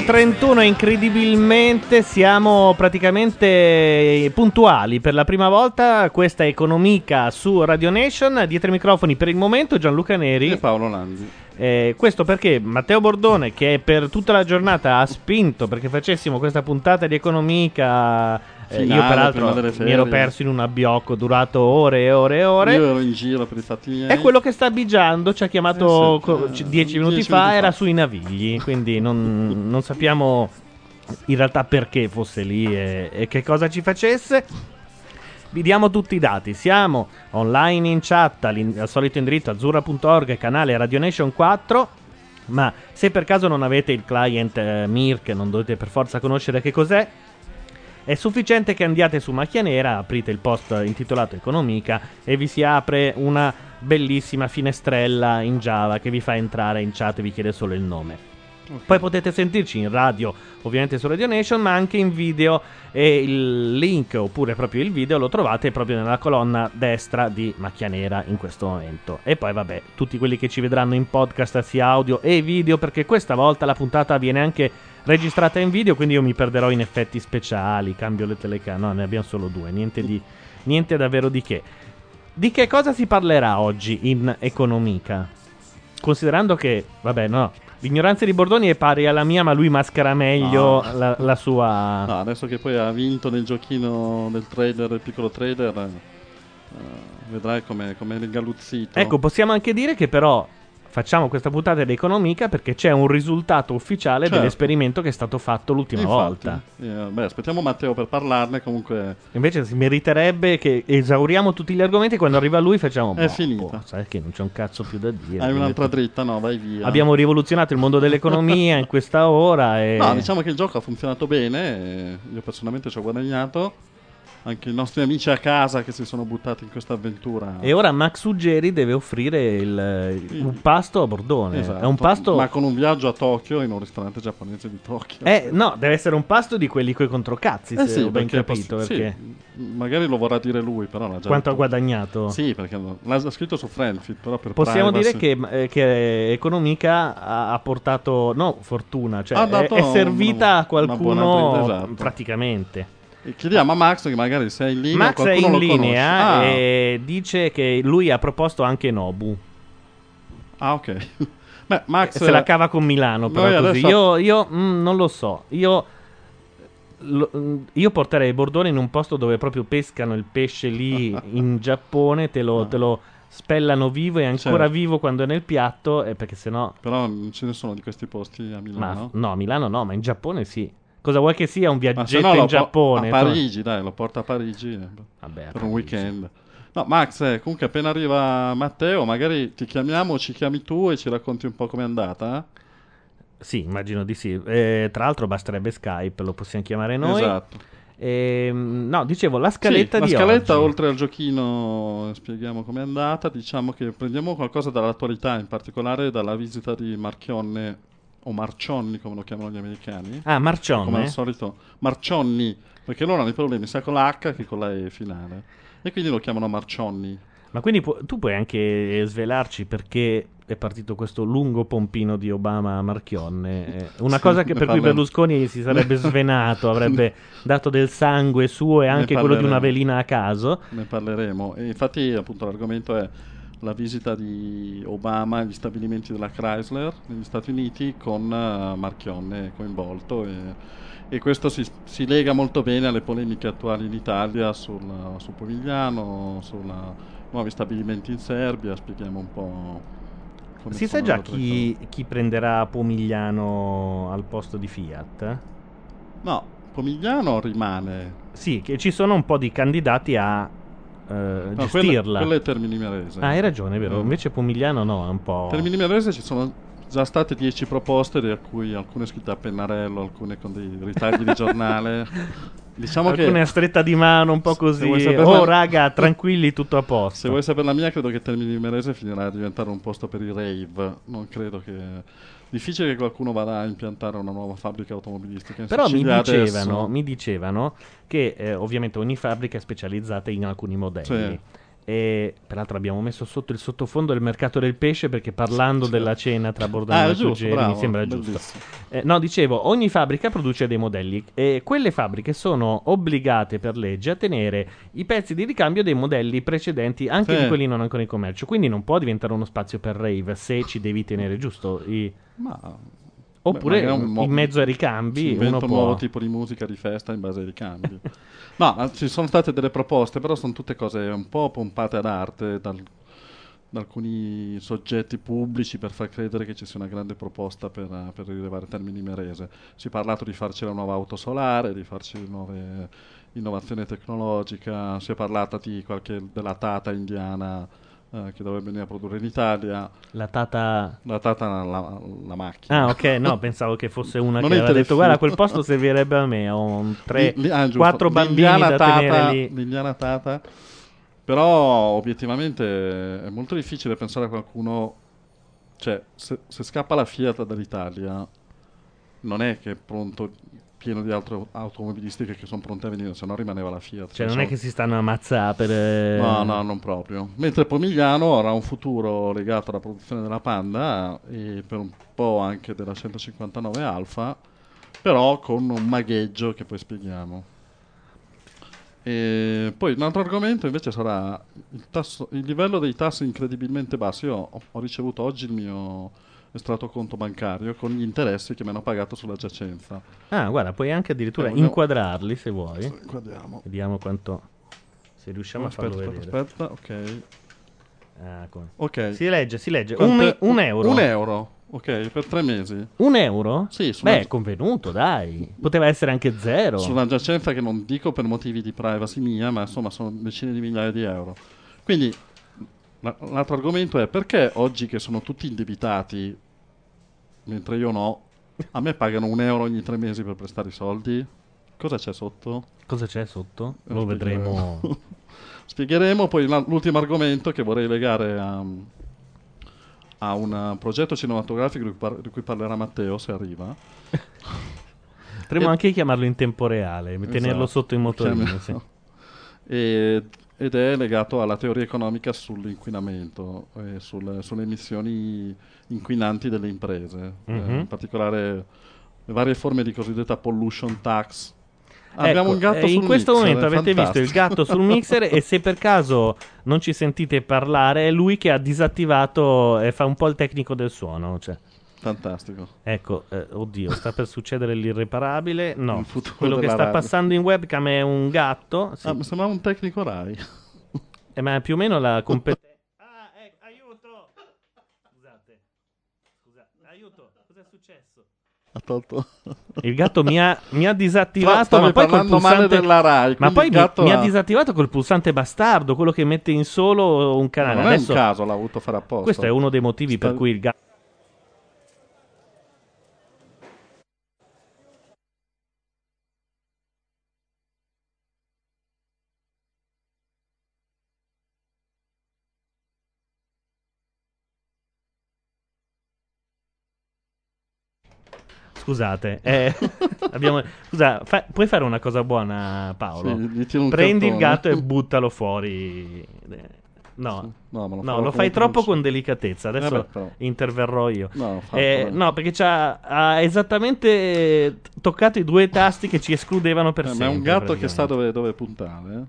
9.31 incredibilmente siamo praticamente eh, puntuali. Per la prima volta questa è economica su Radio Nation. Dietro i microfoni per il momento Gianluca Neri. E Paolo Lanzi. Eh, questo perché Matteo Bordone che per tutta la giornata ha spinto perché facessimo questa puntata di economica eh, io peraltro mi ero perso in un abbiocco durato ore e ore e ore. Io ero in giro per i fatti miei. È quello che sta abbigiando, ci ha chiamato Eh sì, co- c- dieci minuti dieci fa, minuti era fa. sui Navigli, quindi non, non sappiamo in realtà perché fosse lì e, e che cosa ci facesse. Vi diamo tutti i dati, siamo online in chat al solito indirizzo azzurra.org, canale Radio Nation 4. Ma se per caso non avete il client eh, Mir, che non dovete per forza conoscere che cos'è, è sufficiente che andiate su Macchia Nera, aprite il post intitolato Economica e vi si apre una bellissima finestrella in Java che vi fa entrare in chat e vi chiede solo il nome. Poi potete sentirci in radio, ovviamente su Radio Nation, ma anche in video e il link oppure proprio il video lo trovate proprio nella colonna destra di Macchia Nera in questo momento. E poi vabbè, tutti quelli che ci vedranno in podcast sia audio e video perché questa volta la puntata viene anche registrata in video, quindi io mi perderò in effetti speciali, cambio le telecamere, no, ne abbiamo solo due, niente, di, niente davvero di che. Di che cosa si parlerà oggi in Economica? Considerando che, vabbè, no, l'ignoranza di Bordoni è pari alla mia, ma lui maschera meglio No. la, la sua. No, adesso che poi ha vinto nel giochino del trader, del piccolo trader, eh, vedrai come è ringaluzzito. Ecco, possiamo anche dire che però facciamo questa puntata di Economica perché c'è un risultato ufficiale Certo. dell'esperimento che è stato fatto l'ultima Infatti, volta. eh, beh, aspettiamo Matteo per parlarne. Comunque, Invece si meriterebbe che esauriamo tutti gli argomenti quando arriva lui facciamo È boh, finita. boh, sai che non c'è un cazzo più da dire. hai un'altra tu- dritta? No, vai via. Abbiamo rivoluzionato il mondo dell'economia in questa ora e No, diciamo che il gioco ha funzionato bene. e io personalmente ci ho guadagnato. Anche i nostri amici a casa che si sono buttati in questa avventura. E ora Max Uggeri deve offrire il, un pasto a Bordone. Esatto. È un pasto. Ma con un viaggio a Tokyo in un ristorante giapponese di Tokyo. Eh, no, deve essere un pasto di quelli coi controcazzi, Eh se sì, ho ben capito. poss- sì, perché magari lo vorrà dire lui, però l'ha già Quanto ha detto. guadagnato? Sì, perché l'ha scritto su Friendfit, però per Possiamo privacy. dire che, eh, che Economica ha, ha portato, no, fortuna, cioè Ha è, è servita a una- buona qualcuno esatto. praticamente. E chiediamo a Max che magari se è in linea Max è in linea. Ah, e dice che lui ha proposto anche Nobu. ah, ok. Beh, Max Se la cava con Milano, però adesso- Io, io, mm, non lo so. Io, lo- mm, io porterei Bordone in un posto dove proprio pescano il pesce lì in Giappone, te lo, te lo spellano vivo e ancora Certo. vivo quando è nel piatto, eh, perché sennò... Però non ce ne sono di questi posti a Ma, Milano. no, a Milano no, ma in Giappone sì. Cosa vuoi che sia un viaggetto no in po- Giappone? a Parigi, dai, lo porta a Parigi eh, Vabbè, a per un Parigi. weekend. No, Max, eh, comunque appena arriva Matteo, magari ti chiamiamo, ci chiami tu e ci racconti un po' com'è andata. eh? Sì, immagino di sì. Eh, tra l'altro basterebbe Skype, lo possiamo chiamare noi. Esatto. Ehm, no, dicevo, la scaletta Sì, di la scaletta, oggi. oltre al giochino, spieghiamo com'è andata. Diciamo che prendiamo qualcosa dall'attualità, in particolare dalla visita di Marchionne o Marcionni, come lo chiamano gli americani. Ah, Marcione? Come al solito, Marcionni, perché loro hanno i problemi sia con l'H che con la E finale. E quindi lo chiamano Marcionni. Ma quindi pu- tu puoi anche svelarci perché è partito questo lungo pompino di Obama a Marchionne. eh, Una Sì, cosa che per cui. Berlusconi si sarebbe svenato, avrebbe dato del sangue suo e anche quello di una velina a caso. Ne parleremo. E infatti, appunto, l'argomento è la visita di Obama agli stabilimenti della Chrysler negli Stati Uniti con eh, Marchionne coinvolto. E, e questo si, si lega molto bene alle polemiche attuali in Italia sul, su Pomigliano, sui nuovi stabilimenti in Serbia. Spieghiamo un po'. come Si sa già chi, chi prenderà Pomigliano al posto di Fiat? No, Pomigliano rimane. Sì, che ci sono un po' di candidati a eh, No, gestirla. Quello, quello è Termini Merese. Ah, hai ragione, è vero. Mm. Invece Pomigliano no, è un po'. Termini Merese ci sono già state 10 proposte, di cui alcune scritte a pennarello, alcune con dei ritagli di giornale. Diciamo Alcune che a stretta di mano, un po' così. Oh, raga, tranquilli, tutto a posto. se vuoi sapere la mia, credo che Termini Merese finirà a diventare un posto per i rave. Non credo che. Difficile che qualcuno vada a impiantare una nuova fabbrica automobilistica in Però mi dicevano, mi dicevano che eh, ovviamente ogni fabbrica è specializzata in alcuni modelli. Sì. E peraltro abbiamo messo sotto il sottofondo del mercato del pesce perché parlando Sì. della cena tra Bordano Ah, e Ruggeri mi sembra giusto. Eh, no, dicevo, ogni fabbrica produce dei modelli e quelle fabbriche sono obbligate per legge a tenere i pezzi di ricambio dei modelli precedenti, anche Sì. di quelli non ancora in commercio. Quindi non può diventare uno spazio per rave se ci devi tenere giusto. i- Ma Oppure Beh, un mo- in mezzo ai ricambi uno un può... nuovo tipo di musica di festa in base ai ricambi. no, ma ci sono state delle proposte, però sono tutte cose un po' pompate ad arte dal- da alcuni soggetti pubblici per far credere che ci sia una grande proposta per, eh, per rilevare Termini Merese. Si è parlato di farci la nuova auto solare, di farci nuove innovazione tecnologica, si è parlato di qualche della Tata indiana eh, che dovrebbe venire a produrre in Italia. La tata... La Tata la, la macchina. Ah, ok, no, pensavo che fosse una Non che aveva detto. Guarda, quel posto servirebbe a me. Ho un tre, Li- li- ah, giusto. quattro bambini L'indiana da tata, lì. L'indiana tata. Però obiettivamente è molto difficile pensare a qualcuno. Cioè, se, se scappa la Fiat dall'Italia, non è che è pronto, pieno di altre automobilistiche che sono pronte a venire, se no rimaneva la Fiat. Cioè, non Insomma, è che si stanno a ammazzare per. eh, No, no, non proprio. Mentre Pomigliano avrà un futuro legato alla produzione della Panda e per un po' anche della 159 Alfa, però con un magheggio che poi spieghiamo. E poi un altro argomento invece sarà il, tasso- il livello dei tassi incredibilmente bassi. Io ho, ho ricevuto oggi il mio estratto conto bancario con gli interessi che mi hanno pagato sulla giacenza. Ah, guarda, puoi anche addirittura Eh, inquadrarli se vuoi. Guardiamo. Vediamo quanto. Se riusciamo a farlo aspetta, vedere. aspetta, aspetta, ok. Ah, come. Ok. Si legge, si legge. Un, un euro. Un euro, ok, per tre mesi. Un euro? Sì, sulla- Beh, è convenuto, dai. Poteva essere anche zero. Su una giacenza che non dico per motivi di privacy mia, ma insomma sono decine di migliaia di euro. Quindi la- l'altro argomento è perché oggi che sono tutti indebitati, mentre io no, a me pagano un euro ogni tre mesi per prestare i soldi? Cosa c'è sotto? Cosa c'è sotto? Eh, Lo vedremo. Spiegheremo poi l'ultimo argomento che vorrei legare a, a un progetto cinematografico di cui, par- di cui parlerà Matteo se arriva. Potremmo E- anche chiamarlo in tempo reale, tenerlo Esatto. sotto il motorino. Sì. E- ed è legato alla teoria economica sull'inquinamento e sul- sulle emissioni inquinanti delle imprese, eh, Mhm. in particolare le varie forme di cosiddetta pollution tax. Abbiamo Ecco, un gatto eh, sul in questo mixer, momento avete visto il fantastico. gatto sul mixer e se per caso non ci sentite parlare è lui che ha disattivato e fa un po' il tecnico del suono. Cioè. Fantastico. Ecco, eh, oddio, sta per succedere l'irreparabile. No, quello che sta radio. passando in webcam è un gatto. Sì. Ah, sembrava un tecnico Rai. Eh, ma più o meno la competenza. Ah, ecco, aiuto! Scusate, scusa, aiuto, cos'è successo? Ha tolto. Il gatto mi ha, mi ha disattivato, ma poi col pulsante. della Rai, ma poi mi, gatto mi ha ha- disattivato col pulsante bastardo, quello che mette in solo un canale. non è Adesso, un caso, l'ha avuto fare apposta. questo è uno dei motivi per Sta- cui il gatto. Scusate, eh, abbiamo- scusa, fa- puoi fare una cosa buona, Paolo? Sì, Prendi il gatto e buttalo fuori. Eh, No, No, ma lo No, lo fai troppo con delicatezza. Adesso Vabbè, interverrò io. No, Eh, no, perché ha esattamente toccato i due tasti che ci escludevano per Eh, ma sempre. è un gatto che sa dove, dove puntare.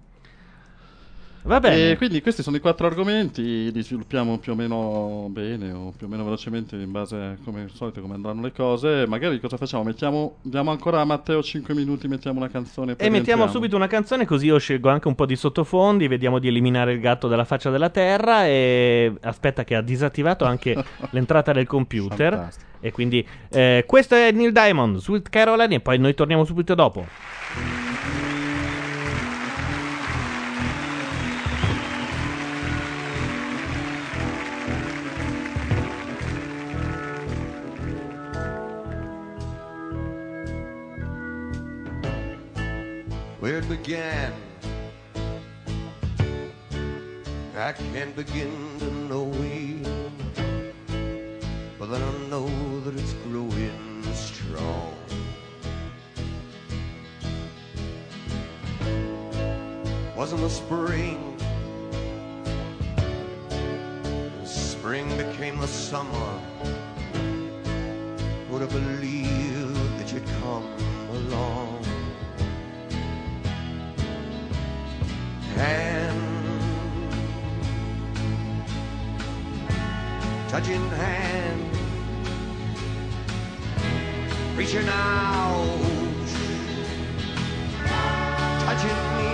Va bene. E quindi questi sono i quattro argomenti, li sviluppiamo più o meno bene o più o meno velocemente in base a come al solito come andranno le cose. Magari cosa facciamo? Mettiamo, diamo ancora a Matteo 5 minuti, mettiamo una canzone E mettiamo subito una canzone così io scelgo anche un po' di sottofondi, vediamo di eliminare il gatto dalla faccia della terra e aspetta che ha disattivato anche l'entrata del computer Fantastico. e quindi eh, questo è Neil Diamond, Sweet Caroline e poi noi torniamo subito dopo. It began. I can't begin to know it, but then I know that it's growing strong. Wasn't the spring, The spring became the summer. Would have believed that you'd come along. Hand, touching hand, reaching out, touching me,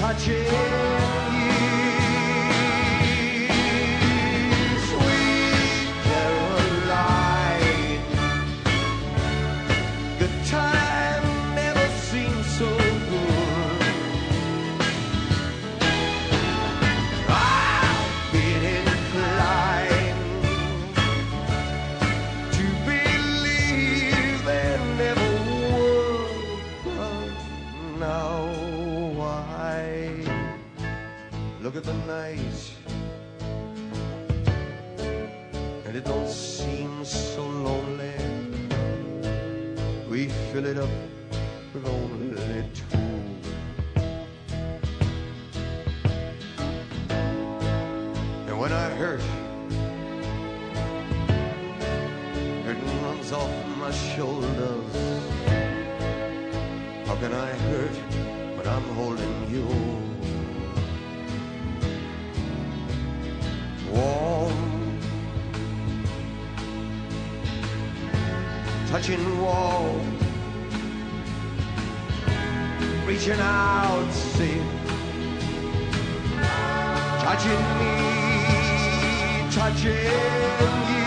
touching look at the night and it don't seem so lonely. We fill it up with only two. And when I hurt, hurting runs off my shoulders. How can I hurt when I'm holding you? Warm, touching wall, reaching out, see. Touching me, touching you.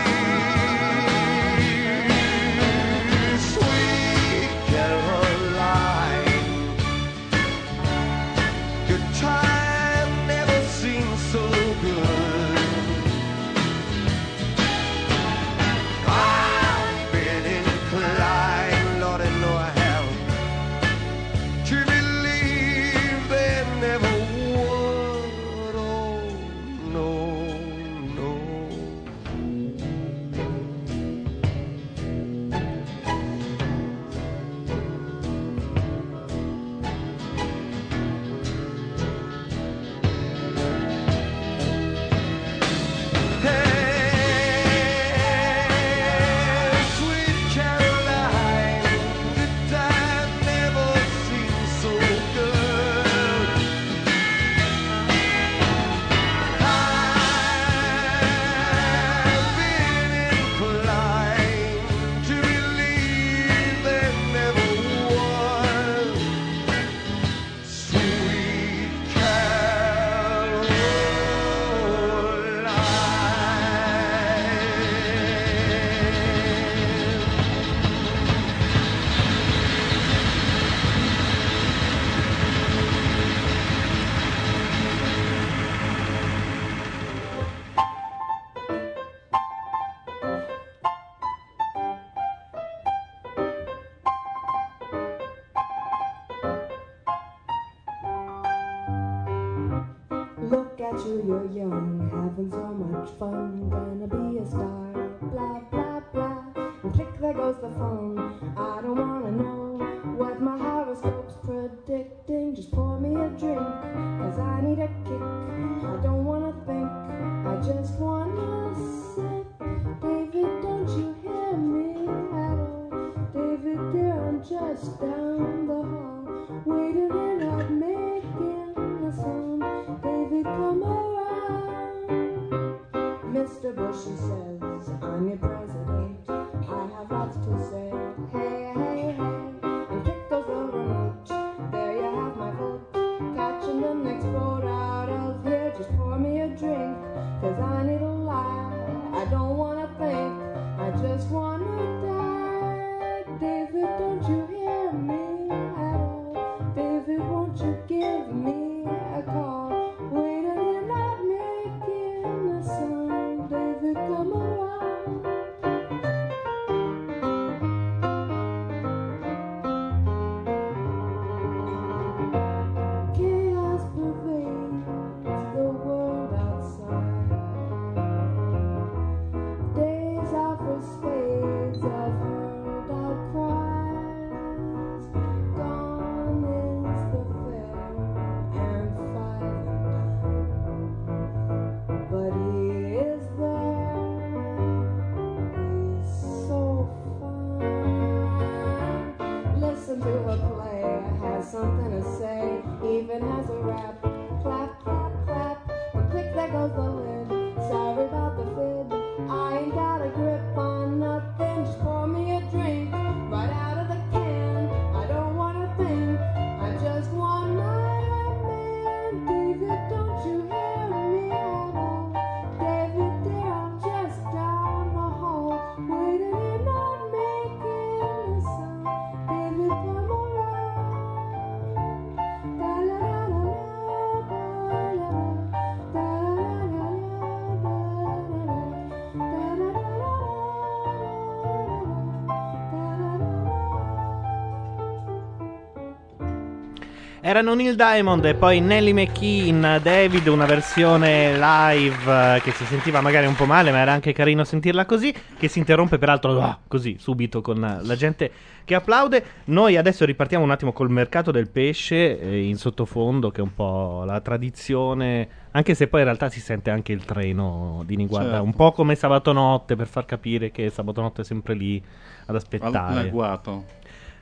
Erano Neil Diamond e poi Nelly McKean, David, una versione live eh, che si sentiva magari un po' male, ma era anche carino sentirla così, che si interrompe peraltro ah, così, subito, con la gente che applaude. Noi adesso ripartiamo un attimo col mercato del pesce eh, in sottofondo, che è un po' la tradizione, anche se poi in realtà si sente anche il treno di Niguarda, Certo. un po' come sabato notte, per far capire che sabato notte è sempre lì ad aspettare. Al- agguato.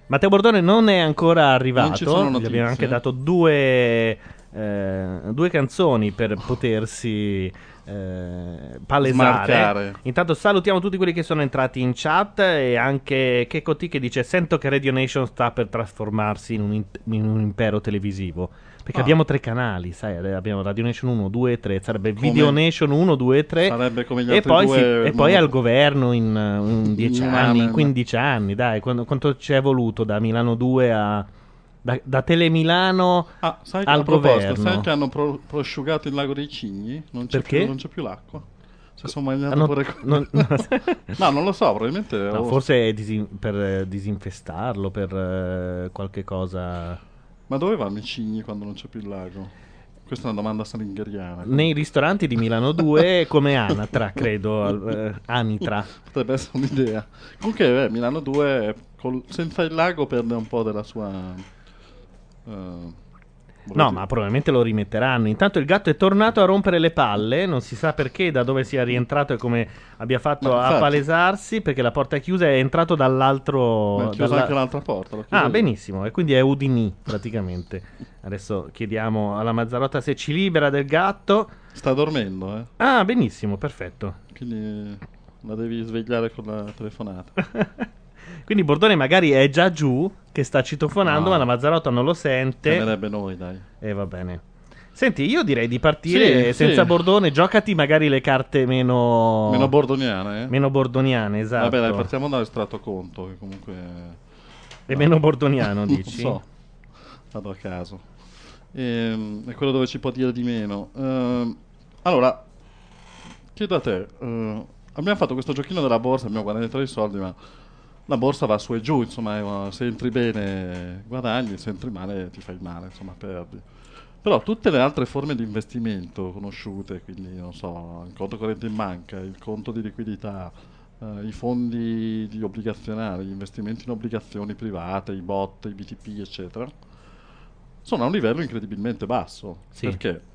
Matteo Bordone non è ancora arrivato. Gli abbiamo anche dato due, eh, due canzoni per potersi eh, palesare. Smarcare. Intanto salutiamo tutti quelli che sono entrati in chat e anche Keko T che dice sento che Radio Nation sta per trasformarsi in un, in- in un impero televisivo. Perché Ah. abbiamo tre canali, sai, abbiamo Radio Nation 1, 2 e 3, sarebbe Come- Video Nation 1, 2 e 3 Sarebbe come gli e altri poi, due sì, e poi al governo in, uh, in 10 In anni, una- 15 anni, dai, quando- quanto ci è voluto da Milano 2 a... Da, da Telemilano Ah, sai, al governo. sai che hanno pro- prosciugato il lago dei cigni? Non c'è Perché? Più, non c'è più l'acqua. Si sono mangiati Hanno- pure... non- no, non lo so, probabilmente... No, oh, forse è disin- per eh, disinfestarlo, per eh, qualche cosa... Ma dove vanno i cigni quando non c'è più il lago? Questa è una domanda salingheriana. Nei ristoranti di Milano 2 come Anatra, credo, eh, Anitra. Potrebbe essere un'idea. Comunque, eh, Milano 2, col- senza il lago, perde un po' della sua... vorrei No, ma probabilmente lo rimetteranno. Intanto il gatto è tornato a rompere le palle, non si sa perché, da dove sia rientrato e come abbia fatto Ma a infatti- palesarsi, perché la porta è chiusa è entrato dall'altro... Ma è chiusa dalla- anche l'altra porta. Ah, io. benissimo, e quindi è Udini praticamente. Adesso chiediamo alla Mazzarotta se ci libera del gatto. Sta dormendo, eh. Ah, benissimo, perfetto. Quindi la devi svegliare con la telefonata. Quindi Bordone magari è già giù, che sta citofonando, No. ma la Mazzarotta non lo sente. Temerebbe noi, dai. E va bene. Senti, io direi di partire Sì, senza sì. Bordone. Giocati magari le carte meno. Meno bordoniane, eh? meno bordoniane, esatto. Vabbè, dai, partiamo dall'estratto conto, che comunque... E meno bordoniano, Non dici? so, vado a caso. Ehm, è quello dove ci può dire di meno. Ehm, allora, chiedo a te, eh, abbiamo fatto questo giochino della borsa, abbiamo guadagnato i soldi, ma la borsa va su e giù, insomma, eh, se entri bene guadagni, se entri male ti fai male, insomma, perdi. Però tutte le altre forme di investimento conosciute, quindi non so, il conto corrente in banca, il conto di liquidità, eh, i fondi di obbligazionari, gli investimenti in obbligazioni private, i bot, i BTP, eccetera, sono a un livello incredibilmente basso. Sì. Perché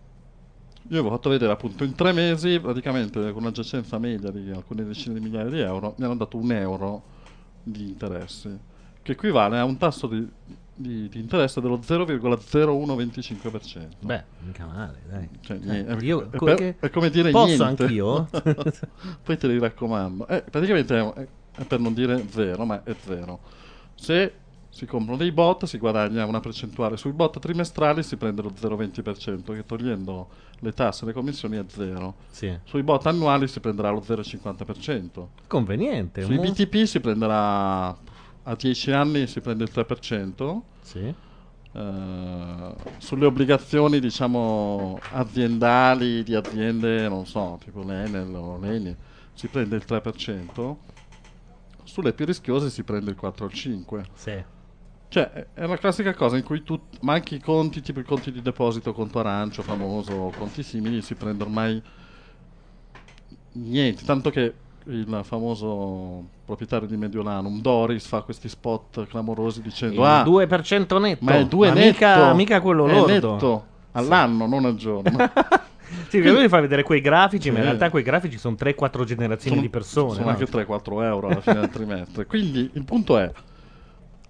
io avevo fatto vedere appunto in tre mesi, praticamente con una giacenza media di alcune decine di migliaia di euro, mi hanno dato un euro di interessi, che equivale a un tasso di, di- di interesse dello 0,0125%. Beh, mica male, dai. Cioè, Eh, niente, è- io- è, per- è come dire Posso niente. anch'io? Poi te li raccomando. Eh, praticamente è, è per non dire zero, ma è zero. Se si comprano dei bot si guadagna una percentuale. Sui bot trimestrali si prende lo 0,20%, che togliendo le tasse e le commissioni è zero. Sì. Sui bot annuali si prenderà lo 0,50%. Conveniente. Sui mo- BTP si prenderà a 10 anni si prende il 3%. Sì. Eh, sulle obbligazioni diciamo aziendali di aziende non so tipo l'Enel o l'Eni si prende il 3% sulle più rischiose si prende il 4 o il 5 Sì. Cioè è- la classica cosa in cui tu ma anche i conti tipo i conti di deposito conto arancio famoso o conti simili si prende ormai niente tanto che il famoso proprietario di Mediolanum Doris fa questi spot clamorosi dicendo Il ah 2% netto. ma è 2 ma netto. Mica, mica quello È lordo. netto. All'anno, non al giorno. Sì, perché lui fa vedere quei grafici, ma in Sì. realtà quei grafici sono 3-4 generazioni Sono- di persone. Sono no? anche 3-4 euro alla fine del trimestre. Quindi il punto è: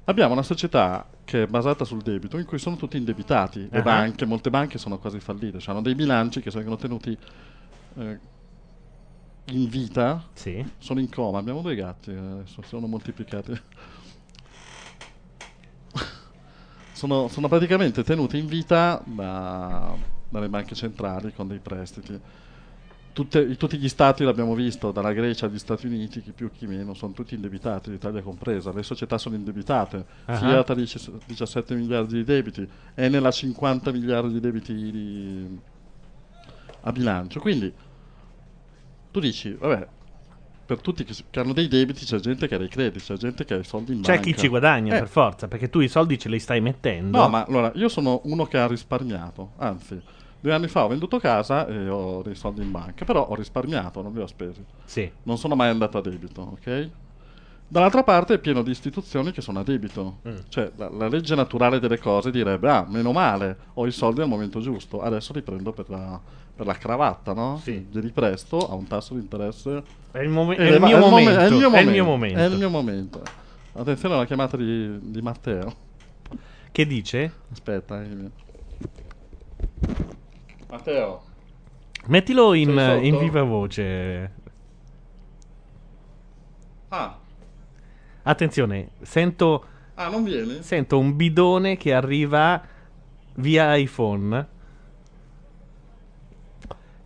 abbiamo una società che è basata sul debito, in cui sono tutti indebitati. Le Ah. banche, molte banche sono quasi fallite, cioè hanno dei bilanci che vengono tenuti eh, in vita. Sono in coma, abbiamo due gatti, eh, adesso sono moltiplicati. sono, sono praticamente tenuti in vita da- dalle banche centrali con dei prestiti. Tutte- tutti gli stati l'abbiamo visto, dalla Grecia agli Stati Uniti, chi più chi meno, sono tutti indebitati, l'Italia compresa. Le società sono indebitate. Ah. Fiat ha 10 17 miliardi di debiti, Enel ha 50 miliardi di debiti di- a bilancio. Quindi tu dici, vabbè, per tutti che, che hanno dei debiti c'è gente che ha dei crediti, c'è gente che ha i soldi in C'è banca. chi ci guadagna Eh, per forza, perché tu i soldi ce li stai mettendo. No, ma allora, io sono uno che ha risparmiato, anzi, due anni fa ho venduto casa e ho dei soldi in banca, però ho risparmiato, non li ho spesi. Sì. Non sono mai andato a debito, ok? Dall'altra parte è pieno di istituzioni che sono a debito. Mm. Cioè, la, la legge naturale delle cose direbbe, ah, meno male, ho i soldi al momento giusto, adesso li prendo per la, per la cravatta, no? Sì. Glieli presto a un tasso di interesse È il, momen- è eleva- il mio momen- momento. è il mio È il momento. mio momento. È il mio momento. Attenzione alla chiamata di, di Matteo. Che dice? Aspetta, eh. Matteo. Mettilo in, in viva voce. Ah, Attenzione, sento, ah, non vieni? sento un bidone che arriva via iPhone.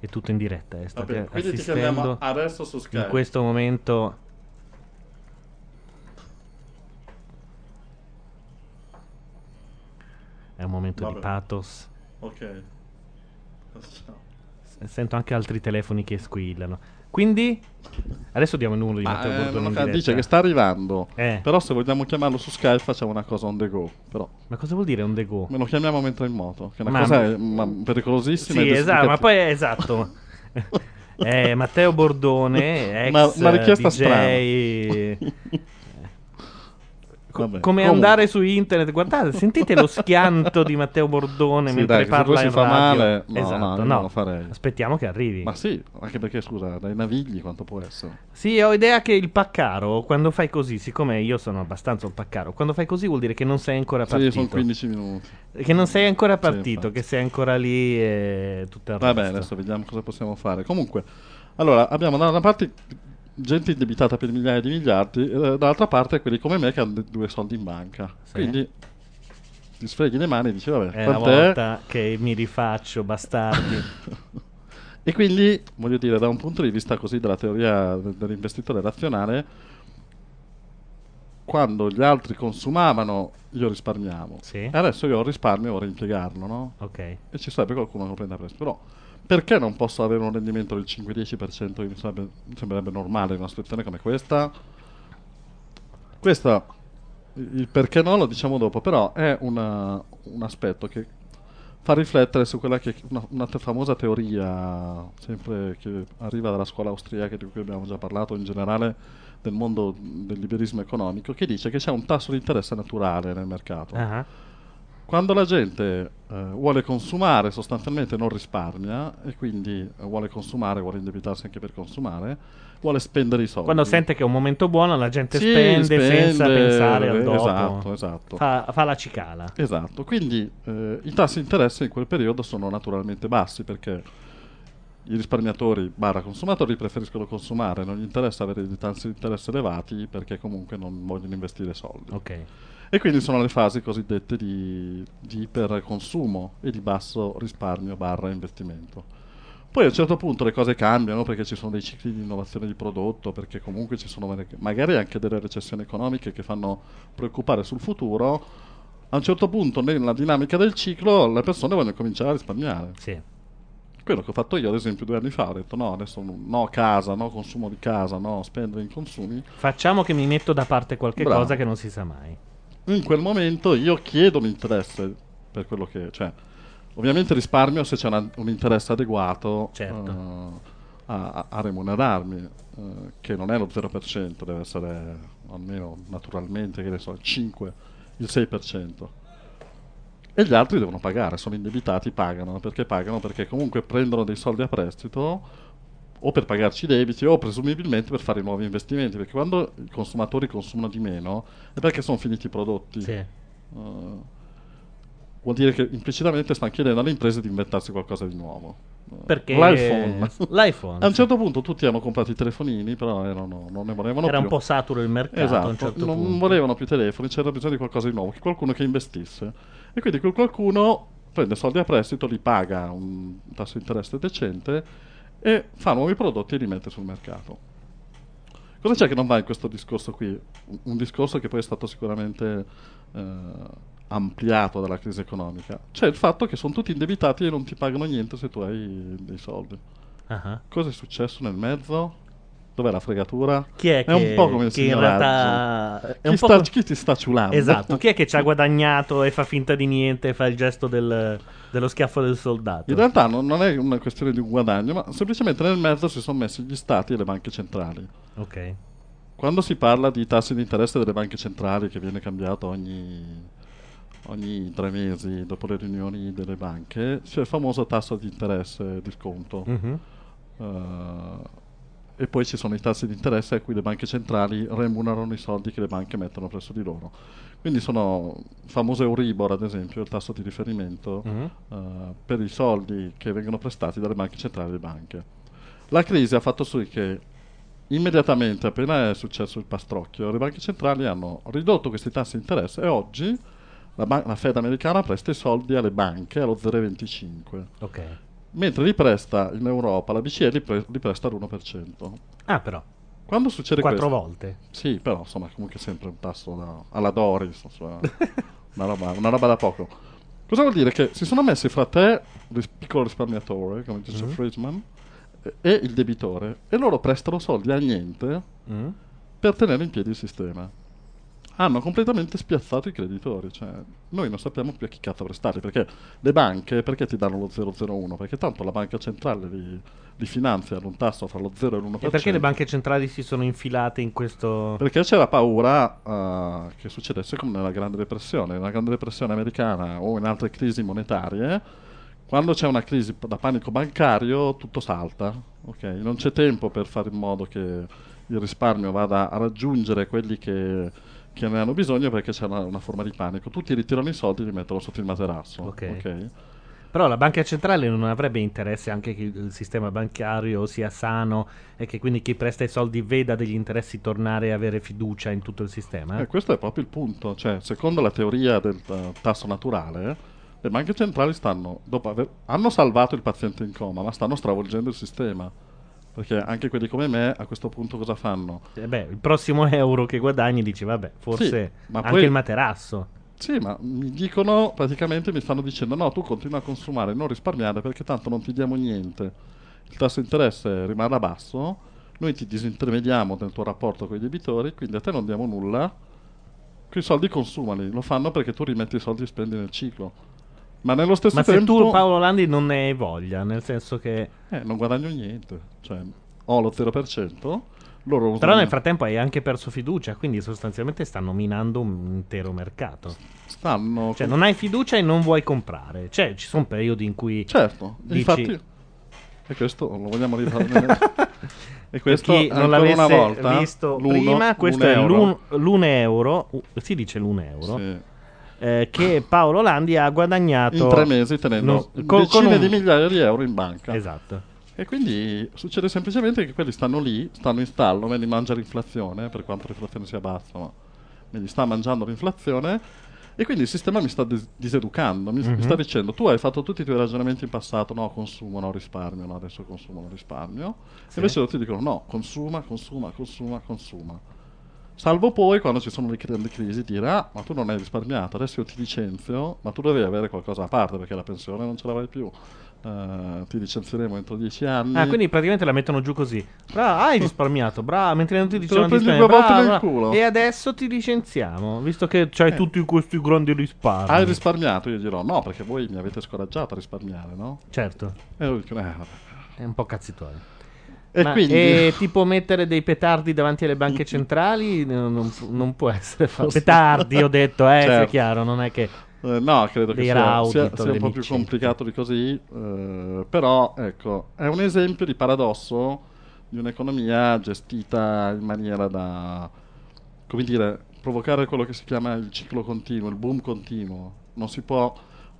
È tutto in diretta, eh. state Vabbè, quindi ti chiamiamo adesso su Skype. in questo momento. È un momento di Vabbè. pathos. Ok. Ciao. S- Sento anche altri telefoni che squillano. Quindi, adesso diamo il numero di Ma, Matteo eh, Bordone in diretta. dice che sta arrivando. Eh. Però se vogliamo chiamarlo su Skype facciamo una cosa on the go. Però Ma cosa vuol dire on the go? me lo chiamiamo mentre è in moto. Che è una Ma- cosa eh, ma pericolosissima. Sì, esatto, ma poi è esatto. È Matteo Bordone, ex Una- una richiesta DJ. Vabbè, come comunque. andare su internet, guardate, sentite lo schianto di Matteo Bordone Sì, mentre dai, se parla in fa radio. male, no, esatto, no, no. Aspettiamo che arrivi. Ma sì, anche perché scusa, dai navigli quanto può essere? Sì, ho idea che il paccaro, quando fai così, siccome io sono abbastanza un paccaro, quando fai così vuol dire che non sei ancora Sì, partito. sono 15 minuti. Che non sei ancora Sì, partito, infatti. che sei ancora lì e tutto il Vabbè, resto. adesso vediamo cosa possiamo fare. Comunque, allora, abbiamo da una parte gente indebitata per migliaia di miliardi, e dall'altra parte quelli come me che hanno due soldi in banca. Sì. Quindi ti sfreghi le mani e dici, vabbè, È la volta che mi rifaccio, bastardi. E quindi, voglio dire, da un punto di vista così della teoria de- dell'investitore razionale, quando gli altri consumavano, io risparmiavo. Sì. E adesso io ho il risparmio vorrei impiegarlo, no? ok. E ci sarebbe qualcuno che lo prende a prestito. Però, perché non posso avere un rendimento del 5-10% che mi, sarebbe- sembrerebbe normale in una situazione come questa? Questo, il perché no lo diciamo dopo, però è una- un aspetto che fa riflettere su quella che è una, una te- famosa teoria, sempre che arriva dalla scuola austriaca di cui abbiamo già parlato, in generale del mondo del liberismo economico, che dice che c'è un tasso di interesse naturale nel mercato Ah, quando la gente eh, vuole consumare sostanzialmente non risparmia e quindi eh, vuole consumare, vuole indebitarsi anche per consumare, vuole spendere i soldi. Quando sente che è un momento buono, la gente Sì, spende, senza spende, pensare al dopo. esatto, esatto. Fa, fa la cicala. Esatto, quindi eh, i tassi di interesse in quel periodo sono naturalmente bassi perché i risparmiatori barra consumatori preferiscono consumare, non gli interessa avere dei tassi di interesse elevati perché comunque non vogliono investire soldi. Ok. E quindi sono le fasi cosiddette di, di iperconsumo e di basso risparmio barra investimento. Poi a un certo punto le cose cambiano perché ci sono dei cicli di innovazione di prodotto, perché comunque ci sono magari- anche delle recessioni economiche che fanno preoccupare sul futuro. A un certo punto nella dinamica del ciclo le persone vogliono cominciare a risparmiare. Sì. Quello che ho fatto io ad esempio due anni fa, ho detto no, adesso no, no casa, no consumo di casa, no spendere in consumi. Facciamo che mi metto da parte qualche Bravo. cosa che non si sa mai. In quel momento io chiedo un interesse per quello che cioè ovviamente risparmio se c'è una- un interesse adeguato Certo. eh, a, a remunerarmi eh, che non è lo 0% deve essere almeno naturalmente che ne so il 5 il 6% e gli altri devono pagare sono indebitati pagano perché pagano perché comunque prendono dei soldi a prestito o per pagarci i debiti o presumibilmente per fare nuovi investimenti perché quando i consumatori consumano di meno è perché sono finiti i prodotti Sì. Eh, vuol dire che implicitamente stanno chiedendo alle imprese di inventarsi qualcosa di nuovo Eh, Perché l'iPhone l'iPhone, a un certo punto tutti hanno comprato i telefonini però erano- non ne volevano Era più un po' saturo il mercato Esatto, certo non punto. volevano più telefoni, c'era bisogno di qualcosa di nuovo, che qualcuno che investisse. E quindi quel qualcuno prende soldi a prestito, li paga un tasso di interesse decente e fa nuovi prodotti e li mette sul mercato. Cosa c'è che non va in questo discorso qui? Un- discorso che poi è stato sicuramente eh, ampliato dalla crisi economica. C'è il fatto che sono tutti indebitati e non ti pagano niente se tu hai dei soldi. Ah, Cosa è successo nel mezzo? Dov'è la fregatura? Chi è, che, un po' come il che in realtà è Chi, un po' sta- come- chi ti sta ciulando? Esatto, chi è che ci ha guadagnato e fa finta di niente e fa il gesto del- dello schiaffo del soldato? In realtà non, non è una questione di un guadagno, ma semplicemente nel mezzo si sono messi gli stati e le banche centrali. Ok. Quando si parla di tassi di interesse delle banche centrali, che viene cambiato ogni, ogni tre mesi dopo le riunioni delle banche, c'è il famoso tasso di interesse di sconto. Mhm. Eh, e poi ci sono i tassi di interesse a cui le banche centrali remunerano i soldi che le banche mettono presso di loro. Quindi sono il famoso Euribor, ad esempio, il tasso di riferimento Mhm. eh, per i soldi che vengono prestati dalle banche centrali alle banche. La crisi ha fatto sì che immediatamente, appena è successo il pastrocchio, le banche centrali hanno ridotto questi tassi di interesse e oggi la, ban- la Fed americana presta i soldi alle banche allo 0,25. Ok. Mentre li presta in Europa, la BCE li, pre- li presta all'1%. Ah, però. Quando succede Quattro questo? volte. Sì, però insomma comunque sempre un tasso da- alla Doris, insomma, una, roba, una roba da poco. Cosa vuol dire? Che si sono messi fra te, ris- piccolo risparmiatore, come dice Mhm. Friedman, e- e il debitore, e loro prestano soldi a niente Mm. per tenere in piedi il sistema. Hanno completamente spiazzato i creditori, cioè noi non sappiamo più a chi cazzo prestare, perché le banche, perché ti danno lo 001? Perché tanto la banca centrale li, li finanzia ad un tasso fra lo 0 e l'1%. E perché le banche centrali si sono infilate in questo... Perché c'era paura eh, che succedesse come nella Grande Depressione. Nella Grande Depressione americana o in altre crisi monetarie, quando c'è una crisi da panico bancario, tutto salta. ok? Non c'è tempo per fare in modo che il risparmio vada a raggiungere quelli che, che ne hanno bisogno perché c'è una, una forma di panico. Tutti ritirano i soldi e li mettono sotto il materasso. Ok. ok? Però la banca centrale non avrebbe interesse anche che il sistema bancario sia sano e che quindi chi presta i soldi veda degli interessi tornare e avere fiducia in tutto il sistema? Eh, questo è proprio il punto. Cioè, secondo la teoria del eh, tasso naturale, le banche centrali stanno, dopo aver, hanno salvato il paziente in coma, ma stanno stravolgendo il sistema. Perché anche quelli come me a questo punto cosa fanno? Eh beh, il prossimo euro che guadagni dici, vabbè, forse Sì, ma anche poi- il materasso. Sì, ma mi dicono, praticamente mi stanno dicendo no, tu continua a consumare, non risparmiare perché tanto non ti diamo niente. Il tasso di interesse rimarrà basso, noi ti disintermediamo nel tuo rapporto con i debitori, quindi a te non diamo nulla, quei soldi consumali, lo fanno perché tu rimetti i soldi e spendi nel ciclo. Ma nello stesso Ma se tempo tu, Paolo Landi, non ne hai voglia, nel senso che... eh, non guadagno niente, cioè ho lo 0%, loro Però nel frattempo hai anche perso fiducia, quindi sostanzialmente stanno minando un intero mercato. stanno Cioè, non hai fiducia e non vuoi comprare. Cioè, ci sono periodi in cui. Certo, dici- infatti e questo lo vogliamo rifare e questo chi non l'avesse una volta visto l'uno- prima, questo è euro. l'un, l'un euro. si dice l'un euro. Sì. Eh, che Paolo Landi ha guadagnato in tre mesi tenendo non- con- decine con un- di migliaia di euro in banca Esatto. e quindi succede semplicemente che quelli stanno lì stanno in stallo me li mangia l'inflazione per quanto l'inflazione sia bassa ma me li sta mangiando l'inflazione e quindi il sistema mi sta dis- diseducando mi, Mhm. sta dicendo tu hai fatto tutti i tuoi ragionamenti in passato no consumo no risparmio no adesso consumo no risparmio Sì. e invece loro ti dicono no consuma consuma consuma consuma Salvo poi quando ci sono le grandi crisi dire ah ma tu non hai risparmiato, adesso io ti licenzio, ma tu devi avere qualcosa a parte perché la pensione non ce l'avrai più. Eh, ti licenzieremo entro dieci anni. Ah, quindi praticamente la mettono giù così. Brava, hai risparmiato, brava, mentre non ti dicevano di volte brava, nel culo. E adesso ti licenziamo, visto che c'hai Eh. tutti questi grandi risparmi. Hai risparmiato? Io dirò no perché voi mi avete scoraggiato a risparmiare, no? Certo, E dicono eh vabbè. è un po' cazzituorio. E Ma- quindi... e tipo mettere dei petardi davanti alle banche centrali non, non- può essere fatto. Petardi, ho detto, eh, Certo. chiaro, non è che... Eh, no, credo che sia, sia- sia un po' più complicato di così, eh, però ecco, è un esempio di paradosso di un'economia gestita in maniera da, come dire, provocare quello che si chiama il ciclo continuo, il boom continuo. Non si può,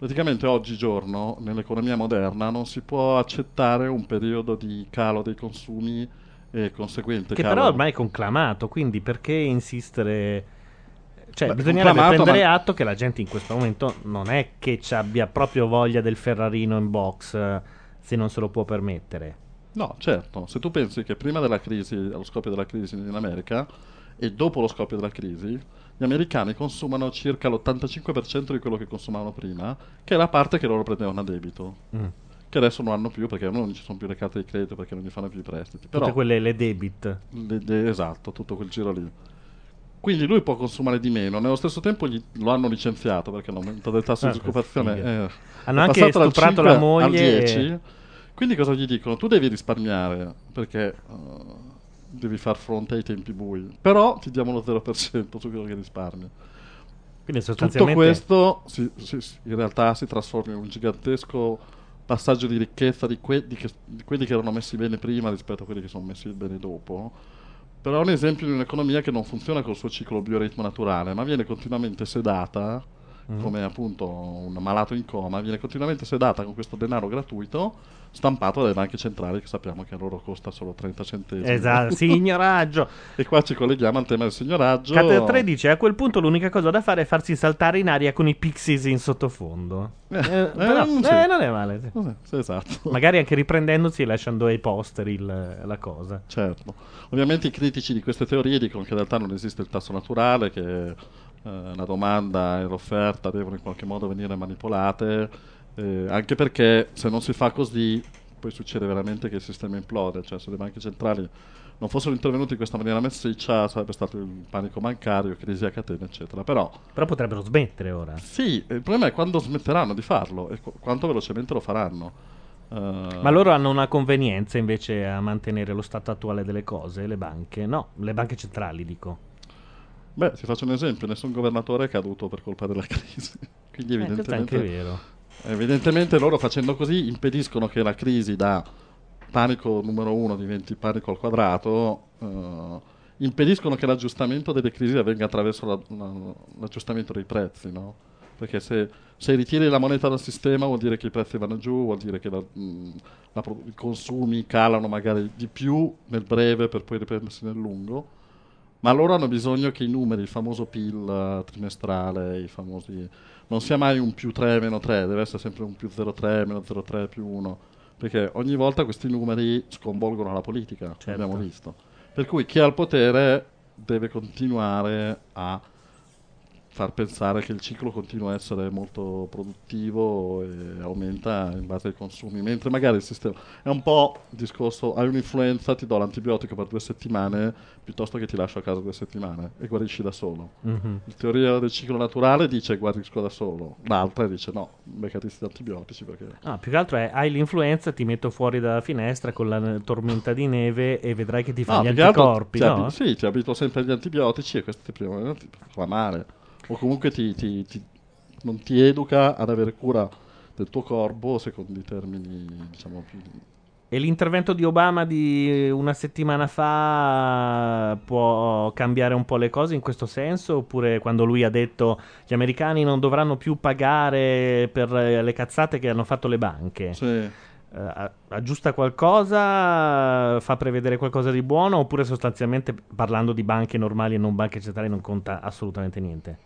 praticamente oggigiorno, nell'economia moderna, non si può accettare un periodo di calo dei consumi e conseguente Che calo... però ormai è conclamato, quindi perché insistere... Cioè, Beh, bisognerebbe prendere ma- atto che la gente in questo momento non è che ci abbia proprio voglia del Ferrarino in box eh, se non se lo può permettere. No, certo, se tu pensi che prima della crisi, allo scoppio della crisi in America e dopo lo scoppio della crisi, gli americani consumano circa l'85% di quello che consumavano prima, che è la parte che loro prendevano a debito, Mm. che adesso non hanno più perché non ci sono più le carte di credito perché non gli fanno più i prestiti. Però, Tutte quelle le debit. le- le- esatto, tutto quel giro lì. Quindi lui può consumare di meno, nello stesso tempo gli- lo hanno licenziato perché l'aumento del tasso Ah, di disoccupazione è, Hanno è anche stuprato 5 la moglie al e- 10. Quindi cosa gli dicono? Tu devi risparmiare perché eh, devi far fronte ai tempi bui, però ti diamo lo 0% su quello che risparmi. Quindi Tutto sostanzialmente... questo si- si- si- in realtà si trasforma in un gigantesco passaggio di ricchezza di, que- di che- di quelli che erano messi bene prima rispetto a quelli che sono messi bene dopo. Però è un esempio di un'economia che non funziona col suo ciclo bioritmo naturale, ma viene continuamente sedata, Mm. come appunto un malato in coma, viene continuamente sedata con questo denaro gratuito stampato dalle banche centrali che sappiamo che a loro costa solo 30 centesimi. Esatto, signoraggio. e qua ci colleghiamo al tema del signoraggio. Cater 3 dice a quel punto l'unica cosa da fare è farsi saltare in aria con i pixies in sottofondo. Eh, Eh, eh, però, sì. eh, non è male. Eh, sì, esatto. Magari anche riprendendosi e lasciando ai posteri il- la cosa. Certo. Ovviamente i critici di queste teorie dicono che in realtà non esiste il tasso naturale, che eh, la domanda e l'offerta devono in qualche modo venire manipolate, eh, anche perché se non si fa così poi succede veramente che il sistema implode, cioè se le banche centrali non fossero intervenute in questa maniera massiccia sarebbe stato il panico bancario, crisi a catena, eccetera. Però Però potrebbero smettere ora. sì, il problema è quando smetteranno di farlo e qu- quanto velocemente lo faranno. Eh, Ma loro hanno una convenienza invece a mantenere lo stato attuale delle cose, le banche? No, le banche centrali dico. Beh, ti faccio un esempio, nessun governatore è caduto per colpa della crisi. Quindi Eh, evidentemente, vero. evidentemente loro facendo così impediscono che la crisi da panico numero uno diventi panico al quadrato, eh, impediscono che l'aggiustamento delle crisi avvenga attraverso la- la- l'aggiustamento dei prezzi, no? Perché se, se ritiri la moneta dal sistema vuol dire che i prezzi vanno giù, vuol dire che la- mh, pro- i consumi calano magari di più nel breve per poi riprendersi nel lungo. Ma loro hanno bisogno che i numeri, il famoso PIL eh, trimestrale, i famosi... non sia mai un più 3 meno 3, deve essere sempre un più 0,3 meno 0,3 più 1. Perché ogni volta questi numeri sconvolgono la politica, Certo. abbiamo visto. Per cui chi ha il potere deve continuare a far pensare che il ciclo continua a essere molto produttivo e aumenta in base ai consumi, mentre magari il sistema è un po' il discorso, hai un'influenza, ti do l'antibiotico per due settimane piuttosto che ti lascio a casa due settimane e guarisci da solo. Mhm. La teoria del ciclo naturale dice guarisco da solo, l'altra dice no, beccatisti antibiotici perché... No, più che altro è hai l'influenza, ti metto fuori dalla finestra con la tormenta di neve e vedrai che ti fa No, gli altro anticorpi, no? sì, ti abito sempre agli antibiotici e questo ti, prima, ti fa male. O comunque ti, ti- ti- non ti educa ad avere cura del tuo corpo secondo i termini, diciamo, più... E l'intervento di Obama di una settimana fa può cambiare un po' le cose in questo senso? Oppure quando lui ha detto gli americani non dovranno più pagare per le cazzate che hanno fatto le banche? Sì. A- aggiusta qualcosa? Fa prevedere qualcosa di buono? Oppure sostanzialmente parlando di banche normali e non banche centrali non conta assolutamente niente?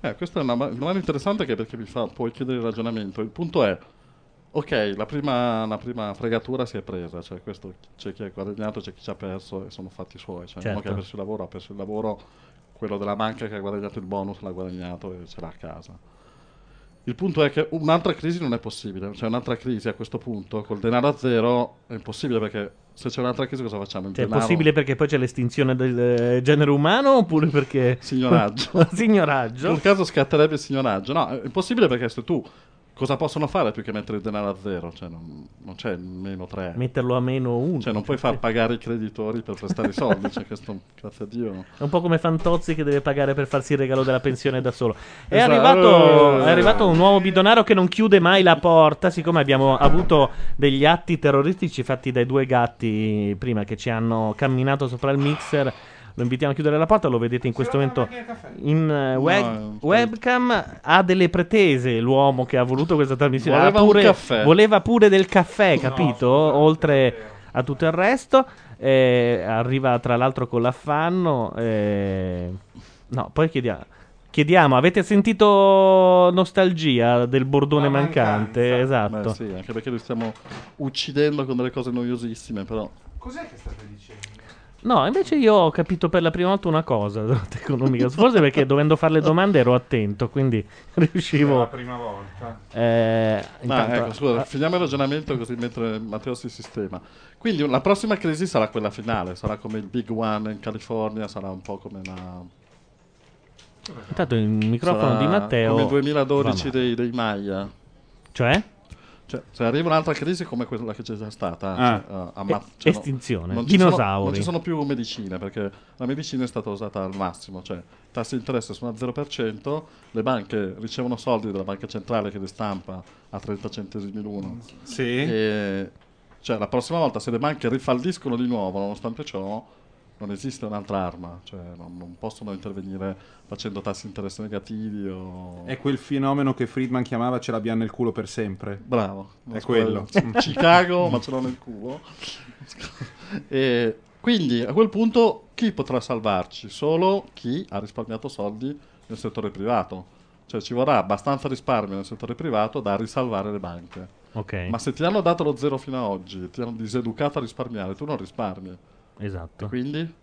Eh, questa è una ma- domanda interessante che perché mi fa poi chiedere il ragionamento. Il punto è, ok, la prima, la prima fregatura si è presa, cioè questo c'è chi ha guadagnato, c'è chi ci ha perso e sono fatti suoi. Cioè uno Certo. che ha perso il lavoro ha perso il lavoro, quello della banca che ha guadagnato il bonus l'ha guadagnato e ce l'ha a casa. Il punto è che un'altra crisi non è possibile, cioè un'altra crisi a questo punto col denaro a zero è impossibile perché se c'è un'altra crisi cosa facciamo? Il Cioè, è denaro- possibile perché poi c'è l'estinzione del eh, genere umano oppure perché... Signoraggio. Signoraggio. Nel caso scatterebbe il signoraggio. No, è impossibile perché se tu cosa possono fare più che mettere il denaro a zero? Cioè, non, non c'è meno tre. Metterlo a meno uno. Cioè, non puoi far pagare i creditori per prestare i soldi. cioè, questo, grazie a Dio. È un po' come Fantozzi che deve pagare per farsi il regalo della pensione da solo. È, Esatto. arrivato, Eh. è arrivato un nuovo bidonaro che non chiude mai la porta. Siccome abbiamo avuto degli atti terroristici fatti dai due gatti prima che ci hanno camminato sopra il mixer. Lo invitiamo a chiudere la porta, lo vedete in questo momento in eh, web- No, un- webcam. Ha delle pretese l'uomo che ha voluto questa trasmissione. Ha Voleva un pure- caffè. voleva pure del caffè, capito? Oltre a tutto il resto. Eh, arriva tra l'altro con l'affanno. eh, No, poi chiediamo. Chiediamo, avete sentito nostalgia del bordone mancante? Esatto. Beh, sì, anche perché li stiamo uccidendo con delle cose noiosissime, però. Cos'è che state dicendo? No, invece io ho capito per la prima volta una cosa economica. Forse perché dovendo fare le domande ero attento, quindi È la riuscivo. prima volta. Eh, Ah, intanto- ecco, scusa, finiamo il ragionamento così mentre Matteo si sistema. Quindi la prossima crisi sarà quella finale, sarà come il Big One in California, sarà un po' come la... intanto il microfono sarà di Matteo. Come il va 2012 male. dei, dei Maya. Cioè? Cioè, se arriva un'altra crisi come quella che c'è già stata, Ah. cioè, uh, amma- E- cioè, estinzione, non sono- dinosauri. non ci sono più medicine perché la medicina è stata usata al massimo, cioè tassi di interesse sono a 0%, le banche ricevono soldi dalla banca centrale che li stampa a 30 centesimi l'uno. Sì. E, cioè, la prossima volta se le banche rifalliscono di nuovo, nonostante ciò, non esiste un'altra arma, cioè non, non possono intervenire facendo tassi di interesse negativi o... È quel fenomeno che Friedman chiamava ce l'abbiamo nel culo per sempre. Bravo. È quello. sbaglio. Chicago, ma ce l'ho nel culo. e quindi a quel punto chi potrà salvarci? Solo chi ha risparmiato soldi nel settore privato. Cioè ci vorrà abbastanza risparmio nel settore privato da risalvare le banche. Ok, Ma se ti hanno dato lo zero fino ad oggi, ti hanno diseducato a risparmiare, tu non risparmi. esatto. Quindi?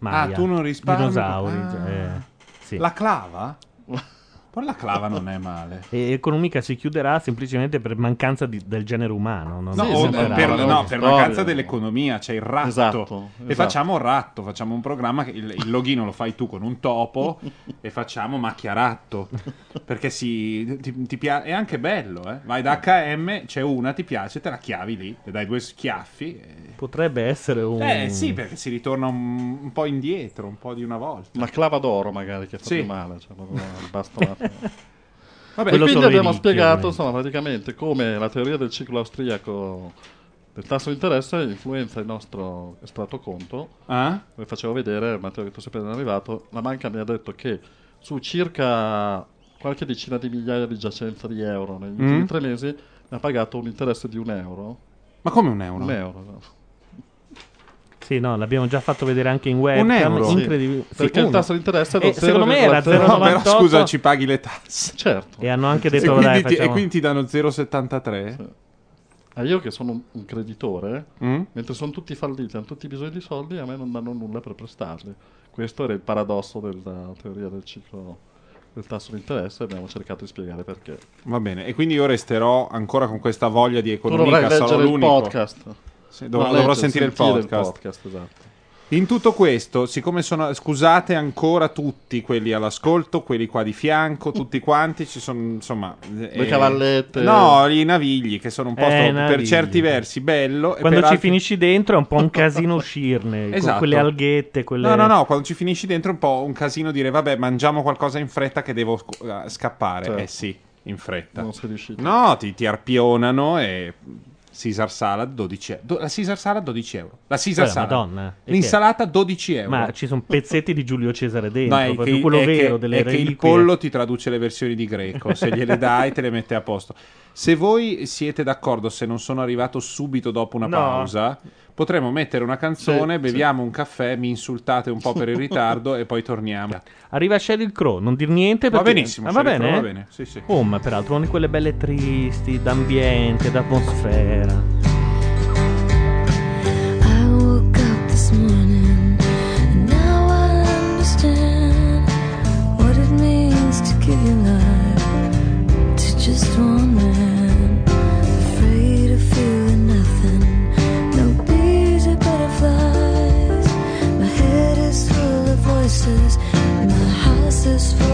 Maya, Ah, tu non risparmi. Dinosauri. Ah. cioè, sì. La clava? Poi la clava non è male. E economica si chiuderà semplicemente per mancanza di- del genere umano. Non No, o per, no, per mancanza dell'economia, c'è il ratto. Esatto, E esatto. facciamo un ratto, facciamo un programma che il, il login lo fai tu con un topo e facciamo macchia ratto. Perché si, ti, ti pia- è anche bello, eh. Vai da H&M, c'è una, ti piace, te la chiavi lì, le dai due schiaffi. e- Potrebbe essere un... Eh sì, perché si ritorna un, un po' indietro, un po' di una volta. Una clava d'oro magari che fa Sì. più male. Cioè, proprio il bastonato. Vabbè, e Quello quindi abbiamo i ricchi, spiegato insomma, praticamente come la teoria del ciclo austriaco del tasso di interesse influenza il nostro estratto conto. Ah? Come facevo vedere, Matteo che tu sei appena arrivato, la banca mi ha detto che su circa qualche decina di migliaia di giacenza di euro negli Mm. ultimi tre mesi mi ha pagato un interesse di un euro. Ma come un euro? Un euro. no. Sì, no, l'abbiamo già fatto vedere anche in webcam. euro? Incredibile. Sì, Perché il tasso di interesse è E secondo me era 0,0. No, però 0,98. scusa, ci paghi le tasse. Certo. E hanno anche E detto, quindi, dai, ti, e quindi ti danno 0,73? Sì. Ah, io che sono un, un creditore, Mm? mentre sono tutti falliti, hanno tutti bisogno di soldi, a me non danno nulla per prestarli. Questo era il paradosso della teoria del ciclo del tasso di interesse e abbiamo cercato di spiegare perché. Va bene, e quindi io resterò ancora con questa voglia di Tu economia. dovrai sarò leggere il l'unico. podcast. Sì, dovrò, No, dovrò leggere, sentire il podcast. podcast, esatto. In tutto questo, siccome sono. Scusate ancora tutti quelli all'ascolto, quelli qua di fianco, tutti quanti, ci sono insomma. Le cavallette. No, i navigli che sono un posto Eh, per navigli. certi versi bello. Quando ci altri- finisci dentro è un po' un casino uscirne. Con Esatto. quelle alghette, quelle... No, no, no, quando ci finisci dentro è un po' un casino dire vabbè, mangiamo qualcosa in fretta che devo sc- eh, scappare. Certo. Eh sì, in fretta. Non sei riuscito. No, ti, ti arpionano e Caesar salad 12 euro. Do- la Caesar salad 12 euro. La Caesar Quella salad. Madonna, e che L'insalata 12 euro. Ma ci sono pezzetti di Giulio Cesare dentro, No, è proprio che, quello è vero che- delle è che il reliquie. pollo ti traduce le versioni di greco. Se gliele dai, te le mette a posto. Se voi siete d'accordo, se non sono arrivato subito dopo una No. pausa, potremmo mettere una canzone, Sì, beviamo un caffè, mi insultate un po' per il ritardo e poi torniamo. Arriva Sheryl Crow, non dir niente Va perché... benissimo, Ah, va bene? Crow va bene, sì, sì. Oh, ma peraltro una di quelle belle tristi, d'ambiente, d'atmosfera. Is full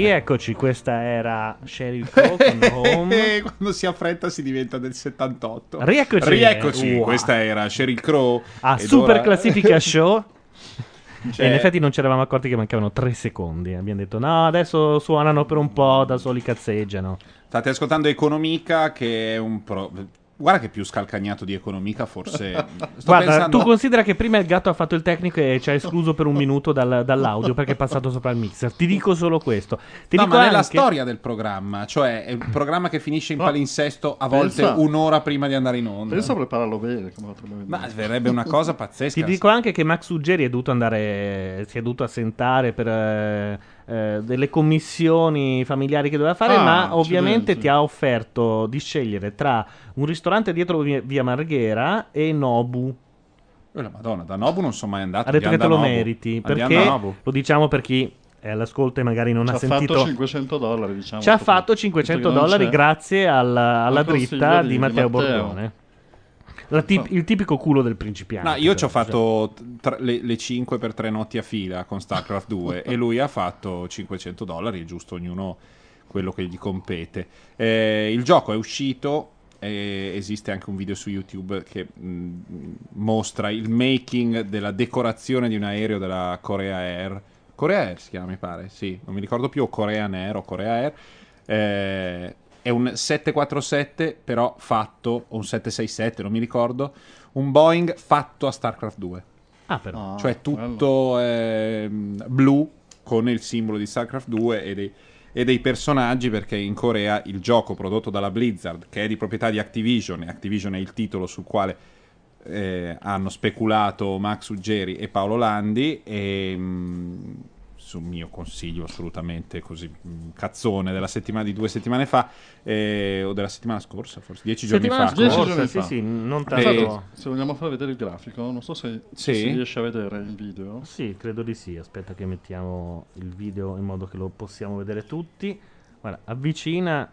Rieccoci, questa era Sheryl Crow con Home. Quando si affretta si diventa del 78. Rieccoci. Rieccoci, Wow. questa era Sheryl Crow. A ed Super ora- Classifica Show. Cioè- E in effetti non ci eravamo accorti che mancavano tre secondi. Abbiamo detto no, adesso suonano per un po', da soli cazzeggiano. State ascoltando Economica, che è un pro... Guarda che più scalcagnato di Economica, forse... Sto Guarda, pensando... tu considera che prima il gatto ha fatto il tecnico e ci ha escluso per un minuto dal- dall'audio perché è passato sopra il mixer. Ti dico solo questo. Ti no, dico ma nella anche- storia del programma, cioè è un programma che finisce in palinsesto a volte Pensa- un'ora prima di andare in onda. Pensa a prepararlo bene. Ma verrebbe una cosa pazzesca. Ti dico anche che Max Ruggeri è dovuto andare, si è dovuto assentare per eh, eh, delle commissioni familiari che doveva fare, Ah, ma ovviamente ti ha offerto di scegliere tra un ristorante dietro via, via Marghera e Nobu. Eh, la Madonna, da Nobu non sono mai andato. Ha detto che te lo meriti, perché lo diciamo per chi è all'ascolto e magari non Ci ha ha sentito... fatto 500 dollari, diciamo. Ci ha fatto che- 500 visto che non dollari c'è. grazie alla, alla dritta di- di, Matteo, Matteo. Bordone. Tip- il tipico culo del principiante. No, io ci ho però, fatto tra- le, le 5 per 3 notti a fila con StarCraft 2 e lui ha fatto 500 dollari, è giusto, ognuno quello che gli compete. Eh, il gioco è uscito, e esiste anche un video su YouTube che mh, mostra il making della decorazione di un aereo della Korea Air. Korea Air si chiama, mi pare, sì, non mi ricordo più, o Korean Air o Korea Air. Eh, è un 747 però fatto, o un 767, non mi ricordo, un Boeing fatto a StarCraft 2. Ah, però. Ah, cioè tutto ehm, blu con il simbolo di StarCraft 2 e dei, e dei personaggi perché in Corea il gioco prodotto dalla Blizzard, che è di proprietà di Activision, e Activision è il titolo sul quale eh, hanno speculato Max Ruggeri e Paolo Landi e mh, su mio consiglio assolutamente così mh, cazzone della settimana di due settimane fa eh, o della settimana scorsa forse dieci giorni Settimana fa Dieci scorsa, giorni sì, fa. sì, non Eh, tanto. Se vogliamo far vedere il grafico, non so se Sì. si riesce a vedere in video. Sì, credo di sì. Aspetta che mettiamo il video in modo che lo possiamo vedere tutti. Guarda, avvicina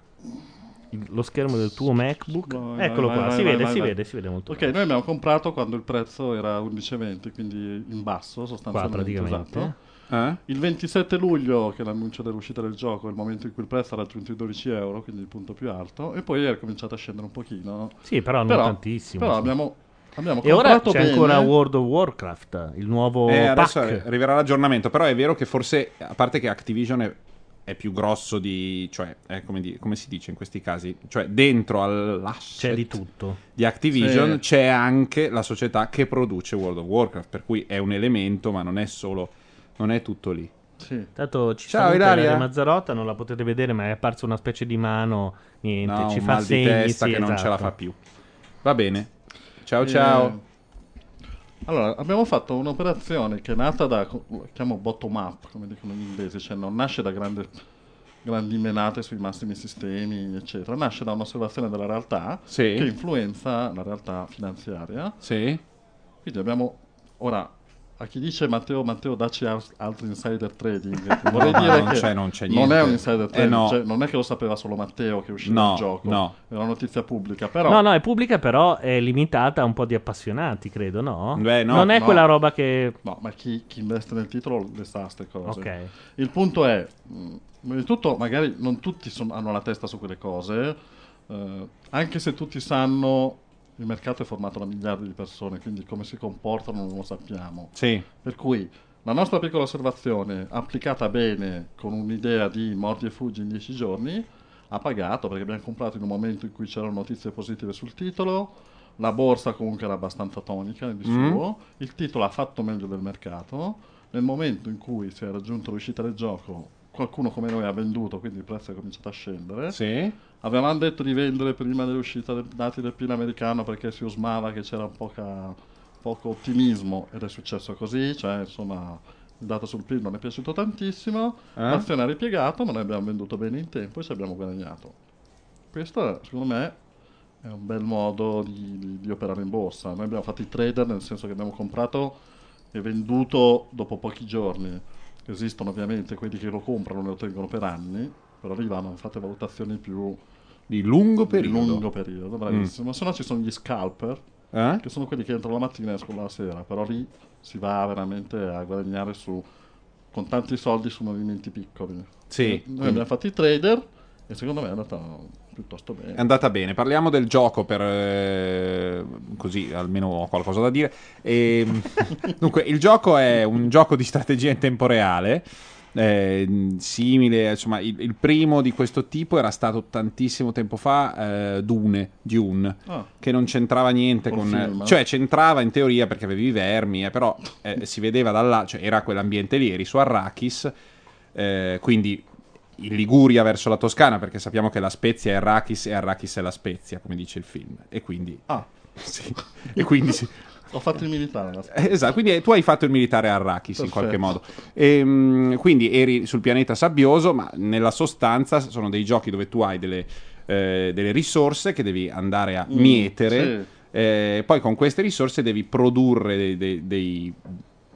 il- lo schermo del tuo MacBook. Vai, Eccolo vai, qua, vai, si vai, vede, vai, si vai. vede, si vede molto Ok, bene. noi abbiamo comprato quando il prezzo era 11,20, quindi in basso Qua sostanzialmente. praticamente. esatto. Eh? Il 27 luglio, che è l'annuncio dell'uscita del gioco, è il momento in cui il prezzo ha raggiunto i 12 euro, quindi il punto più alto, e poi è cominciato a scendere un pochino. Sì, però non Però- tantissimo. Però sì. abbiamo, abbiamo E ora c'è bene. ancora World of Warcraft, il nuovo Eh, adesso pack. arriverà l'aggiornamento, però è vero che forse, a parte che Activision è, è più grosso di, cioè, è come, di- come si dice in questi casi, cioè dentro all'asset C'è di tutto. di Activision Sì. c'è anche la società che produce World of Warcraft, per cui è un elemento, ma non è solo, non è tutto lì. Sì. Intanto ci Ciao, saluta Ilaria. Mazzarotta, non la potete vedere, ma è apparsa una specie di mano. Niente, No, ci un fa mal segni. di testa sì, che non ce la esatto. fa più. Va bene. Ciao Eh, ciao. Allora, abbiamo fatto un'operazione che è nata da, chiamo bottom up, come dicono gli inglesi, cioè non nasce da grande- grandi menate sui massimi sistemi, eccetera, nasce da un'osservazione della realtà Sì. che influenza la realtà finanziaria. Sì. Quindi abbiamo, ora, a chi dice Matteo, Matteo, dacci al- altro insider trading, vorrei No, dire non che c'è- non c'è non è un insider Eh, trading, no. cioè, non è che lo sapeva solo Matteo che è uscito No, il gioco, no. è una notizia pubblica, però... No, no, è pubblica, però è limitata a un po' di appassionati, credo, no? Beh, no, non è no. quella roba che. No, ma chi, chi investe nel titolo le sa queste cose. Ok. Il punto è, mh, prima di tutto, magari non tutti son- hanno la testa su quelle cose, eh, anche se tutti sanno, il mercato è formato da miliardi di persone, quindi come si comportano non lo sappiamo. Sì. Per cui la nostra piccola osservazione, applicata bene con un'idea di mordi e fuggi in 10 giorni, ha pagato perché abbiamo comprato in un momento in cui c'erano notizie positive sul titolo, la borsa comunque era abbastanza tonica di Mm. suo, il titolo ha fatto meglio del mercato, nel momento in cui si è raggiunto l'uscita del gioco qualcuno come noi ha venduto, quindi il prezzo è cominciato a scendere. Sì. Avevamo detto di vendere prima dell'uscita dei dati del PIL americano perché si usmava che c'era poca, poco ottimismo ed è successo così, cioè insomma il dato sul PIL non è piaciuto tantissimo, Eh? l'azione ha ripiegato ma noi abbiamo venduto bene in tempo e ci abbiamo guadagnato. Questo secondo me è un bel modo di, di- di operare in borsa. Noi abbiamo fatto i trader nel senso che abbiamo comprato e venduto dopo pochi giorni. Esistono ovviamente quelli che lo comprano e lo tengono per anni, però lì vanno fatte valutazioni più Di lungo di periodo. Mm. lungo periodo, bravissimo. Se no ci sono gli scalper, Eh? che sono quelli che entrano la mattina e escono la sera, però lì si va veramente a guadagnare su con tanti soldi su movimenti piccoli. Sì. Noi abbiamo fatto i trader e secondo me è andata piuttosto bene. È andata bene. Parliamo del gioco per eh, così almeno ho qualcosa da dire. E, dunque, il gioco è un gioco di strategia in tempo reale. Eh, simile, insomma, il, il primo di questo tipo era stato tantissimo tempo fa, eh, Dune, Dune, Ah. che non c'entrava niente Col con, film, eh? cioè c'entrava in teoria perché avevi i vermi, eh, però eh, si vedeva da là, cioè era quell'ambiente lì, eri su Arrakis, eh, quindi in Liguria verso la Toscana, perché sappiamo che la Spezia è Arrakis e Arrakis è la Spezia, come dice il film. E quindi... Ah, sì. E quindi sì. Ho fatto il militare. Eh, Esatto, quindi eh, tu hai fatto il militare a Arrakis in Perfetto. qualche modo. Ehm, quindi eri sul pianeta sabbioso, ma nella sostanza sono dei giochi dove tu hai delle, eh, delle risorse che devi andare a Mm, mietere. sì. eh, poi con queste risorse devi produrre dei, dei- dei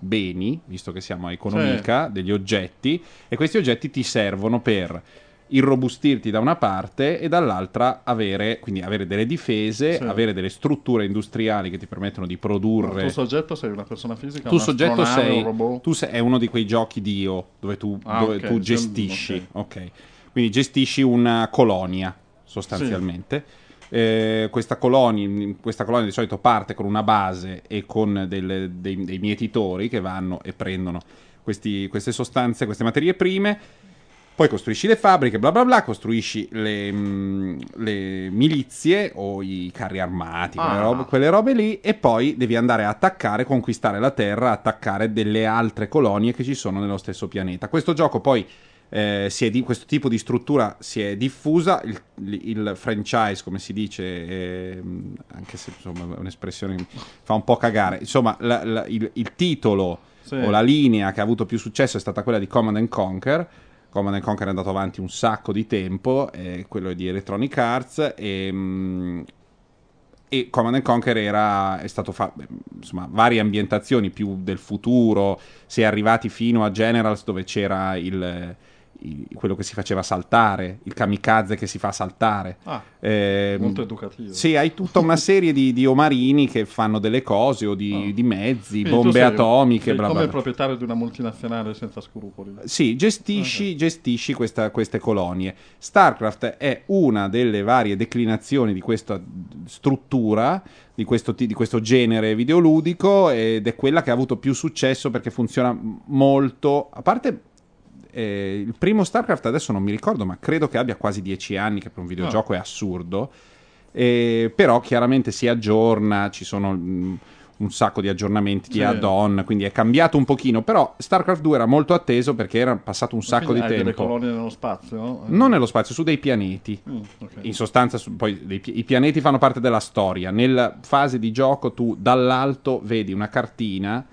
beni, visto che siamo a economica, degli oggetti, e questi oggetti ti servono per irrobustirti da una parte e dall'altra avere, quindi avere delle difese, Sì. avere delle strutture industriali che ti permettono di produrre. Tu soggetto sei una persona fisica? Tu soggetto sei, un robot? tu sei è uno di quei giochi Dio dove tu, Ah, dove ok, tu sì, gestisci, ok. Quindi gestisci una colonia sostanzialmente. Eh, questa, colonia, questa colonia di solito parte con una base e con delle- dei, dei mietitori che vanno e prendono questi- queste sostanze, queste materie prime. Poi costruisci le fabbriche, bla bla bla, costruisci le, mm, le milizie o i carri armati, quelle, Ah. robe, quelle robe lì, e poi devi andare a attaccare, conquistare la Terra, attaccare delle altre colonie che ci sono nello stesso pianeta. Questo gioco poi eh, di- questo tipo di struttura si è diffusa, il, il franchise, come si dice, ehm, anche se insomma è un'espressione che fa un po' cagare, insomma la- la- il, il titolo Sì. o la linea che ha avuto più successo è stata quella di Command and Conquer. Command and Conquer è andato avanti un sacco di tempo, eh, quello di Electronic Arts e, mm, e Command and Conquer era, è stato fatto insomma varie ambientazioni più del futuro, si è arrivati fino a Generals dove c'era il- quello che si faceva saltare, il kamikaze che si fa saltare. Ah, Eh, molto educativo. sì, hai tutta una serie di, di omarini che fanno delle cose o di, di mezzi, Quindi bombe sei- atomiche, sei bla come bla il bla. proprietario di una multinazionale senza scrupoli. Sì, gestisci, gestisci questa- queste colonie. StarCraft è una delle varie declinazioni di questa struttura, di questo, di questo genere videoludico, ed è quella che ha avuto più successo perché funziona molto. A parte eh, il primo StarCraft, adesso non mi ricordo, ma credo che abbia quasi dieci anni, che per un videogioco è assurdo. Eh, però chiaramente si aggiorna, ci sono mm, un sacco di aggiornamenti di Sì. add-on, quindi è cambiato un pochino, però StarCraft 2 era molto atteso perché era passato un sacco di hai delle tempo. colonie nello spazio, no? Non nello spazio, su dei pianeti. Mm, ok. In sostanza, su- poi dei i pianeti fanno parte della storia. Nella fase di gioco, tu dall'alto vedi una cartina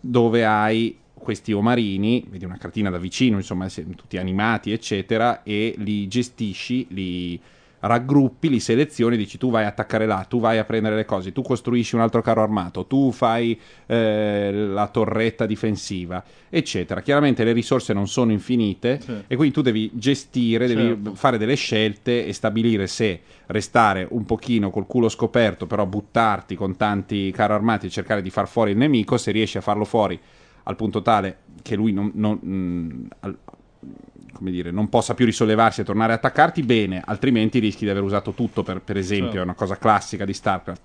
dove hai questi omarini, vedi una cartina da vicino, insomma, tutti animati, eccetera, e li gestisci, li raggruppi, li selezioni, dici tu vai a attaccare là, tu vai a prendere le cose, tu costruisci un altro carro armato, tu fai eh, la torretta difensiva, eccetera. Chiaramente le risorse non sono infinite Sì. e quindi tu devi gestire, devi Certo. fare delle scelte e stabilire se restare un pochino col culo scoperto, però buttarti con tanti carri armati e cercare di far fuori il nemico, se riesci a farlo fuori al punto tale che lui non, non- mm, al- come dire, non possa più risollevarsi e tornare a attaccarti, bene, altrimenti rischi di aver usato tutto, per, per esempio, Certo. è una cosa classica di StarCraft.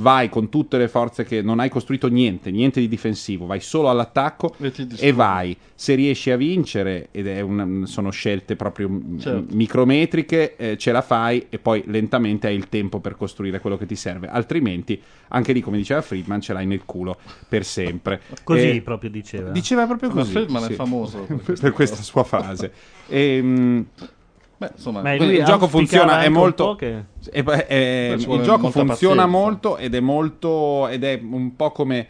Vai con tutte le forze che non hai costruito niente, niente di difensivo, vai solo all'attacco E e vai. Se riesci a vincere, ed è una- sono scelte proprio Certo. micrometriche, eh, ce la fai e poi lentamente hai il tempo per costruire quello che ti serve. Altrimenti, anche lì, come diceva Friedman, ce l'hai nel culo per sempre. Così Eh, proprio diceva. Diceva proprio Ma così. Friedman sì. è famoso per per, questa sua frase. Ehm, Beh, insomma, Ma il gioco funziona, è molto- che- Beh, ci vuole il gioco funziona pazienza. molto ed è molto ed è un po' come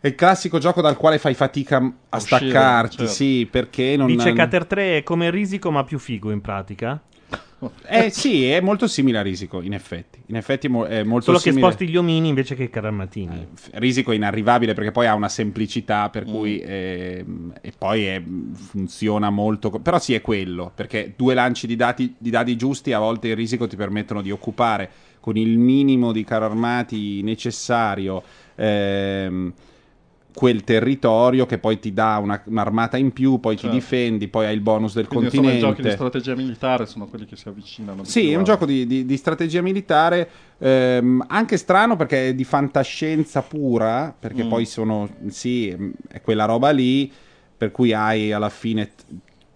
è il classico gioco dal quale fai fatica a Uscire, staccarti, certo. sì, perché non Dice Cater 3 è come Risico ma più figo in pratica. Eh sì, è molto simile a Risico, in effetti. In effetti è mo- è molto Solo che simile. sposti gli omini invece che i carramatini. F- Risico è inarrivabile perché poi ha una semplicità per cui Mm. ehm, e poi è- funziona molto co- però sì è quello perché due lanci di, dati- di dadi giusti a volte in Risico ti permettono di occupare con il minimo di carro armati necessario ehm, quel territorio che poi ti dà una- un'armata in più, poi Certo. ti difendi, poi hai il bonus del Quindi insomma i continente. giochi di strategia militare sono quelli che si avvicinano. Sì, è un gioco di, di- di strategia militare, ehm, anche strano perché è di fantascienza pura, perché Mm. poi sono, sì, è quella roba lì, per cui hai alla fine t-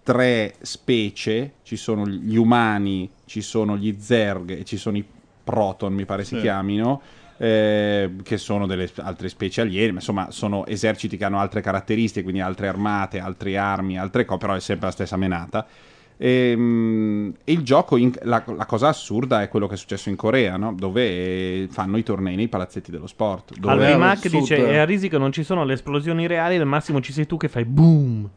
tre specie, ci sono gli umani, ci sono gli zerg e ci sono i proton, mi pare si Sì. chiamino, eh, che sono delle altre specie aliene, ma insomma sono eserciti che hanno altre caratteristiche, quindi altre armate, altre armi, altre cose, però è sempre la stessa menata. E, il gioco, in- la, la cosa assurda è quello che è successo in Corea, no? dove eh, fanno i tornei nei palazzetti dello sport. Dove Alvin al Mac dice: E a risico non ci sono le esplosioni reali, al massimo ci sei tu che fai boom.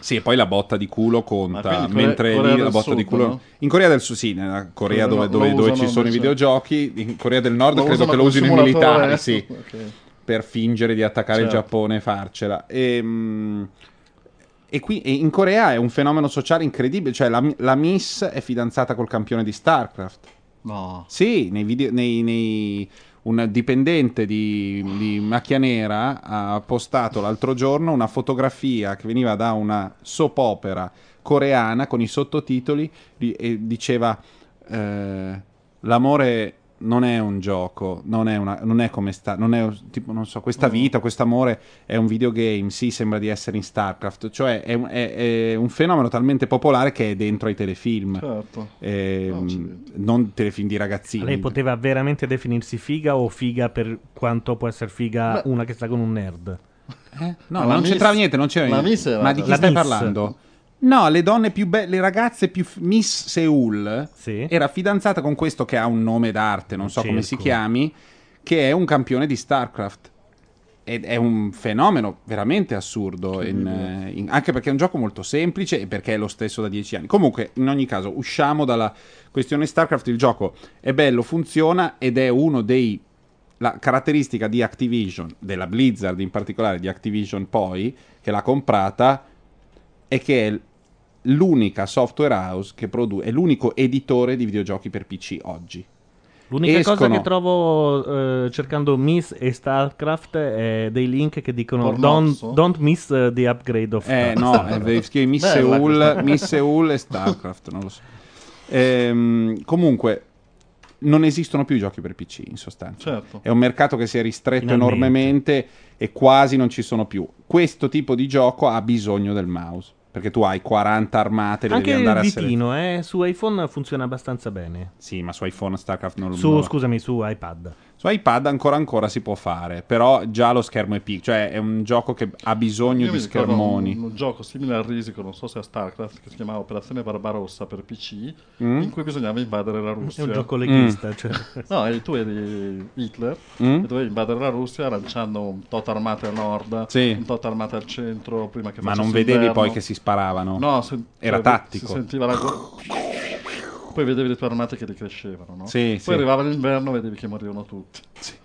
Sì, e poi la botta di culo conta, Corea- mentre Corea lì la botta di Sud, culo... no? In Corea del Sud, sì, nella Corea dove, lo- dove- dove ci sono i videogiochi, in Corea del Nord Lo credo che lo usino i militari, eh? sì, Ok. per fingere di attaccare il Certo. Giappone e farcela. E, e qui e in Corea è un fenomeno sociale incredibile, cioè la, la Miss è fidanzata col campione di StarCraft. No. Sì, nei video, nei, nei- un dipendente di, di Macchia Nera ha postato l'altro giorno una fotografia che veniva da una soap opera coreana con i sottotitoli e diceva eh, l'amore non è un gioco, non è, una, non è come sta, non è tipo, non so, questa vita, questo amore è un videogame, sì, sembra di essere in StarCraft, cioè è, un- è- è un fenomeno talmente popolare che è dentro ai telefilm. Certo. No, accidenti. non telefilm di ragazzini. Lei poteva veramente definirsi figa o figa per quanto può essere figa Beh. una che sta con un nerd? Eh? No, Ma non Miss- c'entrava niente, non c'era niente. Ma di chi La stai Miss. parlando? No, le donne più belle, le ragazze più f- Miss Seoul Sì. era fidanzata con questo che ha un nome d'arte, non so come si circo. chiami, che è un campione di StarCraft. Ed è un fenomeno veramente assurdo, in, in- anche perché è un gioco molto semplice e perché è lo stesso da dieci anni. Comunque, in ogni caso, usciamo dalla questione StarCraft. Il gioco è bello, funziona ed è uno dei. La caratteristica di Activision, della Blizzard in particolare, di Activision poi, che l'ha comprata, è che è l'unica software house che produce, è l'unico editore di videogiochi per PC oggi. L'unica cosa Escono- che trovo eh, cercando Miss e StarCraft è dei link che dicono don't, don't miss uh, the upgrade of Eh, Starcraft." no, è devi scrivere Miss Seoul. Miss Seoul e StarCraft, non lo so. Ehm, comunque, non esistono più i giochi per PC, in sostanza. Certo. È un mercato che si è ristretto Finalmente. enormemente e quasi non ci sono più. Questo tipo di gioco ha bisogno del mouse, perché tu hai 40 armate, le Anche devi il andare a selezionare. ditino eh, su iPhone funziona abbastanza bene. Sì, ma su iPhone StarCraft non Su, non- scusami, su iPad. Su iPad ancora ancora si può fare, però già lo schermo è piccolo, cioè è un gioco che ha bisogno Io di schermoni. Un, un gioco simile al Risico, non so se a StarCraft, che si chiamava Operazione Barbarossa per PC, Mm? in cui bisognava invadere la È Russia. un gioco leghista. cioè. No, e tu eri Hitler Mm? e dovevi invadere la Russia lanciando un tot armate a nord, Sì. un tot armate al centro, prima che Ma non vedevi inverno. poi che si sparavano? No, sen- Era cioè, tattico. Si sentiva la Poi vedevi le tue armate che decrescevano, no? Sì, Poi sì. arrivava l'inverno e vedevi che morivano tutti.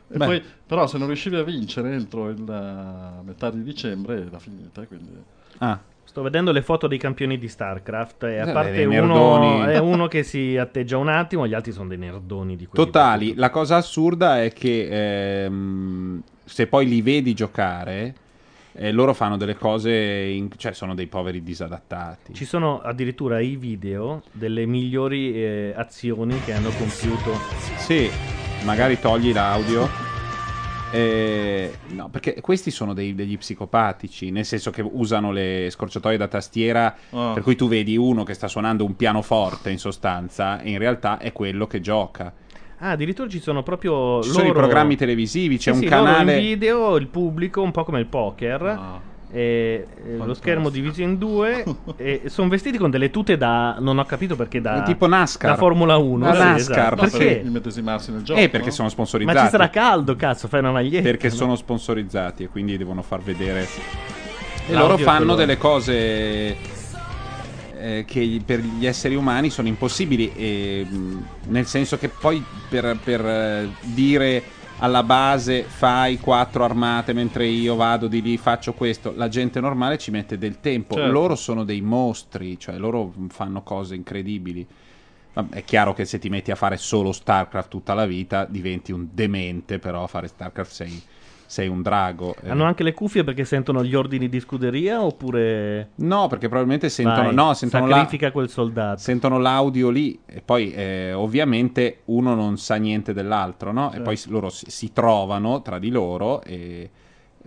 E Beh. poi, però, se non riuscivi a vincere entro il eh, metà di dicembre era finita. Quindi... Ah, Sto vedendo le foto dei campioni di StarCraft e a Eh, parte uno, è uno che si atteggia un attimo, gli altri sono dei nerdoni di quelli totali. La cosa assurda è che ehm, se poi li vedi giocare, eh, loro fanno delle cose, in- cioè sono dei poveri disadattati. Ci sono addirittura i video delle migliori eh, azioni che hanno compiuto. Sì, magari togli l'audio. Eh, no, perché questi sono dei- degli psicopatici, nel senso che usano le scorciatoie da tastiera, Ah. per cui tu vedi uno che sta suonando un pianoforte in sostanza, e in realtà è quello che gioca. Ah, addirittura ci sono proprio Ci loro... sono i programmi televisivi, c'è Sì, un sì, canale. in video, il pubblico, un po' come il poker. Ah. e, lo schermo diviso in due e sono vestiti con delle tute da non ho capito perché da Tipo NASCAR. da Formula 1 Da sì, NASCAR, esatto. No, perché per immedesimarsi nel gioco. Eh, perché no? sono ma sponsorizzati. ci sarà caldo cazzo fai una maglietta perché no? sono sponsorizzati e quindi devono far vedere. E loro fanno delle cose eh, che per gli esseri umani sono impossibili, e, nel senso che poi per, per, eh, dire alla base fai quattro armate mentre io vado di lì, faccio questo, la gente normale ci mette del tempo. Certo. Loro sono dei mostri, cioè loro fanno cose incredibili. È chiaro che se ti metti a fare solo StarCraft tutta la vita diventi un demente, però a fare StarCraft sei, sei un drago. eh. Hanno anche le cuffie perché sentono gli ordini di scuderia oppure... No, perché probabilmente sentono, Vai, no, sentono, la- sacrifica quel soldato. sentono l'audio lì e poi eh, ovviamente uno non sa niente dell'altro, no? E Certo. poi loro si, si trovano tra di loro e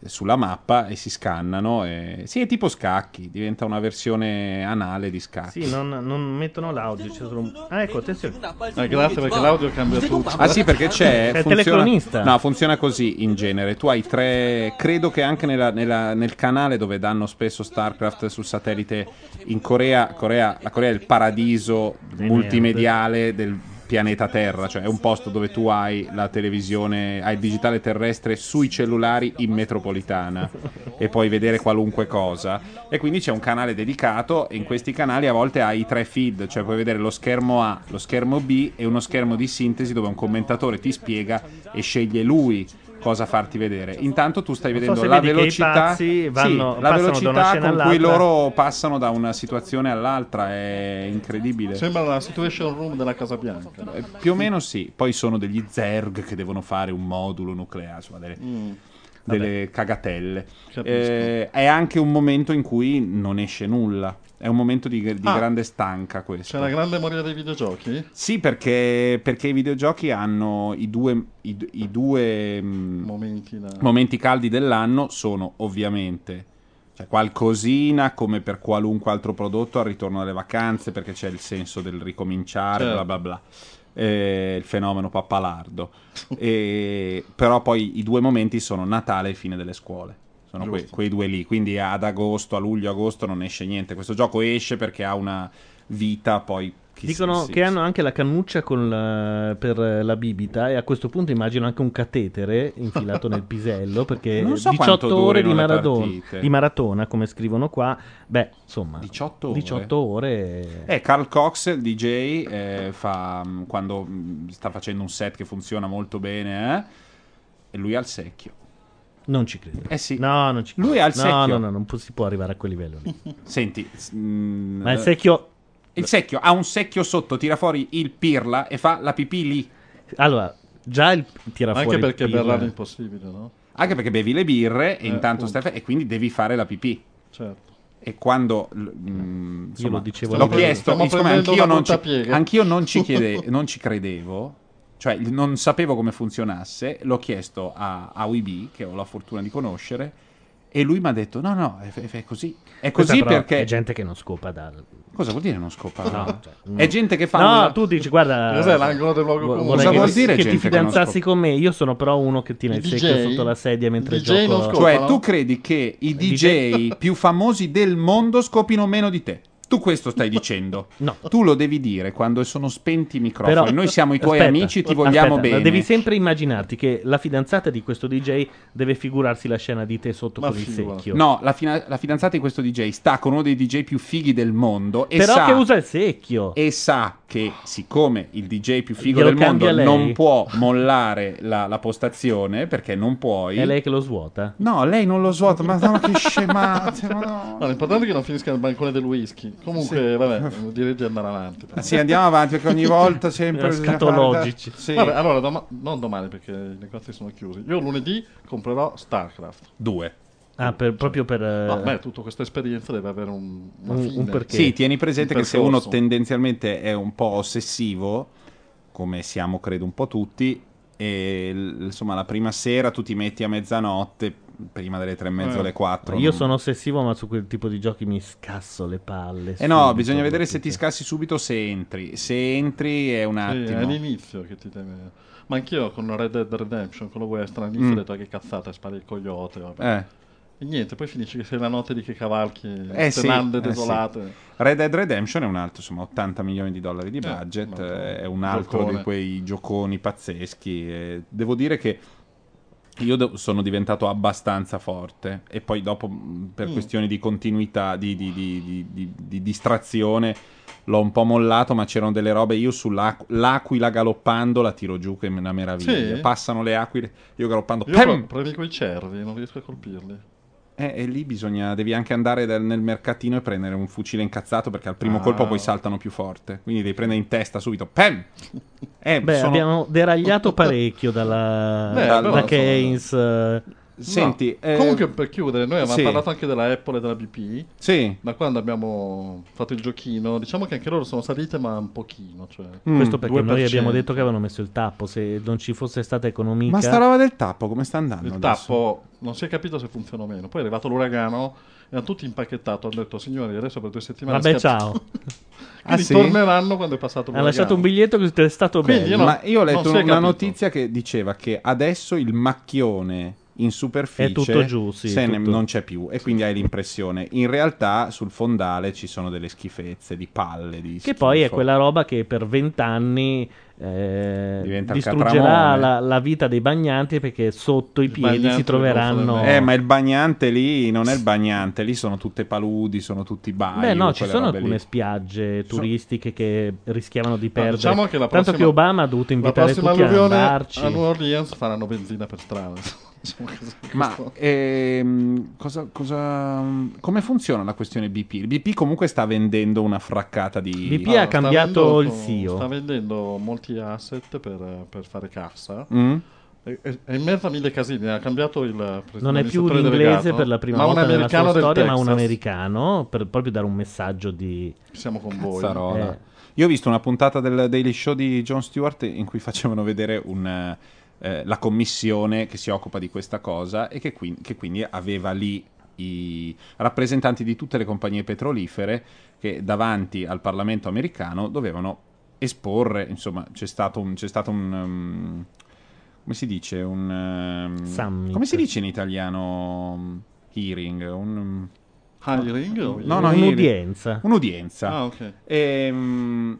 sulla mappa e si scannano. E... Sì, è tipo scacchi, diventa una versione anale di scacchi. Sì, non, non mettono l'audio, c'è solo un... Ah, ecco, attenzione. Eh, grazie perché l'audio cambia tutto. Ah sì, perché c'è. È funziona- telecronista. No, funziona così in genere. Tu hai tre. Credo che anche nella- nella- nel canale dove danno spesso StarCraft sul satellite in Corea. Corea la Corea è il paradiso multimediale del pianeta Terra, cioè è un posto dove tu hai la televisione, hai il digitale terrestre sui cellulari in metropolitana e puoi vedere qualunque cosa. E quindi c'è un canale dedicato e in questi canali a volte hai i tre feed, cioè puoi vedere lo schermo A, lo schermo B e uno schermo di sintesi dove un commentatore ti spiega e sceglie lui cosa farti vedere. Intanto tu stai so vedendo se la velocità, vanno- sì, la velocità con cui loro passano da una situazione all'altra è incredibile. Sembra la situation room della Casa Bianca. Eh, Più o meno sì, poi sono degli zerg che devono fare un modulo nucleare, insomma, delle, Mm. delle cagatelle. Eh, è anche un momento in cui non esce nulla, è un momento di, di Ah. grande stanca questo. C'è la grande moria dei videogiochi? Sì, perché, perché i videogiochi hanno i due, i, i due mm, Momenti da... momenti caldi dell'anno sono ovviamente cioè, qualcosina come per qualunque altro prodotto al ritorno dalle vacanze perché c'è il senso del ricominciare Certo. bla bla bla Eh, il fenomeno pappalardo E- però poi i due momenti sono Natale e fine delle scuole sono que- quei due lì. Quindi ad agosto a luglio agosto non esce niente. Questo gioco esce perché ha una vita poi chi Dicono si- che hanno anche la cannuccia con la- per la bibita e a questo punto immagino anche un catetere infilato nel pisello perché Non so 18 quanto ore di, partite. di maratona come scrivono qua. Beh insomma 18 ore? 18 ore. Eh, Carl Cox, il DJ, eh, fa, mh, quando mh, sta facendo un set che funziona molto bene, eh, e lui ha il secchio. Non ci credo Eh sì. no non ci Lui ha il no, secchio. no no non pu- si può arrivare a quel livello lì Senti, mh, ma il secchio il secchio ha un secchio sotto, tira fuori il pirla e fa la pipì lì. allora già il tira Anche fuori il perché pirla. Berlano è impossibile, no? Anche perché bevi le birre e Eh, intanto stai e quindi devi fare la pipì. Certo. E quando mh, insomma, lo dicevo l'ho chiesto, prendendo anch'io non, ci, anch'io non ci chiede- non ci credevo, cioè non sapevo come funzionasse, l'ho chiesto a, a WeB, che ho la fortuna di conoscere, e lui mi ha detto: no, no, è, è- così. È così perché. è gente che non scopa dal Cosa vuol dire non scopa? No, cioè, no. È gente che fa. No, una- tu dici, guarda. Cos'è l'angolo del luogo comune? Cosa che, vuol dire che gente ti che non fidanzassi con me? Io sono però uno che tiene I il secchio DJ? sotto la sedia mentre DJ non gioco. scopano? Cioè, tu credi che i DJ più famosi del mondo scopino meno di te? Tu questo stai dicendo? No. Tu lo devi dire quando sono spenti i microfoni. Però- Noi siamo i tuoi aspetta, amici, ti vogliamo aspetta, bene. Devi sempre immaginarti che la fidanzata di questo DJ deve figurarsi la scena di te sotto Ma con il figurati. secchio. No, la, fina- la fidanzata di questo DJ sta con uno dei DJ più fighi del mondo e però sa, che usa il secchio. e sa che siccome il DJ più figo Glielo del mondo lei? non può mollare la, la postazione perché non puoi. È lei che lo svuota. No, lei non lo svuota, ma no, che scemate, ma no. No, l'importante è che non finisca nel bancone del whisky. Comunque, vabbè, direi di andare avanti. Ah, Sì, andiamo avanti perché ogni volta sempre Scatologici. Sì. Vabbè, allora, doma- non domani perché i negozi sono chiusi. Io lunedì comprerò StarCraft. Due. Ah, per- proprio per. No, beh, tutta questa esperienza deve avere un, Un- un perché. Sì, tieni presente Un che se uno tendenzialmente è un po' ossessivo, come siamo credo un po' tutti, e insomma la prima sera tu ti metti a mezzanotte, prima delle tre e mezzo Eh. alle quattro. Io non- sono ossessivo, ma su quel tipo di giochi mi scasso le palle. Eh no, bisogna vedere se ti scassi subito se entri. Se entri è un Sì, attimo. è l'inizio che ti deve... Ma anch'io con Red Dead Redemption, con lo western, all'inizio Mm. ho detto "Ah, che cazzata, spari il coyote. vabbè." Eh. E niente, poi finisce che sei la notte di che cavalchi, Eh sì, eh sì. desolate. Red Dead Redemption è un altro, insomma, 80 milioni di dollari di Eh, budget, eh, è un altro giocone. di quei gioconi pazzeschi. e devo dire che io de- sono diventato abbastanza forte e poi dopo, mh, per Mm. questioni di continuità, di, di- di- di- di- di distrazione, l'ho un po' mollato, ma c'erano delle robe, io sull'aquila galoppando la tiro giù che è una meraviglia. Sì? Passano le aquile, io galoppando... Io pam! premi quei cervi, non riesco a colpirli. Eh, e lì bisogna, devi anche andare dal- nel mercatino e prendere un fucile incazzato perché al primo Ah. colpo poi saltano più forte. Quindi devi prendere in testa subito. Pam! Eh, Beh, sono- abbiamo deragliato parecchio dalla, Beh, da però, insomma- Eh, No. Senti, eh, comunque per chiudere, noi avevamo sì. parlato anche della Apple e della BP. Sì. Da quando abbiamo fatto il giochino, diciamo che anche loro sono salite, ma un pochino. Cioè Questo perché noi 2%. abbiamo detto che avevano messo il tappo. Se non ci fosse stata economica, Ma sta roba del tappo come sta andando? Il adesso? tappo non si è capito se funziona o meno. Poi è arrivato l'uragano e hanno tutti impacchettato. Hanno detto, signori, adesso per due settimane. Vabbè, scappa- ciao. Quindi Ah, sì? torneranno quando è passato ha l'uragano. lasciato un biglietto che è stato io no- Ma io ho letto una capito. notizia che diceva che adesso il macchione in superficie È tutto giù, sì, se ne- tutto. non c'è più e quindi hai l'impressione. In realtà sul fondale ci sono delle schifezze di palle. Di Che poi è schifo. quella roba che per vent'anni eh, distruggerà la, la vita dei bagnanti perché sotto i piedi si troveranno. Eh, ma il bagnante lì non è il bagnante, lì sono tutte paludi, sono tutti bai. Beh, no, ci sono alcune lì. spiagge turistiche che rischiavano di Ma perdere. diciamo che la Tanto prossima- che Obama ha dovuto invitare prossima tutti alluvione andarci. a New Orleans faranno benzina per strada. Diciamo. Ma ehm, cosa, cosa- come funziona la questione BP? Il BP comunque sta vendendo una fraccata di... BP Ah, ha cambiato vendendo- il CEO. Sta vendendo molti asset per, per fare cassa. Mm? È, è- è in mezzo a mille casini. Ha cambiato il Non è più l'inglese delegato, per la prima ma un volta nella americano sua del storia, ma un Texas. americano per proprio dare un messaggio di. Siamo con voi. Cazzarola. Eh. Io ho visto una puntata del Daily Show di Jon Stewart in cui facevano vedere un, eh, la commissione che si occupa di questa cosa e che, qui- che quindi aveva lì i rappresentanti di tutte le compagnie petrolifere che davanti al Parlamento americano dovevano esporre, insomma, c'è stato un... C'è stato un um, come si dice? Un... um, come si dice in italiano? um, Hearing? Un, um, Hiring? o- No, no, Un'udienza. Un'udienza. Ah, ok. Ehm,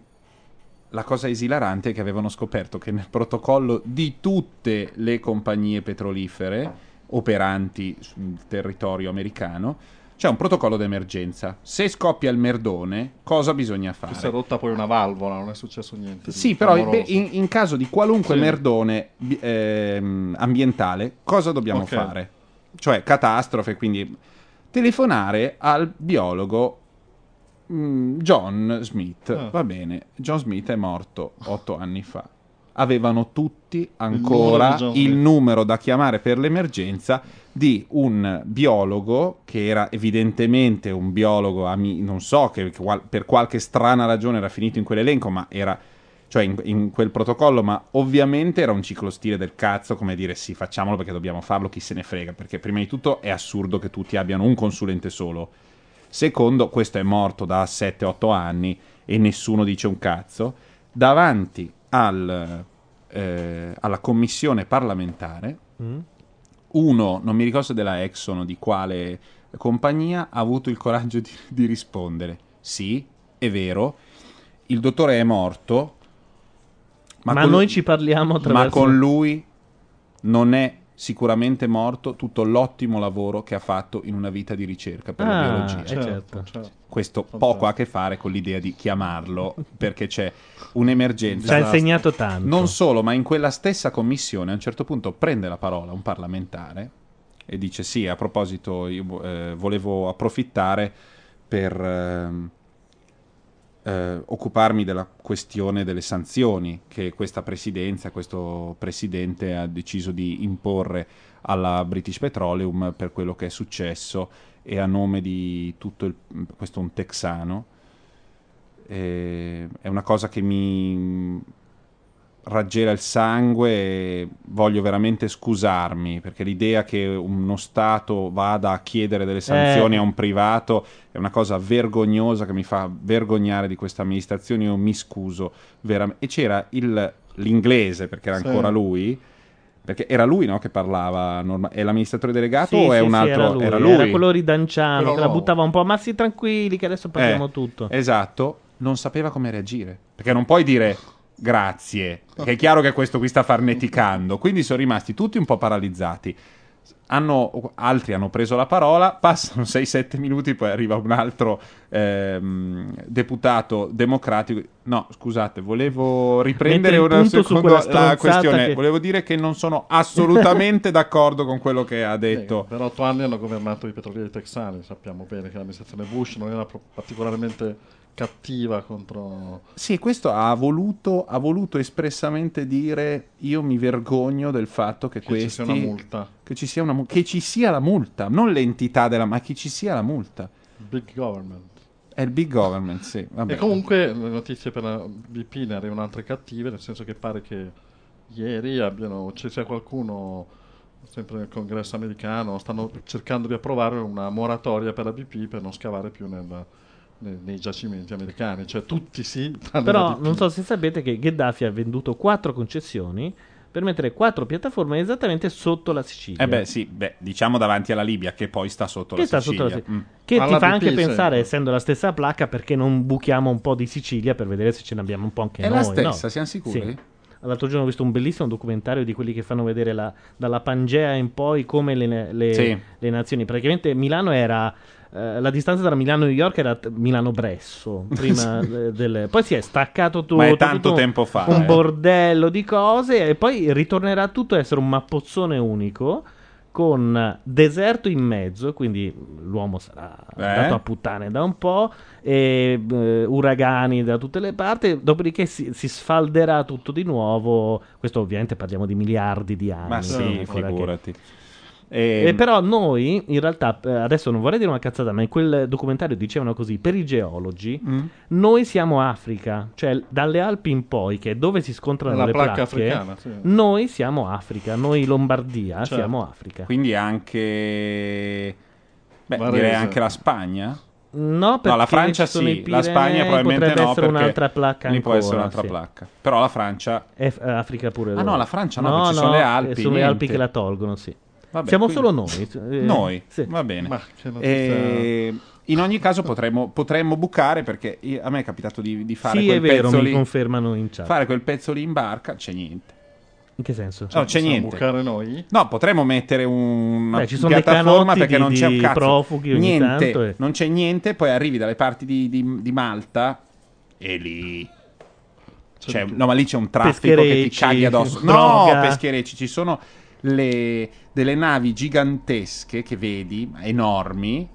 la cosa esilarante è che avevano scoperto che nel protocollo di tutte le compagnie petrolifere operanti sul territorio americano c'è un protocollo d'emergenza. Se scoppia il merdone, cosa bisogna Si è fare? rotta poi una valvola, non è successo niente. Sì, però in, in caso di qualunque Sì. merdone ehm, ambientale, cosa dobbiamo Ok. fare? Cioè, catastrofe, quindi telefonare al biologo mm, John Smith. Ah. Va bene, John Smith è morto otto anni fa. Avevano tutti ancora il Smith. numero da chiamare per l'emergenza di un biologo che era evidentemente un biologo, ami- non so, che per qualche strana ragione era finito in quell'elenco, ma era cioè in, in quel protocollo, ma ovviamente era un ciclostile del cazzo, come dire sì, facciamolo perché dobbiamo farlo, chi se ne frega, perché prima di tutto è assurdo che tutti abbiano un consulente solo. Secondo, questo è morto da 7-8 anni e nessuno dice un cazzo. Davanti al, eh, alla commissione parlamentare, Mm? uno, non mi ricordo se della Exxon o di quale compagnia, ha avuto il coraggio di, di rispondere: Sì, è vero, il dottore è morto, Ma, con- noi ci parliamo ma attraverso. con lui non è sicuramente morto tutto l'ottimo lavoro che ha fatto in una vita di ricerca per la Ah, biologia. eh, certo. certo. Questo Fantastico. poco ha a che fare con l'idea di chiamarlo perché c'è un'emergenza. Ci ha insegnato tanto. Non solo, ma in quella stessa commissione a un certo punto prende la parola un parlamentare e dice sì, a proposito, io eh, volevo approfittare per ehm, eh, occuparmi della questione delle sanzioni che questa presidenza, questo presidente ha deciso di imporre alla British Petroleum per quello che è successo e a nome di tutto il... questo è un texano. Eh, è una cosa che mi raggela il sangue e voglio veramente scusarmi perché l'idea che uno Stato vada a chiedere delle sanzioni Eh. a un privato è una cosa vergognosa che mi fa vergognare di questa amministrazione. Io mi scuso veramente. E c'era il- l'inglese perché era Sì. ancora lui. Perché era lui no, che parlava. norma- è l'amministratore delegato Sì, o è sì, un sì, altro? era lui, Era lui. era quello ridanciano Quello che la buttava un po'. Ma sì, tranquilli, che adesso parliamo Eh, tutto. Esatto, non sapeva come reagire. Perché non puoi dire grazie, perché è chiaro che questo qui sta farneticando. Quindi sono rimasti tutti un po' paralizzati. Hanno- altri hanno preso la parola, passano 6-7 minuti, poi arriva un altro ehm, deputato democratico. No, scusate, volevo riprendere Mette il un punto su secondo quella la questione. che- Volevo dire che non sono assolutamente d'accordo con quello che ha detto. Per otto anni hanno governato i petrolieri texani, sappiamo bene che l'amministrazione Bush non era particolarmente cattiva contro... Sì, questo ha voluto, ha voluto espressamente dire io mi vergogno del fatto che, Che questi... ci sia una multa. Che ci sia, una che ci sia la multa, non l'entità della... ma che ci sia la multa. Big government. È il big government, sì. Vabbè. E comunque le notizie per la BP ne arrivano altre cattive, nel senso che pare che ieri abbiano, ci sia qualcuno, sempre nel congresso americano, stanno cercando di approvare una moratoria per la BP per non scavare più nel- nei, giacimenti americani. Cioè tutti sì, Però non so se sapete che Gheddafi ha venduto quattro concessioni per mettere quattro piattaforme esattamente sotto la Sicilia. Eh beh, sì, beh, diciamo davanti alla Libia, che poi sta sotto Che la sta Sicilia. sotto la Sicilia. Mm. Che Alla ti fa BP anche pensare, sempre. essendo la stessa placca, perché non buchiamo un po' di Sicilia per vedere se ce ne abbiamo un po' anche È noi. la stessa, no? siamo sicuri? Sì. L'altro giorno ho visto un bellissimo documentario di quelli che fanno vedere la- dalla Pangea in poi come le, le- Sì. le nazioni. Praticamente Milano era. Eh, la distanza tra Milano e New York era t- Milano-Bresso. Prima de- del- poi si è staccato tutto. Ma è tanto tutto tempo fa, Un eh. bordello di cose. E poi ritornerà tutto a essere un mappozzone unico. Con deserto in mezzo, quindi l'uomo sarà Eh? andato a puttane da un po', e eh, uragani da tutte le parti, dopodiché si, si sfalderà tutto di nuovo. Questo ovviamente parliamo di miliardi di anni. Ma sì, ancora che- figurati. E E, però noi, in realtà, eh, adesso non vorrei dire una cazzata, ma in quel documentario dicevano così, per i geologi, Mm. noi siamo Africa, cioè dalle Alpi in poi, che è dove si scontrano La le placca placche, africana, sì. noi siamo Africa, noi Lombardia Certo. siamo Africa. quindi anche... Beh, Varese. direi anche la Spagna. No, perché No, la Francia ci sono sì, i la Spagna probabilmente potrebbe no, essere perché un'altra placca ancora. può essere un'altra sì. placca. Però la Francia... È F- Africa pure Ah, loro. no, la Francia no, perché ci sono le Alpi, eh, Sono le Alpi che la tolgono, sì. Vabbè, Siamo quindi- solo noi. eh, Noi, sì. va bene. Ma che notizia- E in ogni caso potremmo, potremmo bucare perché io- a me è capitato di, di fare Sì, quel è vero, pezzo mi lì. confermano in chat. Fare quel pezzo lì in barca, c'è niente. In che senso? No, c'è niente. bucare noi? No, potremmo mettere un- una Beh, ci sono piattaforma perché di- non c'è un cazzo. profughi ogni niente, tanto e- non c'è niente, poi arrivi dalle parti di, di- di Malta e lì c'è, no, ma lì c'è un traffico che ti caghi addosso. No, pescherecci, ci sono le- delle navi gigantesche che vedi, enormi,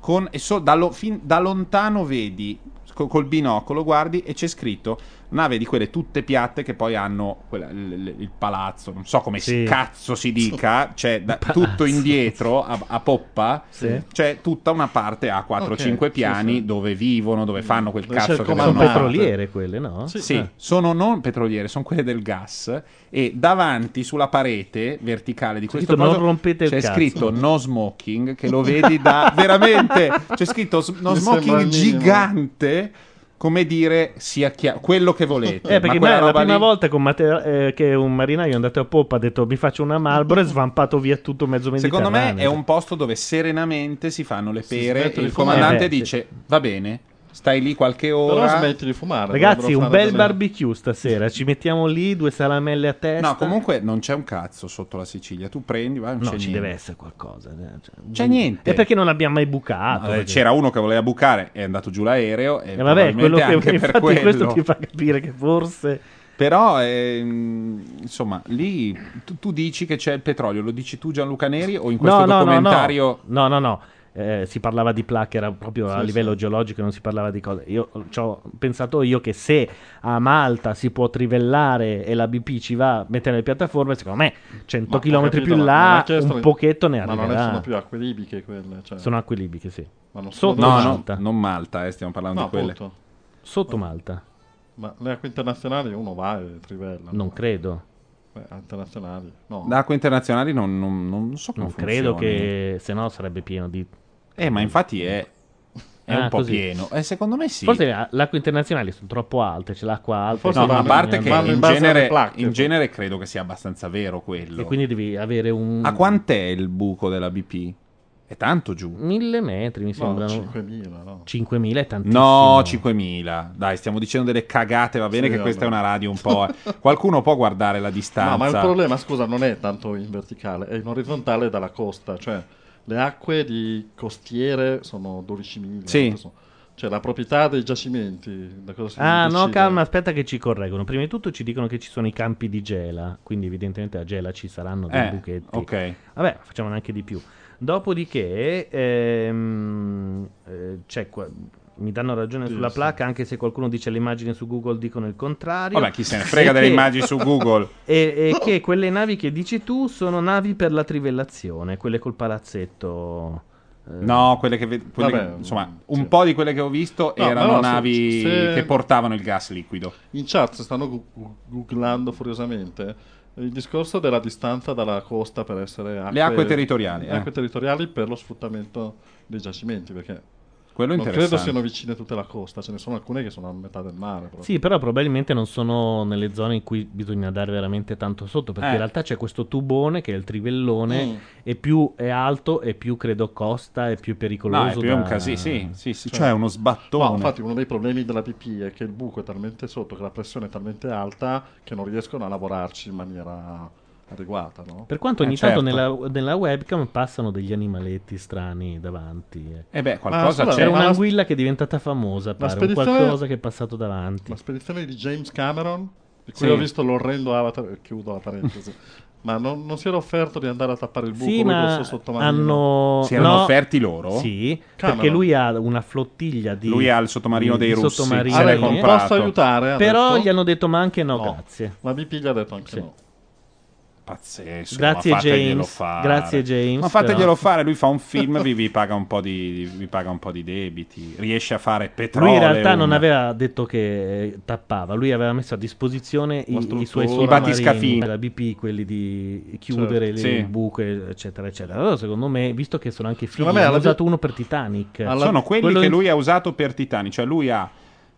con, e so- da, lo- fin- da lontano vedi co- col binocolo, guardi e c'è scritto nave di quelle tutte piatte che poi hanno quella- il, il- il palazzo, non so come si Sì. cazzo si dica, c'è da- tutto indietro a, a poppa, Sì. c'è tutta una parte a 4-5 Ok, sì, piani sì. dove vivono, dove fanno quel Dove c'è cazzo che Sono petroliere quelle, no? Sì. Sì, Ah. sono non petroliere, sono quelle del gas. E davanti sulla parete verticale di questo scritto, "Non coso rompete il c'è cazzo". scritto no smoking, che lo vedi da veramente. C'è scritto no smoking gigante. Come dire, sia chiaro quello che volete. Eh, perché Ma la prima lì- volta con Matteo- eh, che un marinaio è andato a poppa ha detto mi faccio una Marlboro e svampato via tutto mezzo Secondo Mediterraneo. me è un posto dove serenamente si fanno le Si pere smette e il comandante Eh, dice: Va bene, stai lì qualche Però ora. smetti di fumare. Ragazzi, un bel barbecue stasera. Ci mettiamo lì, due salamelle a testa. No, comunque non c'è un cazzo sotto la Sicilia. Tu prendi, vai, non No, c'è ci niente. deve essere qualcosa. eh, cioè, C'è niente. È perché non abbiamo mai bucato. Eh, perché- C'era uno che voleva bucare, è andato giù l'aereo. E E vabbè, quello che anche per infatti quello. questo ti fa capire che forse Però, ehm, insomma, lì tu, tu dici che c'è il petrolio, lo dici tu Gianluca Neri o in questo no, no, no, documentario... no, no, no. Eh, si parlava di placche, era proprio a Sì, livello sì. geologico, non si parlava di cose. Io ci ho pensato io che se a Malta si può trivellare e la BP ci va a mettere le piattaforme, secondo me 100 Ma km capito, più ma là è chiesto- un pochetto ne Ma non è- arriverà. sono più acque libiche quelle. Cioè. Sono acque libiche, sì. Ma non Sotto sono No, dolci. no, Malta. non Malta, eh, stiamo parlando No, di quelle. appunto. Sotto Malta, Ma le acque internazionali uno va e trivella. non no? credo. Beh, internazionali. No. Da acque internazionali non, non- non so come Non credo funzioni. che se no sarebbe pieno di Eh, ma infatti è, è Ah, un po' così. pieno. Eh, secondo me sì. Forse le acque internazionali sono troppo alte, c'è l'acqua alta. Forse No, ma a parte che in genere, in poi. genere credo che sia abbastanza vero quello. E quindi devi avere un A quant'è il buco della BP? È tanto giù. mille metri, mi No, sembrano. 5.000, no. 5.000 è tantissimo. No, 5.000. Dai, stiamo dicendo delle cagate, va bene Sì, che questa è vabbè. una radio un po'... eh. Qualcuno può guardare la distanza. No, ma il problema, scusa, non è tanto in verticale, è in orizzontale dalla costa. Cioè, le acque di costiere sono 12.000. Sì. Cioè, la proprietà dei giacimenti. Da cosa si Ah, no, decide? calma, aspetta che ci correggono. Prima di tutto ci dicono che ci sono i campi di gela, quindi evidentemente a gela ci saranno dei Eh, buchetti. ok. Vabbè, facciamo anche di più. Dopodiché ehm, eh, c'è qua- mi danno ragione Sì, sulla sì. placca, anche se qualcuno dice le immagini su Google dicono il contrario. Vabbè, chi se ne frega E delle che- immagini su Google. E, e che quelle navi che dici tu sono navi per la trivellazione, quelle col palazzetto. eh, No, quelle che, ve- quelle Vabbè, che- insomma, un sì. po' di quelle che ho visto No, erano però se- navi se- che portavano il gas liquido. In chat stanno gu- gu- googlando furiosamente il discorso della distanza dalla costa per essere acque, Le acque territoriali, le eh. acque territoriali per lo sfruttamento dei giacimenti, perché Quello non interessante. credo siano vicine tutte alla costa, ce ne sono alcune che sono a metà del mare. proprio. Sì, però probabilmente non sono nelle zone in cui bisogna andare veramente tanto sotto, perché Eh. in realtà c'è questo tubone che è il trivellone Mm. e più è alto e più credo costa e più pericoloso. No, è più da- un casino, sì, sì, sì, Cioè- cioè uno sbattone. No, infatti uno dei problemi della BP è che il buco è talmente sotto, che la pressione è talmente alta che non riescono a lavorarci in maniera adeguata. No? Per quanto ogni Eh, tanto certo. nella, nella webcam passano degli animaletti strani davanti. eh. Eh beh, qualcosa scusa, c'è. Ma la- un'anguilla che è diventata famosa, pare, un spedizione- qualcosa che è passato davanti. La spedizione di James Cameron, di cui Sì. ho visto l'orrendo avatar, eh, chiudo la parentesi, ma non, non si era offerto di andare a tappare il buco Sì, ma suo sottomarino. hanno... Si erano no, offerti loro? Sì, Cameron. perché lui ha una flottiglia di... Lui ha il sottomarino di- dei russi. sottomarini. Se l'è Allora, comprato. posso aiutare? Però detto? gli hanno detto ma anche no, No. grazie. La BP gli ha detto anche Sì. no. Pazzesco. Grazie, James. Fare. Grazie, James, Ma fateglielo però. fare, lui fa un film, vi, vi paga un po' di, vi paga un po' di debiti, riesce a fare petrolio. Lui in realtà non aveva detto che eh, tappava, lui aveva messo a disposizione i, La i suoi sottomarini batiscafini. della BP, quelli di chiudere Certo. le- Sì. buco, eccetera, eccetera. Allora, secondo me, visto che sono anche figli, me hanno usato uno per Titanic. alla- Sono quelli quello che in- lui ha usato per Titanic, cioè lui ha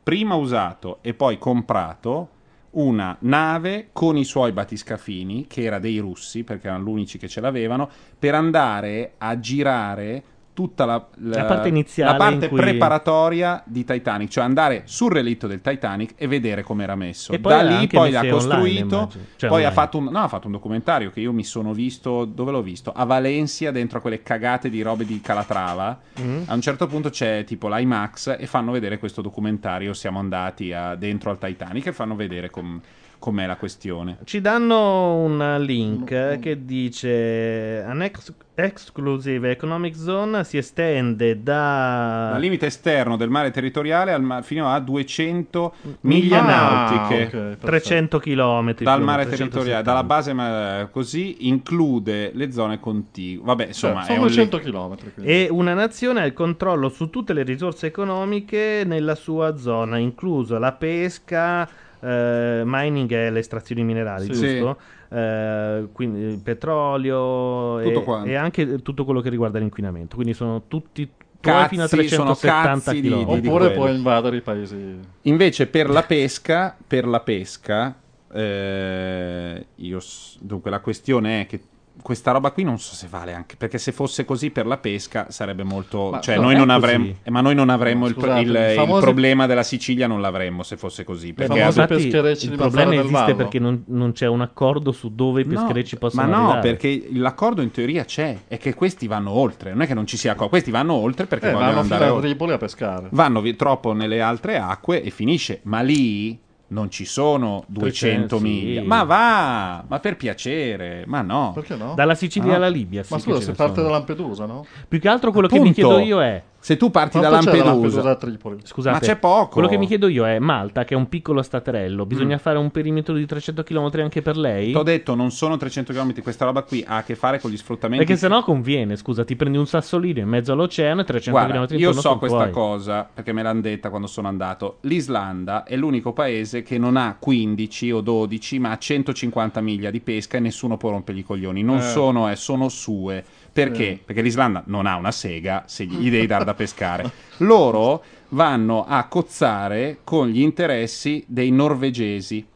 prima usato e poi comprato una nave con i suoi batiscafini, che era dei russi, perché erano gli unici che ce l'avevano, per andare a girare tutta la, La parte iniziale la parte in cui- preparatoria di Titanic, cioè andare sul relitto del Titanic e vedere come era messo. E da lì poi l'ha online, costruito, immagino. Cioè, poi ha online. fatto, un, no, ha fatto un documentario che io mi sono visto, dove l'ho visto? A Valencia, dentro a quelle cagate di robe di Calatrava. Mm. A un certo punto c'è tipo l'IMAX e fanno vedere questo documentario. Siamo andati a- dentro al Titanic e fanno vedere com- com'è la questione. Ci danno un link che dice An ex- exclusive economic zone si estende da Dal limite esterno del mare territoriale al ma- fino a 200 miglia Ah, nautiche. ok, perfetto. 300 km Dal mare territoriale, dalla base ma- così include le zone contigue. Vabbè, insomma, Cioè, sono un 200 link- km. Quindi. E una nazione ha il controllo su tutte le risorse economiche nella sua zona, incluso la pesca, eh, mining e le estrazioni minerali, Sì. giusto? Eh, quindi il petrolio e, e anche tutto quello che riguarda l'inquinamento. Quindi sono tutti puoi fino a Cazzi, sono 370 cazzi di- km. di- Oppure quello. puoi invadere i paesi. Invece per la pesca, per la pesca, eh, io dunque la questione è che questa roba qui non so se vale anche perché se fosse così per la pesca sarebbe molto Ma cioè no, noi non avremmo eh, ma noi non avremmo il, Scusate, il- i il problema della Sicilia non l'avremmo se fosse così perché ad- Infatti, pescherecci il problema esiste Vallo. perché non, non c'è un accordo su dove i No, pescherecci possono ma no arrivare. perché l'accordo in teoria c'è è che questi vanno oltre non è che non ci sia accordo questi vanno oltre perché Eh, vogliono vanno andare a oltre Tripoli a pescare. vanno vi- troppo nelle altre acque e finisce. Ma lì non ci sono 200 sì. miglia. Ma va, ma per piacere, ma no. Perché no? Dalla Sicilia Ah. alla Libia. sì Ma scusa, se parte sono. da Lampedusa, no? Più che altro quello che mi Appunto. chiedo io è Se tu parti da Quanto da Lampedusa, Lampedusa a Tripoli? Scusate, Ma c'è poco. Quello che mi chiedo io è Malta, che è un piccolo staterello, Mm. bisogna fare un perimetro di 300 km anche per lei? T'ho detto, non sono 300 km. Questa roba qui ha a che fare con gli sfruttamenti. Perché sennò conviene, scusa, ti prendi un sassolino in mezzo all'oceano e 300 Guarda, km io so questa tuoi. cosa perché me l'hanno detta quando sono andato. L'Islanda è l'unico paese che non ha 15 o 12, ma ha 150 miglia di pesca e nessuno può rompergli i coglioni. Non Eh. sono, eh, sono sue. Perché? Sì. Perché l'Islanda non ha una sega se gli devi dare da pescare. Loro vanno a cozzare con gli interessi dei norvegesi.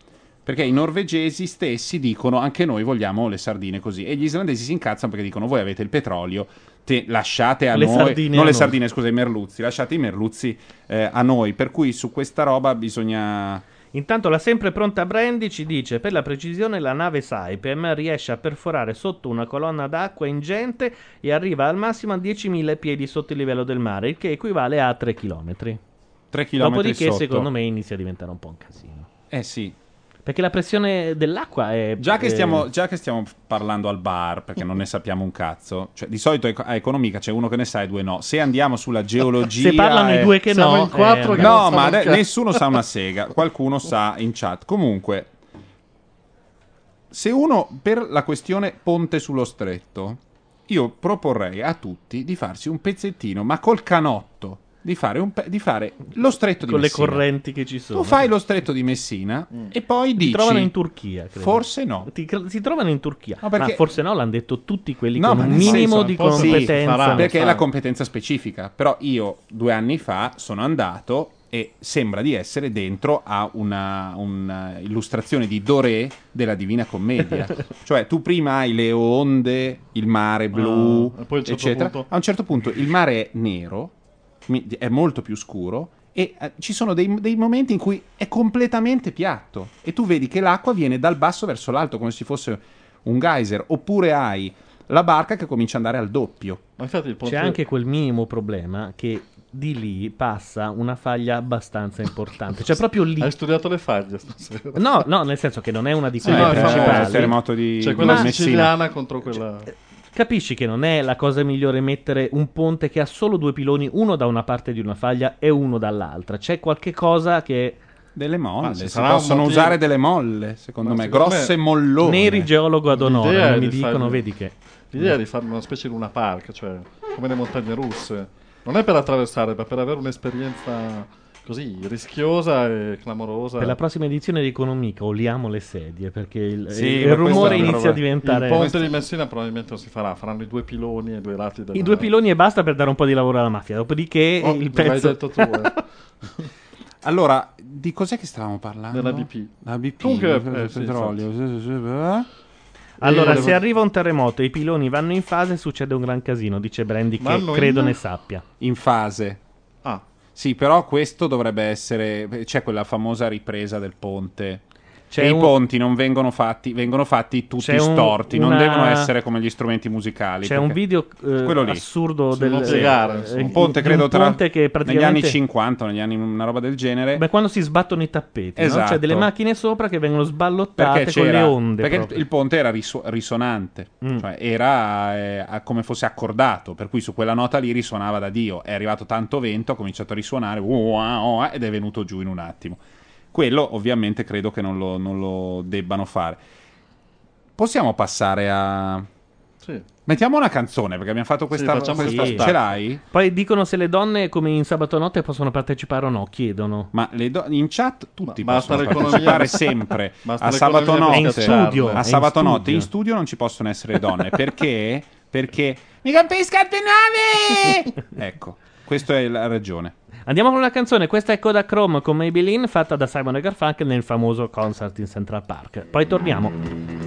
Perché i norvegesi stessi dicono anche noi vogliamo le sardine così. E gli islandesi si incazzano perché dicono voi avete il petrolio, te- lasciate a Le noi, sardine non le noi." sardine, scusa, i merluzzi, lasciate i merluzzi eh, a noi. Per cui su questa roba bisogna... Intanto la sempre pronta Brandy ci dice: Per la precisione, la nave Saipem riesce a perforare sotto una colonna d'acqua ingente e arriva al massimo a 10.000 piedi sotto il livello del mare, il che equivale a 3 km. 3 km Dopodiché, sotto. secondo me, inizia a diventare un po' un casino. Eh sì. Perché la pressione dell'acqua è. Già che, è- stiamo, già che stiamo parlando al bar, perché non ne sappiamo un cazzo, cioè di solito a Economica c'è uno che ne sa e due no. Se andiamo sulla geologia. Se parlano i e- due che Siamo no. in quattro eh, che No, ma cazzo. nessuno sa una sega, qualcuno sa in chat. Comunque, se uno per la questione ponte sullo stretto, io proporrei a tutti di farsi un pezzettino, ma col canotto, di fare, un pe- di fare lo stretto di con le Messina. correnti che ci sono. Tu fai lo stretto di Messina e poi Ti dici trovano in Turchia, credo. Forse no. Ti, si trovano in Turchia. No, perché- Ma forse no, l'hanno detto tutti quelli No, con un minimo senso, di un po' sì, competenza. faranno. perché è la competenza specifica. Però io due anni fa sono andato e sembra di essere dentro a una, una illustrazione di Doré della Divina Commedia. cioè tu prima hai le onde, il mare blu, Ah, poi a un eccetera. punto- A un certo punto il mare è nero, è molto più scuro e eh, ci sono dei, dei momenti in cui è completamente piatto e tu vedi che l'acqua viene dal basso verso l'alto come se fosse un geyser oppure hai la barca che comincia ad andare al doppio Ma infatti il ponte... C'è anche quel minimo problema che di lì passa una faglia abbastanza importante. Cioè, proprio lì. Hai studiato le faglie stasera? No, no, nel senso che non è una di Sì, quelle no, è famoso, principali. il terremoto di, C'è di quella Messina. siciliana contro quella... Capisci che non è la cosa migliore mettere un ponte che ha solo due piloni, uno da una parte di una faglia e uno dall'altra. C'è qualche cosa che delle molle si possono motivo. usare delle molle secondo Ma me secondo grosse me- mollone Neri geologo ad onore non mi di dicono, fargli- vedi che L'idea è di fare una specie di Luna Park, cioè come le montagne russe. Non è per attraversare, ma per avere un'esperienza così rischiosa e clamorosa. per la prossima edizione di Economica oliamo le sedie perché il, Sì, il ma rumore inizia a roba- diventare Il ponte di Messina probabilmente non si farà, faranno i due piloni e due lati della... i due piloni e basta per dare un po' di lavoro alla mafia. Dopodiché Oh, il l'hai pezzo detto tu, eh. allora di cos'è che stavamo parlando? Della BP. la BP Comunque, il eh, petrolio sì, sì, eh? Allora, volevo- se arriva un terremoto e i piloni vanno in fase, succede un gran casino, dice Brandy, che Vanno credo in- ne sappia. in fase sì però questo dovrebbe essere c'è quella famosa ripresa del ponte C'è e un- i ponti non vengono fatti vengono fatti tutti C'è un- storti non una- devono essere come gli strumenti musicali C'è un video eh, assurdo del non piegare, eh, un ponte credo un tra ponte che negli praticamente anni 50 negli anni una roba del genere Beh, quando si sbattono i tappeti, no? Esatto. c'è delle macchine sopra che vengono sballottate perché con le onde. perché proprio. il ponte era risu- risonante Mm. cioè era eh, come fosse accordato per cui su quella nota lì risuonava da dio è arrivato tanto vento ha cominciato a risuonare ed è venuto giù in un attimo quello ovviamente credo che non lo, non lo debbano fare possiamo passare a sì. mettiamo una canzone perché abbiamo fatto questa, facciamo questa- sì. ce l'hai? Poi dicono se le donne, come in sabato notte, possono partecipare o no. Chiedono. ma le do- in chat tutti Ma possono partecipare sempre a sabato in notte schiacciarle. studio. a in sabato notte studio. in studio non ci possono essere donne perché? Perché mi campi scarpe nuove! ecco, questa è la ragione. Andiamo con una canzone. Questa è Coda Chrome con Maybelline, fatta da Simon e Garfunkel nel famoso concert in Central Park. Poi torniamo.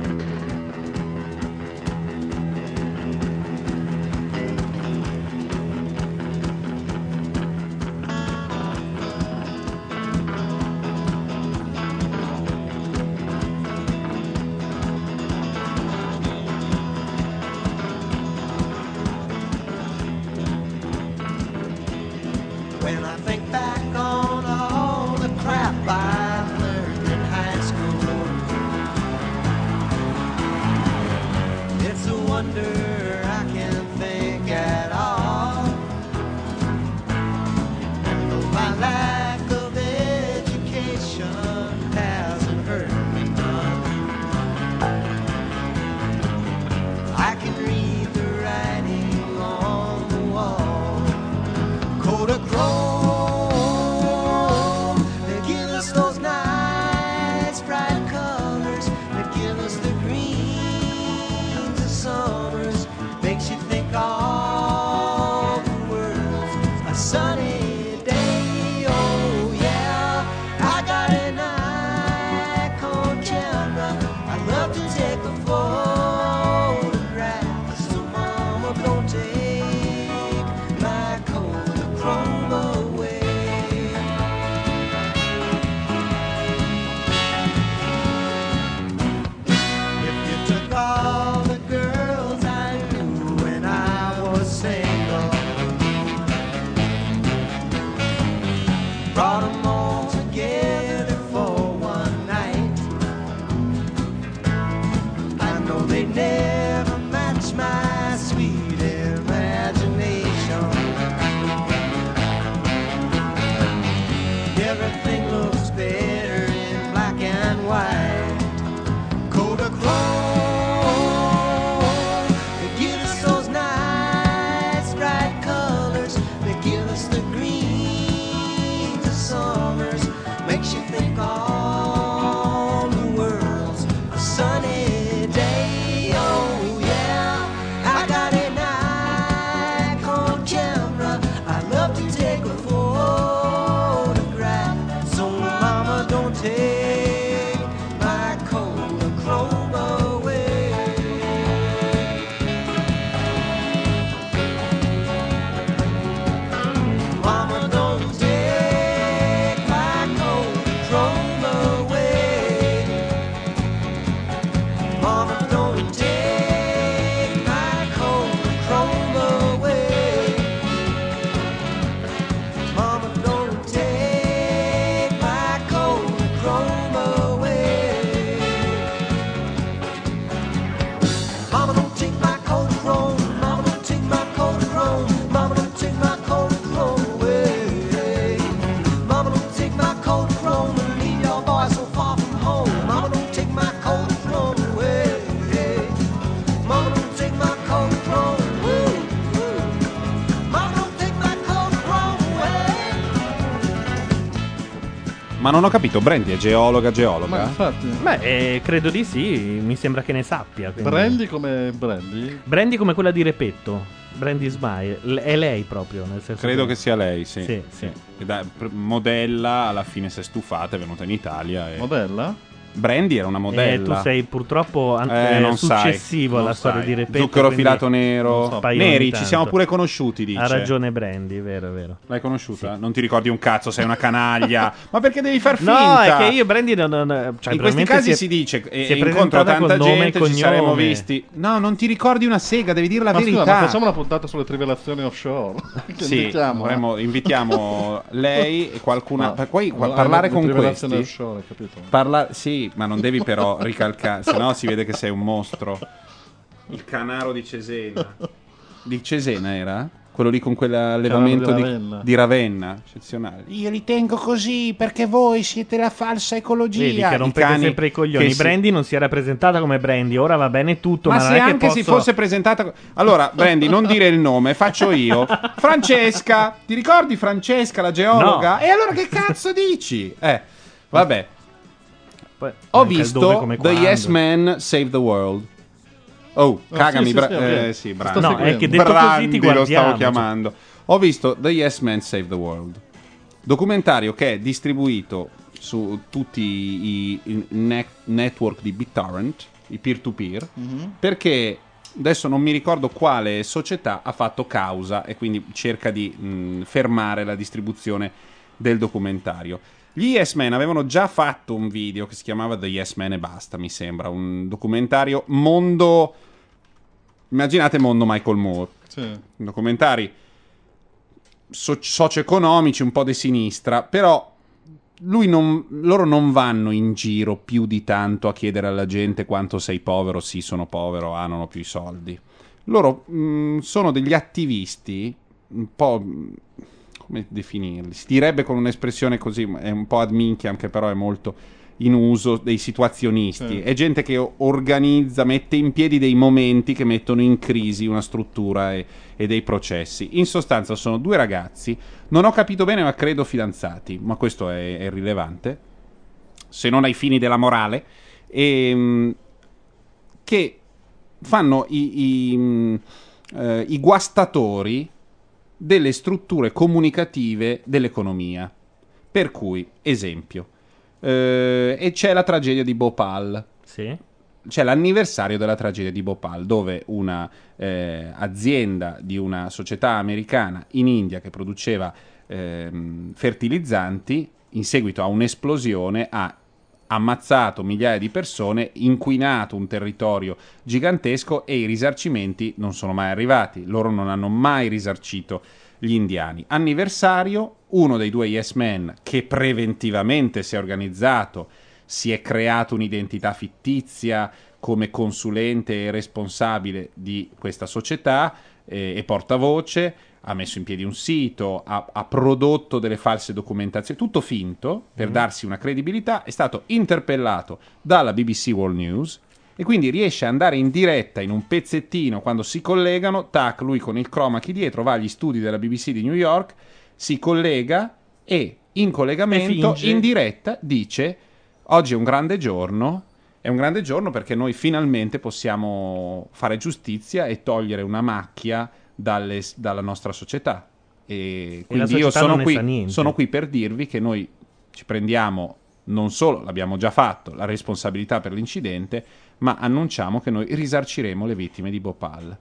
Ma non ho capito, Brandy è geologa, geologa? Ma infatti. Beh, eh, credo di sì, mi sembra che ne sappia. quindi- Brandy come Brandy? Brandy come quella di Repetto. Brandy Smile. L- è lei proprio, nel senso Credo che sia lei, sì. Sì, sì. E da- pr- modella, alla fine si è stufata, è venuta in Italia. E... Modella? Brandy era una modella. Eh, tu sei purtroppo an- Eh, eh, non sai, successivo non alla storia sai. di Repetto. Zucchero filato nero. so, Neri, ci siamo pure conosciuti, dice. Ha ragione Brandy, vero, vero. L'hai conosciuta? Non ti ricordi un cazzo, sei una canaglia. Ma perché devi far finta? No, è che io Brandy non... non- cioè, in questi casi si, è- si, dice e si incontro tanta gente, ci saremo cognome. visti. No, non ti ricordi una sega, devi dire la Ma scusa, verità. ma facciamo una puntata sulle trivelazioni offshore. Sì, invitiamo, eh? dovremmo- invitiamo lei e qualcuna. No, per poi no, parlare con trivelazioni questi. offshore, capito? Parla- sì, ma non devi però ricalcare, sennò si vede che sei un mostro. Il canaro di Cesena. Di Cesena era? Quello lì con quell'allevamento di di, Ravenna. di Ravenna, eccezionale. Io li tengo così perché voi siete la falsa ecologia. Vedi che I rompete cani sempre i coglioni. che si- Brandy non si era presentata come Brandy, ora va bene tutto, ma, Ma non se anche si posso- fosse presentata. co- Allora, Brandy, non dire il nome, faccio io. Francesca, ti ricordi Francesca, la geologa? No. E allora che cazzo dici? Eh, vabbè. Poi, Ho visto come The. Yes Man Save the World. Oh, Ah, cagami, sì, sì, Bra- sì, ok. eh, sì. No, è che detto Brandi così ti lo stavo chiamando. Ho visto The Yes Man Save the World. Documentario che è distribuito su tutti i, i ne- network di BitTorrent, i peer-to-peer, Mhm. perché adesso non mi ricordo quale società ha fatto causa e quindi cerca di mh, fermare la distribuzione del documentario. Gli Yes Men avevano già fatto un video che si chiamava The Yes Men e basta, mi sembra, un documentario mondo immaginate mondo Michael Moore, Sì. documentari so- socio-economici un po' di sinistra, però lui non- loro non vanno in giro più di tanto a chiedere alla gente quanto sei povero, sì sono povero, ah non ho più i soldi. Loro mh, sono degli attivisti un po'... come definirli? Si direbbe con un'espressione così, è un po' ad minchiam che però è molto in uso dei situazionisti. Sì. È gente che organizza, mette in piedi dei momenti che mettono in crisi una struttura e, e dei processi. In sostanza sono due ragazzi, non ho capito bene ma credo fidanzati, ma questo è, è irrilevante, se non ai fini della morale, ehm, che fanno i, i, mh, eh, i guastatori delle strutture comunicative dell'economia. Per cui, esempio, eh, e c'è la tragedia di Bhopal. Sì. C'è l'anniversario della tragedia di Bhopal, dove una eh, azienda di una società americana in India che produceva ehm, fertilizzanti, in seguito a un'esplosione, ha ammazzato migliaia di persone, inquinato un territorio gigantesco e i risarcimenti non sono mai arrivati. Loro non hanno mai risarcito gli indiani. Anniversario, uno dei due Yes Men che preventivamente si è organizzato, si è creato un'identità fittizia come consulente e responsabile di questa società eh, e portavoce, ha messo in piedi un sito, ha, ha prodotto delle false documentazioni, tutto finto per darsi una credibilità, è stato interpellato dalla BBC World News e quindi riesce ad andare in diretta in un pezzettino quando si collegano, tac, lui con il chroma key dietro va agli studi della BBC di New York, si collega e in collegamento, E in diretta, dice oggi è un grande giorno, è un grande giorno perché noi finalmente possiamo fare giustizia e togliere una macchia dalle- dalla nostra società. E E quindi io società sono qui, sono qui per dirvi che noi ci prendiamo non solo l'abbiamo già fatto, la responsabilità per l'incidente, ma annunciamo che noi risarciremo le vittime di Bhopal.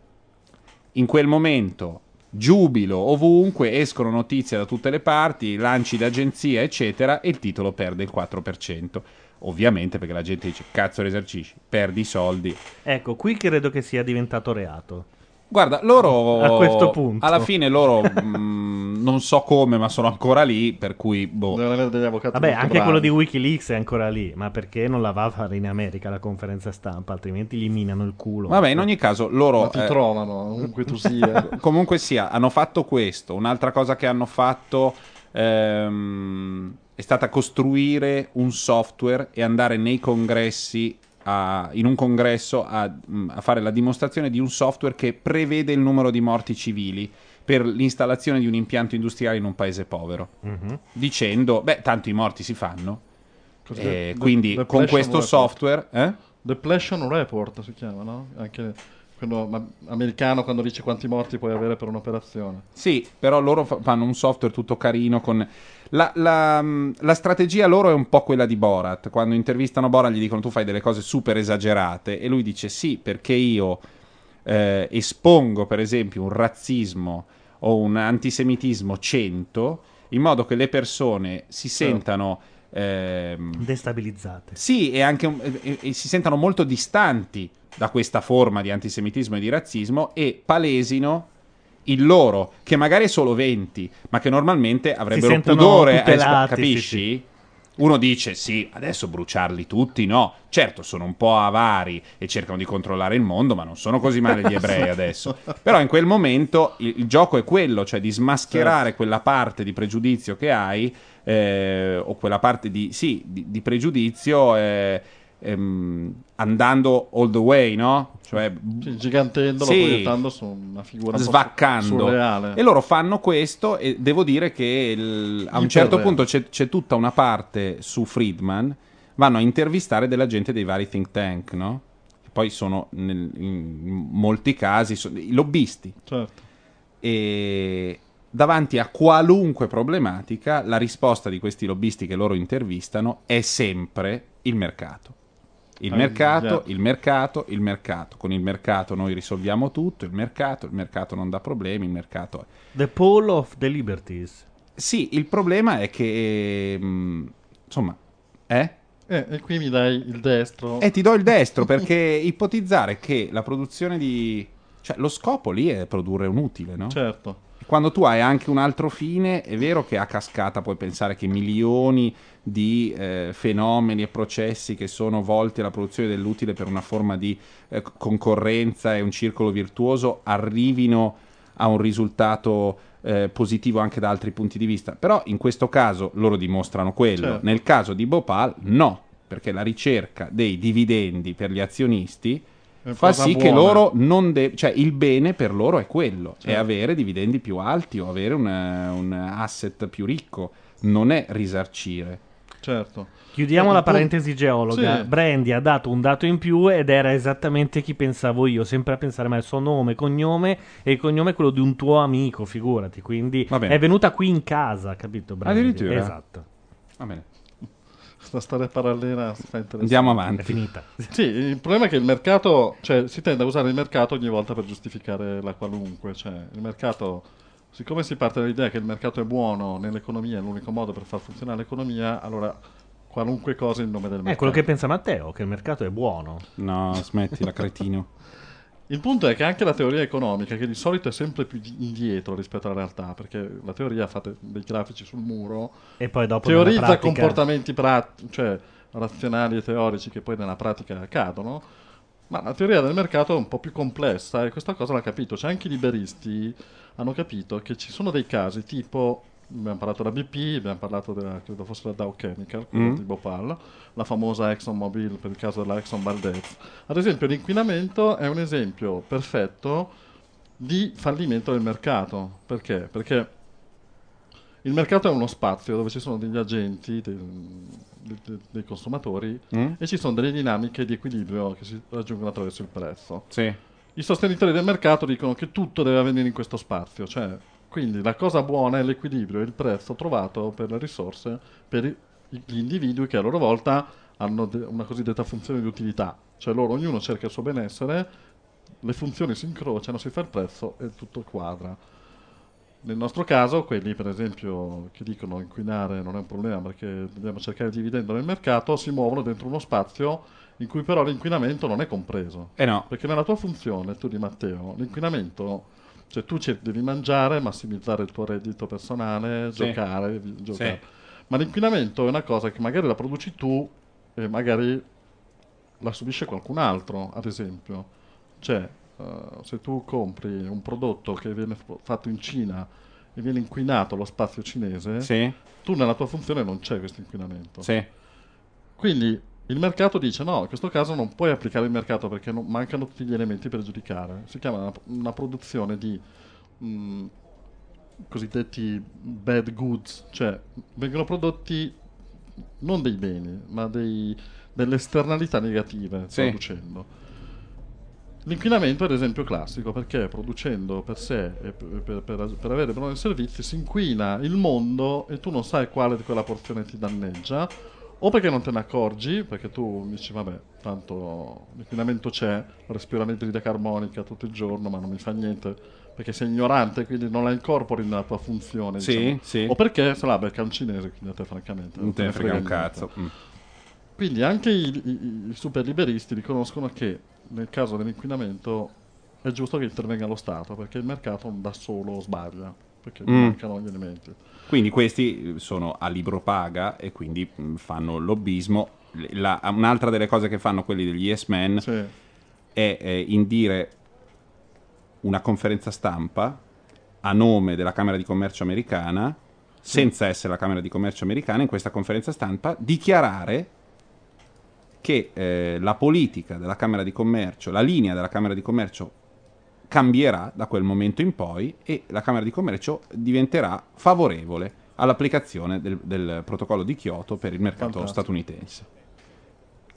In quel momento giubilo ovunque, escono notizie da tutte le parti, lanci d'agenzia, eccetera, e il titolo perde il 4%. Ovviamente perché la gente dice cazzo risarcisci, perdi i soldi. Ecco, qui credo che sia diventato reato. Guarda, loro A questo punto. alla fine loro mm, non so come, ma sono ancora lì, per cui boh. Devono avere degli avvocati Vabbè, anche bravi. quello di Wikileaks è ancora lì, ma perché non la va a fare in America la conferenza stampa, altrimenti gli minano il culo. Vabbè, in ogni caso loro Ma ti eh, trovano, ovunque tu sia. Comunque sia, hanno fatto questo. Un'altra cosa che hanno fatto ehm, è stata costruire un software e andare nei congressi, a- in un congresso, a, mm, a fare la dimostrazione di un software che prevede il numero di morti civili per l'installazione di un impianto industriale in un paese povero. Mhm. Dicendo, beh, tanto i morti si fanno. Eh, The- quindi The con questo Report. software... Eh? Depletion Report si chiama, no? Anche quello americano quando dice quanti morti puoi avere per un'operazione. Sì, però loro fa- fanno un software tutto carino con... La, la, mh, la strategia loro è un po' quella di Borat. Quando intervistano Borat gli dicono tu fai delle cose super esagerate e lui dice sì, perché io eh, espongo per esempio un razzismo o un antisemitismo 100 in modo che le persone si sentano... ehm, Destabilizzate. sì, e anche e- e si sentano molto distanti da questa forma di antisemitismo e di razzismo e palesino il loro, che magari è solo 20, ma che normalmente avrebbero pudore esp- tutelati, capisci? sì, Uno dice sì, adesso bruciarli tutti, no. Certo, sono un po' avari e cercano di controllare il mondo, ma non sono così male gli ebrei adesso. Però in quel momento il, il gioco è quello, cioè di smascherare quella parte di pregiudizio che hai, eh, o quella parte di, sì, di, di pregiudizio, eh, ehm, andando all the way, no? Cioè, gigantendolo, Sì. proiettando su una figura svaccando e loro fanno questo e devo dire che il- a un certo punto c'è, c'è tutta una parte su Friedman vanno a intervistare della gente dei vari think tank no? Che poi sono nel- in molti casi sono i lobbisti Certo. e davanti a qualunque problematica la risposta di questi lobbisti che loro intervistano è sempre il mercato il mercato, il mercato, il mercato. Con il mercato noi risolviamo tutto, il mercato, il mercato non dà problemi, il mercato... The Pole of the Liberties. Sì, il problema è che... mh, insomma, eh? Eh, e qui mi dai il destro. E ti do il destro perché ipotizzare che la produzione di... Cioè, lo scopo lì è produrre un utile, no? Certo. Quando tu hai anche un altro fine, è vero che a cascata puoi pensare che milioni di eh, fenomeni e processi che sono volti alla produzione dell'utile per una forma di eh, concorrenza e un circolo virtuoso arrivino a un risultato eh, positivo anche da altri punti di vista. Però in questo caso loro dimostrano quello. Certo. Nel caso di Bhopal no, perché la ricerca dei dividendi per gli azionisti fa sì che buona. loro non de- cioè il bene per loro è quello, è Certo. avere dividendi più alti o avere un, un asset più ricco, non è risarcire. Certo. Chiudiamo Eh, la parentesi geologa. Sì. Brandy ha dato un dato in più ed era esattamente chi pensavo io, sempre a pensare ma il suo nome, cognome e il cognome è quello di un tuo amico, figurati. Quindi è venuta qui in casa, capito Brandy? Addirittura? Esatto. Va bene. Questa storia parallela. Andiamo È avanti. finita. Sì, il problema è che il mercato, cioè si tende a usare il mercato ogni volta per giustificare la qualunque, cioè il mercato, siccome si parte dall'idea che il mercato è buono nell'economia, è l'unico modo per far funzionare l'economia, allora qualunque cosa in nome del mercato. È quello che pensa Matteo, che il mercato è buono. No, smettila, cretino. Il punto è che anche la teoria economica, che di solito è sempre più di- indietro rispetto alla realtà, perché la teoria fate dei grafici sul muro, E poi dopo teorizza pratica- comportamenti pratici, cioè razionali e teorici che poi nella pratica accadono, ma la teoria del mercato è un po' più complessa e questa cosa l'ha capito. Cioè anche i liberisti hanno capito che ci sono dei casi tipo, abbiamo parlato della BP, abbiamo parlato della, credo fosse la Dow Chemical, Mm. di Bhopal, la famosa ExxonMobil per il caso della Exxon Valdez. Ad esempio l'inquinamento è un esempio perfetto di fallimento del mercato. Perché? Perché il mercato è uno spazio dove ci sono degli agenti, dei, dei- dei consumatori Mm? e ci sono delle dinamiche di equilibrio che si raggiungono attraverso il prezzo. Sì. I sostenitori del mercato dicono che tutto deve avvenire in questo spazio, cioè quindi la cosa buona è l'equilibrio e il prezzo trovato per le risorse per i- gli individui che a loro volta hanno de- una cosiddetta funzione di utilità, cioè loro ognuno cerca il suo benessere, le funzioni si incrociano, si fa il prezzo e tutto quadra. Nel nostro caso, quelli per esempio che dicono inquinare non è un problema perché dobbiamo cercare di dividendo nel mercato, si muovono dentro uno spazio in cui però l'inquinamento non è compreso. Eh no. Perché nella tua funzione, tu di Matteo, l'inquinamento, cioè tu devi mangiare, massimizzare il tuo reddito personale, Sì. giocare, giocare. Sì. Ma l'inquinamento è una cosa che magari la produci tu e magari la subisce qualcun altro, ad esempio. Cioè, eh, se tu compri un prodotto che viene f- fatto in Cina e viene inquinato lo spazio cinese, Sì. tu nella tua funzione non c'è questo inquinamento. Sì. Quindi il mercato dice no, in questo caso non puoi applicare il mercato perché non- mancano tutti gli elementi per giudicare. Si chiama una, una produzione di mh, cosiddetti bad goods, cioè vengono prodotti non dei beni, ma dei- delle esternalità negative Sì. producendo. L'inquinamento è ad esempio classico perché producendo per sé e per, per- per- per avere buoni servizi si inquina il mondo e tu non sai quale di quella porzione ti danneggia o perché non te ne accorgi perché tu dici vabbè tanto l'inquinamento c'è respiro anidride carbonica tutto il giorno ma non mi fa niente perché sei ignorante quindi non la incorpori nella tua funzione Sì, diciamo. sì. o perché se la becca un cinese quindi a te francamente Non te ne frega un cazzo. Mm. Quindi anche i, i- i super liberisti riconoscono che nel caso dell'inquinamento è giusto che intervenga lo Stato perché il mercato da solo sbaglia perché Mm. mancano gli elementi. Quindi questi sono a libro paga e quindi mh, fanno lobbismo. La- un'altra delle cose che fanno quelli degli Yes Men Sì. è eh, indire una conferenza stampa a nome della Camera di Commercio americana, senza essere la Camera di Commercio americana, in questa conferenza stampa dichiarare che eh, la politica della Camera di Commercio, la linea della Camera di Commercio cambierà da quel momento in poi e la Camera di Commercio diventerà favorevole all'applicazione del, del protocollo di Kyoto per il mercato Fantastico. statunitense.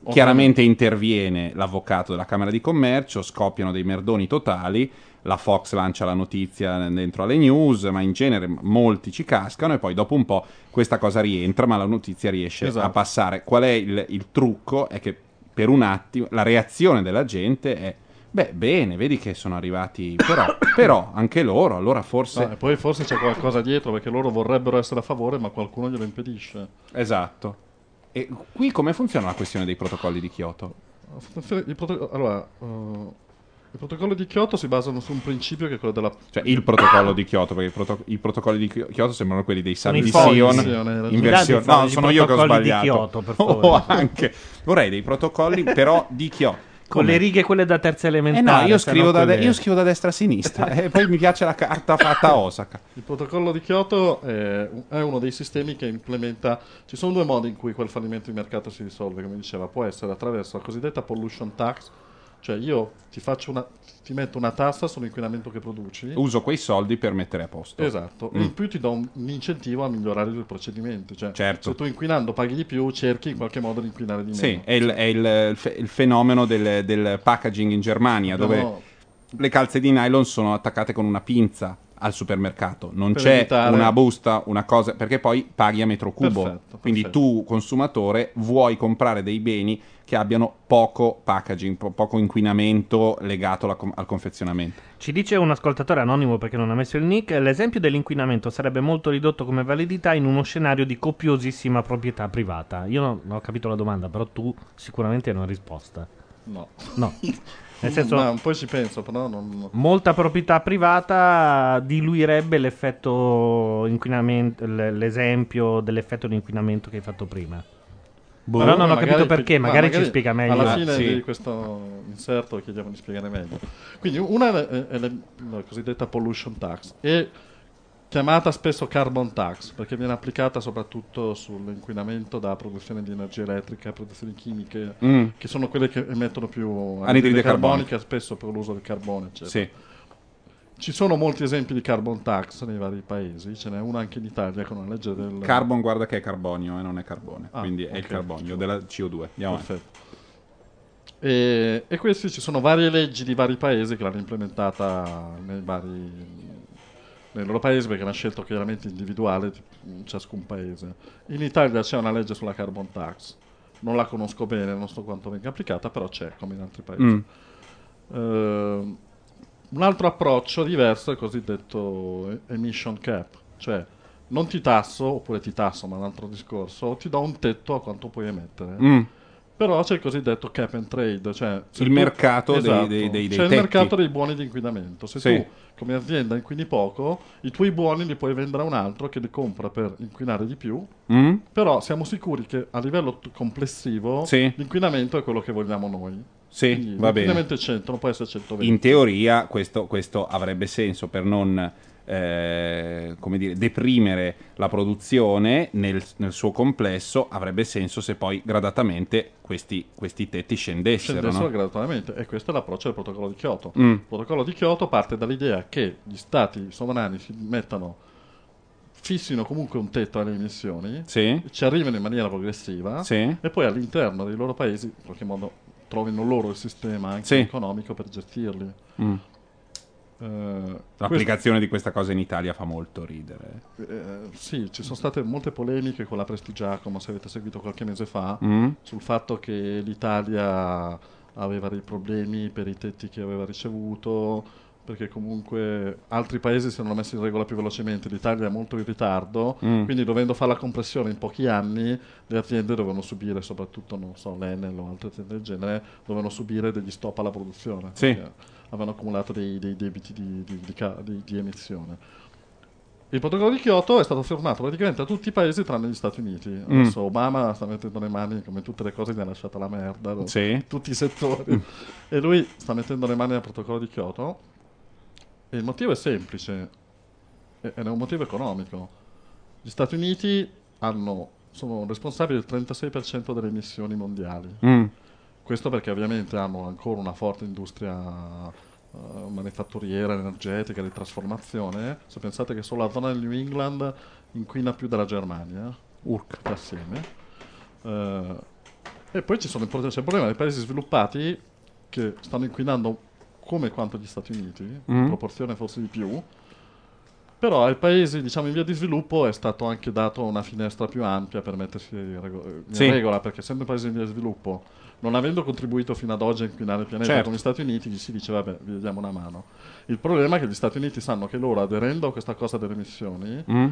Chiaramente interviene l'avvocato della Camera di Commercio, scoppiano dei merdoni totali, la Fox lancia la notizia dentro alle news, ma in genere molti ci cascano e poi dopo un po' questa cosa rientra, ma la notizia riesce Esatto. a passare. Qual è il, il trucco? È che per un attimo la reazione della gente è beh, bene, vedi che sono arrivati, però, però anche loro, allora forse... No, e poi forse c'è qualcosa dietro perché loro vorrebbero essere a favore ma qualcuno glielo impedisce. Esatto. E qui come funziona la questione dei protocolli di Kyoto? Il, proto- allora, eh, i protocolli di Kyoto si basano su un principio che è quello della... Cioè il protocollo di Kyoto, perché i, proto- i protocolli di Kyo- Kyoto sembrano quelli dei sabi di Sion in versione... No, sono io che ho protocolli di sbagliato. Kyoto, per favore. Oh, anche. Vorrei dei protocolli però di Kyoto. Con Come? le righe quelle da terza Eh elementare. no, io scrivo, da de- io scrivo da destra a sinistra e poi mi piace la carta fatta a Osaka. Il protocollo di Kyoto è, è uno dei sistemi che implementa. Ci sono due modi in cui quel fallimento di mercato si risolve, come diceva. Può essere attraverso la cosiddetta pollution tax, cioè io ti, faccio una, ti metto una tassa sull'inquinamento che produci. Uso quei soldi per mettere a posto. Esatto, Mm. in più ti do un, un incentivo a migliorare i tuoi procedimenti. Cioè, Certo. se tu inquinando paghi di più, cerchi in qualche modo di inquinare di meno. Sì, è il, è il- il fe- il fenomeno del, del packaging in Germania, dove Abbiamo- le calze di nylon sono attaccate con una pinza al supermercato. Non Per c'è evitare- una busta, una cosa, perché poi paghi a metro cubo. Perfetto, Quindi perfetto. tu, consumatore, vuoi comprare dei beni che abbiano poco packaging, po- poco inquinamento legato alla com- al confezionamento. Ci dice un ascoltatore anonimo perché non ha messo il nick, l'esempio dell'inquinamento sarebbe molto ridotto come validità in uno scenario di copiosissima proprietà privata. Io non, ho capito la domanda, però tu sicuramente hai una risposta. No. No. Nel senso, Ma un po' ci penso, però non... molta proprietà privata diluirebbe l'effetto inquinamento, l'esempio dell'effetto di inquinamento che hai fatto prima. Però non ho Magari- capito perché, ma magari, ci spiega meglio. Alla fine sì. di questo inserto chiediamo di spiegare meglio. Quindi una è, è la, la cosiddetta pollution tax, è chiamata spesso carbon tax perché viene applicata soprattutto sull'inquinamento da produzione di energia elettrica, produzioni chimiche, Mm. che sono quelle che emettono più Anidride anidride carbonica. carbonica, spesso per l'uso del carbone, eccetera. Sì. Ci sono molti esempi di carbon tax nei vari paesi, ce n'è una anche in Italia con una legge del... Carbon, guarda che è carbonio e non è carbone, Ah, quindi è il carbonio della CO2. Andiamo. Perfetto. E, e questi ci sono varie leggi di vari paesi che l'hanno implementata nei vari, nei loro paesi perché è una scelta chiaramente individuale di ciascun paese. In Italia c'è una legge sulla carbon tax, non la conosco bene, non so quanto venga applicata, però c'è come in altri paesi. Mm. Ehm, un altro approccio diverso è il cosiddetto emission cap, cioè non ti tasso, oppure ti tasso, ma è un altro discorso, ti do un tetto a quanto puoi emettere. Mm. Però c'è il cosiddetto cap and trade, cioè Il tu- mercato dei- Esatto, dei- dei- dei c'è il mercato dei buoni di inquinamento. Se Sì. tu come azienda inquini poco, i tuoi buoni li puoi vendere a un altro che li compra per inquinare di più. Mm? Però siamo sicuri che a livello complessivo Sì. l'inquinamento è quello che vogliamo noi. Sì, Quindi va bene. L'inquinamento è 100, non può essere 120. In teoria questo, questo avrebbe senso per non eh, come dire, deprimere la produzione nel, nel suo complesso, avrebbe senso se poi gradatamente questi, questi tetti scendessero. scendessero no? gradualmente e questo è l'approccio del protocollo di Kyoto. Mm. Il protocollo di Kyoto parte dall'idea che gli stati sovrani si mettano fissino comunque un tetto alle emissioni, Sì. ci arrivano in maniera progressiva Sì. e poi all'interno dei loro paesi in qualche modo trovino loro il sistema anche Sì. economico per gestirli. Mm. Eh, L'applicazione di questa cosa in Italia fa molto ridere. questo- eh, sì, ci sono state molte polemiche con la Prestigiacomo, se avete seguito qualche mese fa, Mm? sul fatto che l'Italia aveva dei problemi per i tetti che aveva ricevuto, perché comunque altri paesi si erano messi in regola più velocemente, l'Italia è molto in ritardo, Mm. quindi dovendo fare la compressione in pochi anni, le aziende dovevano subire, soprattutto non so, l'Enel o altre aziende del genere, dovevano subire degli stop alla produzione, Sì. avevano accumulato dei, dei debiti di, di- di di- emissione. Il protocollo di Kyoto è stato firmato praticamente a tutti i paesi tranne gli Stati Uniti. Mm. Adesso Obama sta mettendo le mani, come tutte le cose, gli ha lasciato la merda. Sì. Mm. Tutti i settori. e lui sta mettendo le mani al protocollo di Kyoto. Il motivo è semplice. Ed è un motivo economico. Gli Stati Uniti hanno- sono responsabili del 36% delle emissioni mondiali. Mm. Questo perché ovviamente hanno ancora una forte industria eh, manifatturiera, energetica, di trasformazione. Se pensate che solo la zona del New England inquina più della Germania, tutte assieme. Eh, e poi ci sono c'è il problema dei paesi sviluppati che stanno inquinando come quanto gli Stati Uniti, in Mm. proporzione forse di più. Però ai paesi diciamo, in via di sviluppo è stato anche dato una finestra più ampia per mettersi in rego- in Sì. regola, perché essendo paesi in via di sviluppo, non avendo contribuito fino ad oggi a inquinare il pianeta Certo. come gli Stati Uniti, gli si dice vabbè, vi diamo una mano. Il problema è che gli Stati Uniti sanno che loro aderendo a questa cosa delle emissioni, Mm?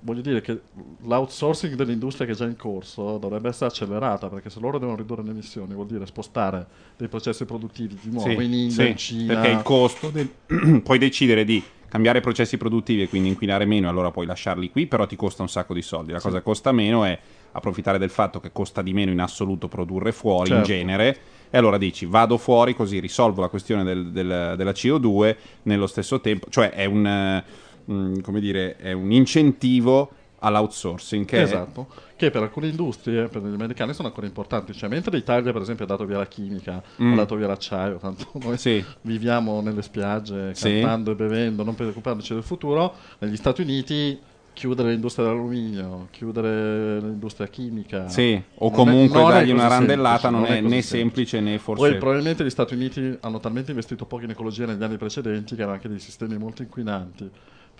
Voglio dire che l'outsourcing dell'industria che è già in corso dovrebbe essere accelerata, perché se loro devono ridurre le emissioni vuol dire spostare dei processi produttivi di nuovo Sì, in India, sì, in Cina. Perché il costo del- puoi decidere di cambiare processi produttivi e quindi inquinare meno, allora puoi lasciarli qui, però ti costa un sacco di soldi. La cosa che costa meno è approfittare del fatto che costa di meno in assoluto produrre fuori in Certo. genere. E allora dici vado fuori così risolvo la questione del- del- della CO2 nello stesso tempo, cioè è un, mm, come dire, è un incentivo all'outsourcing che è- Esatto, che per alcune industrie, per gli americani, sono ancora importanti. Cioè, mentre l'Italia, per esempio, ha dato via la chimica, Mm. ha dato via l'acciaio, tanto noi Sì. viviamo nelle spiagge, Sì. cantando e bevendo, non preoccupandoci del futuro, negli Stati Uniti chiudere l'industria dell'alluminio, chiudere l'industria chimica. Sì, o non è- comunque non è dargli una randellata semplice, non è così né semplice. semplice né forse... Poi probabilmente gli Stati Uniti hanno talmente investito poco in ecologia negli anni precedenti che hanno anche dei sistemi molto inquinanti.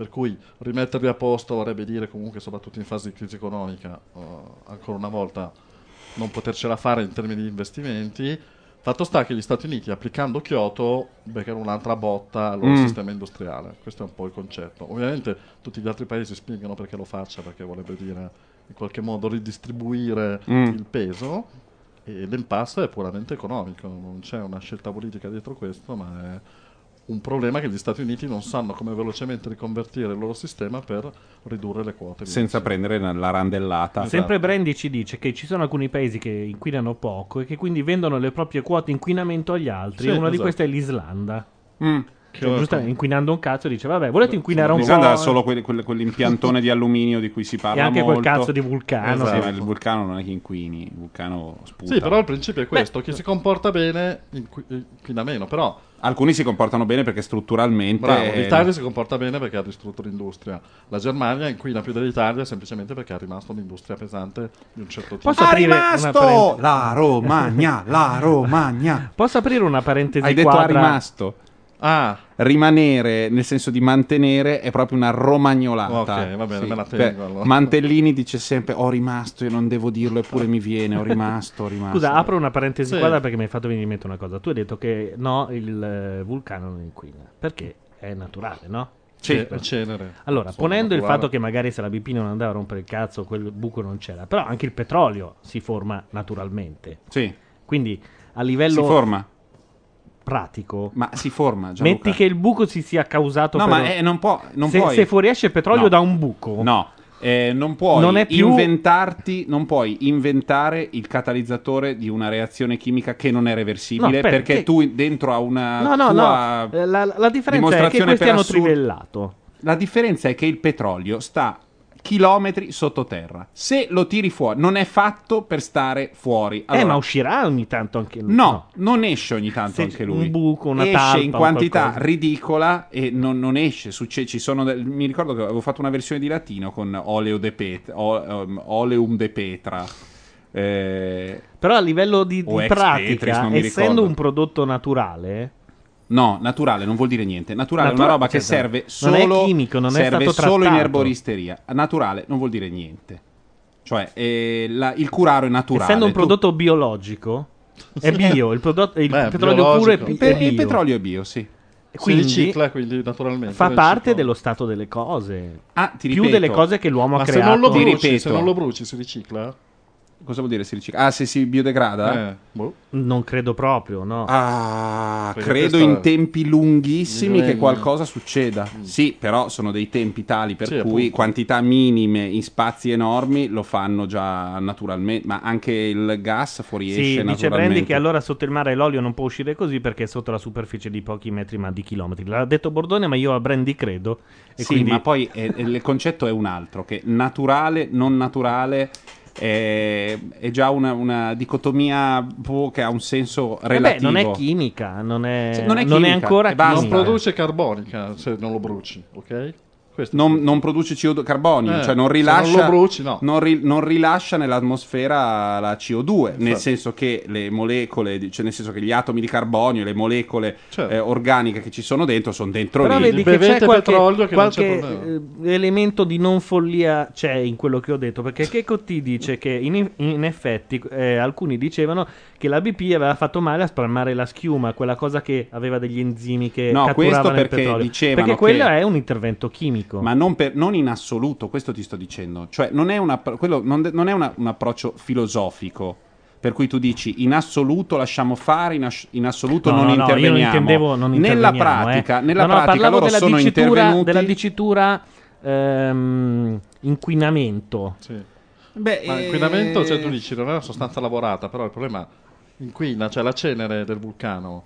Per cui rimetterli a posto vorrebbe dire comunque, soprattutto in fase di crisi economica, eh, ancora una volta non potercela fare in termini di investimenti. Fatto sta che gli Stati Uniti, applicando Kyoto, beccano un'altra botta al loro Mm. sistema industriale. Questo è un po' il concetto. Ovviamente tutti gli altri paesi spingono perché lo faccia, perché vorrebbe dire in qualche modo ridistribuire Mm. il peso. E l'impasse è puramente economico, non c'è una scelta politica dietro questo, ma è un problema che gli Stati Uniti non sanno come velocemente riconvertire il loro sistema per ridurre le quote. di senza prendere la randellata. Esatto. Sempre Brandy ci dice che ci sono alcuni paesi che inquinano poco e che quindi vendono le proprie quote inquinamento agli altri. Sì, e una di esatto. queste è l'Islanda. Mm. Che Cioè, giustamente, inquinando un cazzo dice vabbè volete inquinare un po' solo quel- quel- quell'impiantone di alluminio di cui si parla e anche molto. quel cazzo di vulcano Sì, Esatto. ma il vulcano non è che inquini, il vulcano sputa. Sì, però il principio è questo: chi si comporta bene inqui- inquina meno. Però, Alcuni si comportano bene perché strutturalmente... bravo, l'Italia si comporta bene perché ha distrutto l'industria. La Germania inquina più dell'Italia semplicemente perché ha rimasto un'industria pesante di un certo tipo. Posso Ha rimasto la Romagna, la Romagna. Posso aprire una parentesi Hai detto ha quadra? rimasto. Ah. Rimanere, nel senso di mantenere, è proprio una romagnolata. Ok, va bene, me la tengo, Beh, allora. Mantellini dice sempre: Ho rimasto, io non devo dirlo, eppure mi viene. Ho rimasto, ho rimasto. Scusa, apro una parentesi Sì. qua perché mi hai fatto venire in mente una cosa. Tu hai detto che no, il eh, vulcano non inquina. Perché è naturale, no? Sì, è cenere. Allora, Insomma, ponendo il naturale. fatto che magari se la BP non andava a rompere il cazzo, quel buco non c'era. Però anche il petrolio si forma naturalmente. Sì. Quindi a livello Si forma. Pratico, Ma si forma. Gianluca. metti che il buco si sia causato No, per- ma eh, non, può, non se, puoi. se fuoriesce petrolio No. da un buco. No, eh, non puoi Non più- inventarti, non puoi inventare il catalizzatore di una reazione chimica che non è reversibile No, perché che- tu dentro a una No, no, no. La, la differenza è che questi hanno assurdo- trivellato. La differenza è che il petrolio sta chilometri sottoterra. Se lo tiri fuori, non è fatto per stare fuori. eh, Allora, ma uscirà ogni tanto anche lui. No, non esce ogni tanto Sì, anche un lui. buco, una esce talpa, in un quantità ridicola e non, non esce. Succe- ci sono del- mi ricordo che avevo fatto una versione di latino con oleo de pet- o- um, oleum de petra. Eh, Però a livello di, di pratica, mi essendo ricordo. un prodotto naturale, no, naturale non vuol dire niente. Naturale è Natura- una roba che cioè, serve non è solo, chimico, non è serve stato solo in erboristeria. Naturale non vuol dire niente. Cioè, eh, la- il curaro è naturale. essendo un Tu- prodotto biologico, è bio. Il, prodotto, il Beh, petrolio puro è, bi- è bio. il petrolio è bio, sì. E Si quindi ricicla, quindi naturalmente. fa parte ciclo. dello stato delle cose. Ah, ti Più ripeto. delle cose che l'uomo Ma ha se creato. non lo Ti bruci, ripeto. se non lo bruci si ricicla? Cosa vuol dire si ricicla? Ah, se si biodegrada? Eh, boh. Non credo proprio, no. Ah, Perché credo questa- in tempi lunghissimi che qualcosa succeda. Sì, però sono dei tempi tali per Sì, cui appunto. quantità minime in spazi enormi lo fanno già naturalmente, ma anche il gas fuoriesce Sì, dice naturalmente. Brandy che allora sotto il mare l'olio non può uscire così perché è sotto la superficie di pochi metri ma di chilometri. L'ha detto Bordone, ma io a Brandy credo. E Sì, quindi ma poi eh, eh, il concetto è un altro, che naturale, non naturale è, è già una, una dicotomia boh, che ha un senso Vabbè, relativo. non è chimica, non è, non è non è chimica, ancora basta. Non chimica. produce carbonica se non lo bruci, ok? Questo non, non produce CO2 carbonio, Eh, cioè non rilascia, non lo bruci, no. non ri- non rilascia nell'atmosfera la CO2, nel Certo. senso che le molecole, cioè nel senso che gli atomi di carbonio, le molecole Certo. eh, organiche che ci sono dentro sono dentro Però lì. vedi che Bevete c'è qualche, petrolio che non c'è qualche, eh, elemento di non follia c'è in quello che ho detto perché Keiko T dice che in, in effetti eh, alcuni dicevano che la BP aveva fatto male a spalmare la schiuma, quella cosa che aveva degli enzimi che No, questo catturavano il perché petrolio. dicevano perché quello è un intervento chimico. Ma non, per- non in assoluto, questo ti sto dicendo. Cioè, non è, una- quello non de- non è una- un approccio filosofico. Per cui tu dici in assoluto lasciamo fare, in, as- in assoluto No, non no, no, io non interveniamo. intendevo non nella interveniamo, pratica, eh. nella No, no, pratica parlavo loro della sono dicitura, intervenuti. della dicitura ehm, inquinamento. Sì. Beh, Ma eh, inquinamento, cioè tu dici, non è una sostanza lavorata, però il problema inquina, cioè la cenere del vulcano,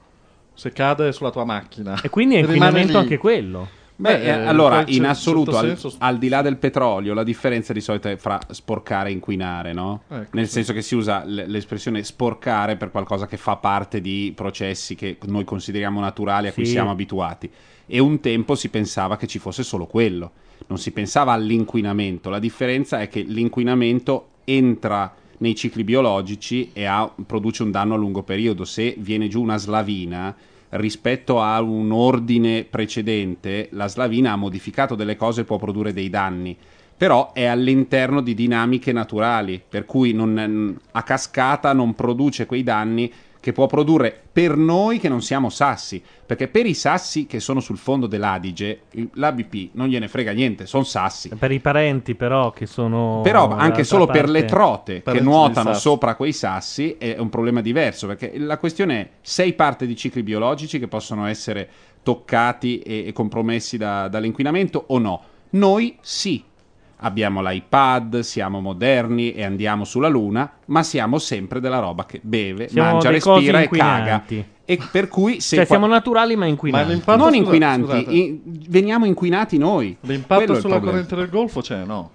se cade sulla tua macchina. E quindi è inquinamento anche quello. Beh, eh, eh, allora, in quel in cer- assoluto, certo al, al di là del petrolio, la differenza di solito è fra sporcare e inquinare, no? Ecco, Nel sì. senso che si usa l'espressione sporcare per qualcosa che fa parte di processi che noi consideriamo naturali, a cui Sì. siamo abituati. E un tempo si pensava che ci fosse solo quello, non si pensava all'inquinamento. La differenza è che l'inquinamento entra nei cicli biologici e ha- produce un danno a lungo periodo. Se viene giù una slavina, rispetto a un ordine precedente, la slavina ha modificato delle cose e può produrre dei danni. Però è all'interno di dinamiche naturali, per cui non- a cascata non produce quei danni che può produrre per noi che non siamo sassi, perché per i sassi che sono sul fondo dell'Adige, l'ABP non gliene frega niente, sono sassi. Per i parenti, però, che sono. Però anche solo per le parte- trote che nuotano sopra quei sassi è un problema diverso, perché la questione è sei parti di cicli biologici che possono essere toccati e, e compromessi da- dall'inquinamento o no? Noi sì. Abbiamo l'iPad, siamo moderni e andiamo sulla Luna, ma siamo sempre della roba che beve, Siamo mangia, dei cosi respira e caga. inquinanti. E per cui se Cioè, qua- siamo naturali ma inquinanti. Ma l'impatto non sulla- inquinanti, scusate. in- veniamo inquinati noi. L'impatto Quello è il sulla problema. corrente del Golfo c'è, no?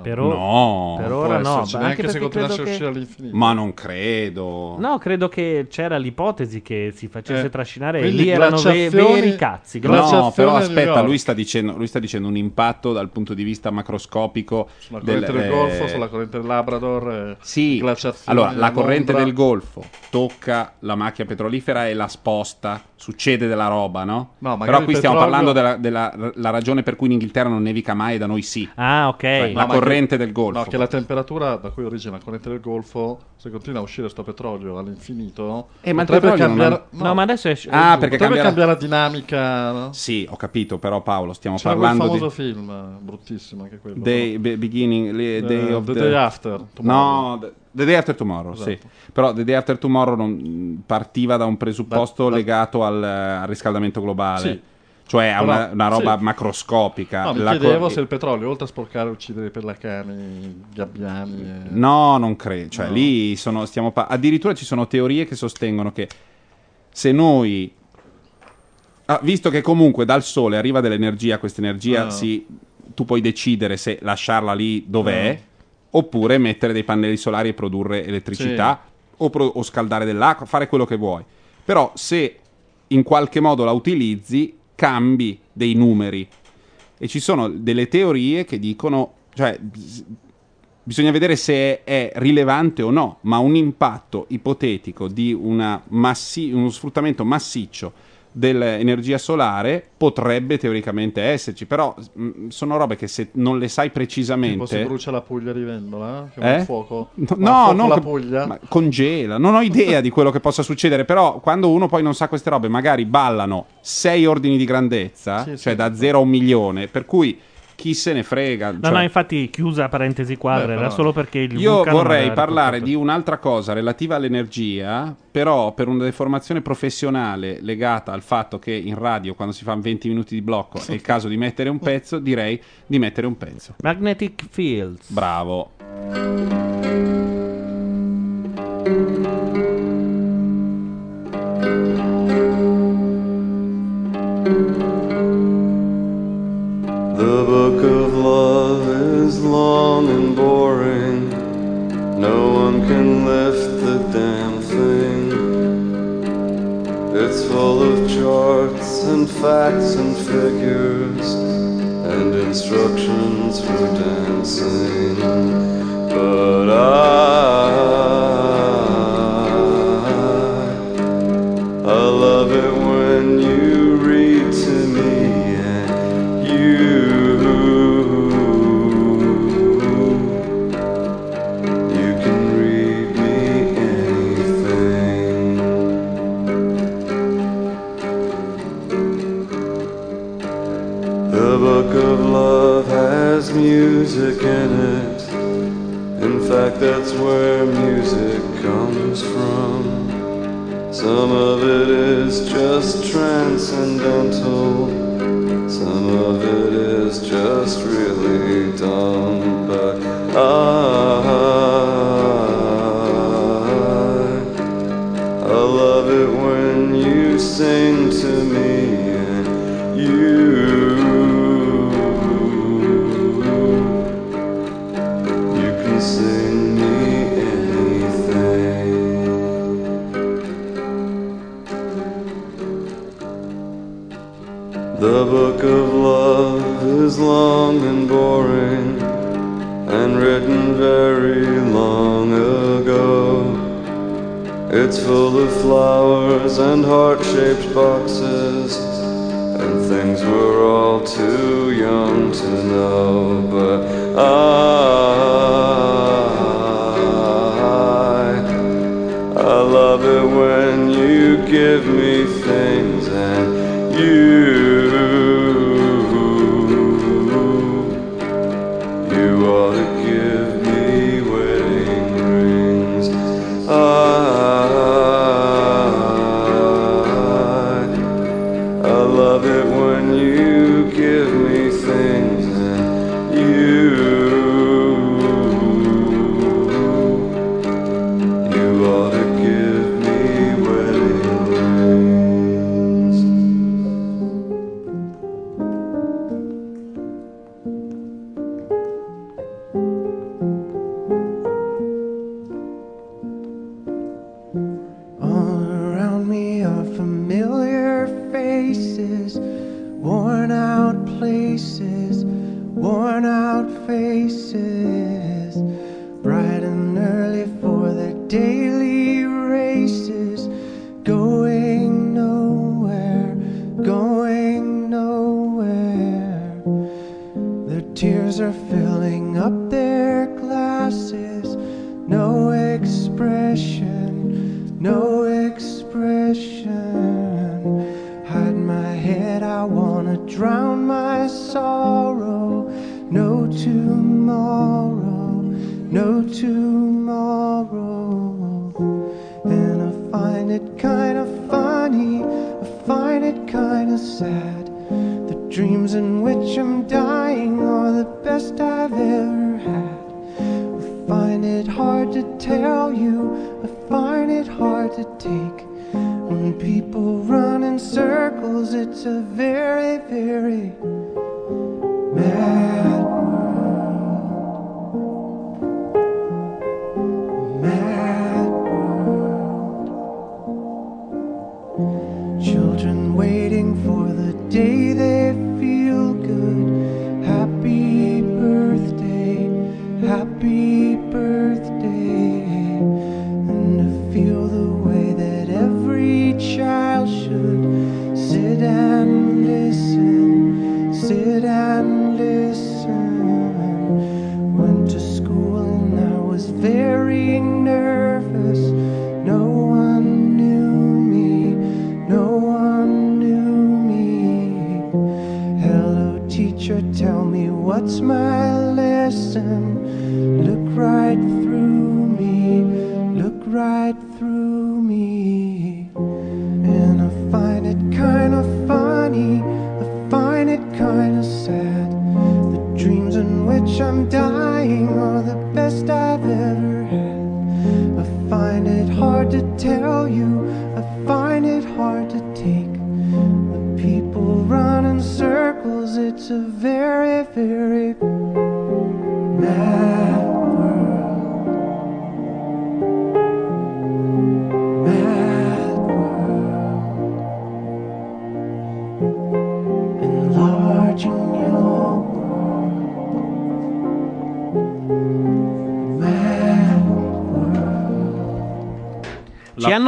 Diciamo. Per, o- No, per ora no. ma neanche anche se continuasse a che- uscire all'infinito. Ma non credo. No, credo che c'era l'ipotesi che si facesse Eh, trascinare e lì erano ve- veri cazzi. No, però aspetta, lui sta, dicendo, lui sta dicendo un impatto dal punto di vista macroscopico. Sulla corrente del, eh, Golfo, sulla corrente del Labrador, eh, Sì, allora la corrente Londra. del Golfo tocca la macchia petrolifera e la sposta, succede della roba, no? No, Però qui stiamo petrolio- parlando della, della- la ragione per cui in Inghilterra non nevica mai e da noi sì. Ah, ok. la No, ma corrente del Golfo. No, che la temperatura da cui origina la corrente del Golfo, se continua a uscire sto petrolio all'infinito, Eh, ma potrebbe petrolio non cambiare, No, ma adesso è... Ah, perché potrebbe cambia la- cambiare la dinamica. No? Sì, ho capito, però Paolo, stiamo C'era quel parlando famoso di film, eh, bruttissimo anche quello. Day, be- beginning, le- Eh, day of The the, Day After Tomorrow. No, the, the Day After Tomorrow, sì. Esatto. Però The Day After Tomorrow non- partiva da un presupposto Da- da- legato al, al riscaldamento globale. Sì. Cioè a Però- una, una roba sì. macroscopica. No, mi La chiedevo co- se il petrolio, oltre a sporcare uccidere i pellacani, i gabbiani... e- No, non credo. Cioè, No. lì sono, stiamo pa- addirittura ci sono teorie che sostengono che se noi. Ah, visto che comunque dal sole arriva dell'energia, questa energia Ah. si- tu puoi decidere se lasciarla lì dov'è, Ah. oppure mettere dei pannelli solari e produrre elettricità, o, pro- o scaldare dell'acqua, fare quello che vuoi. Però se in qualche modo la utilizzi, cambi dei numeri. E ci sono delle teorie che dicono, cioè, bis- bisogna vedere se è rilevante o no, ma un impatto ipotetico di massi- uno sfruttamento massiccio dell'energia solare potrebbe teoricamente esserci, però mh, sono robe che se non le sai Tipo si precisamente... brucia la Puglia di Vendola, che va Eh? fuoco. No, no, fuoco la che- Puglia. ma congela. Non ho idea di quello che possa succedere, però quando uno poi non sa queste robe, magari ballano sei ordini di grandezza, Sì, cioè sì. da 0 a un milione, per cui chi se ne frega. No, cioè- no, infatti chiusa parentesi quadra, Beh, era solo perché il Io vorrei parlare riportato- di un'altra cosa relativa all'energia, però per una deformazione professionale legata al fatto che in radio quando si fanno 20 minuti di blocco è il caso di mettere un pezzo, direi di mettere un pezzo. Magnetic Fields. Bravo. The book of love is long and boring. No one can lift the damn thing. It's full of charts and facts and figures and instructions for dancing. But I, has music in it. In fact, that's where music comes from. Some of it is just transcendental. Some of it is just really dumb. But I, I love it when you sing of love is long and boring and written very long ago. It's full of flowers and heart shaped boxes and things we're all too young to know. But I, I love it when you give me things and you, you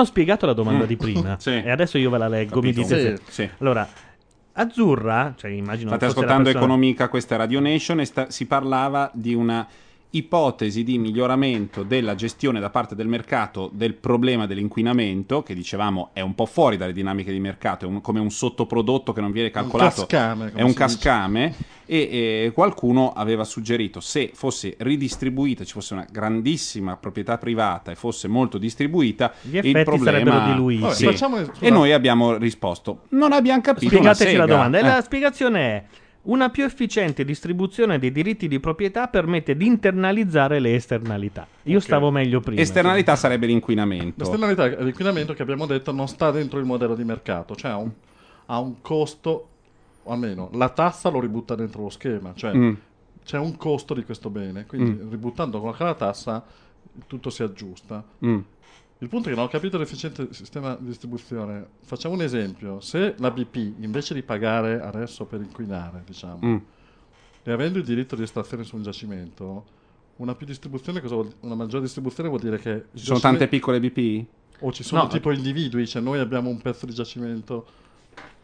spiegato la domanda Mm. di prima Sì. e adesso io ve la leggo. Mi dite Sì, se-. Allora, Azzurra, cioè immagino State ascoltando persona- Economica, questa è Radio Nation e sta- si parlava di una ipotesi di miglioramento della gestione da parte del mercato del problema dell'inquinamento, che dicevamo è un po' fuori dalle dinamiche di mercato, è un- come un sottoprodotto che non viene calcolato, cascame, come è un cascame e, e qualcuno aveva suggerito se fosse ridistribuita, ci fosse una grandissima proprietà privata e fosse molto distribuita, Gli il effetti problema sarebbero diluiti. Vabbè, Sì. facciamo- e noi abbiamo risposto non abbiamo capito Spiegateci la domanda. E Eh. la spiegazione è: una più efficiente distribuzione dei diritti di proprietà permette di internalizzare le esternalità. Io stavo meglio prima. Esternalità sarebbe l'inquinamento. L'esternalità è l'inquinamento che abbiamo detto non sta dentro il modello di mercato, cioè ha un, ha un costo, o almeno la tassa lo ributta dentro lo schema, cioè Mm. c'è un costo di questo bene, quindi Mm. ributtando con la tassa tutto si aggiusta. Mm. Il punto è che non ho capito l'efficiente sistema di distribuzione. Facciamo un esempio, se la BP invece di pagare adesso per inquinare, diciamo, Mm. e avendo il diritto di estrazione su un giacimento, una più distribuzione, cosa vuol- una maggiore distribuzione vuol dire che Ci sono tante piccole BP? o ci sono No. tipo individui, cioè noi abbiamo un pezzo di giacimento,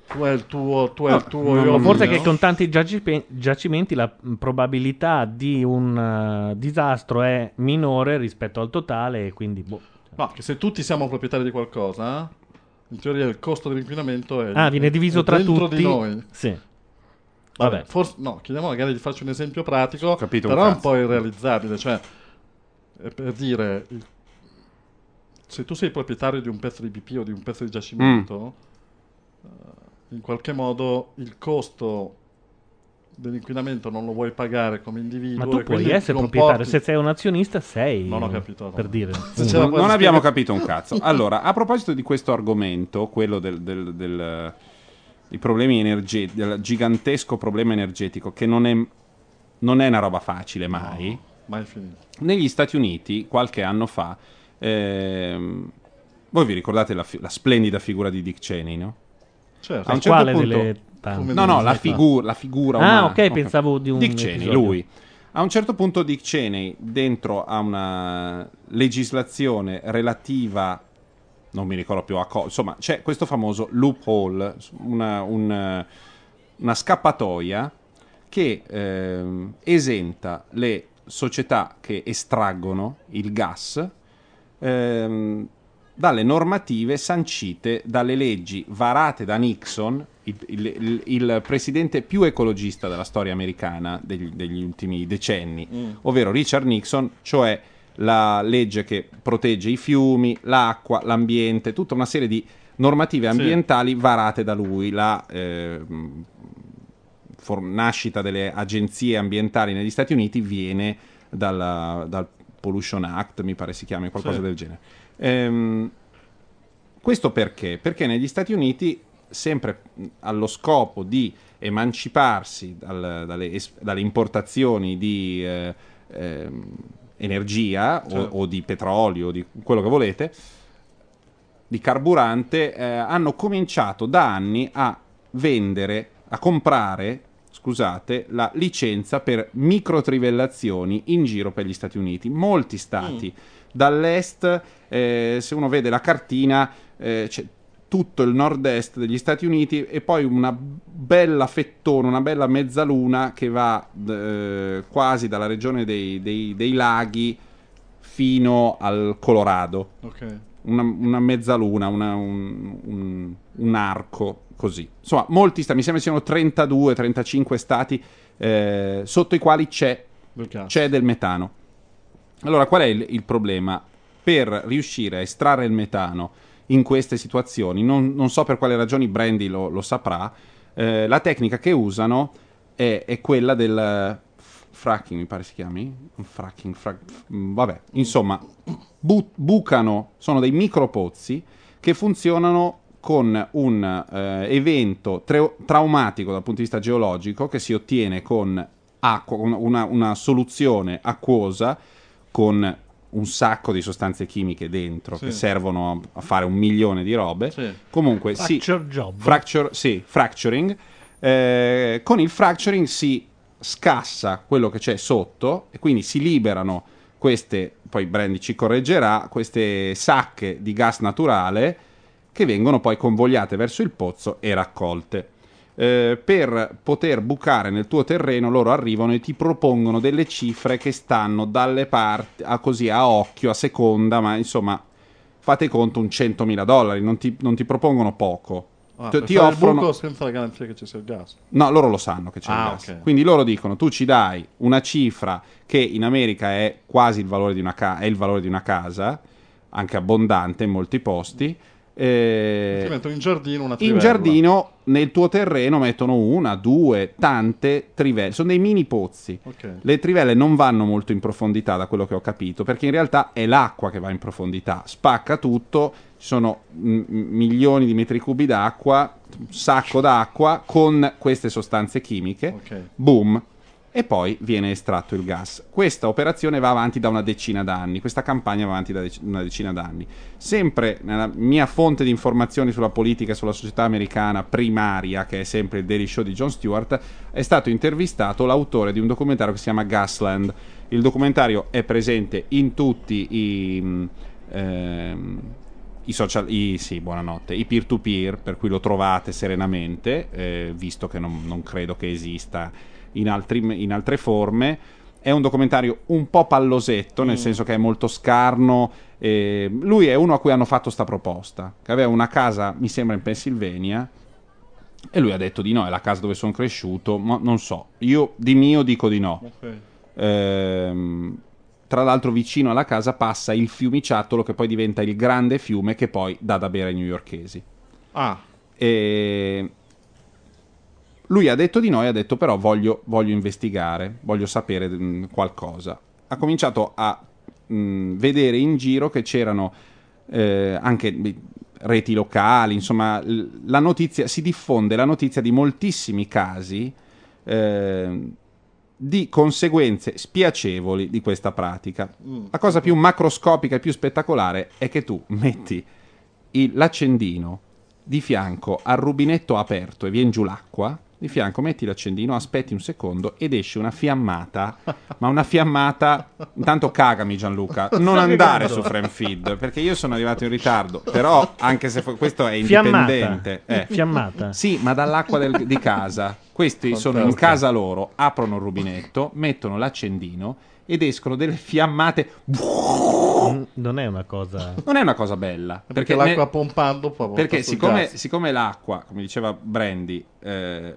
tu hai il tuo, tu hai No, il tuo, no, io forse mio. che con tanti giacimenti la probabilità di un eh, disastro è minore rispetto al totale e quindi boh. No, che se tutti siamo proprietari di qualcosa, in teoria il costo dell'inquinamento è Ah, viene diviso è tra dentro tutti? di noi. Sì. Vabbè, Vabbè. forse no, chiediamo magari di farci un esempio pratico, capito però è un po' irrealizzabile, cioè è per dire il- se tu sei proprietario di un pezzo di BP o di un pezzo di giacimento, Mm. eh, in qualche modo il costo dell'inquinamento non lo vuoi pagare come individuo. Ma tu puoi essere comporti- proprietario, se sei un azionista sei. Non ho capito, no. Per dire. Non, non abbiamo capito un cazzo. Allora, a proposito di questo argomento, quello del, del- del- i problemi energetici, del gigantesco problema energetico, che non è, non è una roba facile mai. mai finito. Negli Stati Uniti, qualche anno fa, ehm, voi vi ricordate la, fi- la splendida figura di Dick Cheney, no? Certo. A un certo Quale punto, delle tanto. No, no, la, figu- la figura Ah, umana. ok, pensavo di un Dick Cheney, episodio. lui. A un certo punto Dick Cheney, dentro a una legislazione relativa, non mi ricordo più a cosa, insomma, c'è questo famoso loophole, una, un- una scappatoia che ehm, esenta le società che estraggono il gas ehm, dalle normative sancite dalle leggi varate da Nixon, il, il- il- presidente più ecologista della storia americana degli, degli ultimi decenni, Mm. ovvero Richard Nixon, cioè la legge che protegge i fiumi, l'acqua, l'ambiente, tutta una serie di normative Sì. ambientali varate da lui, la ehm, for- nascita delle agenzie ambientali negli Stati Uniti viene dalla- dal Pollution Act, mi pare si chiami, qualcosa Sì. del genere. Ehm, questo perché? Perché negli Stati Uniti, sempre allo scopo di emanciparsi dal- dalle, es- dalle importazioni di eh, ehm, energia o- Certo. o, di petrolio, di quello che volete, di carburante, eh, hanno cominciato da anni a vendere, a comprare, scusate, la licenza per microtrivellazioni in giro per gli Stati Uniti. Molti stati dall'est, eh, se uno vede la cartina, eh, c'è tutto il nord-est degli Stati Uniti e poi una bella fettona, una bella mezzaluna che va eh, quasi dalla regione dei, dei- dei laghi fino al Colorado Ok. una, una mezzaluna, una- un, un- un arco così. Insomma, molti stati, mi sembra siano 32-35 stati eh, sotto i quali c'è, Del c'è del metano. Allora, qual è il, il problema? Per riuscire a estrarre il metano in queste situazioni, non, non so per quale ragioni Brandy lo, lo saprà, eh, la tecnica che usano è, è quella del fracking, mi pare si chiami? Fracking, frac- mm, vabbè, insomma, bu- bucano, sono dei micropozzi che funzionano con un eh, evento tre- traumatico dal punto di vista geologico che si ottiene con acqua, una, una soluzione acquosa con un sacco di sostanze chimiche dentro Sì. che servono a fare un milione di robe. Sì. Comunque, sì, Fracture job. fracture, sì, fracturing. Eh, con il fracturing si scassa quello che c'è sotto e quindi si liberano queste, poi Brandy ci correggerà, queste sacche di gas naturale che vengono poi convogliate verso il pozzo e raccolte. Eh, per poter bucare nel tuo terreno loro arrivano e ti propongono delle cifre che stanno dalle parti a così a occhio, a seconda, ma insomma fate conto un 100.000 dollari, non ti, non ti propongono poco. Ah, Ti- ti offrono... senza la garanzia che ci sia il gas. No, loro lo sanno che c'è Ah, il gas. ok. Quindi loro dicono: tu ci dai una cifra che in America è quasi il valore di una, ca- è il valore di una casa, anche abbondante in molti posti. Eh, Ti mettono in giardino una in trivella. giardino, nel tuo terreno, mettono una, due, tante trivelle. Sono dei mini pozzi. Ok. Le trivelle non vanno molto in profondità, da quello che ho capito, perché in realtà è l'acqua che va in profondità. Spacca tutto, ci sono mm, milioni di metri cubi d'acqua, un sacco d'acqua con queste sostanze chimiche. Ok. Boom. E poi viene estratto il gas. Questa operazione va avanti da una decina d'anni, questa campagna va avanti da dec- una decina d'anni. Sempre nella mia fonte di informazioni sulla politica e sulla società americana primaria, che è sempre il Daily Show di Jon Stewart, è stato intervistato l'autore di un documentario che si chiama Gasland. Il documentario è presente in tutti i, mh, ehm, i social, i, sì, buonanotte, i peer-to-peer, per cui lo trovate serenamente, eh, visto che non, non credo che esista in, altri- in altre forme. È un documentario un po' pallosetto, nel senso che è molto scarno. eh, lui è uno a cui hanno fatto sta proposta, che aveva una casa, mi sembra, in Pennsylvania. E lui ha detto di no, è la casa dove sono cresciuto, ma non so. Io di mio dico di no. Ok. Ehm, tra l'altro vicino alla casa passa il fiumiciattolo che poi diventa il grande fiume che poi dà da bere ai newyorkesi. Ah, E lui ha detto di no e ha detto però voglio, voglio investigare, voglio sapere mm, qualcosa. Ha cominciato a mm, vedere in giro che c'erano eh, anche beh, reti locali, insomma la notizia, si diffonde la notizia di moltissimi casi eh, di conseguenze spiacevoli di questa pratica. La cosa più macroscopica e più spettacolare è che tu metti il- l'accendino di fianco al rubinetto aperto e viene giù l'acqua, di fianco metti l'accendino, aspetti un secondo ed esce una fiammata, ma una fiammata, intanto cagami Gianluca, non andare su frame feed, perché io sono arrivato in ritardo, però anche se fo- questo è Fiammata. indipendente. eh. Fiammata. Sì, ma dall'acqua del- di casa. Questi sono in Fantastico. casa loro, aprono il rubinetto, mettono l'accendino ed escono delle fiammate. Mm, Non è una cosa. Non è una cosa bella. Perché, ne- l'acqua pompando poi porta perché siccome, siccome l'acqua, come diceva Brandy, eh,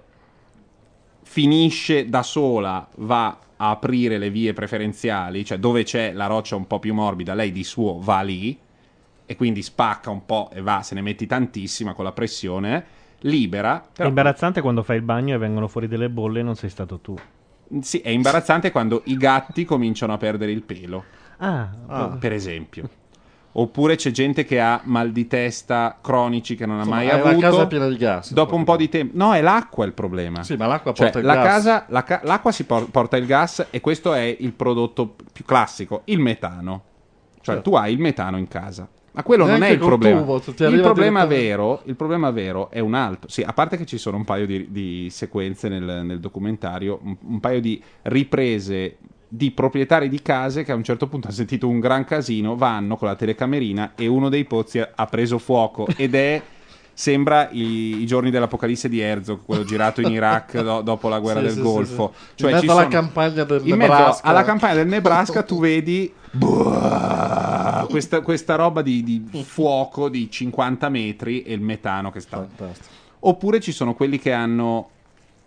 finisce da sola, va a aprire le vie preferenziali, cioè dove c'è la roccia un po' più morbida, lei di suo va lì e quindi spacca un po' e va, se ne metti tantissima con la pressione, libera. È Però, imbarazzante quando fai il bagno e vengono fuori delle bolle e non sei stato tu. sì, è imbarazzante quando i gatti cominciano a perdere il pelo. Ah, per esempio. Oppure c'è gente che ha mal di testa cronici che non ha Insomma, mai hai la avuto. casa piena di gas, Dopo un po' di tempo. No, è l'acqua il problema. Sì, ma l'acqua Cioè, porta il la gas. casa, la ca- l'acqua si por- porta il gas e questo è il prodotto più classico, il metano. Cioè, Certo. tu hai il metano in casa. Ma quello non è Neanche il problema. tubo, il, problema vero, il problema vero è un altro. Sì, a parte che ci sono un paio di, di sequenze nel, nel documentario, un, un paio di riprese di proprietari di case che a un certo punto hanno sentito un gran casino, vanno con la telecamerina e uno dei pozzi ha, preso fuoco ed è sembra i, i giorni dell'apocalisse di Herzog, quello girato in Iraq do- dopo la guerra Sì, del sì, Golfo. sì. Cioè, in mezzo alla sono- campagna del in mezzo Nebraska. alla campagna del Nebraska tu vedi buah, questa, questa roba di, di fuoco di 50 metri e il metano che sta. Oppure ci sono quelli che hanno.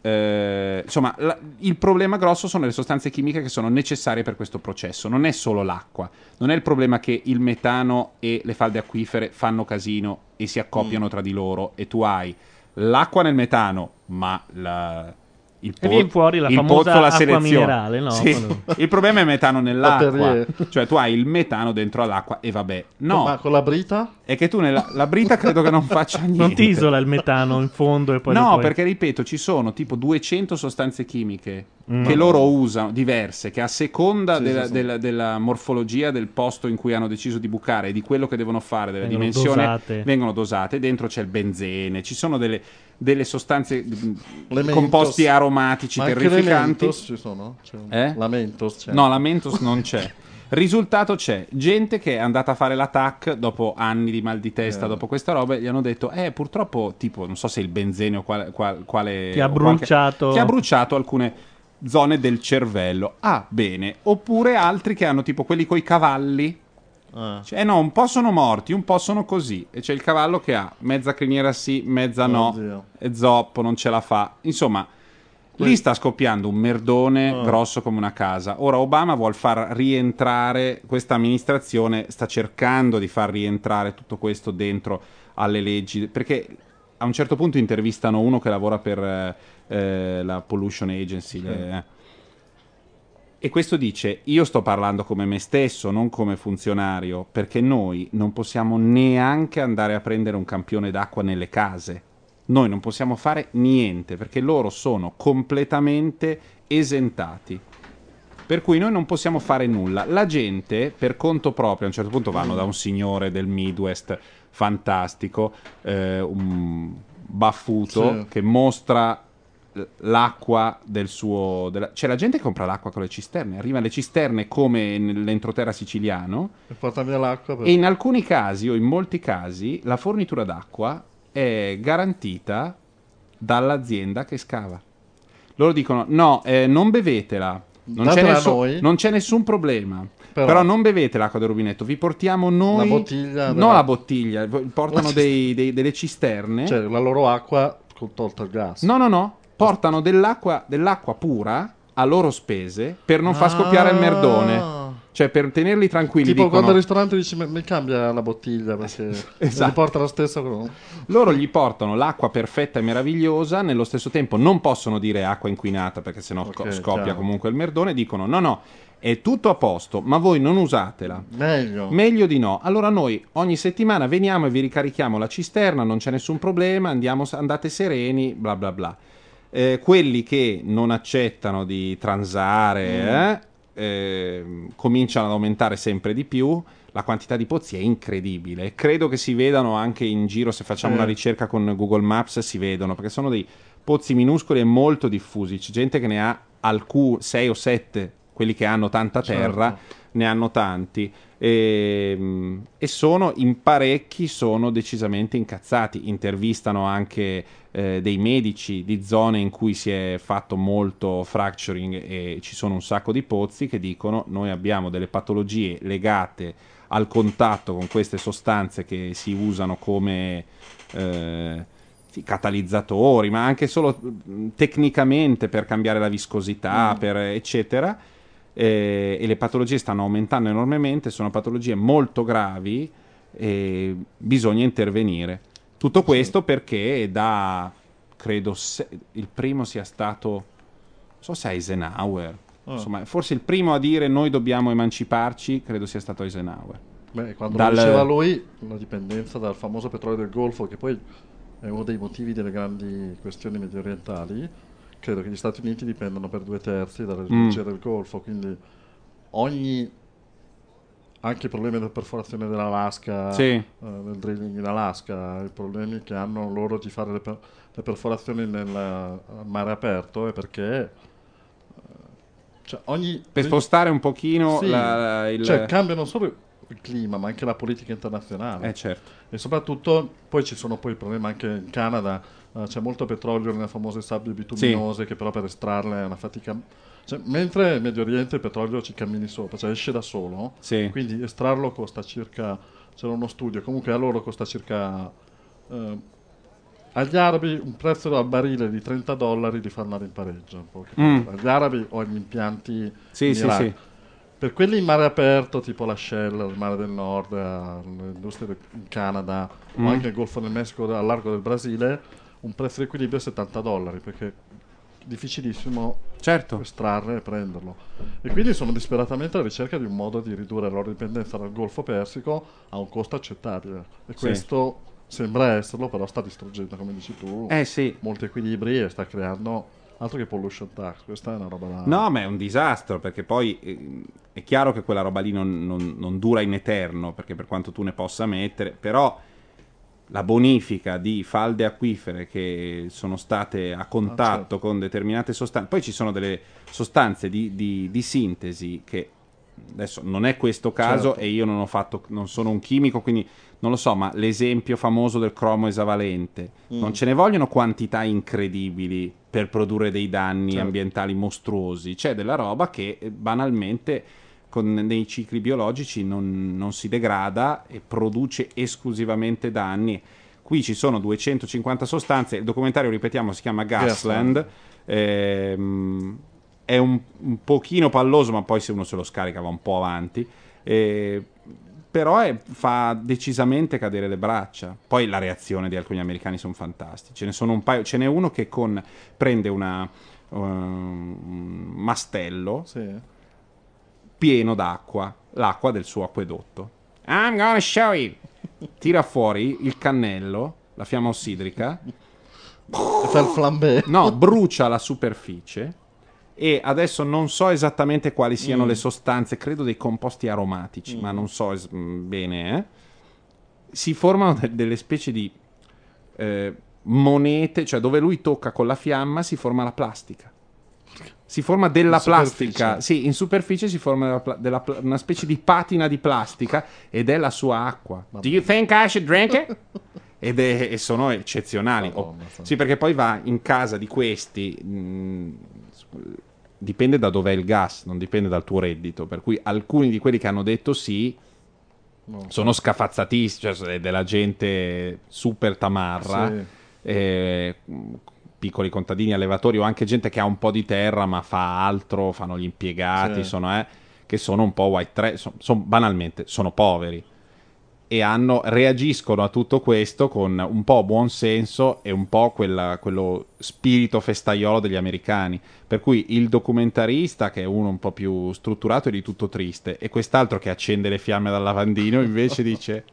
Eh, insomma, la- il problema grosso sono le sostanze chimiche che sono necessarie per questo processo. Non è solo l'acqua, non è il problema che il metano e le falde acquifere fanno casino e si accoppiano Mm. tra di loro e tu hai l'acqua nel metano, ma la- il, E viene fuori la il famosa pozzo, la acqua selezione. minerale, no? Sì. Quando- Il problema è metano nell'acqua, Batterie. cioè tu hai il metano dentro all'acqua e vabbè. No, Ma con la brita? è che tu nella la brita credo che non faccia niente. Non ti isola il metano in fondo e poi No, puoi- perché ripeto, ci sono tipo 200 sostanze chimiche Mm. che loro usano, diverse, che a seconda Sì, della, sì, sì. della- della morfologia del posto in cui hanno deciso di bucare e di quello che devono fare, delle Vengono dimensioni, dosate. vengono dosate. Dentro c'è il benzene, ci sono delle, delle sostanze, mh, Le Mentos. composti aromatici Ma terrificanti. le Mentos ci sono? C'è un- Eh? La Mentos c'è. No, la Mentos non c'è. Risultato c'è gente che è andata a fare l'attack dopo anni di mal di testa, Eh. dopo questa roba, e gli hanno detto, eh, purtroppo, tipo, non so se il benzene o quale... qual- quale Ti ha o qualche- bruciato- Ti ha bruciato alcune zone del cervello. Ah, bene. Oppure altri che hanno, tipo, quelli coi cavalli. Ah. Cioè, eh no, un po' sono morti, un po' sono così. E c'è il cavallo che ha mezza criniera sì, mezza no, Oddio. e zoppo, non ce la fa. Insomma, lì sta scoppiando un merdone Ah. grosso come una casa. Ora Obama vuol far rientrare, questa amministrazione sta cercando di far rientrare tutto questo dentro alle leggi, perché a un certo punto intervistano uno che lavora per eh, eh, la Pollution Agency. le- eh. E questo dice: Io sto parlando come me stesso, non come funzionario, perché noi non possiamo neanche andare a prendere un campione d'acqua nelle case. Noi non possiamo fare niente perché loro sono completamente esentati. Per cui noi non possiamo fare nulla. La gente, per conto proprio, a un certo punto vanno da un signore del Midwest fantastico, eh, un baffuto, Sì. che mostra l'acqua del suo... della- C'è la gente che compra l'acqua con le cisterne, arriva le cisterne come nell'entroterra siciliano E porta via l'acqua. per- e in alcuni casi o in molti casi la fornitura d'acqua è garantita dall'azienda che scava. Loro dicono no, eh, non bevetela, non c'è, nessun, non c'è nessun problema. Però, Però- non bevete l'acqua del rubinetto, vi portiamo noi... La bottiglia No, la bottiglia, portano dei- dei- delle cisterne. Cioè, la loro acqua con tolto il gas. No, no, no, portano dell'acqua, dell'acqua pura a loro spese per non far scoppiare il Ah. merdone. Cioè per tenerli tranquilli. Tipo dicono- quando al ristorante dici mi, mi cambia la bottiglia perché Esatto. mi porta la stessa con- Loro gli portano l'acqua perfetta e meravigliosa, nello stesso tempo non possono dire acqua inquinata perché sennò sco- Ok, scoppia chiaro. comunque il merdone, dicono no no, è tutto a posto, ma voi non usatela. Meglio. Meglio di no. Allora noi ogni settimana veniamo e vi ricarichiamo la cisterna, non c'è nessun problema, andiamo, andate sereni, bla bla bla. Eh, quelli che non accettano di transare, Mm. eh, ehm, cominciano ad aumentare sempre di più. La quantità di pozzi è incredibile. Credo che si vedano anche in giro, se facciamo Eh. una ricerca con Google Maps, si vedono, perché sono dei pozzi minuscoli e molto diffusi. C'è gente che ne ha alcuni, 6 o 7, quelli che hanno tanta terra, ne hanno tanti. E, e sono in parecchi sono decisamente incazzati. Intervistano anche eh, dei medici di zone in cui si è fatto molto fracturing e ci sono un sacco di pozzi che dicono noi abbiamo delle patologie legate al contatto con queste sostanze che si usano come eh, catalizzatori, ma anche solo tecnicamente per cambiare la viscosità, per, eccetera. Eh, e le patologie stanno aumentando enormemente, sono patologie molto gravi e bisogna intervenire. Tutto questo perché da, credo, se- il primo sia stato, non so se Eisenhower, Ah. insomma, forse il primo a dire noi dobbiamo emanciparci, credo sia stato Eisenhower. Beh, quando Dal- diceva lui, la dipendenza dal famoso petrolio del Golfo, che poi è uno dei motivi delle grandi questioni medio orientali, credo che gli Stati Uniti dipendono per due terzi dall'energia Mm. del Golfo, quindi ogni anche i problemi della perforazione dell'Alaska, Sì. eh, del drilling in Alaska, i problemi che hanno loro di fare le, per- le perforazioni nel eh, mare aperto è perché eh, cioè ogni Per spostare un pochino sì, la- il... cioè cambia non solo il clima ma anche la politica internazionale Eh, certo. e soprattutto poi ci sono poi problemi anche in Canada eh, c'è molto petrolio nelle famose sabbie bituminose che però per estrarle è una fatica cioè, mentre in Medio Oriente il petrolio ci cammini sopra cioè esce da solo Sì. quindi estrarlo costa circa c'era uno studio comunque a loro costa circa eh, agli arabi un prezzo al barile di 30 dollari di farla in pareggio. Mm. agli arabi o agli impianti Sì, sì, sì. per quelli in mare aperto tipo la Shell il mare del nord eh, l'industria in Canada Mm. o anche il Golfo del Messico al largo del Brasile un prezzo di equilibrio è 70 dollari perché è difficilissimo Certo. estrarre e prenderlo e quindi sono disperatamente alla ricerca di un modo di ridurre la loro dipendenza dal Golfo Persico a un costo accettabile e Sì. questo sembra esserlo però sta distruggendo come dici tu Eh, sì. molti equilibri e sta creando altro che pollution tax questa è una roba da No, ma è un disastro perché poi eh, è chiaro che quella roba lì non, non- non dura in eterno perché per quanto tu ne possa mettere, però la bonifica di falde acquifere che sono state a contatto certo. con determinate sostanze, poi ci sono delle sostanze di, di- di sintesi che adesso non è questo caso Certo. e io non ho fatto, non sono un chimico, quindi non lo so, ma l'esempio famoso del cromo esavalente, Mm. non ce ne vogliono quantità incredibili per produrre dei danni Certo. ambientali mostruosi, c'è della roba che eh, banalmente con, nei cicli biologici non, non si degrada e produce esclusivamente danni. Qui ci sono 250 sostanze, il documentario, ripetiamo, si chiama Gasland, Gasland. ehm, è un, un pochino palloso, ma poi se uno se lo scarica va un po' avanti. eh, però è- fa decisamente cadere le braccia. Poi la reazione di alcuni americani sono fantastici. Ce ne sono un paio. Ce n'è uno che con, prende una, um, un mastello Sì. Pieno d'acqua, l'acqua del suo acquedotto. I'm gonna show you. Tira fuori il cannello, la fiamma ossidrica. Fa il flambé. No, brucia la superficie. E adesso non so esattamente quali siano Mm. le sostanze, credo dei composti aromatici, ma non so es- mm, bene. eh. Si formano de- delle specie di eh, monete, cioè dove lui tocca con la fiamma si forma la plastica. Si forma della plastica, sì, in superficie si forma della pla- della pla- una specie di patina di plastica ed è la sua acqua. Do you think I should drink it? Ed è, e sono eccezionali. Oh, Madonna, sì, perché poi va in casa di questi. mh, dipende da dov'è il gas, non dipende dal tuo reddito. Per cui alcuni di quelli che hanno detto sì No. sono scafazzatissimi, cioè della gente super tamarra. Sì. eh, piccoli contadini, allevatori o anche gente che ha un po' di terra ma fa altro, fanno gli impiegati, Sì. sono, eh, che sono un po' white trash, sono, banalmente sono poveri e hanno, reagiscono a tutto questo con un po' buon senso e un po' quella- quello spirito festaiolo degli americani. Per cui il documentarista, che è uno un po' più strutturato, è di tutto triste, e quest'altro che accende le fiamme dal lavandino invece dice: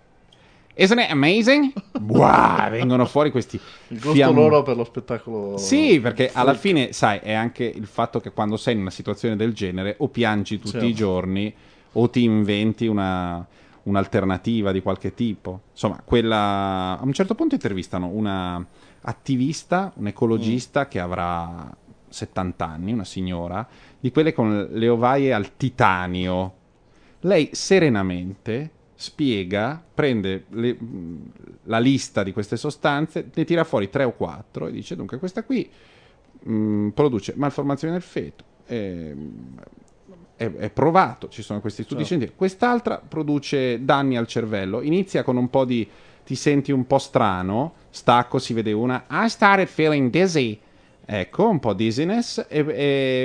Isn't it amazing? Wow, vengono fuori questi Il gusto loro per lo spettacolo. Sì, perché alla freak. fine, sai, è anche il fatto che quando sei in una situazione del genere o piangi tutti Certo. i giorni o ti inventi una, un'alternativa di qualche tipo. Insomma, quella... A un certo punto intervistano una attivista, un ecologista Mm. che avrà 70 anni, una signora, di quelle con le ovaie al titanio. Lei serenamente spiega, prende le- mh, la lista di queste sostanze, ne tira fuori tre o quattro e dice dunque questa qui mh, produce malformazioni del feto, ehm, è, è provato, ci sono questi studi Certo. scientifici, quest'altra produce danni al cervello, inizia con un po' di ti senti un po' strano, stacco, si vede una I started feeling dizzy. Ecco, un po' dizziness e,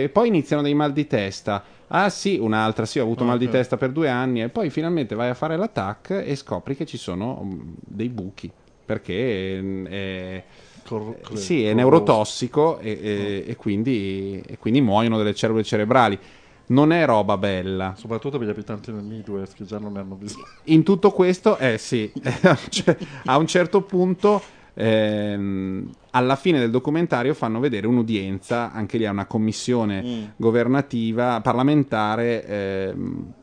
e poi iniziano dei mal di testa. Ah sì, un'altra, sì, ho avuto mal di testa per due anni e poi finalmente vai a fare l'attack e scopri che ci sono mm, dei buchi perché mm, è, Cor- eh, sì, è neurotossico e, e- e quindi, e quindi muoiono delle cellule cerebrali. Non è roba bella. Soprattutto per gli abitanti del Midwest che già non ne hanno bisogno. In tutto questo, eh sì, cioè, a un certo punto, ehm, alla fine del documentario fanno vedere un'udienza, anche lì a una commissione Mm. governativa, parlamentare, ehm,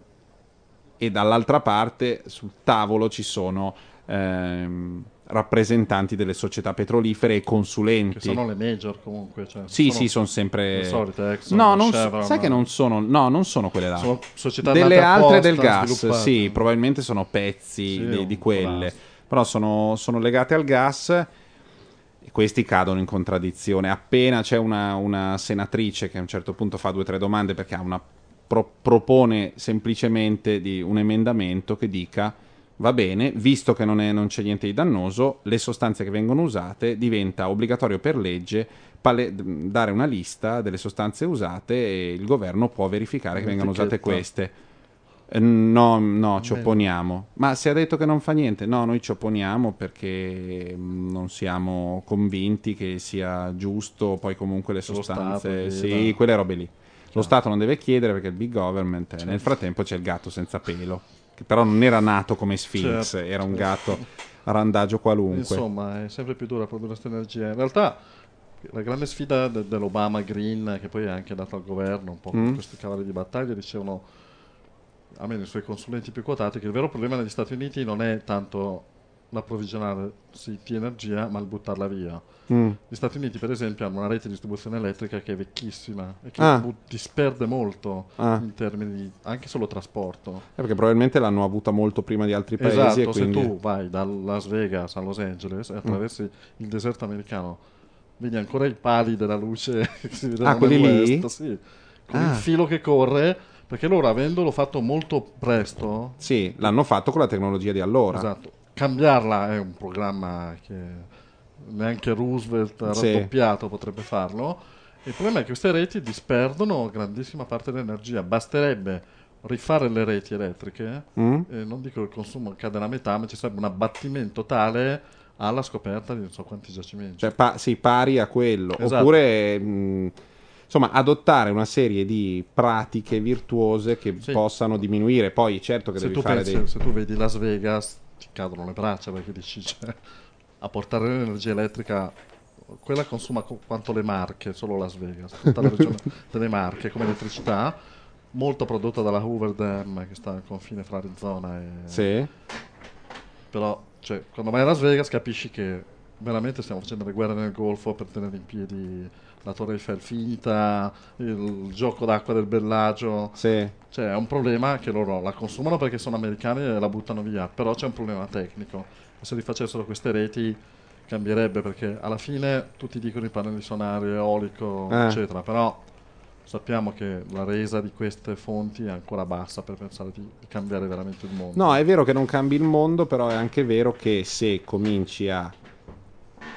e dall'altra parte sul tavolo ci sono ehm, rappresentanti delle società petrolifere e consulenti. Che sono le major comunque. Cioè, Sì, sì, sono sempre. Le solite Exxon, No, non Chevron, sai che non sono. No, non sono quelle là. Sono società Delle altre del gas, sì, probabilmente sono pezzi Sì, di, di quelle. po' Però sono, sono legate al gas. E questi cadono in contraddizione. Appena c'è una, una senatrice che a un certo punto fa due o tre domande perché ha una pro- propone semplicemente di un emendamento che dica va bene, visto che non, è- non c'è niente di dannoso, le sostanze che vengono usate diventa obbligatorio per legge pale- dare una lista delle sostanze usate e il governo può verificare che vengano usate Un'etichetta. queste. Eh, No, no, ci opponiamo. Ma si è detto che non fa niente. No, noi ci opponiamo perché mm, non siamo convinti che sia giusto. Poi, comunque, le sostanze. Stato Sì, quelle robe lì. Lo Stato non deve chiedere perché il big government. Certo. Nel frattempo c'è il gatto senza pelo. Che però non era nato come Sphinx, Certo, era un certo. gatto randagio qualunque. Insomma, è sempre più dura produrre questa energia. In realtà, la grande sfida de- dell'Obama Green, che poi è anche data al governo, un po' Mm. questi cavalli di battaglia, dicevano, almeno i suoi consulenti più quotati, che il vero problema negli Stati Uniti non è tanto l'approvvigionarsi di energia, ma il buttarla via. Mm. Gli Stati Uniti, per esempio, hanno una rete di distribuzione elettrica che è vecchissima e che Ah. bu- disperde molto Ah. in termini di anche solo trasporto. Eh, perché probabilmente l'hanno avuta molto prima di altri paesi. Esatto, quindi... se tu vai da Las Vegas a Los Angeles e attraversi Mm. il deserto americano, vedi ancora i pali della luce che si vedono Ah, lì? sì, con Ah. il filo che corre, perché loro avendolo fatto molto presto, Sì, l'hanno fatto con la tecnologia di allora. esatto, cambiarla è un programma che neanche Roosevelt Sì. raddoppiato potrebbe farlo. Il problema è che queste reti disperdono grandissima parte dell'energia. Basterebbe rifare le reti elettriche, Mm? e non dico che il consumo cade a metà, ma ci sarebbe un abbattimento tale alla scoperta di non so quanti giacimenti. Cioè, pa- sì, pari a quello. Esatto. Oppure, mh, insomma, adottare una serie di pratiche virtuose che Sì. possano diminuire. Poi, certo che se, devi fare pensi, dei... se tu vedi Las Vegas, ti cadono le braccia perché dici, cioè, a portare l'energia elettrica, quella consuma co- quanto le Marche, solo Las Vegas, tutta la regione delle Marche come elettricità, molto prodotta dalla Hoover Dam che sta al confine fra Arizona e... Sì. Però, cioè, quando vai a Las Vegas capisci che veramente stiamo facendo le guerre nel Golfo per tenere in piedi la Torre Eiffel finita, il gioco d'acqua del Bellagio. Sì. Cioè, è un problema che loro la consumano perché sono americani e la buttano via, però c'è un problema tecnico. Se rifacessero queste reti cambierebbe perché alla fine tutti dicono i pannelli solari, eolico, Eh. eccetera, però sappiamo che la resa di queste fonti è ancora bassa per pensare di cambiare veramente il mondo. No, è vero che non cambi il mondo, però è anche vero che se cominci a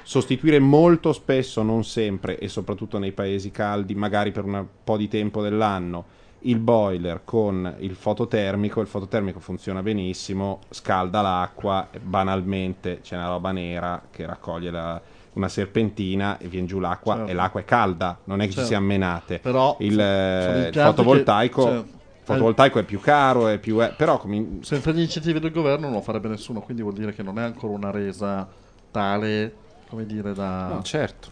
sostituire molto spesso, non sempre, e soprattutto nei paesi caldi, magari per un po' di tempo dell'anno, il boiler con il fototermico, il fototermico funziona benissimo, scalda l'acqua, banalmente c'è una roba nera che raccoglie la- una serpentina e viene giù l'acqua Certo. e l'acqua è calda, non è che ci Certo. siano menate. Però il, eh, il fotovoltaico che- cioè, fotovoltaico è più caro, è più... è- però come- Senza gli incentivi del governo non lo farebbe nessuno, quindi vuol dire che non è ancora una resa tale, come dire, da... No, certo.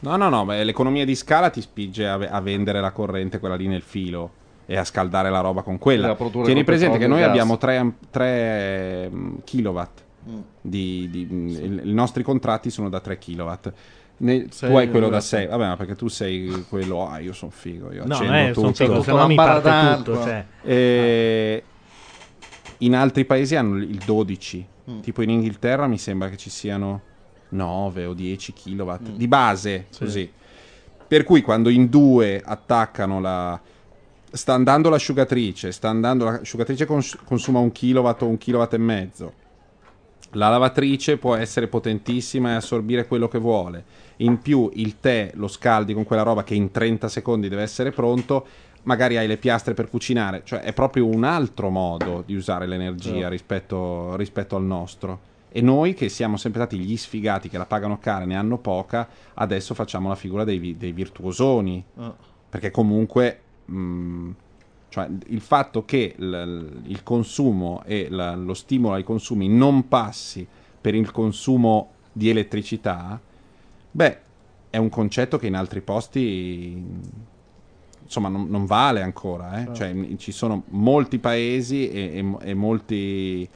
No, no, no, beh, l'economia di scala ti spinge a, a vendere la corrente, quella lì nel filo, e a scaldare la roba con quella. Tieni presente che noi il abbiamo 3, kilowatt. Mm. Di, di- il- I nostri contratti sono da 3 kilowatt. Ne- tu hai quello da eh, 6, vabbè, ma perché tu sei quello, ah, io sono figo, io No, accendo eh, tutto. figo, se no mi parte tutto, cioè. E in altri paesi hanno il 12, Mm. tipo in Inghilterra mi sembra che ci siano 9 o 10 kilowatt di base, Sì. così. Per cui quando in due attaccano la... Sta andando l'asciugatrice, sta andando l'asciugatrice cons- consuma un kilowatt o un kilowatt e mezzo. La lavatrice può essere potentissima e assorbire quello che vuole. In più il tè lo scaldi con quella roba che in 30 secondi deve essere pronto. Magari hai le piastre per cucinare. Cioè è proprio un altro modo di usare l'energia Certo. rispetto, rispetto al nostro. E noi che siamo sempre stati gli sfigati che la pagano cara e ne hanno poca, adesso facciamo la figura dei, dei virtuosoni. Ah. Perché comunque mh, cioè, il fatto che l- il consumo e la- lo stimolo ai consumi non passi per il consumo di elettricità, beh, è un concetto che in altri posti insomma non, non vale ancora. eh. Certo. Cioè, m- ci sono molti paesi e, e- e molti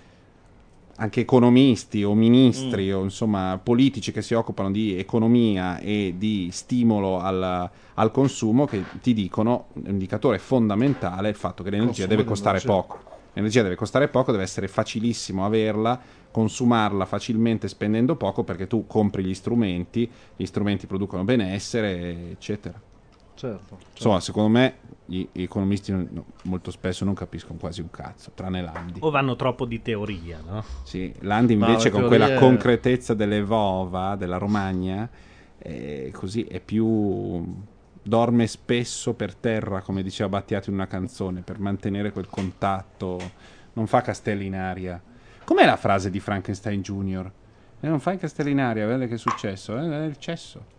anche economisti o ministri o insomma politici che si occupano di economia e di stimolo al, al consumo che ti dicono un indicatore fondamentale è il fatto che l'energia deve costare poco. L'energia deve costare poco, deve essere facilissimo averla, consumarla facilmente spendendo poco perché tu compri gli strumenti, gli strumenti producono benessere, eccetera. Certo. Insomma, secondo me gli economisti non- no, molto spesso non capiscono quasi un cazzo, tranne Landi. O vanno troppo di teoria, no? Sì, Landi invece con quella concretezza delle Vova, della Romagna, eh, così è più... dorme spesso per terra, come diceva Battiato in una canzone, per mantenere quel contatto, non fa castelli in aria. Com'è la frase di Frankenstein Jr.? Eh, non fai castelli in aria, vedi che è successo? Eh, è il cesso.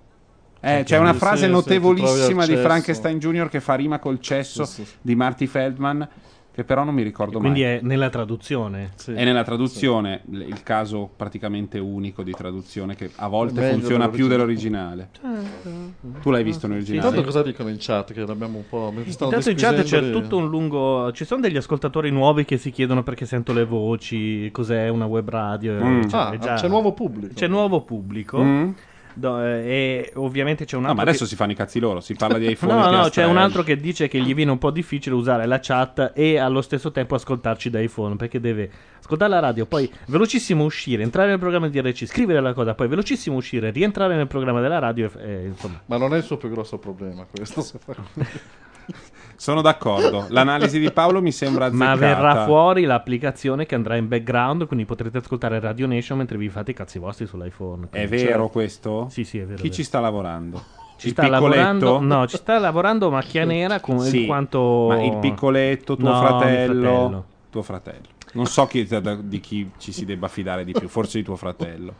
Eh, c'è una Sì, frase sì, sì, notevolissima di. Frankenstein Jr. che fa rima col cesso Sì, sì, sì. di Marty Feldman, che però non mi ricordo Quindi mai. è nella traduzione. Sì. È nella traduzione l- il caso praticamente unico di traduzione che a volte Meglio funziona più dell'originale. dell'originale. Tu l'hai visto in Intanto originale? cosa dicono in chat? Che l'abbiamo un po'. Intanto in chat c'è tutto un lungo. Ci sono degli ascoltatori nuovi che si chiedono perché sento le voci, cos'è una web radio. Mm. eccetera. Ah, già- c'è nuovo pubblico. C'è nuovo pubblico. Mm? Do- eh, e ovviamente c'è un No, altro. ma adesso che- si fanno i cazzi loro, si parla di iPhone No, e no, c'è un altro che dice che gli viene un po' difficile usare la chat e allo stesso tempo ascoltarci da iPhone perché deve ascoltare la radio, poi velocissimo uscire, entrare nel programma di RC, scrivere la cosa, poi velocissimo uscire, rientrare nel programma della radio e, e, insomma. Ma non è il suo più grosso problema questo. Sono d'accordo. L'analisi di Paolo mi sembra azzeccata. Ma verrà fuori l'applicazione che andrà in background, quindi potrete ascoltare Radio Nation mentre vi fate i cazzi vostri sull'iPhone. È vero questo? Sì, sì, è vero. Chi è ci vero. sta lavorando? Ci il sta piccoletto? lavorando, no, ci sta lavorando macchia nera con Sì, in quanto Ma il piccoletto, tuo No, fratello, fratello. Tuo fratello. Non so chi, di chi ci si debba fidare di più, forse di tuo fratello.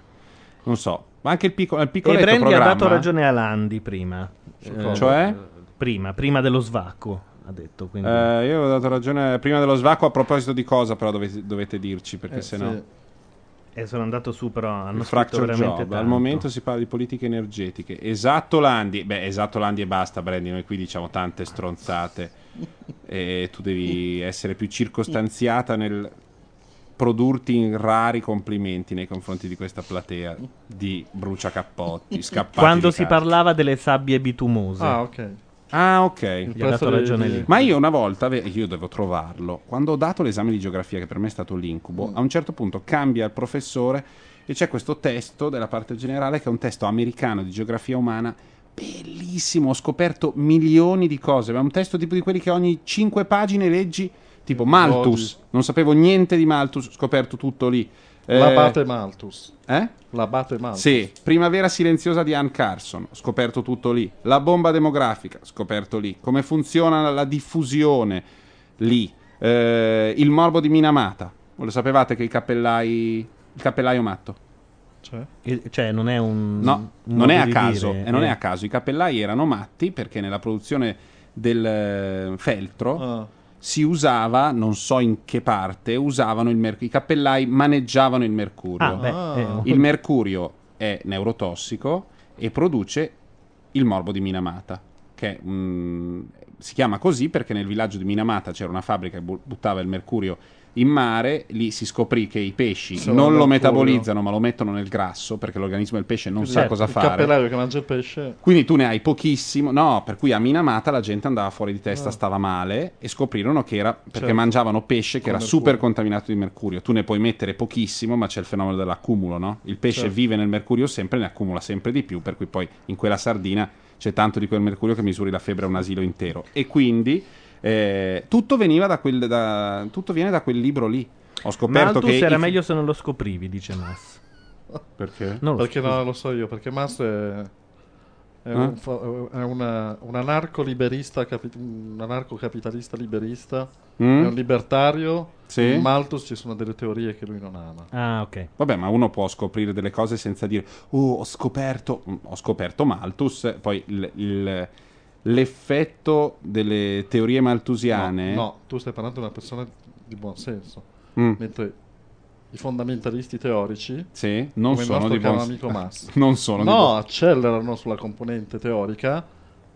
Non so. Ma anche il, piccolo, il E piccoletto Brandy ha programma? dato ragione a Landi prima. Eh, Cioè? Prima, prima dello svacco, ha detto. Quindi... Eh, io ho dato ragione prima dello svacco a proposito di cosa però dovete, dovete dirci perché Eh, sennò sì. E sono andato su, però hanno il scritto fracture veramente job tanto. al momento si parla di politiche energetiche esatto Landi beh esatto Landi e basta Brandy noi qui diciamo tante stronzate e tu devi essere più circostanziata nel produrti in rari complimenti nei confronti di questa platea di bruciacappotti scappati Quando si casa. parlava delle sabbie bitumose. Ah, ok. Ah ok. Gli ha dato ragione lì. Ma io una volta, ave- io devo trovarlo, quando ho dato l'esame di geografia, che per me è stato l'incubo, a un certo punto cambia il professore e c'è questo testo della parte generale che è un testo americano di geografia umana, bellissimo, ho scoperto milioni di cose, ma è un testo tipo di quelli che ogni cinque pagine leggi, tipo Malthus, non sapevo niente di Malthus, ho scoperto tutto lì. Eh, L'abate Malthus. Eh? L'abate Malthus. Sì, Primavera silenziosa di Ann Carson, scoperto tutto lì. La bomba demografica, scoperto lì. Come funziona la diffusione, lì. Eh, il morbo di Minamata. Lo sapevate che i cappellai... Il cappellaio matto? Cioè? Eh, Cioè, non è un. No, un non è a caso. dire, E non è eh. a caso. I cappellai erano matti perché nella produzione del eh, feltro Ah. Si usava, non so in che parte, usavano il mercurio, i cappellai maneggiavano il mercurio. Ah, beh, eh, Il mercurio è neurotossico e produce il morbo di Minamata, che mm, si chiama così perché nel villaggio di Minamata c'era una fabbrica che bu- buttava il mercurio in mare, lì si scoprì che i pesci Sono non lo metabolizzano ma lo mettono nel grasso perché l'organismo del pesce non Quindi sa cosa il fare. cappellaio che mangia il pesce. Quindi tu ne hai pochissimo, no, per cui a Minamata la gente andava fuori di testa, Ah. stava male e scoprirono che era perché Certo. mangiavano pesce che era mercurio. super contaminato di mercurio. Tu ne puoi mettere pochissimo, ma c'è il fenomeno dell'accumulo, no? Il pesce Certo. vive nel mercurio sempre, ne accumula sempre di più, per cui poi in quella sardina c'è tanto di quel mercurio che misuri la febbre a un asilo intero. E quindi eh, tutto veniva da quel da- tutto viene da quel libro lì. Ho scoperto Malthus che era i- meglio se non lo scoprivi, dice Mas. Perché? Non lo Perché so. no, lo so io, perché Mas è, è, Eh? un, fa- è una- un anarco-liberista, capi- un anarco-capitalista liberista, Mm? è un libertario. Sì. In Malthus ci sono delle teorie che lui non ama. Ah, ok. Vabbè, ma uno può scoprire delle cose senza dire, oh, ho scoperto, mm, ho scoperto Malthus, poi il- il- l'effetto delle teorie malthusiane... No, no, tu stai parlando di una persona di buon senso. Mm. Mentre i fondamentalisti teorici, Sì, non sono di buon amico Mas, Non sono di no, buon- accelerano sulla componente teorica.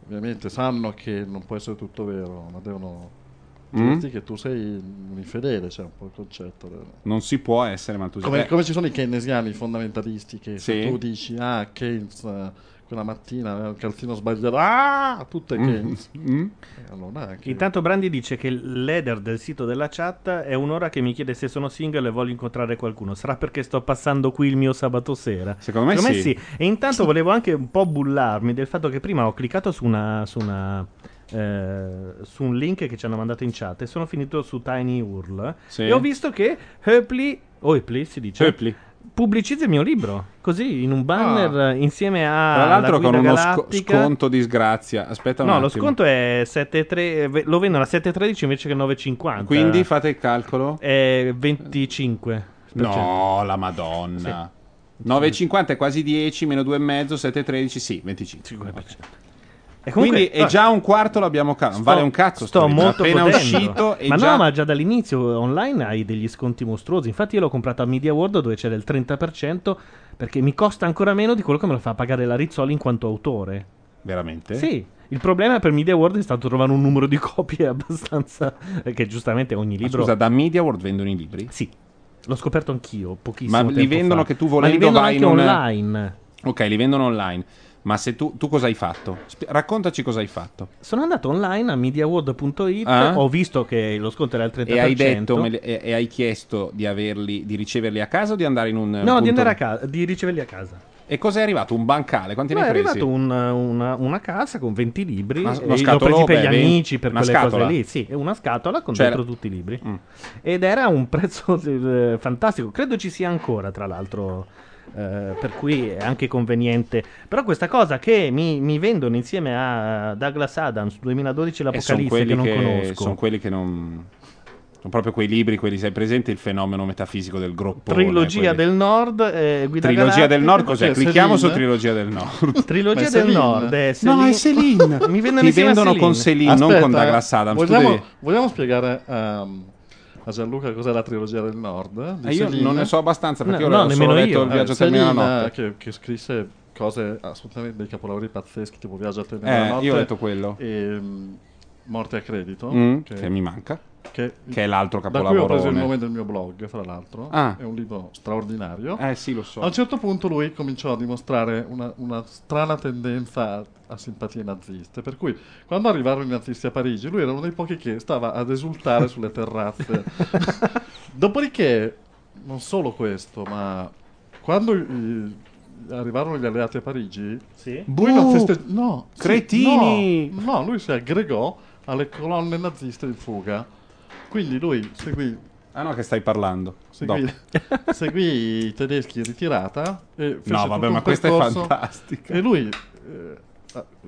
Ovviamente sanno che non può essere tutto vero, ma devono Mm? dirti che tu sei un infedele, c'è un po' il concetto. del- Non si può essere malthusiano. Come, come ci sono i keynesiani fondamentalisti che se Sì. tu dici ah Keynes quella mattina aveva il calzino sbagliato ah tutto è Mm. Mm. E allora anche- Intanto Brandi dice che l'header del sito della chat è un'ora che mi chiede se sono single e voglio incontrare qualcuno. Sarà perché sto passando qui il mio sabato sera? Secondo me sì. E intanto volevo anche un po' bullarmi del fatto che prima ho cliccato su una... Su una eh, su un link che ci hanno mandato in chat e sono finito su Tiny Url Sì. e ho visto che Höpli o Höpli si dice Höpli. Pubblicizza il mio libro così in un banner insieme a Tra l'altro la con uno galattica. sconto disgrazia. Aspetta un No, lo attimo. sconto è 7,3 lo vendono a 7,13 invece che 9,50. Quindi fate il calcolo. è 25. No, la madonna. 9,50 è quasi 10, meno 2,5, 7,13, sì, 25. E comunque- Quindi è già un quarto l'abbiamo. Non Sto- vale un cazzo. Sto sto molto appena godendo. uscito ma già... no, ma già dall'inizio online hai degli sconti mostruosi. Infatti, io l'ho comprato a Media World dove c'era il 30% perché mi costa ancora meno di quello che me lo fa pagare la Rizzoli in quanto autore. Veramente? Sì. Il problema per Media World è stato trovare un numero di copie abbastanza. Perché giustamente ogni Ma libro. Scusa, da Media World vendono i libri? Sì. L'ho scoperto anch'io, pochissimo. Ma li vendono fa. che tu Ma volendo li vendono vai anche in un- online. Ok, li vendono online. Ma se tu, tu cosa hai fatto? Spi- raccontaci cosa hai fatto. Sono andato online a mediaworld.it, Ah. ho visto che lo sconto era al 30%. E hai detto me li- e, e hai chiesto di averli, di riceverli a casa o di andare in un No, di andare a casa, di riceverli a casa. E cosa è arrivato? Un bancale? Quanti No, ne è hai presi? arrivato un- una, una casa con 20 libri. Una- e una scatola, presi per gli amici, per una quelle scatola? cose lì. Sì, è una scatola con C'era- dentro tutti i libri. Mm. Ed era un prezzo eh, fantastico. Credo ci sia ancora, tra l'altro. Eh, per cui è anche conveniente. Però questa cosa che mi, mi vendono insieme a Douglas Adams 2012 E sono l'Apocalisse quelli che non che, conosco. sono quelli che non... Sono proprio quei libri, quelli, sai presente il fenomeno metafisico del groppone? Trilogia quelli- del Nord, eh, Guida Trilogia Galattica. del Nord cos'è? Cos'è, Clicchiamo su? Trilogia del Nord. Trilogia del? Nord, è No, è. Céline. Mi vendono Ti insieme a vendono con Céline. Céline, non con Douglas Adams. Vogliamo, vogliamo spiegare ehm, a Gianluca cos'è la trilogia del Nord? Di Eh, io Céline? non ne so abbastanza perché No, io no, ho solo nemmeno letto io. il viaggio Eh, termina la Céline, notte. che, che scrisse cose assolutamente dei capolavori pazzeschi tipo Viaggio a termina Eh, la notte io ho letto quello. e mm, Morte a credito Mm, che, che mi manca. Che- Che è l'altro da cui ho preso il nome del mio blog fra l'altro Ah. è un libro straordinario Eh sì, lo so. a un certo punto lui cominciò a dimostrare una, una strana tendenza a, a simpatie naziste, per cui quando arrivarono i nazisti a Parigi, lui era uno dei pochi che stava ad esultare sulle terrazze. Dopodiché, non solo questo, ma quando i- arrivarono gli alleati a Parigi, Sì? lui non Buh! feste- no, sì, Cretini! no, no, lui si aggregò alle colonne naziste in fuga. Quindi lui seguì Ah no, che stai parlando. Seguì, Dopo. seguì i tedeschi in ritirata e fece No, vabbè, ma questa è fantastica. E lui eh,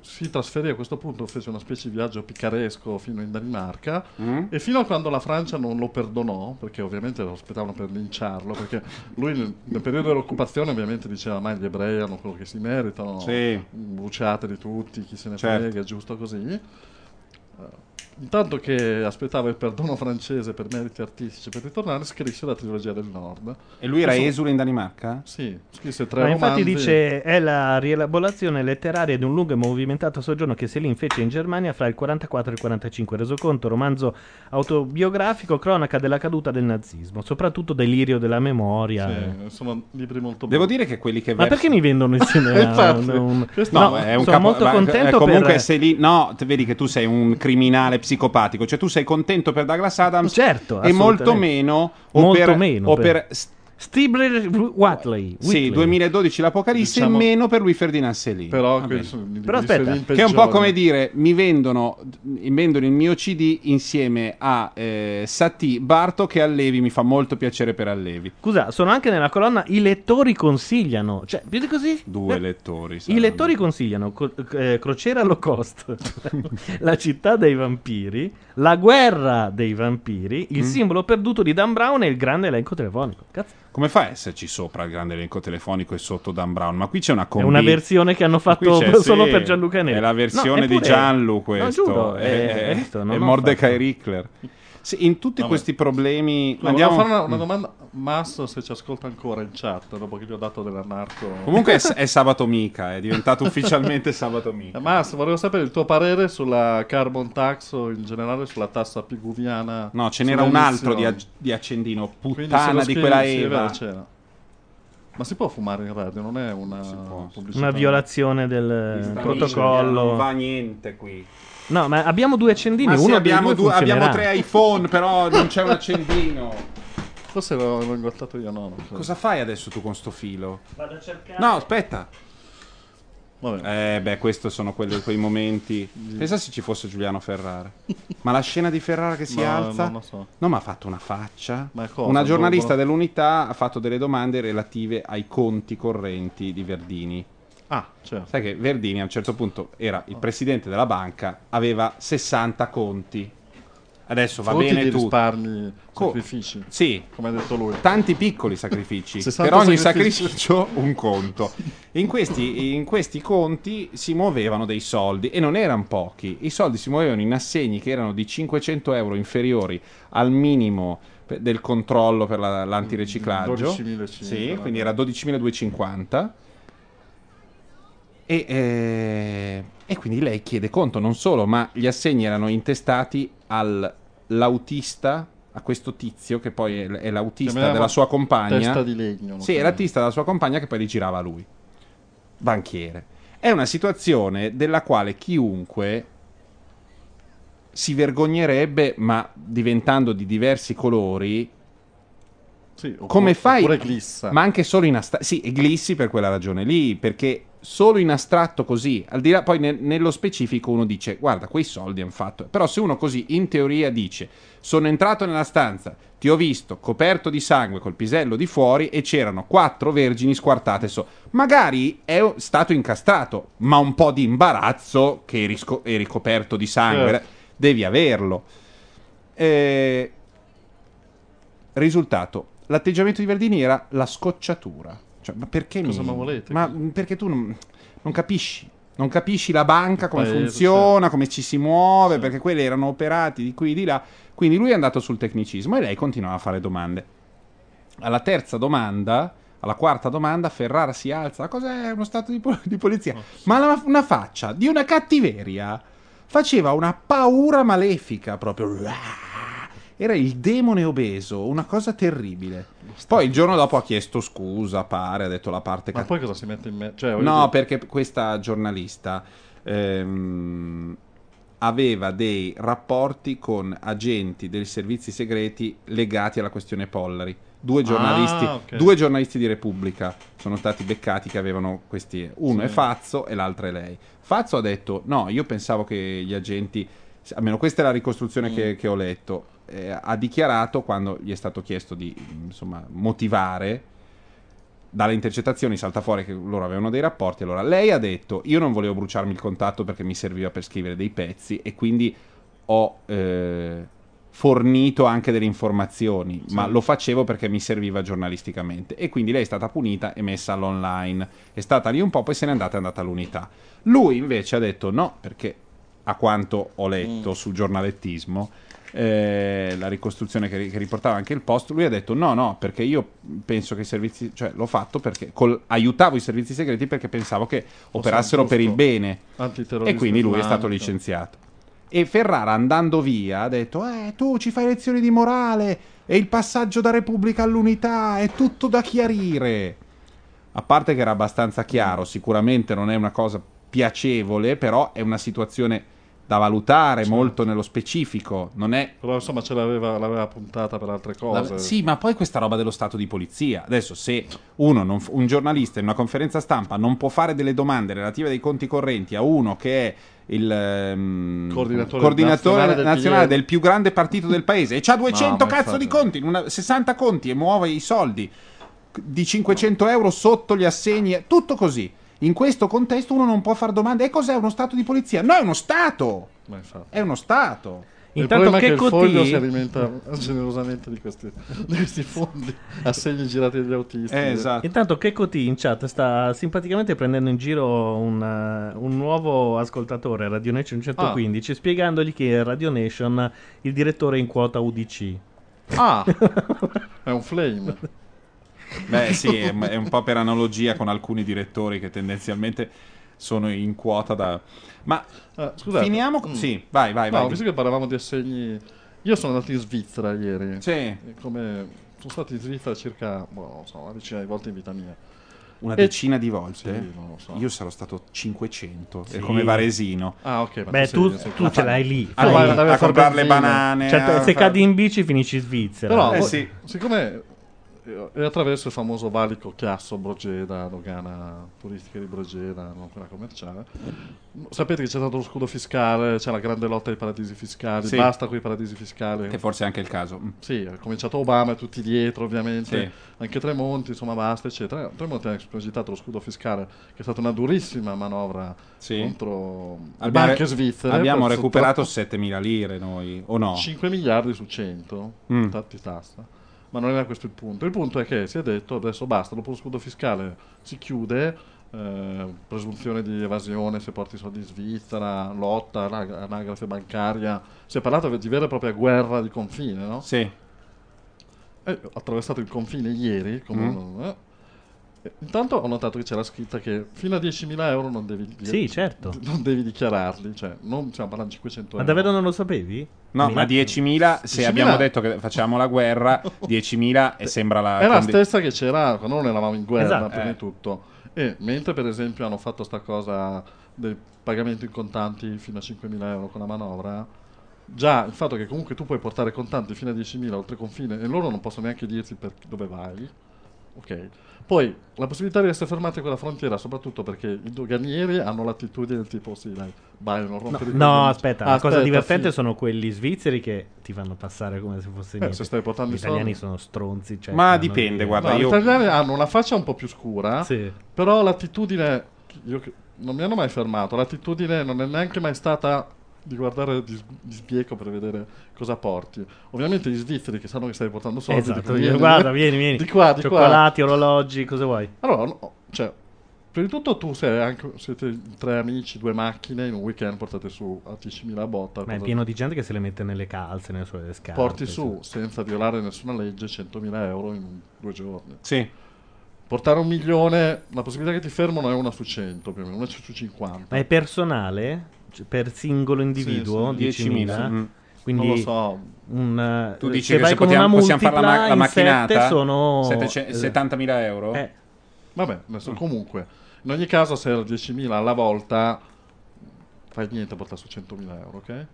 si trasferì a questo punto, fece una specie di viaggio picaresco fino in Danimarca Mm? e fino a quando la Francia non lo perdonò, perché ovviamente lo aspettavano per linciarlo, perché lui nel, nel periodo dell'occupazione ovviamente diceva ma gli ebrei hanno quello che si meritano, Sì. bruciate di tutti, chi se ne Certo. frega, è giusto così. Eh, intanto che aspettava il perdono francese per meriti artistici per ritornare, scrisse la trilogia del Nord. E lui era Adesso- esule in Danimarca? Sì, scrisse tre Ma infatti dice è la rielaborazione letteraria di un lungo e movimentato soggiorno che Céline fece in Germania fra il 44 e il 45, resoconto, romanzo autobiografico, cronaca della caduta del nazismo, soprattutto delirio della memoria. Sì, sono libri molto Devo belli. dire che quelli che Ma perché mi vendono insieme a un- No, No, è un sono capo- molto contento eh, comunque per- sei lì, no, vedi che tu sei un criminale psicopatico, cioè tu sei contento per Douglas Adams Certo, e molto meno o Molto per, meno o per- per Stibler Watley. sì, Whitley. 2012 l'Apocalisse Diciamo- e meno per lui Ferdinand Selin. Però, i libri Però aspetta, Che è un po' come dire, mi vendono, mi vendono il mio CD insieme a eh, Satie Bartok e Allevi, mi fa molto piacere per Allevi. Scusa, sono anche nella colonna I lettori consigliano. Cioè, più di così? Due Eh, lettori. I saranno. lettori consigliano co- eh, Crociera low cost, La città dei vampiri, La guerra dei vampiri, Mm. Il simbolo perduto di Dan Brown e il grande elenco telefonico. Cazzo, Come fa a esserci sopra il grande elenco telefonico e sotto Dan Brown? Ma qui c'è una è combi. una versione che hanno fatto solo sì, per Gianluca Neri. È la versione No, di Gianlu No, questo. giuro, è, è- visto, non è ho Mordecai fatto. Rickler. Sì, in tutti Vabbè. questi problemi... No, andiamo- volevo fare una, una Mm. domanda Masso se ci ascolta ancora in chat dopo che gli ho dato dell'anarco. Comunque è, è sabato mica, è diventato ufficialmente sabato Eh, mica. Masso, volevo sapere il tuo parere sulla carbon tax o in generale sulla tassa piguviana. No, ce n'era un altro di, emissioni. di accendino, puttana di quella sì, Eva. c'era. Ma si può fumare in radio, non è una pubblicità. Una violazione del protocollo. Non va niente qui. No, ma abbiamo due accendini. Ma sì, uno abbiamo, dei due due- abbiamo tre iPhone, però non c'è un accendino. Forse l'ho, l'ho ingottato io, no? so. Cosa fai adesso tu con sto filo? Vado a cercare. No, aspetta. Vabbè. Eh, beh, questi sono quelli, quei momenti. Pensa se ci fosse Giuliano Ferrara. Ma la scena di Ferrara che si No, alza. non lo so. No, ma ha fatto una faccia. Ma cosa? Una giornalista boh. dell'unità ha fatto delle domande relative ai conti correnti di Verdini. Ah, certo. Sai che Verdini a un certo punto era il presidente della banca, aveva 60 conti. Adesso va bene tutto. risparmi, Co- sacrifici. Sì, Come ha detto lui. tanti piccoli sacrifici. 60 per ogni sacrifici. sacrificio un conto. In questi, in questi conti si muovevano dei soldi e non erano pochi. I soldi si muovevano in assegni che erano di 500 euro inferiori al minimo del controllo per la- l'antiriciclaggio. 12.500, Sì, quindi era 12.250. E, eh, e quindi lei chiede conto non solo, ma gli assegni erano intestati all'autista, a questo tizio che poi è, è l'autista della sua compagna. Testa di legno. Sì, è l'autista della sua compagna che poi li girava lui. Banchiere. È una situazione della quale chiunque si vergognerebbe, ma diventando di diversi colori, Sì, oppure- come fai? Ma anche solo in astratto. Sì, e glissi per quella ragione lì, perché solo in astratto così, al di là poi ne- nello specifico uno dice "Guarda, quei soldi hanno fatto". Però se uno così in teoria dice "Sono entrato nella stanza, ti ho visto coperto di sangue col pisello di fuori e c'erano quattro vergini squartate so". Magari è stato incastrato, ma un po' di imbarazzo che eri, sco- eri coperto di sangue, Certo. devi averlo. Eh, Risultato, l'atteggiamento di Verdini era la scocciatura. Cioè, ma perché Cosa mi... me volete? Ma perché tu non, non capisci? Non capisci la banca, come paese, funziona, come ci si muove, perché quelli erano operati di qui e di là. Quindi lui è andato sul tecnicismo e lei continuava a fare domande. Alla terza domanda, alla quarta domanda, Ferrara si alza. Cos'è uno stato di, po- di polizia? Ma la- una faccia di una cattiveria. Faceva una paura malefica proprio. Era il demone obeso, una cosa terribile. Poi il giorno dopo ha chiesto scusa, pare, ha detto la parte Ma poi cosa si mette in me? Cioè, No, dire- perché questa giornalista ehm, aveva dei rapporti con agenti dei servizi segreti legati alla questione Pollari. Due giornalisti, Ah, ok. due giornalisti di Repubblica sono stati beccati che avevano questi. Uno Sì. è Fazzo e l'altro è lei. Fazzo ha detto: No, io pensavo che gli agenti. Almeno questa è la ricostruzione Mm. che, che ho letto. eh, ha dichiarato quando gli è stato chiesto di insomma, motivare dalle intercettazioni salta fuori che loro avevano dei rapporti. Allora lei ha detto: Io non volevo bruciarmi il contatto perché mi serviva per scrivere dei pezzi e quindi ho eh, fornito anche delle informazioni, ma lo facevo perché mi serviva giornalisticamente. E quindi lei è stata punita e messa all'online. È stata lì un po', poi se n'è andata e è andata all'unità. Lui invece ha detto: No, perché a quanto ho letto sul giornalettismo, eh, la ricostruzione che, che riportava anche il post, lui ha detto no, no, perché io penso che i servizi, cioè l'ho fatto perché col- aiutavo i servizi segreti perché pensavo che operassero per il bene. E quindi lui è stato licenziato. E Ferrara andando via ha detto, eh, tu ci fai lezioni di morale e il passaggio da Repubblica all'unità è tutto da chiarire. A parte che era abbastanza chiaro, sicuramente non è una cosa piacevole, però è una situazione da valutare molto nello specifico. Non è Però insomma ce l'aveva, l'aveva puntata per altre cose. Vabbè, Sì, ma poi questa roba dello stato di polizia. Adesso, se uno, non un giornalista in una conferenza stampa non può fare delle domande relative ai conti correnti a uno che è il ehm, Coordinatore coordinatore nazionale del nazionale PL. del più grande partito del paese e c'ha 200 No, cazzo di conti, in una- 60 conti e muove i soldi di 500 euro sotto gli assegni, tutto così. In questo contesto uno non può fare domande. E cos'è uno stato di polizia? No, è uno stato! È uno stato. il Intanto è che che il foglio Coti- si alimenta generosamente di questi, di questi fondi assegni girati agli autisti. Eh, esatto. Intanto Kekoti in chat sta simpaticamente prendendo in giro un, eh, un nuovo ascoltatore Radio Nation 115 spiegandogli che in Radio Nation il direttore è in quota UDC. Ah, è un flame. Beh, sì, è, è un po' per analogia con alcuni direttori che tendenzialmente sono in quota da. Ma Ah, scusate. finiamo. Mm. Sì, vai, vai, No, vai. visto che parlavamo di assegni, io sono andato in Svizzera ieri. Sì. E Come sono stato in Svizzera circa boh, non so, una decina di volte in vita mia. Una E- decina di volte. Sì, non lo so. Io sarò stato 500. Sì. Come Varesino. Ah, ok. ma Beh, tu, sei- tu ce l'hai lì. A, vai a a far comprare le banane. Cioè, a se fare- cadi in bici finisci in Svizzera. Però, Eh, voi- sì. siccome eh, è attraverso il famoso valico Chiasso Brogeda, dogana turistica di Brogeda, non quella commerciale, sapete che c'è stato lo scudo fiscale, c'è la grande lotta ai paradisi fiscali, Sì. basta con i paradisi fiscali. Che forse è anche il caso. Mm. Sì, ha cominciato Obama, tutti dietro ovviamente, Sì. anche Tremonti, insomma basta, eccetera. Tremonti ha espositato lo scudo fiscale, che è stata una durissima manovra Sì. contro le banche svizzere. abbiamo per- recuperato 7.000 lire noi, o no? 5 miliardi su 100 Mm. ta- di tassa. Ma non era questo il punto. Il punto è che si è detto adesso basta, dopo lo scudo fiscale si chiude, eh, presunzione di evasione se porti soldi in Svizzera, lotta, anag- anagrafe bancaria. Si è parlato di vera e propria guerra di confine, no? Sì. Eh, ho attraversato il confine ieri. come Mm. eh. Intanto ho notato che c'era scritta che fino a 10.000 euro non devi, Sì, certo. non devi dichiararli, cioè non stiamo parlando di 500 Ma euro. davvero non lo sapevi? No, ma 10.000, se 10.000 abbiamo detto che facciamo la guerra, 10.000 e sembra la... È la condi- stessa che c'era quando non eravamo in guerra, Esatto. prima Eh. di tutto. E mentre per esempio hanno fatto sta cosa del pagamento in contanti fino a 5.000 euro con la manovra, già il fatto che comunque tu puoi portare contanti fino a 10.000 oltre confine e loro non possono neanche dirti per dove vai. Ok. Poi la possibilità di essere fermati a quella frontiera, soprattutto perché i doganieri hanno l'attitudine del tipo sì, dai, vai, non No, rompere i no, coglioni." aspetta, Ah, la cosa divertente sì. sono quelli svizzeri che ti fanno passare come se fosse Eh, se stai portando Gli i italiani soldi. sono stronzi. Cioè, Ma dipende, guarda, No, io- Gli italiani hanno una faccia un po' più scura, Sì. però l'attitudine, io non mi hanno mai fermato, l'attitudine non è neanche mai stata di guardare di, di sbieco per vedere cosa porti. Ovviamente gli svizzeri che sanno che stai portando soldi, Esatto, dicono, io- "Vieni, guarda, vieni, vieni. Di qua, di qua. Cioccolati, orologi, cosa vuoi? Allora, no, cioè, prima di tutto tu sei anche, siete tre amici, due macchine, in un weekend portate su a 10.000 botta. Ma è pieno di gente che se le mette nelle calze, nelle sue scarpe. porti sì. su, senza violare nessuna legge, 100.000 euro in due giorni. Sì. Portare un milione, la possibilità che ti fermano è una su 100, più o meno, una su 50. Ma è personale? Cioè, per singolo individuo? sì, 10.000? 10.000, mm. Quindi non lo so. un, Tu dici che vai se con possiamo, una possiamo fare la, ma- multipla la in macchinata? sono 700 eh, 70.000 euro? eh, Vabbè, adesso comunque, in ogni caso se era 10.000 alla volta, fai niente a portare su 100.000 euro, ok?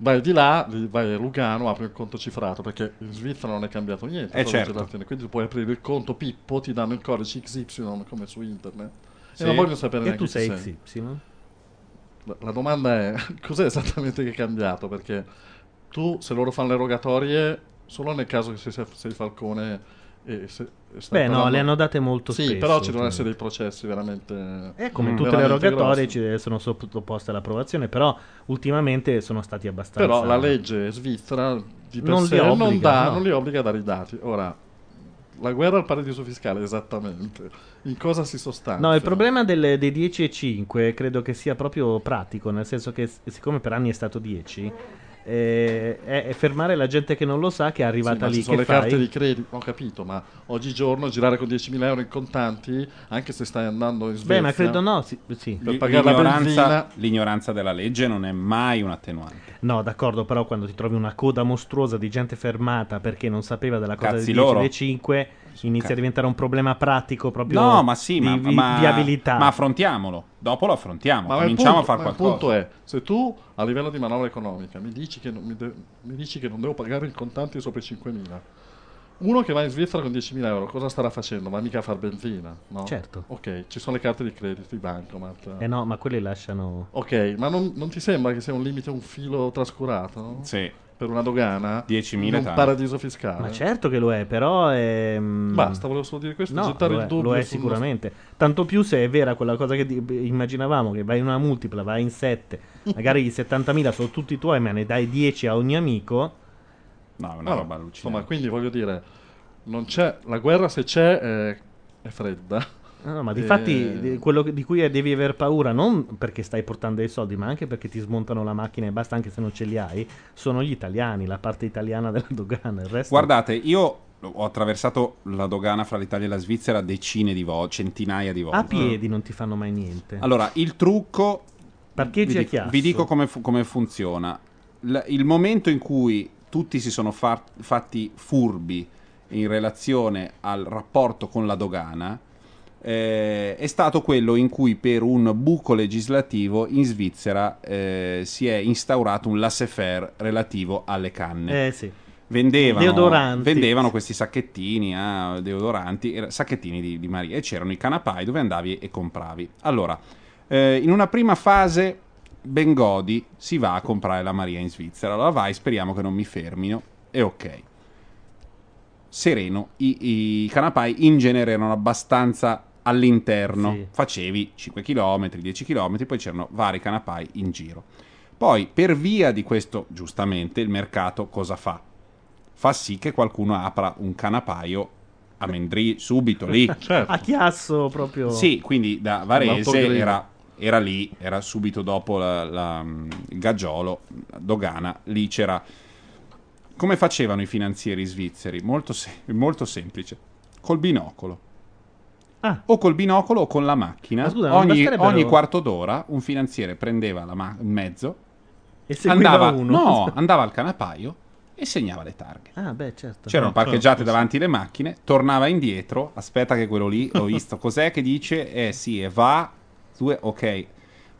Vai di là, vai a Lugano, apri un conto cifrato, perché in Svizzera non è cambiato niente. Eh, certo. Quindi tu puoi aprire il conto Pippo, ti danno il codice XY come su internet. Sì. E non voglio sapere e neanche tu sei sei. XY? La, la domanda è, cos'è esattamente che è cambiato? Perché tu, se loro fanno le rogatorie, solo nel caso che sei, sei Falcone e se, e Beh, no, parlando- le hanno date molto Sì, spesso. però ci devono essere dei processi veramente... Eh, come Mm. tutte le rogatorie grossi. ci sono sottoposte all'approvazione, però ultimamente sono stati abbastanza... Però la legge svizzera di per Non li sé non, dà- no. non li obbliga a dare i dati. Ora, la guerra al paradiso fiscale, esattamente. In cosa si sostanzia? No, il problema delle- dei 10 e 5 credo che sia proprio pratico, nel senso che siccome per anni è stato 10, eh, è, fermare la gente che non lo sa che è Sì, arrivata ma lì. ci sono che le carte fai? di credito, ho capito, ma oggigiorno girare con 10.000 euro in contanti, anche se stai andando in Svezia... Beh, ma credo no, sì. sì. Per pagare la L'ignoranza, benzina... l'ignoranza della legge non è mai un attenuante. No, d'accordo, però quando ti trovi una coda mostruosa di gente fermata perché non sapeva della cosa Cazzi dei 10 loro. e dei 5, inizia a diventare un problema pratico proprio No, ma sì, di ma, vi- ma- viabilità. ma affrontiamolo. Dopo lo affrontiamo. Ma il Cominciamo punto- a fare ma il qualcosa. punto è, se tu a livello di manovra economica mi dici che non, mi de- mi dici che non devo pagare in contanti sopra i 5.000, uno che va in Svizzera con 10.000 euro cosa starà facendo? Va mica a far benzina, no? Certo. Ok, ci sono le carte di credito, i bancomat. Eh no, ma quelli lasciano... Ok, ma non, non ti sembra che sia un limite, un filo trascurato? Sì. Per una dogana? 10.000 in un tanto. paradiso fiscale? Ma certo che lo è, però è... mm, Basta, volevo solo dire questo, No, gettare lo il è, dubbio lo è sicuramente. Tanto più se è vera quella cosa che di- immaginavamo, che vai in una multipla, vai in 7, magari i 70.000 sono tutti tuoi, ma ne dai 10 a ogni amico. No, è una No, roba allucinante. Insomma, quindi voglio dire, non c'è, la guerra se c'è è, è fredda. No, no, ma Eh, difatti di- quello di cui devi aver paura non perché stai portando dei soldi, ma anche perché ti smontano la macchina e basta anche se non ce li hai, sono gli italiani, la parte italiana della dogana. Il resto Guardate, io ho attraversato la dogana fra l'Italia e la Svizzera decine di volte, centinaia di volte. a piedi non ti fanno mai niente. Allora, il trucco. Parcheggi vi a chiasso. vi dico come, fu- come funziona. L- il momento in cui tutti si sono far- fatti furbi in relazione al rapporto con la dogana eh, è stato quello in cui per un buco legislativo in Svizzera eh, si è instaurato un laissez-faire relativo alle canne Eh sì. vendevano, Deodoranti. vendevano questi sacchettini, ah, deodoranti, era- sacchettini di, di Maria e c'erano i canapai dove andavi e compravi. Allora, eh, in una prima fase ben godi, si va a comprare la Maria in Svizzera. Allora vai, speriamo che non mi fermino e ok. Sereno, i, i canapai in genere erano abbastanza all'interno, Sì. facevi 5 km, 10 km, poi c'erano vari canapai in giro. Poi, per via di questo, giustamente, il mercato cosa fa? Fa sì che qualcuno apra un canapaio a Mendri subito lì. Certo. A chiasso proprio. Sì, quindi da Varese era, era lì, era subito dopo la- la- il Gaggiolo, Dogana, lì c'era... Come facevano i finanzieri svizzeri? Molto, se- molto semplice, col binocolo. Ah. O col binocolo o con la macchina. Ma scusa, ogni, ogni quarto d'ora un finanziere prendeva la ma- mezzo, E seguiva andava, uno. no, andava al canapaio e segnava le targhe. Ah, beh, certo. C'erano Ah, parcheggiate certo, davanti le macchine, tornava indietro, aspetta che quello lì, ho visto, cos'è che dice? Eh sì, e va, due, ok,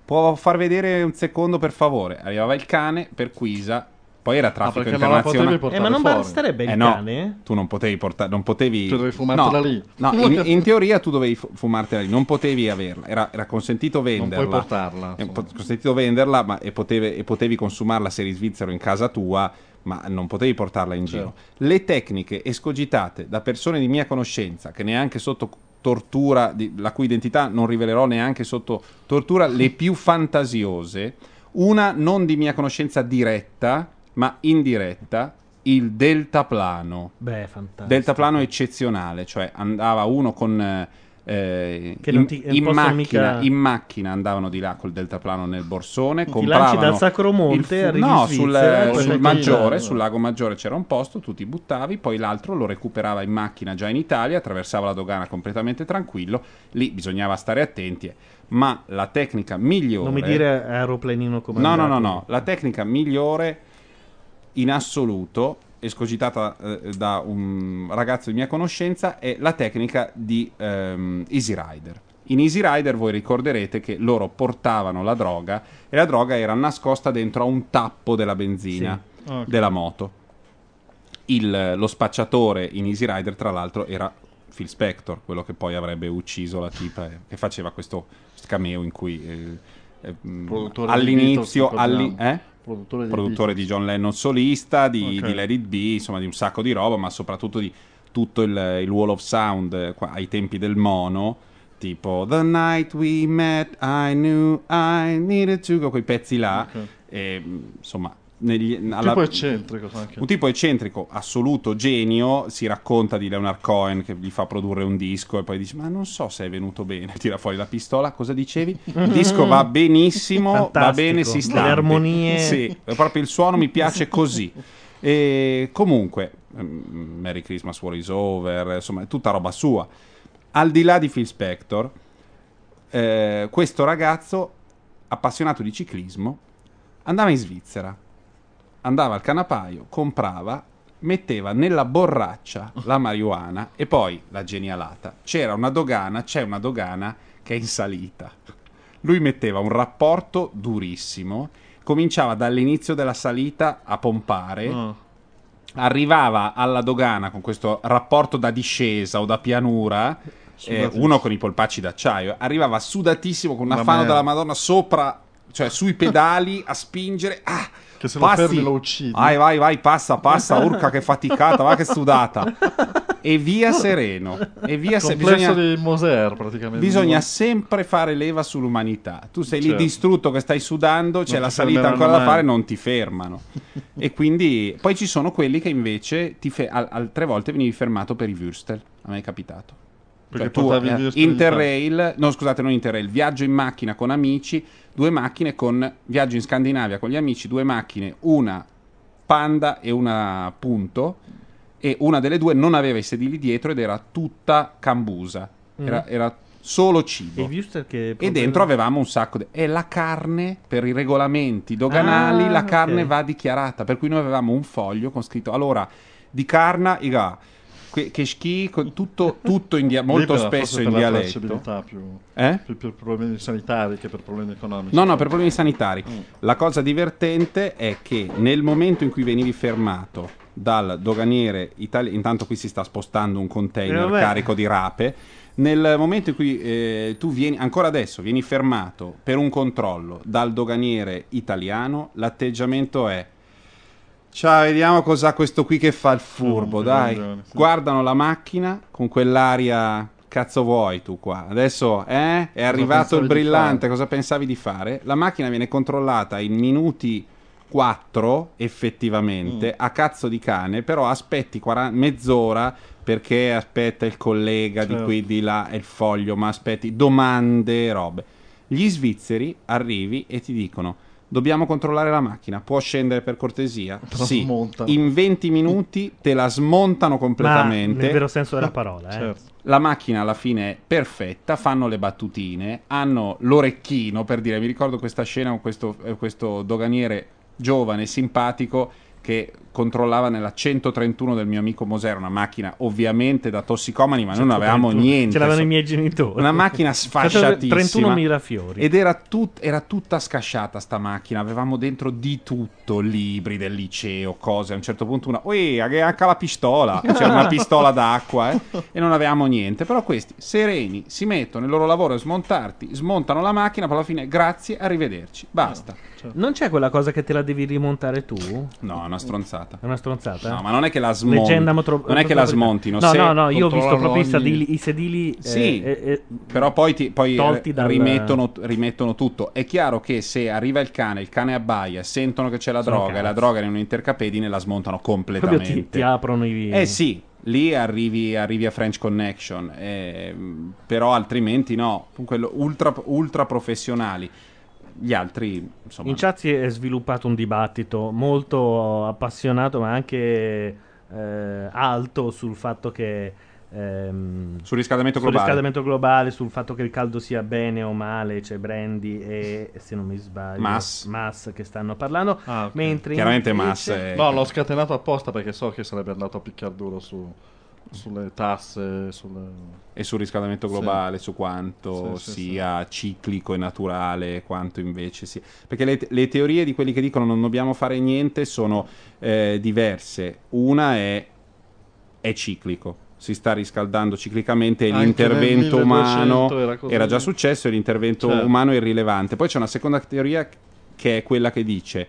può far vedere un secondo per favore? Arrivava il cane, perquisa, poi era traffico Ah, non la potevi internazionale. portare Eh, ma non fuori. basterebbe il Eh no, cane? tu non potevi portare, non potevi... Tu dovevi fumartela no, lì. No, in, in teoria tu dovevi fu- fumartela lì, non potevi averla, era, era consentito Non venderla. puoi portarla. È insomma. po- consentito venderla ma, e, potevi, e potevi consumarla se eri svizzero in casa tua, ma non potevi portarla in giro. Le tecniche escogitate da persone di mia conoscenza, che neanche sotto tortura, di- la cui identità non rivelerò neanche sotto tortura, le più fantasiose, una non di mia conoscenza diretta, ma indiretta, il deltaplano. Beh, fantastico. Deltaplano eccezionale, cioè andava uno con... eh, eh, in, ti- in macchina, mica- in macchina andavano di là col deltaplano nel borsone, Ti lanci dal Sacro Monte, fu- in no, Svizzera sul, sul maggiore, sul lago maggiore c'era un posto, tu ti buttavi, poi l'altro lo recuperava in macchina già in Italia, attraversava la dogana completamente tranquillo, lì bisognava stare attenti, eh. ma la tecnica migliore Non mi dire aeroplanino come No, no, no, no, la tecnica migliore in assoluto, escogitata eh, da un ragazzo di mia conoscenza, è la tecnica di ehm, Easy Rider. In Easy Rider voi ricorderete che loro portavano la droga e la droga era nascosta dentro a un tappo della benzina Sì. Ok. della moto. Il- lo spacciatore in Easy Rider, tra l'altro, era Phil Spector, quello che poi avrebbe ucciso la tipa e che faceva questo cameo in cui eh, eh, all'inizio Beatles, alli- eh? Produttore di produttore di. John Lennon solista, di, Ok. di Let It Be, insomma di un sacco di roba, ma soprattutto di tutto il, il wall of sound eh, qua- ai tempi del mono, tipo The Night We Met, I Knew I Needed to quei pezzi là, Ok. e, mh, insomma negli- Un alla- tipo eccentrico anche. un tipo eccentrico, assoluto, genio, si racconta di Leonard Cohen che gli fa produrre un disco e poi dice ma non so se è venuto bene, tira fuori la pistola, cosa dicevi? Il disco va benissimo, va Fantastico. bene, si sta. Le armonie. Sì, proprio il suono mi piace così. E comunque, mm, Merry Christmas War is Over, insomma, è tutta roba sua. Al di là di Phil Spector, eh, questo ragazzo appassionato di ciclismo andava in Svizzera, andava al canapaio, comprava, metteva nella borraccia la marijuana e poi la genialata. C'era una dogana, c'è una dogana che è in salita. Lui metteva un rapporto durissimo, cominciava dall'inizio della salita a pompare, Ah. arrivava alla dogana con questo rapporto da discesa o da pianura, eh, uno con i polpacci d'acciaio, arrivava sudatissimo con un Ma affanno merda. della Madonna sopra, cioè sui pedali a spingere. Ah, Che se lo passi. fermi lo uccidi. Vai, vai, vai, passa, passa, urca che faticata, va che sudata. E via sereno. E via se bisogna, di Moser praticamente. bisogna sempre fare leva sull'umanità. Tu sei lì Certo. distrutto che stai sudando, c'è Non la salita ancora da mai. fare, non ti fermano. e quindi poi ci sono quelli che invece ti fe- al- altre volte venivi fermato per i Würstel. A me è capitato. Perché Cioè, tu, eh, Interrail, no scusate, non Interrail, viaggio in macchina con amici, due macchine con viaggio in Scandinavia con gli amici, due macchine, una Panda e una Punto e una delle due non aveva i sedili dietro ed era tutta cambusa, era, Mm. era solo E cibo. i E proprio- dentro avevamo un sacco di... E la carne, per i regolamenti doganali, Ah, la carne ok. va dichiarata. Per cui noi avevamo un foglio con scritto... Allora, di carne, iga, schifo, tutto, tutto in dia- molto Libera, spesso in dialetto. più, Eh? più per problemi sanitari che per problemi economici. No, no, per problemi sanitari. Mm. La cosa divertente è che nel momento in cui venivi fermato dal doganiere italiano, intanto qui si sta spostando un container Eh, carico di rape, nel momento in cui eh, tu vieni, ancora adesso, vieni fermato per un controllo dal doganiere italiano, l'atteggiamento è... Ciao, vediamo cos'ha questo qui che fa il furbo, Mm, dai. ragione, sì. Guardano la macchina con quell'aria... Cazzo vuoi tu qua? Adesso eh? è arrivato il di brillante, cosa pensavi di fare? La macchina viene controllata in minuti 4 effettivamente Mm. a cazzo di cane, però aspetti 40 mezz'ora perché aspetta il collega di Certo. qui di là e il foglio, ma aspetti domande, robe. Gli svizzeri arrivi e ti dicono Dobbiamo controllare la macchina, può scendere per cortesia? Te la sì. smontano. In 20 minuti te la smontano Ma completamente. nel vero senso della parola, eh. Certo. La macchina alla fine è perfetta, fanno le battutine, hanno l'orecchino per dire, mi ricordo questa scena con questo, eh, questo doganiere giovane, simpatico, che controllava nella 131 del mio amico Moser, una macchina ovviamente da tossicomani, ma noi non avevamo 131. niente. Ce l'avevano i insomma. miei genitori. Una macchina sfasciatissima. 31 mirafiori. Ed era, tut- era tutta scasciata sta macchina, avevamo dentro di tutto, libri del liceo, cose. A un certo punto una, ui, anche anche la pistola, c'era una pistola d'acqua eh, e non avevamo niente. Però questi, sereni, si mettono il loro lavoro a smontarti, smontano la macchina, poi alla fine, grazie, arrivederci, basta. Non c'è quella cosa che te la devi rimontare tu? No, è una stronzata. È una stronzata? No, ma non è che la smonti. Leggenda motro- non è che la smontino. No, no, no, io ho visto proprio i sedili, i sedili eh, Sì, eh, eh, però poi, ti, poi tolti eh, dal- rimettono, rimettono tutto. È chiaro che se arriva il cane, il cane abbaia, sentono che c'è la Sono droga e la droga è in un intercapedine, la smontano proprio completamente. ti, ti aprono i... Eh sì, lì arrivi, arrivi a French Connection, ehm, però altrimenti no, quello ultra, ultra professionali. Gli altri, insomma, In chat si è sviluppato un dibattito molto appassionato ma anche eh, alto sul fatto che ehm, sul riscaldamento sul globale. riscaldamento globale, sul fatto che il caldo sia bene o male, c'è Brandy e se non mi sbaglio Mas. Mas che stanno parlando, Ah, ok. mentre Chiaramente invece- Mas è- No, l'ho scatenato apposta perché so che sarebbe andato a picchiar duro su- sulle tasse, sulle... e sul riscaldamento Sì. globale, su quanto Sì, sì, sia ciclico e naturale, quanto invece sia. Perché le, le teorie di quelli che dicono non dobbiamo fare niente sono eh, diverse. Una è, è ciclico. Si sta riscaldando ciclicamente e Anche l'intervento nel 1200 umano era era già successo e l'intervento Certo. umano è irrilevante. Poi c'è una seconda teoria che è quella che dice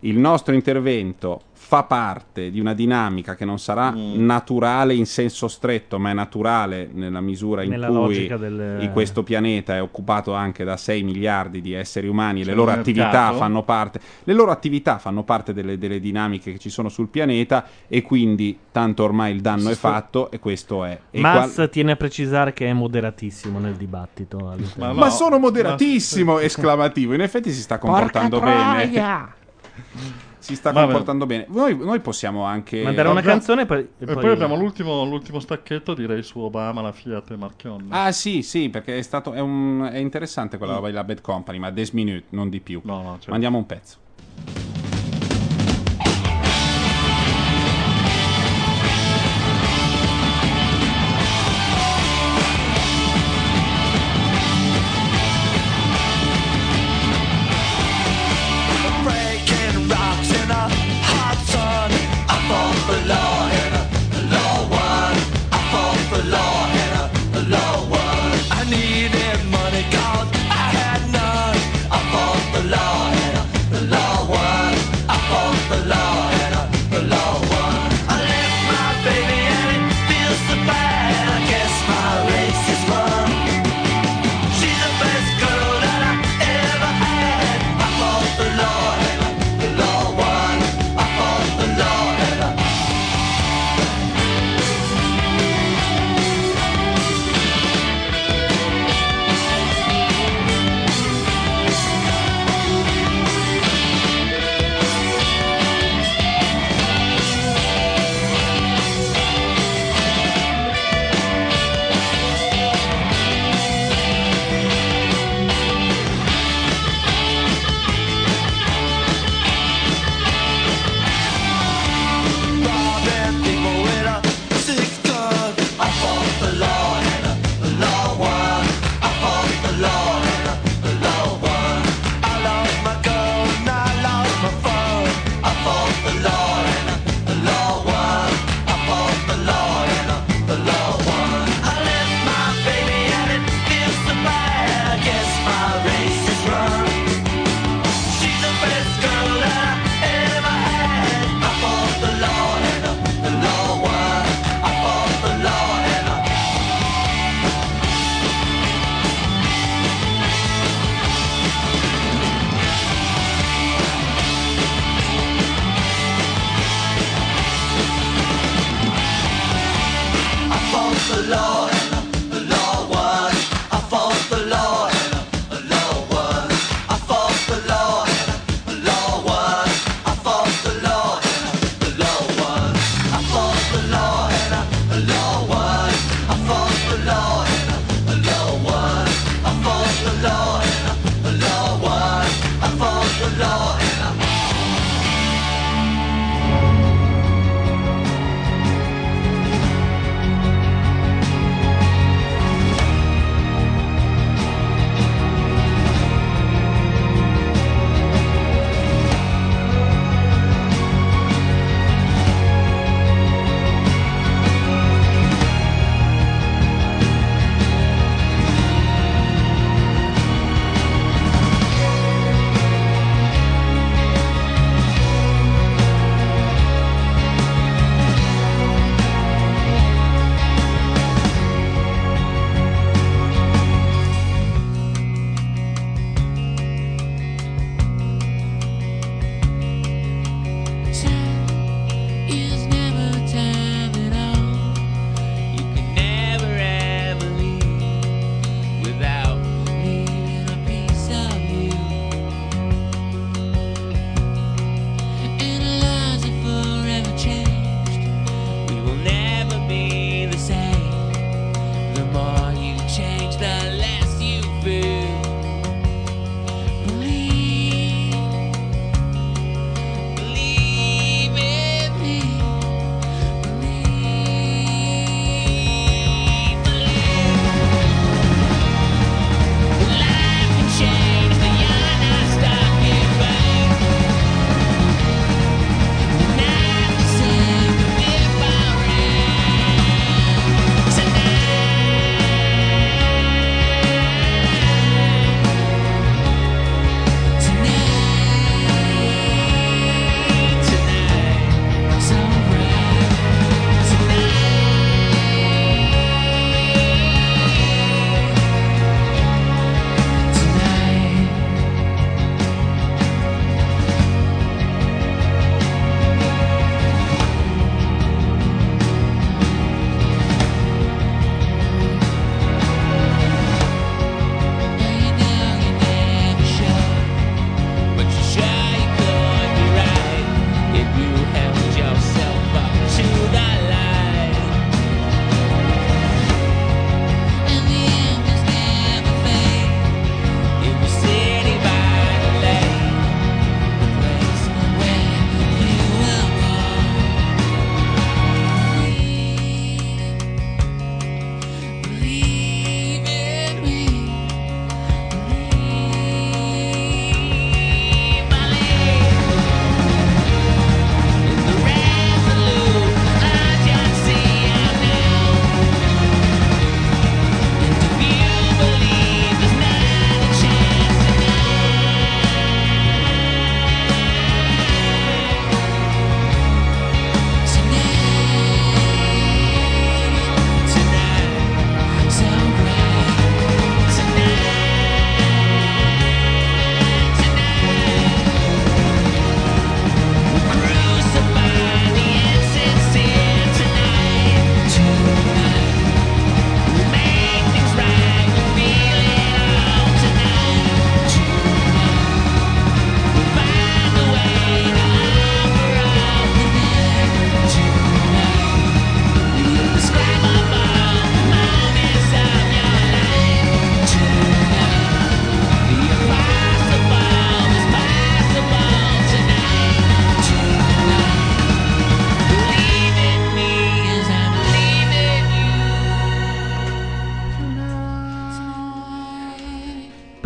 il nostro intervento fa parte di una dinamica che non sarà Mm. naturale in senso stretto, ma è naturale nella misura in Nella cui del- in questo pianeta è occupato anche da 6 miliardi di esseri umani, C'è le loro attività fanno parte, le loro attività fanno parte delle, delle dinamiche che ci sono sul pianeta e quindi tanto ormai il danno Si è fatto e questo è. E Mars qual- tiene a precisare che è moderatissimo nel dibattito. all'interno. ma sono moderatissimo! Esclamativo. In effetti si sta comportando bene. Si sta Vabbè. comportando bene. Noi, noi possiamo anche. Mandare una canzone e poi, E poi, abbiamo l'ultimo, l'ultimo stacchetto, direi su Obama, la Fiat e Marchionne. Ah, sì, sì, perché è stato. È, un- è interessante quella roba della Bad Company, ma 10 minute, non di più. certo. Mandiamo un pezzo.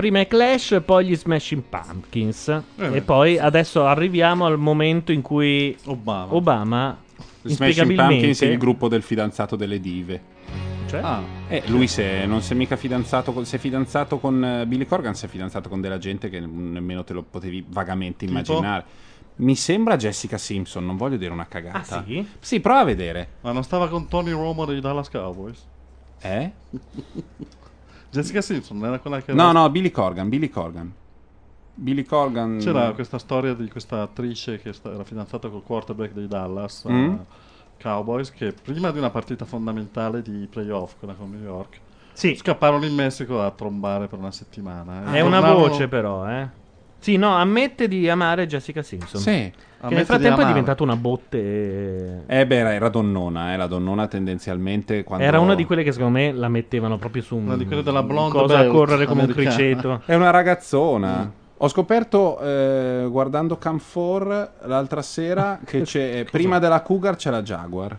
Prima i Clash, poi gli Smashing Pumpkins. Eh. e poi adesso arriviamo al momento in cui Obama. Obama Smashing Pumpkins è il gruppo del fidanzato delle dive. Cioè? Ah, Eh, lui se non si è mica fidanzato con, si è fidanzato con eh, Billy Corgan, si è fidanzato con della gente che nemmeno te lo potevi vagamente Tipo? immaginare. Mi sembra Jessica Simpson, non voglio dire una cagata. Ah, sì? Sì, prova a vedere. ma non stava con Tony Romo dei Dallas Cowboys? Eh? Jessica Simpson era quella che No, no, Billy Corgan, Billy Corgan. Billy Corgan C'era questa storia di questa attrice che sta- era fidanzata col quarterback dei Dallas Mm. eh, Cowboys che prima di una partita fondamentale di playoff, quella con New York, Sì, scapparono in Messico a trombare per una settimana. eh. è una voce però, eh. Sì, no, ammette di amare Jessica Simpson. Sì. Che nel frattempo è diventata una botte. Eh beh, era, era donnona, eh, la donnona tendenzialmente quando... Era una di quelle che secondo me la mettevano proprio su un Una di quelle della blonde cosa a belt correre come un americana. criceto. È una ragazzona. Mm. Ho scoperto eh, guardando Camfor l'altra sera che c'è prima della Cougar c'è la Jaguar.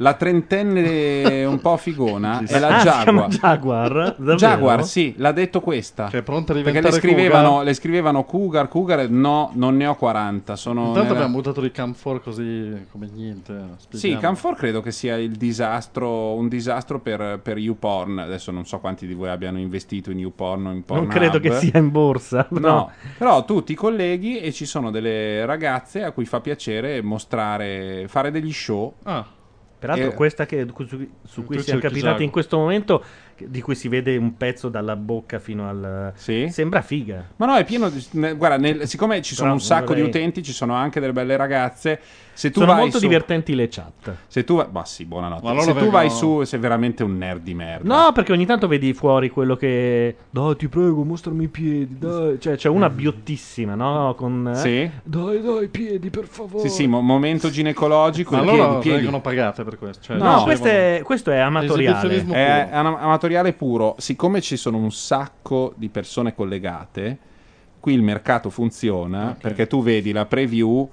La trentenne un po' figona è la Ah, si chiama Jaguar. Jaguar? Davvero? Jaguar, sì, l'ha detto questa. Che è pronta a Perché diventare le scrivevano, Cougar. le scrivevano Cougar, Cougar, no, non ne ho 40. Sono Intanto nella- abbiamo buttato di Camfor così come niente. eh, Sì, spieghiamo. Camfor credo che sia il disastro, un disastro per, per YouPorn. Adesso non so quanti di voi abbiano investito in YouPorn o in Non Pornhub. credo che sia in borsa. No, però tu ti colleghi e ci sono delle ragazze a cui fa piacere mostrare, fare degli show. Ah, Peraltro, Eh, questa che, su, su cui tu siamo capitati in questo momento, di cui si vede un pezzo dalla bocca fino al. Sì. Sembra figa. Ma no, è pieno di... ne- Guarda, nel- siccome ci sono Però un sacco vorrei- di utenti, ci sono anche delle belle ragazze. Se tu Sono vai molto su... divertenti le chat. Se tu vai... Ma sì, buonanotte. Ma loro Se tu vai su, sei veramente un nerd di merda. No, perché ogni tanto vedi fuori quello che. Dai, ti prego, mostrami i piedi. Dai. Cioè, c'è una biottissima, no? Con. eh, Sì? Dai, dai, i piedi, per favore. Sì, sì, mo- momento ginecologico. ma i loro piedi, vengono pagate per questo. Cioè, No, ricevono- questo è, questo è amatoriale. Esibizionismo È puro. am- amatoriale puro. Siccome ci sono un sacco di persone collegate, qui il mercato funziona perché tu vedi la preview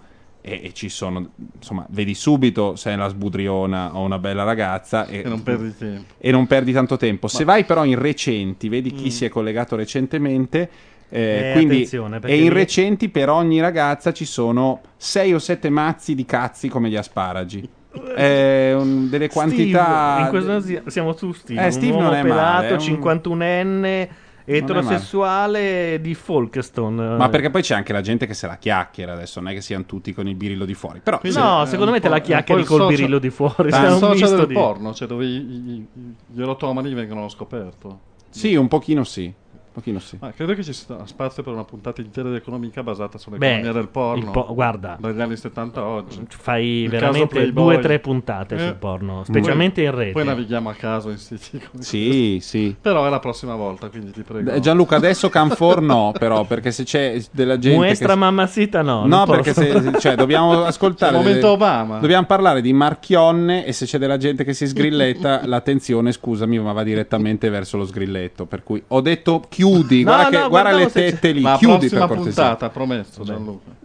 e, e ci sono, insomma, vedi subito se è la sbudriona o una bella ragazza e, E non perdi tempo. e non perdi tanto tempo. Se vai però in recenti, vedi chi si è collegato recentemente. eh, Eh, quindi, e in lì- recenti per ogni ragazza ci sono 6 o 7 mazzi di cazzi come gli asparagi. Eh, un- delle quantità Steve, in questo si- siamo su Steve. Eh, Steve non è male, pelato, è un- 51enne, eterosessuale di Folkestone. Ma perché poi c'è anche la gente che se la chiacchiera adesso, non è che siano tutti con il birillo di fuori. Però Quindi No, è secondo me te la è chiacchieri col social- birillo di fuori. È cioè, un misto del di- porno, cioè dove i- i- i- gli erotomani vengono scoperto. sì, un pochino sì. Pochino sì. Ma credo che ci sia spazio per una puntata intera di economica basata sull'economia Beh, del porno. il po- guarda. Dagli anni 70 a oggi. Fai Il veramente due o tre puntate Eh. sul porno, specialmente in rete. Poi navighiamo a caso in siti come Sì, sì. Però è la prossima volta, quindi ti prego. Gianluca, adesso Canfor no, però, perché se c'è della gente Muestra che... mamacita no. No, perché se, cioè, dobbiamo ascoltare. Momento Obama. Dobbiamo parlare di Marchionne e se c'è della gente che si sgrilletta, l'attenzione, scusami, ma va direttamente verso lo sgrilletto. Per cui ho detto chiudi, No, guarda, no, che, guarda le tette lì, La chiudi per cortesia. puntata, promesso, Gianluca.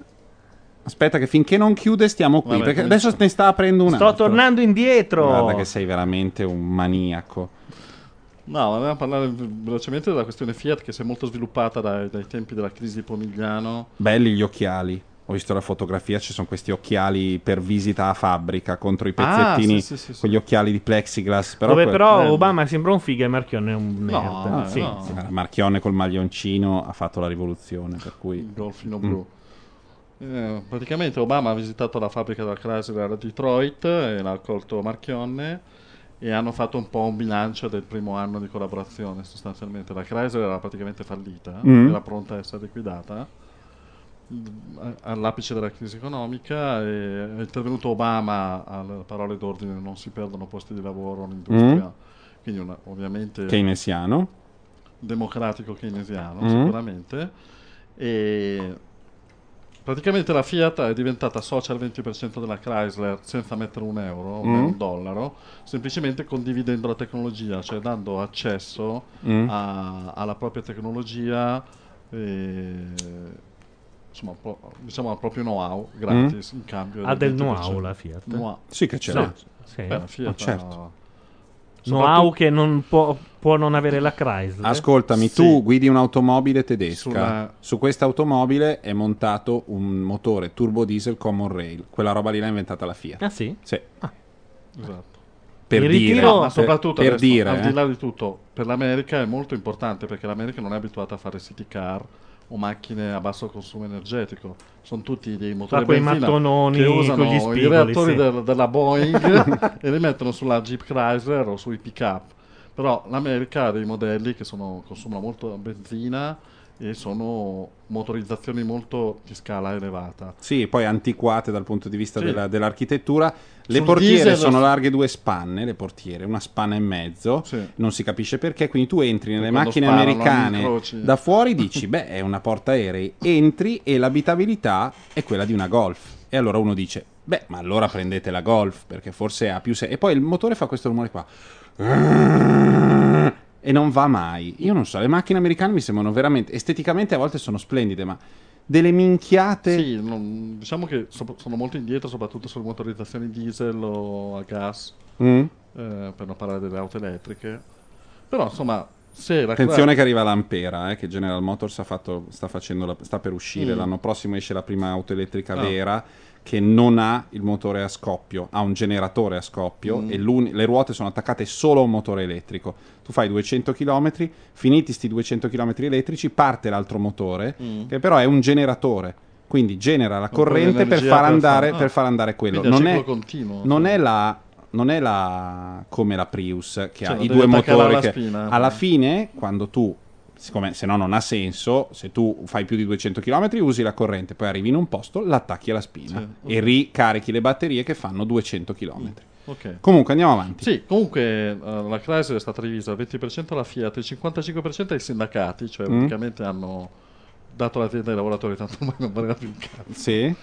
Aspetta che finché non chiude stiamo qui, Vabbè, perché adesso ne sta aprendo un Sto altro. tornando indietro. Guarda che sei veramente un maniaco. No, vogliamo parlare velocemente della questione Fiat che si è molto sviluppata dai, dai tempi della crisi di Pomigliano. Belli gli occhiali. Ho visto la fotografia, ci sono questi occhiali per visita a fabbrica contro i Ah, pezzettini, sì, sì, sì, sì. quegli occhiali di plexiglass. Però Dove que- però bello. Obama sembra un figa e Marchionne è un nerd. No, Sì, no. sì. Guarda, Marchionne col maglioncino ha fatto la rivoluzione, per cui... il golfino Mm. blu. Eh, praticamente Obama ha visitato la fabbrica della Chrysler a Detroit e l'ha accolto Marchionne e hanno fatto un po' un bilancio del primo anno di collaborazione sostanzialmente. La Chrysler era praticamente fallita, Mm. era pronta a essere liquidata all'apice della crisi economica è intervenuto Obama alle parole d'ordine non si perdono posti di lavoro nell'industria. Quindi una- ovviamente Keynesiano. democratico keynesiano Mm. sicuramente e praticamente la Fiat è diventata socia al 20% della Chrysler senza mettere un euro o Mm. un dollaro semplicemente condividendo la tecnologia cioè dando accesso Mm. a- alla propria tecnologia e, insomma pro- diciamo al proprio know-how gratis in cambio Ha del 20%. know-how la Fiat? Know-how. Sì che ce No, l'ha. sì. Beh, Fiat Ah, certo. know-how che non può, può non avere la Chrysler. Ascoltami, Sì. tu guidi un'automobile tedesca. Sulla- Su questa automobile è montato un motore turbo diesel common rail. Quella roba lì l'ha inventata la Fiat. Ah sì? Sì. Esatto. Per dire, ritiro- ma per- soprattutto per adesso, dire, al eh. di là di tutto, per l'America è molto importante perché l'America non è abituata a fare city car o macchine a basso consumo energetico. Sono tutti dei motori quei a benzina mattononi che usano con gli i spigoli, reattori sì. del- della Boeing e li mettono sulla Jeep Chrysler o sui pick-up. Però l'America ha dei modelli che sono- consumano molto benzina e sono motorizzazioni molto di scala elevata. Sì, poi antiquate dal punto di vista Sì. della- dell'architettura. Le portiere diesel- sono larghe due spanne, le portiere, una spanna e mezzo. Sì. Non si capisce perché, quindi tu entri nelle macchine sparano, americane da fuori dici, beh, è una porta aerei, entri e l'abitabilità è quella di una Golf. E allora uno dice, beh, ma allora prendete la Golf, perché forse ha più... se- e poi il motore fa questo rumore qua. E non va mai. Io non so, le macchine americane mi sembrano veramente... Esteticamente a volte sono splendide, ma delle minchiate... Sì, non- diciamo che so- sono molto indietro, soprattutto sulle motorizzazioni diesel o a gas, Mm? eh, per non parlare delle auto elettriche. Però, insomma, se la Attenzione che arriva l'Ampera, eh, che General Motors ha fatto- sta, la- sta per uscire. Mm. L'anno prossimo esce la prima auto elettrica Ah. vera che non ha il motore a scoppio, ha un generatore a scoppio Mm. e le ruote sono attaccate solo a un motore elettrico. Tu fai 200 km, finiti sti 200 km elettrici, parte l'altro motore, Mm. che però è un generatore. Quindi genera la corrente per far, per andare, far- ah. per far andare quello. Non è, continuo. non è la non è la come la Prius che Cioè, ha i due motori alla che alla fine quando tu siccome se no non ha senso se tu fai più di 200 km usi la corrente poi arrivi in un posto l'attacchi alla spina Sì, ok. e ricarichi le batterie che fanno 200 km Ok. comunque andiamo avanti Sì, comunque eh, la Chrysler è stata divisa al 20% alla Fiat e il 55% ai sindacati, cioè Mm. praticamente hanno dato l'azienda ai lavoratori, tanto ormai non valeva più un cazzo. sì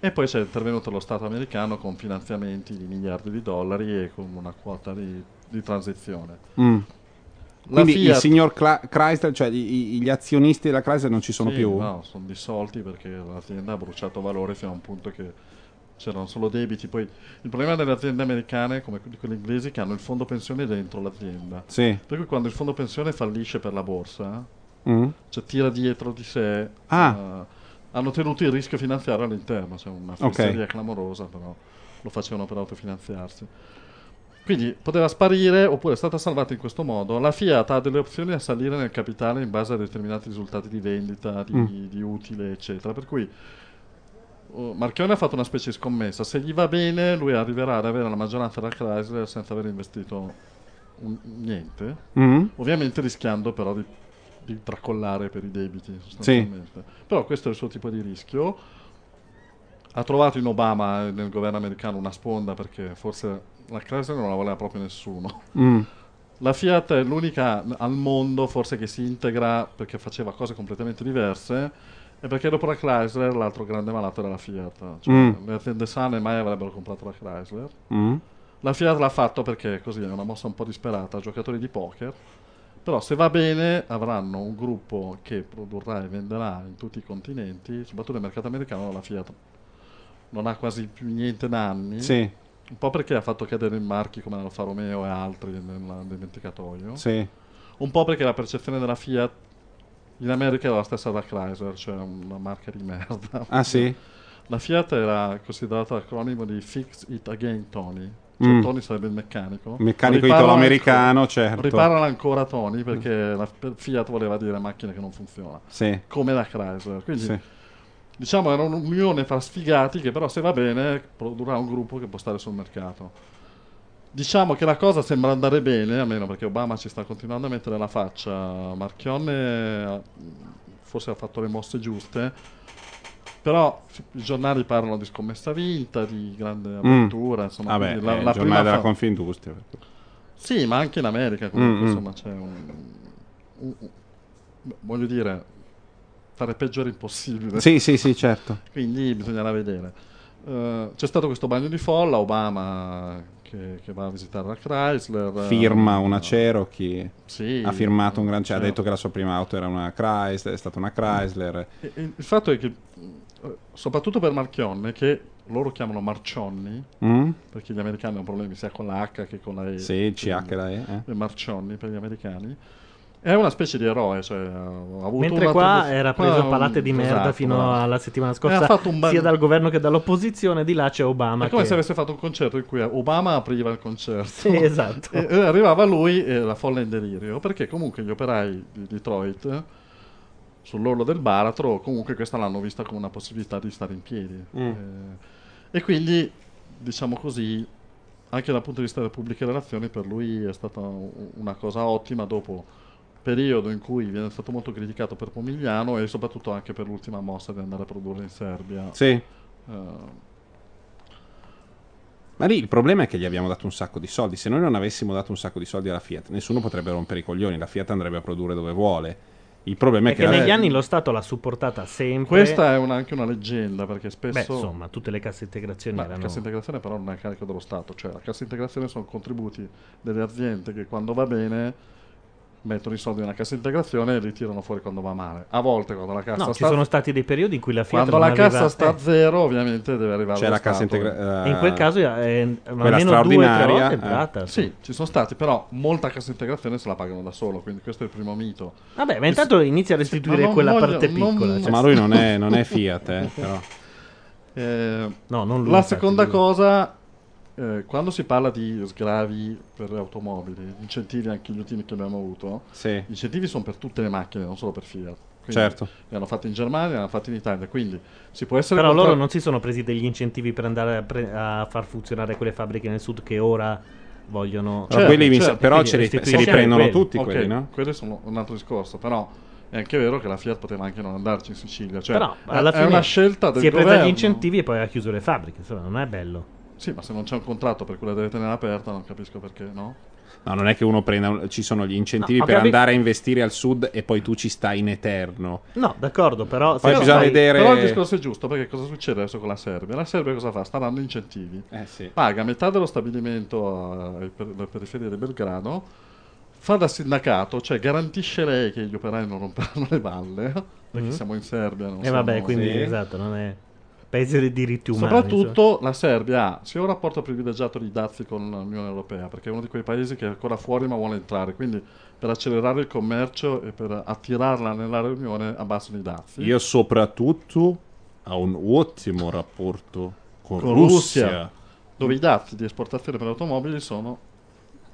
E poi c'è intervenuto lo Stato americano con finanziamenti di miliardi di dollari e con una quota di, di transizione. Mm. La quindi il Fiat- signor Cla- Chrysler cioè i- i- gli azionisti della Chrysler non ci sono Sì, più No, sono dissolti perché l'azienda ha bruciato valore fino a un punto che c'erano solo debiti. Poi il problema delle aziende americane, come di quelle inglesi, è che hanno il fondo pensione dentro l'azienda. sì Per cui quando il fondo pensione fallisce per la borsa, Mm. cioè tira dietro di sé, Ah. eh, hanno tenuto il rischio finanziario all'interno, cioè una fesseria clamorosa, però lo facevano per autofinanziarsi. Quindi poteva sparire oppure è stata salvata in questo modo. La Fiat ha delle opzioni a salire nel capitale in base a determinati risultati di vendita, di, Mm. di utile, eccetera. Per cui uh, Marchione ha fatto una specie di scommessa. Se gli va bene, lui arriverà ad avere la maggioranza della Chrysler senza aver investito un- niente. Mm. Ovviamente rischiando però di, di tracollare per i debiti sostanzialmente. Però questo è il suo tipo di rischio. Ha trovato in Obama nel governo americano una sponda perché forse la Chrysler non la voleva proprio nessuno. Mm. La Fiat è l'unica al mondo forse che si integra perché faceva cose completamente diverse e perché dopo la Chrysler l'altro grande malato era la Fiat. Cioè, Mm. Le aziende sane mai avrebbero comprato la Chrysler. Mm. La Fiat l'ha fatto perché così è una mossa un po' disperata, giocatori di poker. Però se va bene avranno un gruppo che produrrà e venderà in tutti i continenti, soprattutto nel mercato americano la Fiat non ha quasi più niente da anni. sì Un po' perché ha fatto cadere i marchi come l'Alfa Romeo e altri nel, dimenticatoio. sì Un po' perché la percezione della Fiat in America era la stessa da Chrysler, cioè una marca di merda. ah sì La Fiat era considerata l'acronimo di Fix It Again Tony. Cioè Mm. Tony sarebbe il meccanico. meccanico italo-americano ancora- certo Riparala ancora Tony perché la Fiat voleva dire macchine che non funzionano. sì Come la Chrysler. Quindi sì diciamo era un'unione fra sfigati che però se va bene produrrà un gruppo che può stare sul mercato. Diciamo che la cosa sembra andare bene, almeno perché Obama ci sta continuando a mettere la faccia. Marchionne ha- forse ha fatto le mosse giuste. Però i giornali parlano di scommessa vinta, di grande avventura. Insomma, Mm. vabbè quindi la, il la giornale prima della fa- Confindustria Sì, ma anche in America comunque, Mm, mm. insomma, c'è un, un- un- Voglio dire, fare peggio era impossibile. sì sì sì certo Quindi bisognerà vedere. Eh, c'è stato questo bagno di folla, Obama che, che va a visitare la Chrysler. Firma eh, una Cherokee. Sì. Ha firmato un gran... Cioè, ha detto che la sua prima auto era una Chrysler, è stata una Chrysler. E- e il fatto è che, soprattutto per Marchionne, che loro chiamano Marcionni, Mm? perché gli americani hanno problemi sia con la H che con la E. Sì, CH e la E. eh. Marcionni per gli americani. È una specie di eroe, cioè, ha avuto Mentre qua trasmiss- era qua preso a palate di merda esatto, fino bravo. alla settimana E scorsa, ha fatto un ban- sia dal governo che dall'opposizione. Di là c'è Obama. È come che- se avesse fatto un concerto in cui Obama apriva il concerto. Sì, esatto. E, e arrivava lui e la folla in delirio, perché comunque gli operai di Detroit, eh, sull'orlo del baratro, comunque questa l'hanno vista come una possibilità di stare in piedi. Mm. Eh, e quindi, diciamo così, anche dal punto di vista delle pubbliche relazioni, per lui è stata una cosa ottima dopo periodo in cui viene stato molto criticato per Pomigliano e soprattutto anche per l'ultima mossa di andare a produrre in Serbia. Sì. Eh, Ma lì il problema è che gli abbiamo dato un sacco di soldi. Se noi non avessimo dato un sacco di soldi alla Fiat, nessuno potrebbe rompere i coglioni. La Fiat andrebbe a produrre dove vuole. Il problema è, Perché che negli la- anni lo Stato l'ha supportata sempre. Questa è una- anche una leggenda perché spesso. Beh, insomma, tutte le casse integrazioni Ma erano. la cassa integrazione però non è a carico dello Stato, cioè la cassa integrazione sono contributi delle aziende che quando va bene mettono i soldi nella cassa integrazione e li tirano fuori quando va male. A volte quando la cassa No, ci sta sono stati dei periodi in cui la Fiat quando la aveva- cassa sta a eh. zero, ovviamente deve arrivare C'è la cassa Stato. integra- E in quel caso è, Quella almeno due o tre straordinaria, volte è eh. Sì, ci sono stati, però molta cassa integrazione se la pagano da solo, quindi questo è il primo mito. Vabbè, ma intanto inizia a restituire quella voglio- parte non- piccola. cioè- Ma lui non è, non è Fiat, eh, però. Eh, No, non lui, la infatti, seconda lui. cosa, eh, quando si parla di sgravi per le automobili, incentivi anche gli ultimi che abbiamo avuto, Sì. gli incentivi sono per tutte le macchine, non solo per Fiat. Quindi Certo. Li hanno fatti in Germania, li hanno fatti in Italia, quindi si può essere... Però contra- loro non si sono presi degli incentivi per andare a, pre- a far funzionare quelle fabbriche nel sud che ora vogliono. Però quelli certo, però ce li, se li prendono quelli. tutti Ok, quelli, no? quelli sono un altro discorso, però è anche vero che la Fiat poteva anche non andarci in Sicilia. Cioè, Però alla è fine una scelta del si è presa governo. gli incentivi e poi ha chiuso le fabbriche. Insomma, non è bello. Sì, ma se non c'è un contratto per cui la deve tenere aperta, non capisco perché, no? No, non è che uno prenda. Ci sono gli incentivi No, per capito. andare a investire al sud e poi tu ci stai in eterno. No, d'accordo, però. Poi bisogna fai- vedere- Però il discorso è giusto, perché cosa succede adesso con la Serbia? La Serbia cosa fa? Sta dando incentivi. Eh sì. Paga metà dello stabilimento eh, per periferie di Belgrado, fa da sindacato, cioè garantisce lei che gli operai non romperanno le balle, perché Mhm. siamo in Serbia. Non E vabbè, siamo- quindi Sì. esatto, non è paese dei diritti umani. Soprattutto la Serbia ha sia un rapporto privilegiato di dazi con l'Unione Europea, perché è uno di quei paesi che è ancora fuori ma vuole entrare, quindi per accelerare il commercio e per attirarla nell'area Unione abbassano i dazi. Io soprattutto ho un ottimo rapporto con, con Russia. Russia, dove i dazi di esportazione per le automobili sono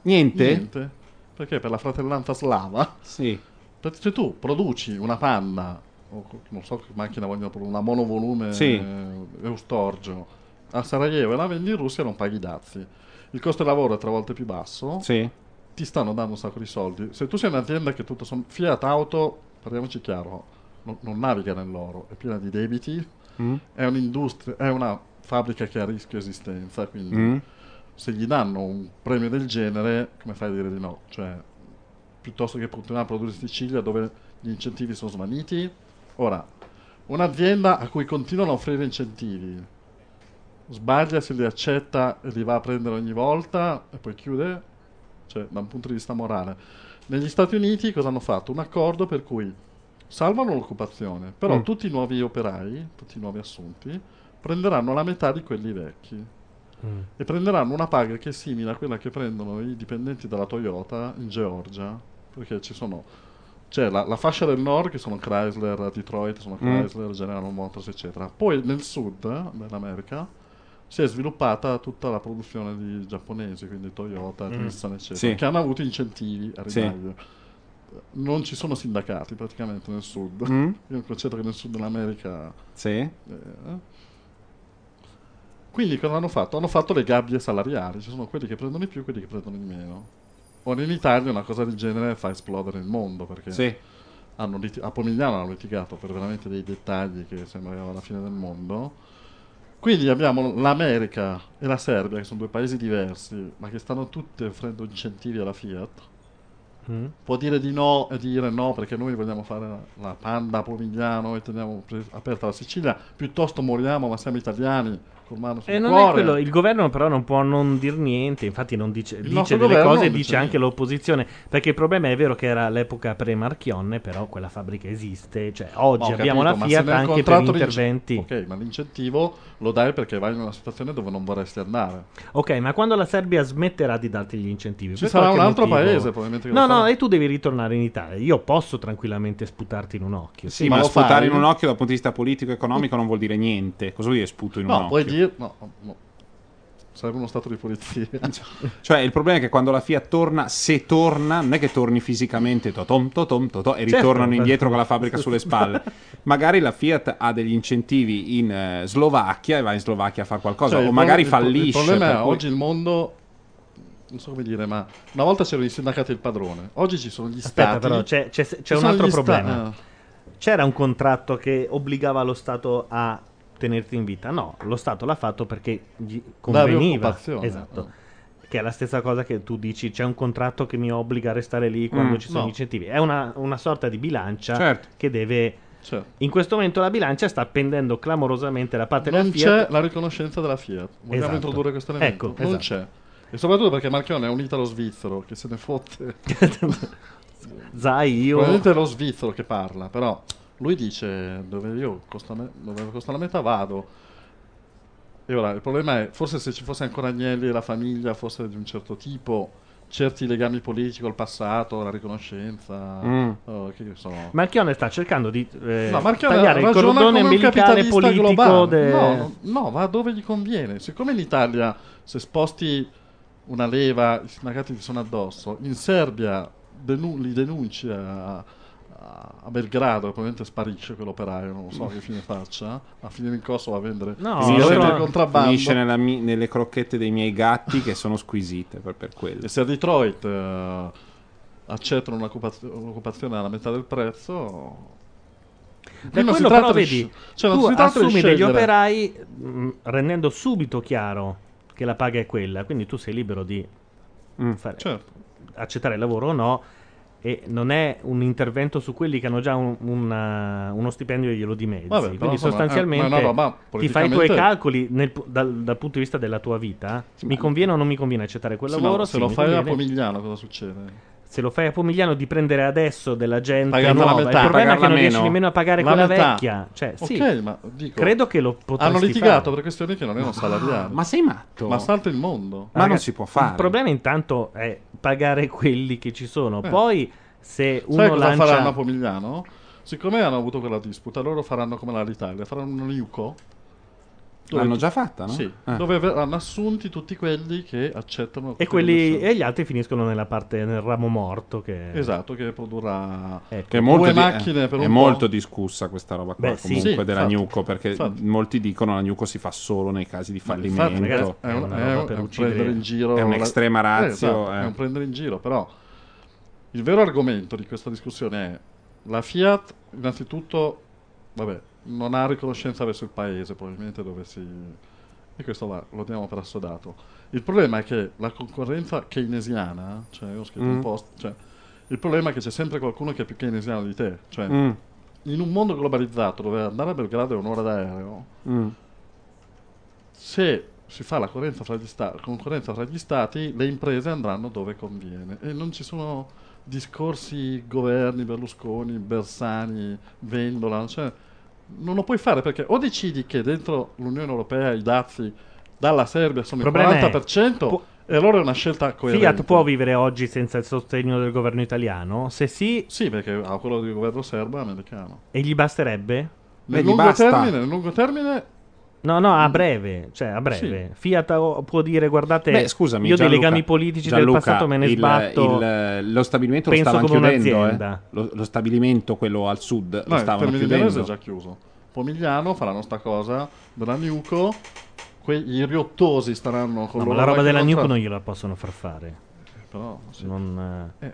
Niente? niente, perché per la fratellanza slava, Sì. perché se tu produci una panna, non so che macchina vogliono produrre, una monovolume Sì. eh, Eustorgio, a Sarajevo e la vendi in Russia non paghi i dazi. Il costo del lavoro è tre volte più basso, Sì. ti stanno dando un sacco di soldi. Se tu sei un'azienda che tutto son- Fiat Auto, parliamoci chiaro, non, non naviga nell'oro, è piena di debiti, Mm. è un'industria, è una fabbrica che ha rischio esistenza, quindi Mm. se gli danno un premio del genere, come fai a dire di no? Cioè, piuttosto che continuare a produrre in Sicilia dove gli incentivi sono svaniti. Ora, un'azienda a cui continuano a offrire incentivi, sbaglia se li accetta e li va a prendere ogni volta e poi chiude, cioè da un punto di vista morale. Negli Stati Uniti cosa hanno fatto? Un accordo per cui salvano l'occupazione, però Mm. tutti i nuovi operai, tutti i nuovi assunti, prenderanno la metà di quelli vecchi Mm. e prenderanno una paga che è simile a quella che prendono i dipendenti della Toyota in Georgia, perché ci sono c'è la, la fascia del nord che sono Chrysler, Detroit, sono Mm. Chrysler, General Motors, eccetera. Poi nel sud dell'America si è sviluppata tutta la produzione di giapponesi, quindi Toyota, Mm. Nissan, eccetera, Sì. che hanno avuto incentivi a Sì. ribaglio. Non ci sono sindacati praticamente nel sud. Mm. Io concetto che nel sud dell'America Sì. eh, Quindi cosa hanno fatto? Hanno fatto le gabbie salariali, ci sono quelli che prendono di più e quelli che prendono di meno. Ora in Italia una cosa del genere fa esplodere il mondo perché Sì. hanno liti- a Pomigliano hanno litigato per veramente dei dettagli che sembrava la fine del mondo. Quindi abbiamo l'America e la Serbia, che sono due paesi diversi, ma che stanno tutte offrendo incentivi alla Fiat. Mm. Può dire di no e dire no perché noi vogliamo fare la, la panda a Pomigliano e teniamo pre- aperta la Sicilia, piuttosto moriamo ma siamo italiani, con mano sul E non cuore. è quello, il governo però non può non dir niente, infatti non dice, dice delle cose e dice dice anche l'opposizione, perché il problema è vero che era l'epoca pre-Marchionne, però quella fabbrica esiste, cioè oggi Ho abbiamo capito, la Fiat anche per di- interventi. Ok, ma l'incentivo lo dai perché vai in una situazione dove non vorresti andare. Ok, ma quando la Serbia smetterà di darti gli incentivi? Ci sarà un altro motivo- paese, probabilmente, che No, no, farà. e tu devi ritornare in Italia. Io posso tranquillamente sputarti in un occhio. Sì, ma, sputare in un occhio dal punto di vista politico e economico non vuol dire niente. Cosa vuol dire sputo in un No, occhio? Dire... No, no. Sarebbe uno stato di polizia. Cioè, il problema è che quando la Fiat torna, se torna, non è che torni fisicamente totom, totom, totò, e Certo. ritornano indietro con la fabbrica sulle spalle. Magari la Fiat ha degli incentivi in eh, Slovacchia e va in Slovacchia a fare qualcosa, Cioè, o il magari il fallisce. Il problema è cui- oggi il mondo... Non so come dire, ma una volta c'erano i sindacati del padrone, oggi ci sono gli Aspetta, stati. però, c'è, c'è- c'è un altro gli sta- problema. eh. C'era un contratto che obbligava lo Stato a tenerti in vita. No, lo Stato l'ha fatto perché gli conveniva. Esatto. Che è la stessa cosa che tu dici, c'è un contratto che mi obbliga a restare lì quando Mm, ci sono no. incentivi. È una, una sorta di bilancia Certo. che deve... Certo. In questo momento la bilancia sta pendendo clamorosamente da parte Non della Fiat. c'è la riconoscenza della Fiat. Vogliamo Esatto. introdurre questo elemento? Ecco, non esatto. c'è. E soprattutto perché Marchione è un italo-svizzero che se ne fotte. Sai, io... Probabilmente è lo svizzero che parla, però lui dice dove io costa, me- dove costa la metà vado. E ora il problema è, forse se ci fosse ancora Agnelli e la famiglia fosse di un certo tipo, certi legami politici col passato, la riconoscenza, Mm. oh, che so. Marchione sta cercando di eh, No, tagliare il cordone capitalista politico globale. de- No, no, no, va dove gli conviene. Siccome in Italia, se sposti una leva, i sindacati ti sono addosso, in Serbia denu- li denunci a, Belgrado e probabilmente sparisce quell'operaio, non so che fine faccia, a finire in Kosovo a vendere No, sigarette di contrabbando. Finisce nella mi- nelle crocchette dei miei gatti che sono squisite per, per quello. E se a Detroit eh, accettano un'occupazio- un'occupazione alla metà del prezzo... Per quello però di vedi, cioè, tu assumi degli operai mh, rendendo subito chiaro che la paga è quella, quindi tu sei libero di Mm, fare- certo. accettare il lavoro o no e non è un intervento su quelli che hanno già un- una- uno stipendio e glielo dimezzi. Vabbè, quindi insomma, sostanzialmente è una roba ti fai i tuoi calcoli nel dal, dal punto di vista della tua vita. mi conviene o non mi conviene accettare quel Se, lavoro? no, se Sì, lo fai a conviene. Pomigliano cosa succede? Se lo fai a Pomigliano di prendere adesso della gente Pagarla la nuova, metà. il problema è che non riesci meno. nemmeno a pagare La quella metà. vecchia. Cioè, sì, Ok, ma dico, credo che lo potresti Hanno litigato fare. per questioni che non erano salariali. Ma sei matto? Ma salta il mondo. Raga, Il problema intanto è pagare quelli che ci sono. Eh. Poi se uno Sai cosa lancia faranno a Pomigliano? Siccome hanno avuto quella disputa, loro faranno come l'Italia, faranno un IUCO. Dove L'hanno già fatta, no? Sì, Eh. dove verranno assunti tutti quelli che accettano e, quelli, e gli altri finiscono nella parte nel ramo morto che Esatto, che produrrà Ecco. Che è molto, due di- macchine per è un molto po'. discussa questa roba qua Beh, comunque Sì, della infatti. Gnuco perché Infatti. molti dicono la Gnuco si fa solo nei casi di fallimento infatti, ragazzi, è, un, una è roba un- per è un uccidere- prendere in giro è la- un'estrema Eh, ratio, esatto, eh. è un prendere in giro però il vero argomento di questa discussione è la Fiat innanzitutto vabbè non ha riconoscenza verso il paese probabilmente dove si e questo va, lo diamo per assodato il problema è che la concorrenza keynesiana cioè io ho scritto Mm. un post cioè, il problema è che c'è sempre qualcuno che è più keynesiano di te cioè Mm. in un mondo globalizzato dove andare a Belgrado è un'ora d'aereo Mm. se si fa la concorrenza fra, gli sta- concorrenza fra gli stati, le imprese andranno dove conviene. E non ci sono discorsi governi, Berlusconi, Bersani, Vendola. Cioè, non lo puoi fare perché o decidi che dentro l'Unione Europea i dazi dalla Serbia sono il problema è, 40% può- e allora è una scelta coerente. Fiat può vivere oggi senza il sostegno del governo italiano? Se sì, Sì, perché ha quello del governo serbo e americano. e gli basterebbe? Nel lungo, termine, nel lungo termine No, no, a breve, cioè a breve. Fiat o- può dire guardate, Beh, scusami, io dei legami politici del Gianluca, passato me ne il- sbatto. il- lo stabilimento lo stavano chiudendo, eh. lo, lo stabilimento, quello al sud, No, lo il stavano Milanese chiudendo. è già chiuso. Pomigliano faranno sta cosa della Nuco. Quegli riottosi staranno con No, ma loro la roba della contratto. non gliela possono far fare. Però, sì. Non, eh, Eh.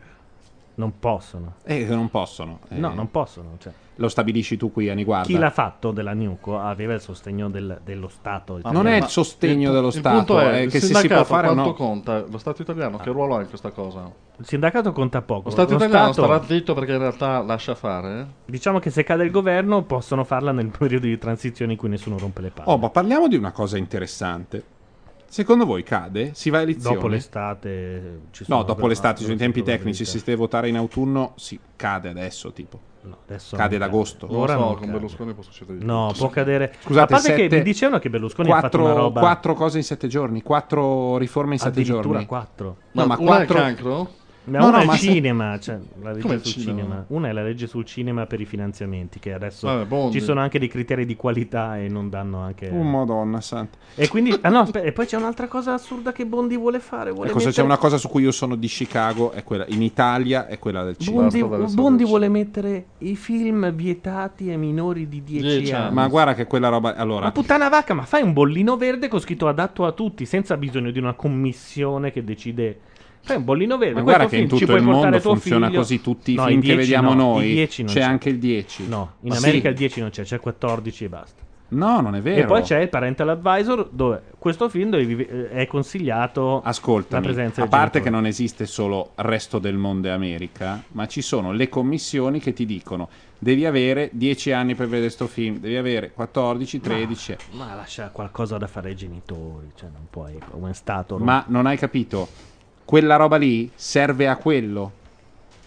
Non possono. Eh, non possono. Eh, No, non possono. cioè. Lo stabilisci tu qui a Niguarda. Chi l'ha fatto della Nuco aveva il sostegno del- dello Stato. Ma- Non è il sostegno il- dello il Stato, punto è, è il che se si può fare o quanto no. conta? Lo Stato italiano che ruolo ha in questa cosa? Il sindacato conta poco. Lo Stato Lo italiano Stato- starà zitto perché in realtà lascia fare? Diciamo che se cade il governo possono farla nel periodo di transizione in cui nessuno rompe le palle. Oh, ma parliamo di una cosa interessante. Secondo voi cade? Si va a elezioni? Dopo l'estate ci sono No, dopo l'estate, ci sono i tempi tecnici. Se si deve votare in autunno, si cade adesso, tipo. No, adesso cade. Non lo Ora so, non con. Berlusconi può succedere di No, tutto. può cadere. Scusate, a parte che sette- mi dicevano che Berlusconi ha fatto una quattro, roba quattro cose in sette giorni, quattro riforme in sette addirittura giorni. quattro. No, ma è quattro... cancro? Ma No, una no, è il ma se- cinema, cioè la legge sul cinema? cinema. Una è la legge sul cinema per i finanziamenti, che adesso Vabbè, Bondi. ci sono anche dei criteri di qualità e non danno anche. Oh, madonna santa. E quindi, ah no, aspetta, e poi c'è un'altra cosa assurda che Bondi vuole fare. Vuole Ecco, se c'è mettere- una cosa su cui io sono di Chicago, è quella. In Italia è quella del cinema. Bondi, Bondi servizio. vuole mettere i film vietati ai minori di 10 Dieci anni. anni. Ma guarda che quella roba. Allora, Ma puttana vacca, ma fai un bollino verde con scritto adatto a tutti, senza bisogno di una commissione che decide. Fai un bollino verde. ma questo guarda che in film tutto il mondo funziona figlio. così. Tutti i No, film i che 10 vediamo no, noi, i 10 non c'è anche il 10. No, in Ma America sì. il 10 non c'è, c'è il 14 e basta. No, non è vero. E poi c'è il parental advisor dove questo film dove eh, è consigliato la Ascoltami, presenza a parte che genitore. non esiste solo resto del mondo e America, ma ci sono le commissioni che ti dicono devi avere 10 anni per vedere sto film, devi avere 14, 13. Ma lascia qualcosa da fare ai genitori, cioè non puoi come è stato. Ma non hai capito? Quella roba lì serve a quello.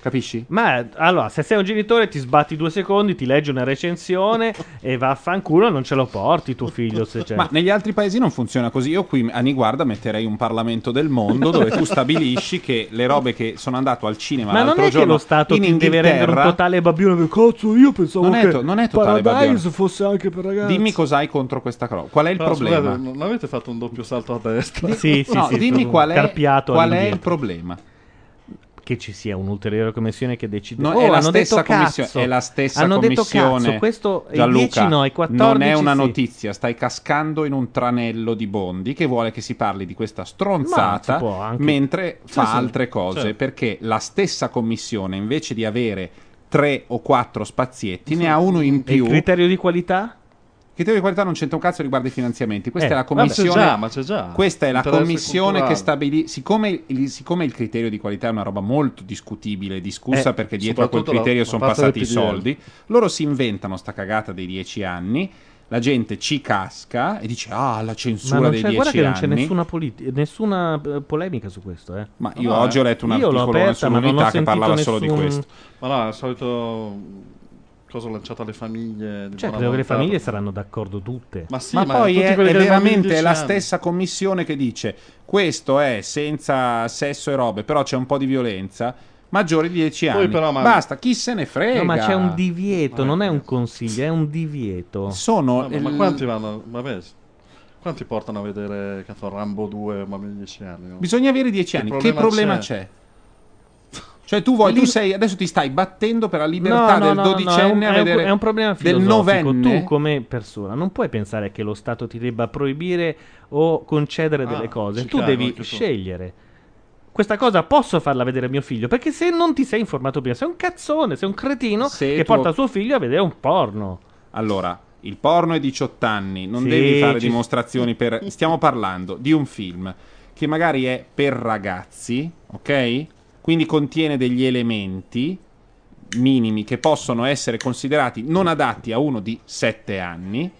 Capisci? Ma allora, se sei un genitore ti sbatti due secondi, ti leggi una recensione e vaffanculo non ce lo porti tuo figlio se c'è. Ma negli altri paesi non funziona così. Io qui a Niguarda metterei un Parlamento del mondo dove tu stabilisci che le robe che sono andato al cinema Ma non l'altro è che giorno lo Stato in ti deve rendere un totale babbione. Cazzo, io pensavo Non è che to- non è totale Paradise babbione. fosse anche per ragazzi. Dimmi cos'hai contro questa cosa. Qual è il Però, problema? scusate, non avete fatto un doppio salto a destra? Sì, sì, no, sì, dimmi qual è, carpiato qual è il problema. Che ci sia un'ulteriore commissione che decide. No, oh, è la stessa commissione. È la stessa hanno commissione. detto cazzo. Questo i Gianluca, 10 no, i 14 non è una sì. notizia. Stai cascando in un tranello di Bondi che vuole che si parli di questa stronzata anche- mentre Sì, fa sì, altre cose. certo. Perché la stessa commissione, invece di avere tre o quattro spazietti, ne ha uno in E il più. criterio di qualità? Il criterio di qualità non c'entra un cazzo riguarda i finanziamenti. Questa Eh, è la Ma c'è commissione. già, ma c'è già. Questa è la commissione che culturale. stabilisce. Siccome, il- siccome il criterio di qualità è una roba molto discutibile, discussa Eh, perché dietro a quel criterio la sono passati i soldi, loro si inventano sta cagata dei dieci anni. La gente ci casca e dice: Ah, la censura dei dieci che non c'è anni. nessuna, politi- nessuna eh, polemica su questo. Eh. Ma io No, oggi eh. ho letto un articolo sull'unità che parlava solo di nessun- questo. Ma no, è il solito cosa lanciato alle famiglie. di Cioè, credo che le famiglie saranno d'accordo tutte. Ma sì, ma, ma, poi è, è veramente 10 la stessa commissione che dice questo è senza sesso e robe, però c'è un po' di violenza. Maggiori di 10 Poi anni. però, ma- Basta, chi se ne frega. No, ma c'è un divieto, Vabbè. non è un consiglio, è un divieto. Sono Vabbè, ma il- quanti vanno? Vabbè, quanti portano a vedere cazzo, Rambo 2 ma di 10 anni? no? Bisogna avere 10 Che anni. problema che problema c'è? c'è? Cioè, tu vuoi, tu Lì- sei, adesso ti stai battendo per la libertà del no, no, dodicenne è un, a è un- vedere è un problema del novenne. Tu come persona non puoi pensare che lo Stato ti debba proibire o concedere Ah, delle cose. Tu cago devi tu. scegliere. Questa cosa posso farla vedere a mio figlio? Perché se non ti sei informato prima, sei un cazzone, sei un cretino Se che tuo- porta suo figlio a vedere un porno. Allora, il porno è 18 anni, non Sì, devi fare ci- dimostrazioni per... Stiamo parlando di un film che magari è per ragazzi, ok? Quindi contiene degli elementi minimi che possono essere considerati non adatti a uno di 7 anni.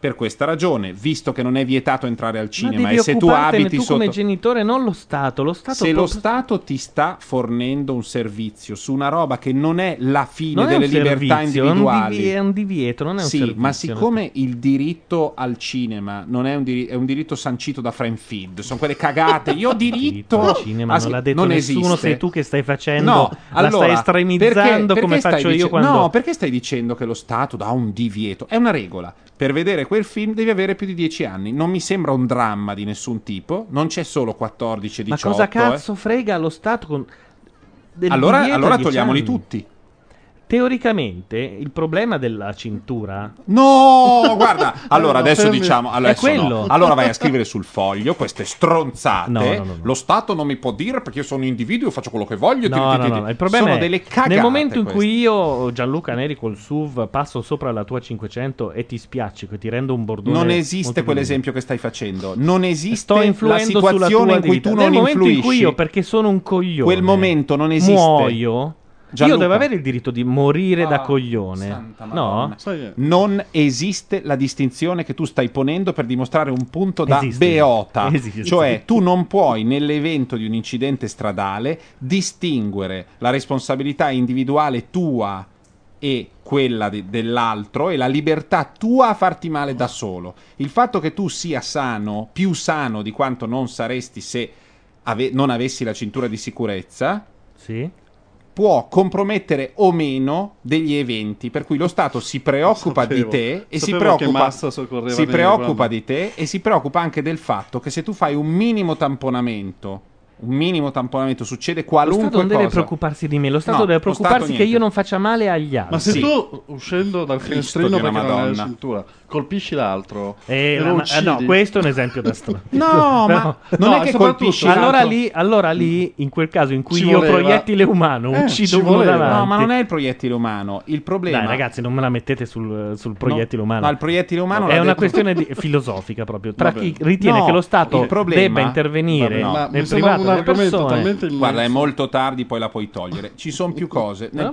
Per questa ragione, visto che non è vietato entrare al cinema Ma e se tu abiti tu sotto... come genitore, non lo Stato. Lo Stato Se può- lo Stato ti sta fornendo un servizio su una roba che non è la fine non delle libertà servizio, è un individuali, è un divieto, non è un sì, servizio. ma siccome il diritto al cinema non è un, diri- è un diritto sancito da Frame Feed, sono quelle cagate. Io ho diritto al cinema a- non l'ha detto non nessuno, esiste. sei tu che stai facendo, No, la allora, stai estremizzando perché- perché come stai faccio io dice- quando... No, perché stai dicendo che lo Stato dà un divieto? È una regola. Per vedere quel film devi avere più di 10 anni. Non mi sembra un dramma di nessun tipo. Non c'è solo 14 e Ma 18. cosa eh. cazzo frega lo Stato con... del Allora, allora 10 togliamoli anni? tutti. Teoricamente il problema della cintura No, guarda. Allora, adesso fermi. diciamo. È Adesso no. quello. Allora vai a scrivere sul foglio queste stronzate. No, no, no, no. Lo Stato non mi può dire perché io sono individuo, faccio quello che voglio. No, ti- no, ti- no, ti- no, il problema sono è delle cagate. nel momento in queste. cui io, Gianluca Neri col SUV, passo sopra la tua 500 e ti spiaccico e ti rendo un bordone. Non esiste quell'esempio che stai facendo. Non esiste Sto la influendo sulla situazione tua in cui vita. tu Nel non momento in influisci. cui io, perché sono un coglione, Quel momento non esiste. muoio. Gianluca. Io devo avere il diritto di morire da Ah, coglione. santa No? Non esiste la distinzione che tu stai ponendo per dimostrare un punto da Esiste. beota. Esiste. Cioè, tu non puoi, nell'evento di un incidente stradale, distinguere la responsabilità individuale tua e quella di- dell'altro e la libertà tua a farti male da solo. Il fatto che tu sia sano, più sano di quanto non saresti se ave- non avessi la cintura di sicurezza, Sì. Può compromettere o meno degli eventi, per cui lo Stato si preoccupa Sapevo. di te e si preoccupa, si preoccupa di te e si preoccupa anche del fatto che se tu fai un minimo tamponamento, un minimo tamponamento succede Lo qualunque Stato non deve cosa. preoccuparsi di me, lo Stato No, deve lo Stato preoccuparsi che io non faccia male agli altri. Ma se Sì. tu uscendo dal finestrino perché non hai la cintura, colpisci l'altro Eh, e ma- lo ma- uccidi. no, questo è un esempio da strano. No, ma No. non No, è che colpisci Allora l'altro. lì, allora lì, in quel caso in cui Ci io voleva- proiettile umano Eh, uccido ci uno davanti. No, ma non è il proiettile umano. Il problema Dai, ragazzi, non me la mettete sul, sul proiettile umano. No, il proiettile umano è una detto- questione di- filosofica proprio. Tra Vabbè. chi ritiene No, che lo Stato problema- debba intervenire Vabbè, ma nel privato delle persone. Guarda, è molto tardi, poi la puoi togliere. Ci sono più cose nel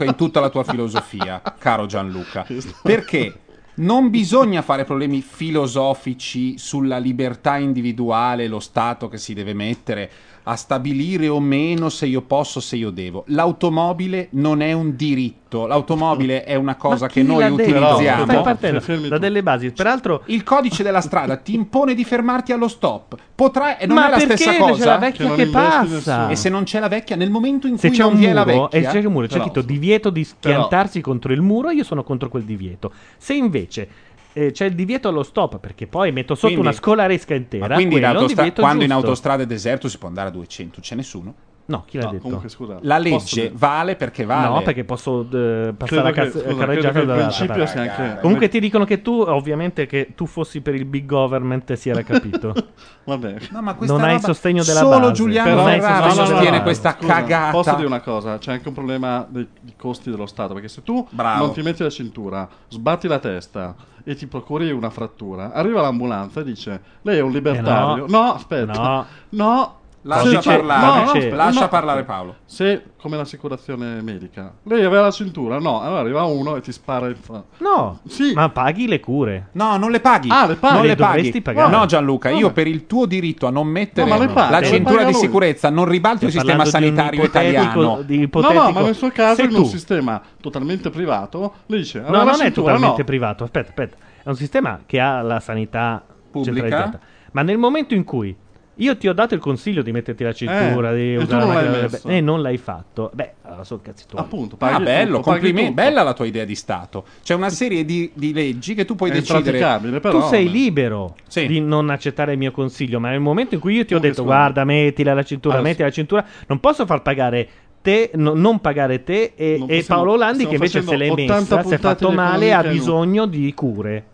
in tutta la tua filosofia, caro Gianluca. Perché non bisogna fare problemi filosofici sulla libertà individuale, lo Stato che si deve mettere a stabilire o meno se io posso, se io devo. L'automobile non è un diritto, l'automobile è una cosa che noi utilizziamo. Stai partendo Fermi da tu. delle basi. Peraltro, Il codice della strada ti impone di fermarti allo stop. Potrai, e non ma è la stessa c'è cosa. la Che vecchia che, investi passa? E se non c'è la vecchia, nel momento in Se cui c'è non un vi è la muro e vecchia, c'è un muro, c'è però- scritto divieto di però- schiantarsi contro il muro, io sono contro quel divieto. Se invece eh, c'è il divieto allo stop, perché poi metto sotto Quindi- una scolaresca Ma intera, quindi in autostra- quando in giusto. autostrada è deserto si può andare a 200, c'è nessuno. No, chi l'ha No, detto? comunque scusa. La posso legge dire- vale perché vale. No, perché posso eh, passare che- cazz- scusa, credo carreggiata da principio sia anche Comunque ti dicono che tu, ovviamente, che tu fossi per il big government si era capito. Vabbè. No, ma non hai il sostegno della Solo base. Giuliano Non hai il Ferrari sostegno della sostiene questa Scusa, cagata. Posso dire una cosa? C'è anche un problema dei, dei costi dello Stato. Perché se tu Bravo. non ti metti la cintura, sbatti la testa e ti procuri una frattura, arriva l'ambulanza e dice: Lei è un libertario. Eh no. no. aspetta. No. No. Lascia Se- parlare, no, no, lascia no. parlare Paolo. Se, come l'assicurazione medica, lei aveva la cintura, no, allora arriva uno e ti spara in fa. No, Sì. ma paghi le cure. No, non le paghi. Ah, le paghi. Non Le le paghi. dovresti pagare. No, Gianluca, io per il tuo diritto a non mettere paghi, la cintura di sicurezza non ribalto il sistema di sanitario ipotetico- italiano. di No, no, ma nel suo caso, tu- un sistema totalmente privato, le dice: No, non è cintura, totalmente no. privato. Aspetta, aspetta. È un sistema che ha la sanità Pubblica? centralizzata. Ma nel momento in cui io ti ho dato il consiglio di metterti la cintura, Eh, di e usare non la l'hai macchina- messo. e non l'hai fatto, beh, allora sono cazzi tuoi. Appunto, Ah, paghi bello, tutto, paghi complimenti. tutto. Bella la tua idea di Stato. C'è una serie di, di leggi che tu puoi È decidere. però. tu sei vabbè. libero Sì. di non accettare il mio consiglio, ma nel momento in cui io ti ho detto scusa. guarda, mettila la cintura, Allora, mettila la cintura, non posso far pagare te, no- non pagare te e, Non e possiamo- Paolo Landi stiamo che invece se l'è facendo 80 messa, si è puntate fatto di male, ha bisogno di cure.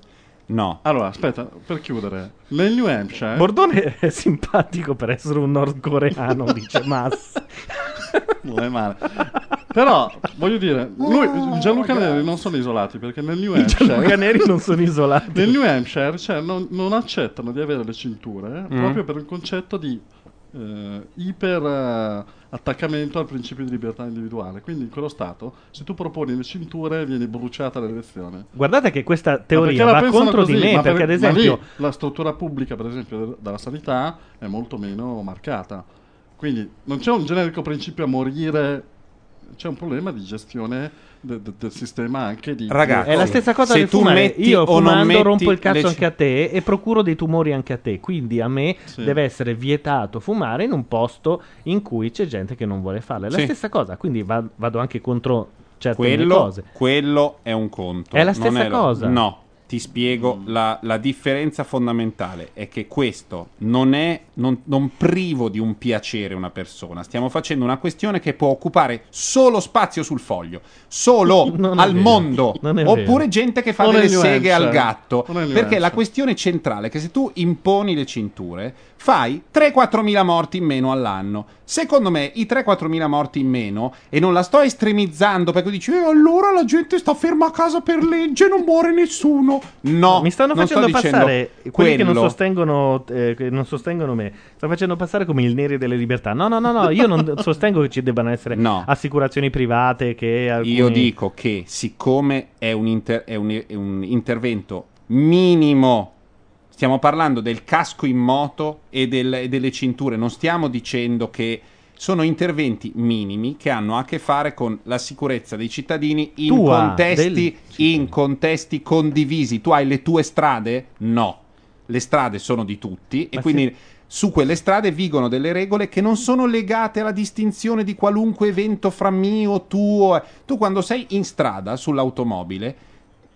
No. Allora, aspetta, per chiudere, nel New Hampshire. Bordone è simpatico per essere un nordcoreano, dice Mass. non è male. Però, voglio dire, lui, Gianluca Neri non sono isolati perché nel New I Gianluca Hampshire. Neri non sono isolati. Nel New Hampshire cioè, non, non accettano di avere le cinture Mm. proprio per un concetto di eh, iper eh, attaccamento al principio di libertà individuale. Quindi in quello stato, se tu proponi le cinture, vieni bruciata all'elezione. Guardate che questa teoria va contro di così? me, Ma perché per- ad ma lì esempio... la struttura pubblica, per esempio, della sanità è molto meno marcata. Quindi non c'è un generico principio a morire, c'è un problema di gestione de- de- del sistema anche di... Ragazzi, È la stessa cosa se del tu fumare. metti Io o non fumando rompo il le cazzo ci- anche a te e procuro dei tumori anche a te. Quindi a me Sì. deve essere vietato fumare in un posto in cui c'è gente che non vuole farlo. È la Sì. stessa cosa. Quindi va- vado anche contro certe Quello, cose. quello è un conto. È la non stessa cosa. No. Ti spiego la, la differenza fondamentale è che questo non è non, non privo di un piacere una persona. Stiamo facendo una questione che può occupare solo spazio sul foglio, solo al vero. mondo. Oppure gente che fa Non delle seghe al gatto. Perché la questione centrale è che se tu imponi le cinture, fai 3-4 mila morti in meno all'anno. Secondo me i 3-4 mila morti in meno, e non la sto estremizzando perché dici, eh, allora la gente sta ferma a casa per legge, non muore nessuno. No, Mi stanno facendo passare quelli che non quello. sostengono, eh, che non sostengono me. Stanno facendo passare come il neri delle libertà. No, no, no, no. Io non sostengo che ci debbano essere No. assicurazioni private. Che alcuni... Io dico che siccome è un, inter- è un- è un intervento minimo, stiamo parlando del casco in moto e, del- e delle cinture, non stiamo dicendo che sono interventi minimi che hanno a che fare con la sicurezza dei cittadini in, Tua, contesti, in contesti condivisi. Tu hai le tue strade? No, le strade sono di tutti e Ma quindi su quelle strade vigono delle regole che non sono legate alla distinzione di qualunque evento fra mio, tuo. Tu quando sei in strada sull'automobile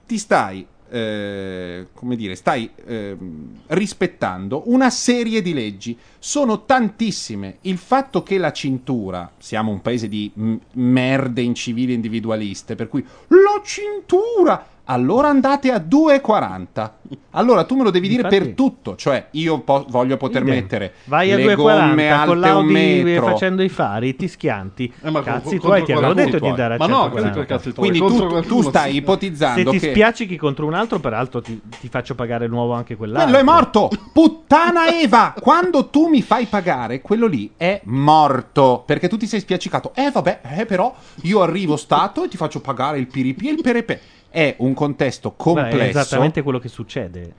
ti stai, eh, come dire, stai ehm, rispettando una serie di leggi. Sono tantissime. Il fatto che la cintura, siamo un paese di m- merde incivili individualiste, per cui la cintura... Allora andate a 2,40. Allora tu me lo devi dire Infatti- per tutto, cioè io po- voglio poter Idem. mettere Vai a le gomme 2,40 con alte un metro. facendo i fari, ti schianti. Eh, ma Cazzi contro tuoi, ti avevo detto di andare a Ma no, 140. quelli cazzi tuoi, Quindi tu, tu stai ipotizzando Se ti che spiaccichi contro un altro, peraltro ti, ti faccio pagare nuovo anche quell'altro. quello è morto. Puttana Eva, quando tu mi fai pagare, quello lì è morto perché tu ti sei spiaccicato. Eh vabbè, eh, però io arrivo stato e ti faccio pagare il piripi e il perepe. È un contesto complesso. È esattamente quello che succede.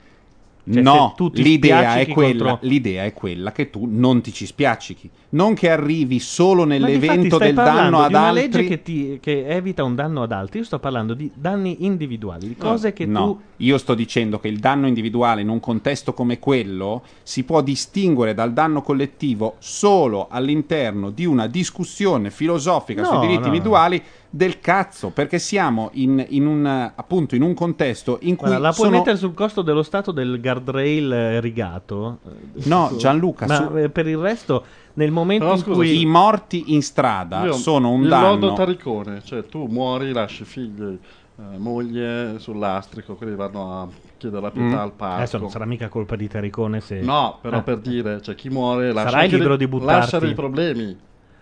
Cioè, no, l'idea è, quella, contro- l'idea è quella che tu non ti ci spiaccichi. Non che arrivi solo Ma nell'evento del danno ad una altri. legge che, ti- che evita un danno ad altri. Io sto parlando di danni individuali, di cose che no, tu io sto dicendo che il danno individuale in un contesto come quello si può distinguere dal danno collettivo solo all'interno di una discussione filosofica No, sui diritti no. individuali del cazzo, perché siamo in, in un appunto in un contesto in cui Guarda, la puoi sono- mettere sul costo dello stato del guardrail eh, rigato. No, Gianluca, ma su- eh, per il resto, nel momento Però in cui i morti in strada Io- sono un il lodo danno taricone, cioè tu muori, lasci figli, eh, moglie sul lastrico, quelli vanno a chiedere la pietà Mm. al parco. adesso non sarà mica colpa di Taricone se No, però Eh. per dire, cioè chi muore lascia, Sarai libero dei- di buttarti. lascia dei problemi.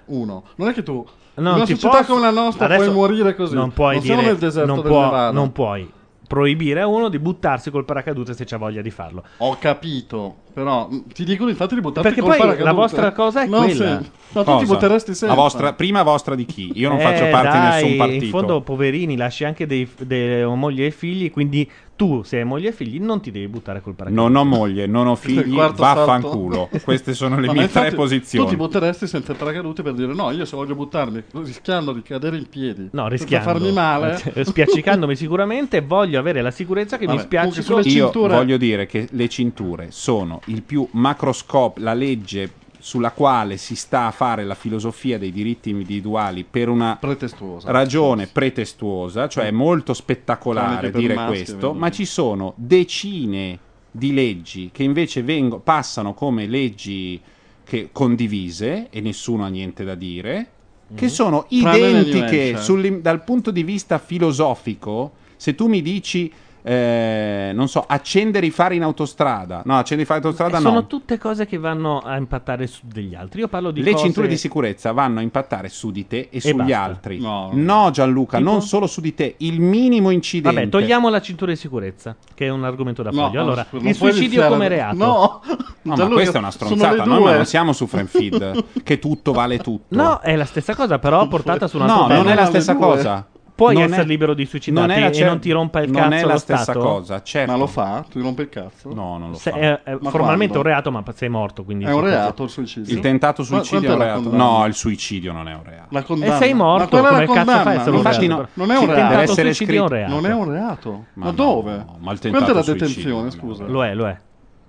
Uno, non è che tu No, in una società posso- come la nostra adesso puoi morire così. Non puoi siamo dire nel deserto non, del può- non puoi proibire a uno di buttarsi col paracadute se c'ha voglia di farlo. Ho capito, però mh, ti dicono infatti di buttarti Perché col poi la paracadute. vostra cosa è Non quella. sì. Ma tu ti butteresti sempre. La vostra, prima vostra di chi? Io non Eh, faccio parte di dai, nessun partito. In fondo, poverini, lasci anche dei, dei moglie e figli. Quindi tu, se hai moglie e figli, non ti devi buttare col paracadute. Non ho moglie, non ho figli, vaffanculo. Queste sono le ma mie infatti tre posizioni. Tu ti butteresti senza il paracadute per dire no, io se voglio buttarmi rischiando di cadere in piedi, No, rischiando. farmi male. Spiaccicandomi sicuramente, voglio avere la sicurezza che mi Vabbè, spiaccico. comunque sulle Io cinture- voglio dire che le cinture sono il più macroscopico, la legge sulla quale si sta a fare la filosofia dei diritti individuali per una pretestuosa. ragione pretestuosa, cioè è molto spettacolare che dire questo, ma ci sono decine di leggi che invece vengo- passano come leggi che- condivise e nessuno ha niente da dire, che sono Mhm. New identiche dal punto di vista filosofico. Se tu mi dici, eh, non so, accendere i fari in autostrada, no, accendere i fari in autostrada sono no. tutte cose che vanno a impattare su degli altri. Io parlo di Le cose... cinture di sicurezza vanno a impattare su di te e, sugli basta. altri. No. No, Gianluca, Tipo? non solo su di te, il minimo incidente. Vabbè, togliamo la cintura di sicurezza, che è un argomento da No, foglio. Allora, scusa, non il suicidio iniziare- come reato. No, No, ma questa è una sono stronzata. Noi due. non siamo su Friendfeed, che tutto vale tutto. No, è la stessa cosa, però portata su un altro No, non è la stessa cosa. Puoi Non essere è- libero di suicidarti non è la e cer- non ti rompa il Non cazzo è la lo stessa Stato? cosa, certo. Ma lo fa? Tu rompi il cazzo? No, non lo Se- fa. è, è Ma formalmente quando? un reato, ma sei morto. Quindi È un reato il suicidio? Il tentato suicidio è quanto un reato. No, il suicidio non è un reato. La condanna. E sei morto, Ma quella è la come cazzo fai non è- Infatti reato? no, Non è un ci reato. deve Tentato essere suicidio è un scritto- reato. Non è un reato. Ma, Ma dove? ma il Quanto è tentato la detenzione, non è scusa? Lo è, lo è.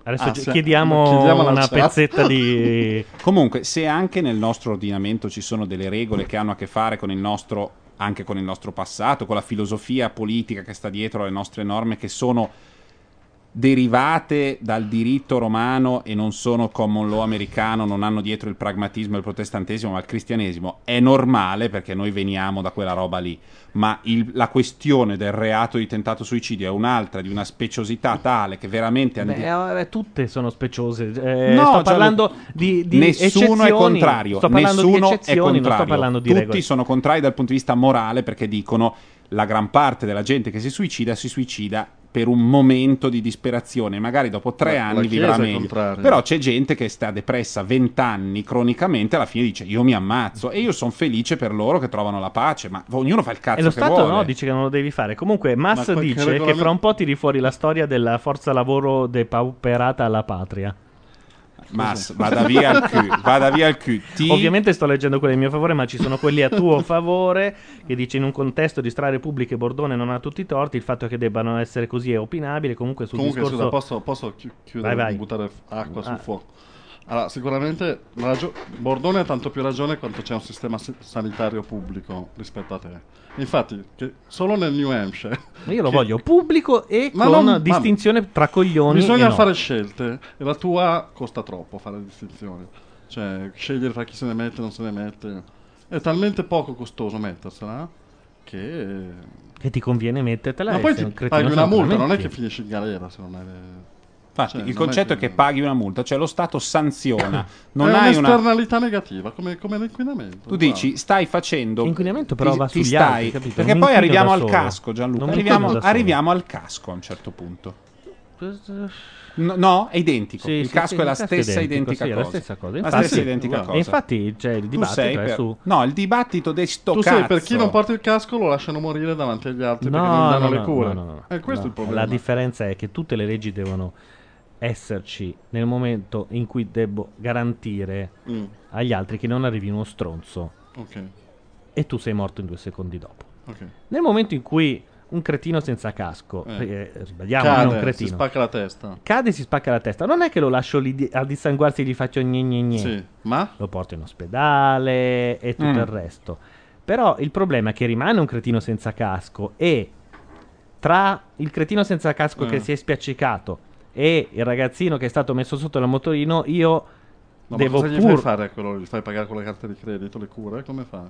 Adesso Ah, chiediamo, Chiediamo una chat. pezzetta di... Comunque, se anche nel nostro ordinamento ci sono delle regole che hanno a che fare con il nostro anche con il nostro passato, con la filosofia politica che sta dietro alle nostre norme che sono derivate dal diritto romano e non sono common law americano, non hanno dietro il pragmatismo e il protestantesimo, ma il cristianesimo, è normale perché noi veniamo da quella roba lì. Ma il- la questione del reato di tentato suicidio è un'altra, di una speciosità tale che veramente... Beh, eh, tutte sono speciose. Eh, No, sto Gianlu- parlando di, di nessuno è contrario. Sto parlando nessuno di è eccezioni, non sto contrario. Tutti regole. sono contrari dal punto di vista morale perché dicono la gran parte della gente che si suicida si suicida per un momento di disperazione, magari dopo tre La- anni vivrà meglio. contraria. Però c'è gente che sta depressa 20 anni cronicamente, alla fine dice io mi ammazzo e io sono felice per loro che trovano la pace, ma ognuno fa il cazzo E lo che Stato vuole. no, dice che non lo devi fare. Comunque, Mass Ma dice che fra un po' tiri fuori la storia della forza lavoro depauperata alla patria. Mas, vada via il Q, vada via il Q. Ti- Ovviamente sto leggendo quelli a mio favore, ma ci sono quelli a tuo favore che dice in un contesto di strade pubbliche Bordone non ha tutti i torti, il fatto che debbano essere così è opinabile, comunque sul Comunque, discorso scusa, posso, posso chi- chiudere Vai, vai. e buttare acqua sul Ah. fuoco? Allora, sicuramente ragio- Bordone ha tanto più ragione quanto c'è un sistema si- sanitario pubblico rispetto a te. Infatti, solo nel New Hampshire. Io lo che- voglio pubblico e Ma con non- ma- distinzione tra coglioni Bisogna e no. fare scelte e la tua costa troppo fare distinzioni. Cioè, scegliere fra chi se ne mette e non se ne mette. È talmente poco costoso mettersela che... Che ti conviene mettertela Ma e poi ti paghi una multa, non è che finisci in galera se non hai... Infatti, Cioè, il non è concetto è che paghi una multa, cioè lo Stato sanziona. Non è hai una. un'esternalità negativa, come, come l'inquinamento. Tu dici, stai facendo. L'inquinamento però ti- va ti sugli stai- altri, capito? Perché Non poi arriviamo al solo. casco, Gianluca. Arriviamo, arriviamo al casco a un certo punto. No, no, è identico. Sì, il sì, casco sì, è la il stessa identica è cosa. la stessa cosa. La stessa identica e cosa. infatti c'è il Tu dibattito è per- su- No, il dibattito di sto Tu cazzo. sei per chi non porta il casco lo lasciano morire davanti agli altri perché non No, danno no, le no, cure. no, no, no. E questo è il No, problema. La differenza è che tutte le leggi devono esserci nel momento in cui devo garantire Mm. agli altri che non arrivi uno stronzo Ok. e tu sei morto in due secondi dopo. Ok. Nel momento in cui un cretino senza casco, Eh. eh, sbagliamo, Cade, non un si cretino, spacca la testa. cade e si spacca la testa, non è che lo lascio lì di- a dissanguarsi e gli faccio gne gne gne. Sì, ma? Lo porto in ospedale e tutto Mm. il resto. Però il problema è che rimane un cretino senza casco e tra il cretino senza casco Eh. che si è spiaccicato e il ragazzino che è stato messo sotto il motorino, io Ma devo cosa gli pur fai fare a quello? Gli fai pagare con le carte di credito le cure? Come fa?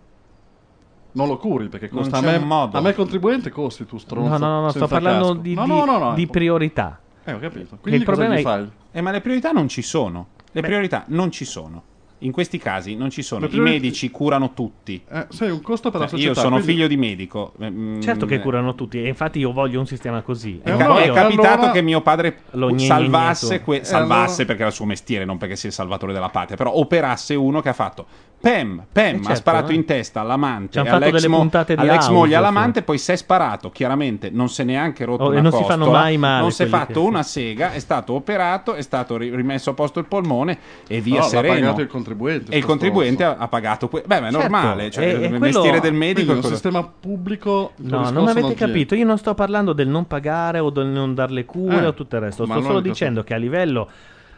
Non lo curi perché Non costa a c'è me, modo. a me contribuente costi tu stronzo. No, no, no, no, sto parlando casco. di, no, di- no, no, no, di priorità. Eh, ho capito. Quindi il cosa problema gli è fai? Eh, ma le priorità non ci sono. Le priorità non ci sono. In questi casi non ci sono. I medici curano tutti. Eh, sei un costo per la Cioè, società. io sono quindi- figlio di medico. eh, mm, Certo che eh, curano tutti, e infatti io voglio un sistema così. È, E ca- poi è capitato allora- che mio padre salvasse, que- salvasse allora- perché era il suo mestiere, non perché sia il salvatore della patria, però operasse uno che ha fatto Pem, Pem, Eh, ha certo, sparato eh. in testa all'amante all'ex, delle mo- all'ex moglie sì. all'amante, poi si è sparato, chiaramente non si è neanche rotto Oh, e una non si costola, fanno mai male non si è fatto che- una sega, è stato operato, è stato ri- rimesso a posto il polmone e via No, l'ha sereno. pagato il contribuente, E il contribuente ha, ha pagato que- Beh, ma è Certo, normale, cioè, e- e il quello- mestiere del medico Quindi è un sistema pubblico No, non avete tiene. capito. Io non sto parlando del non pagare o del non dar le cure Eh, o tutto il resto. Sto solo dicendo che a livello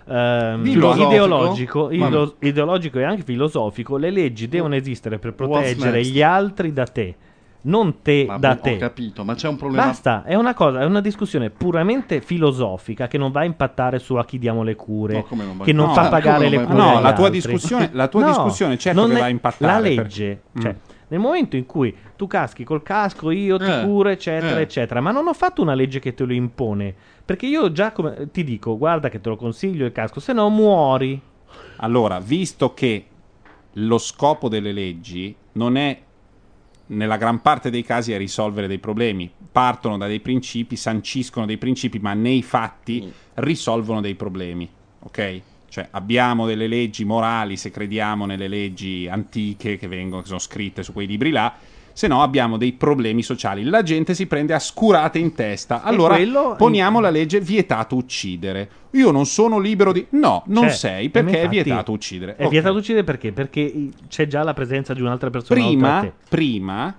ehm, ideologico, ilo- ideologico e anche filosofico, le leggi devono esistere per proteggere next? gli altri da te, non te Ma da ho te. capito, ma c'è un problema. Basta, è una cosa, è una discussione puramente filosofica che non va a impattare su a chi diamo le cure, No, come non va- che non no, fa pagare non le cure. No, la tua altri. discussione- la tua No, discussione certo non che va a impattare, La legge, Mm. cioè, nel momento in cui tu caschi col casco, io ti Eh, curo, eccetera, eh. eccetera, ma non ho fatto una legge che te lo impone. Perché io già come, ti dico, guarda che te lo consiglio il casco, se no muori. Allora, visto che lo scopo delle leggi non è nella gran parte dei casi è risolvere dei problemi, partono da dei principi, sanciscono dei principi, ma nei fatti risolvono dei problemi, ok? Cioè abbiamo delle leggi morali se crediamo nelle leggi antiche che vengono che sono scritte su quei libri là, se no abbiamo dei problemi sociali. La gente si prende a scurate in testa. Allora quello- poniamo la legge vietato uccidere. Io non sono libero di No, non Cioè, sei perché è vietato uccidere. È Ok. vietato uccidere perché? Perché c'è già la presenza di un'altra persona Prima, prima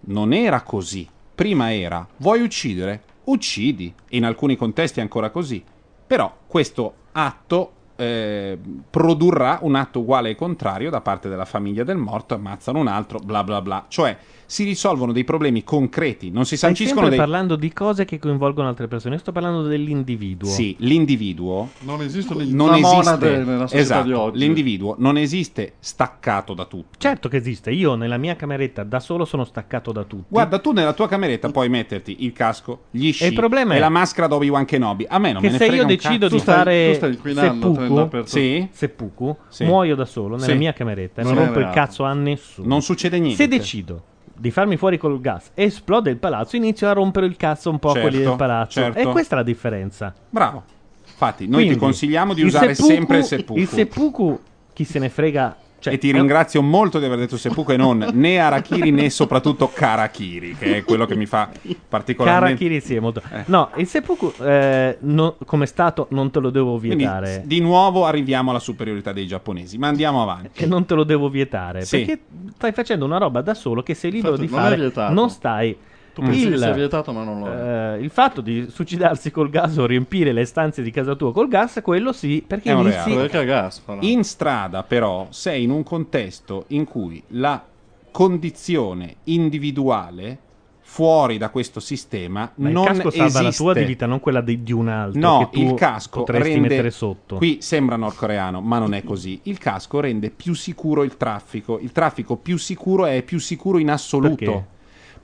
non era così. Prima era vuoi uccidere? Uccidi. In alcuni contesti è ancora così. Però questo atto eh, produrrà un atto uguale e contrario da parte della famiglia del morto, ammazzano un altro, bla bla bla. Cioè, si risolvono dei problemi concreti, non si Stai sanciscono sempre dei... parlando di cose che coinvolgono altre persone. Io sto parlando dell'individuo. Sì, l'individuo Non esiste non esiste nella società esatto, di oggi. l'individuo non esiste staccato da tutto. Certo che esiste. Io nella mia cameretta da solo sono staccato da tutti. Guarda, tu nella tua cameretta puoi metterti il casco, gli sci il problema e è la maschera Obi-Wan Kenobi. A me non che me ne se frega io un decido cazzo. di fare seppuku, Sì. seppuku, Sì. muoio da solo nella Sì. mia cameretta e Non rompo il cazzo a nessuno. Non succede niente. Se decido di farmi fuori col gas, esplode il palazzo, inizio a rompere il cazzo un po' a Certo, quelli del palazzo. certo. E questa è la differenza. Bravo. Infatti, noi ti consigliamo di usare sempre il seppuku. Il seppuku, chi se ne frega. Cioè, e ti ringrazio molto di aver detto seppuku e non né arachiri né soprattutto karakiri, che è quello che mi fa particolarmente... Karakiri sì, è molto... No, il seppuku eh, no- come stato non te lo devo Quindi, vietare. di nuovo arriviamo alla superiorità dei giapponesi, ma andiamo avanti. Che non te lo devo vietare. Sì. Perché stai facendo una roba da solo che sei libero Infatti, di non fare. Non stai. Tu pensi il, che sia vietato, ma non lo è. eh, il fatto di suicidarsi col gas o riempire le stanze di casa tua col gas, quello sì, perché È un inizi... reato. Perché gas. In strada, però, sei in un contesto in cui la condizione individuale fuori da questo sistema Ma il non casco salva la esiste. tua di vita, non quella di, di un altro. No, che tu il casco potresti rende, mettere sotto. Qui sembra nordcoreano, ma non è così. Il casco rende più sicuro il traffico. Il traffico più sicuro è più sicuro in assoluto. Perché?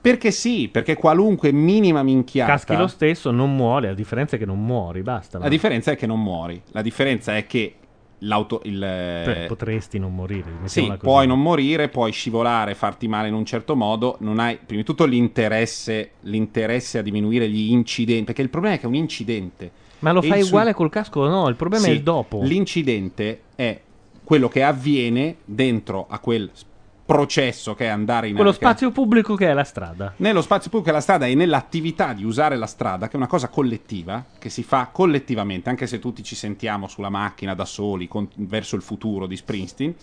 Perché sì, perché qualunque minima minchiata. Caschi lo stesso, non muore. La differenza è che non muori, basta. La differenza è che non muori. La differenza è che l'auto. Il, Beh, potresti non morire. Sì, così. puoi non morire, puoi scivolare, farti male in un certo modo, non hai prima di tutto l'interesse, l'interesse a diminuire gli incidenti, perché il problema è che è un incidente. Ma lo fai il su- uguale col casco o no? Il problema è Sì, il dopo. L'incidente è quello che avviene dentro a quel processo che è andare in Quello che- spazio pubblico che è la strada. nello spazio pubblico e la strada e nell'attività di usare la strada, che è una cosa collettiva, che si fa collettivamente, anche se tutti ci sentiamo sulla macchina da soli con- verso il futuro di Springsteen,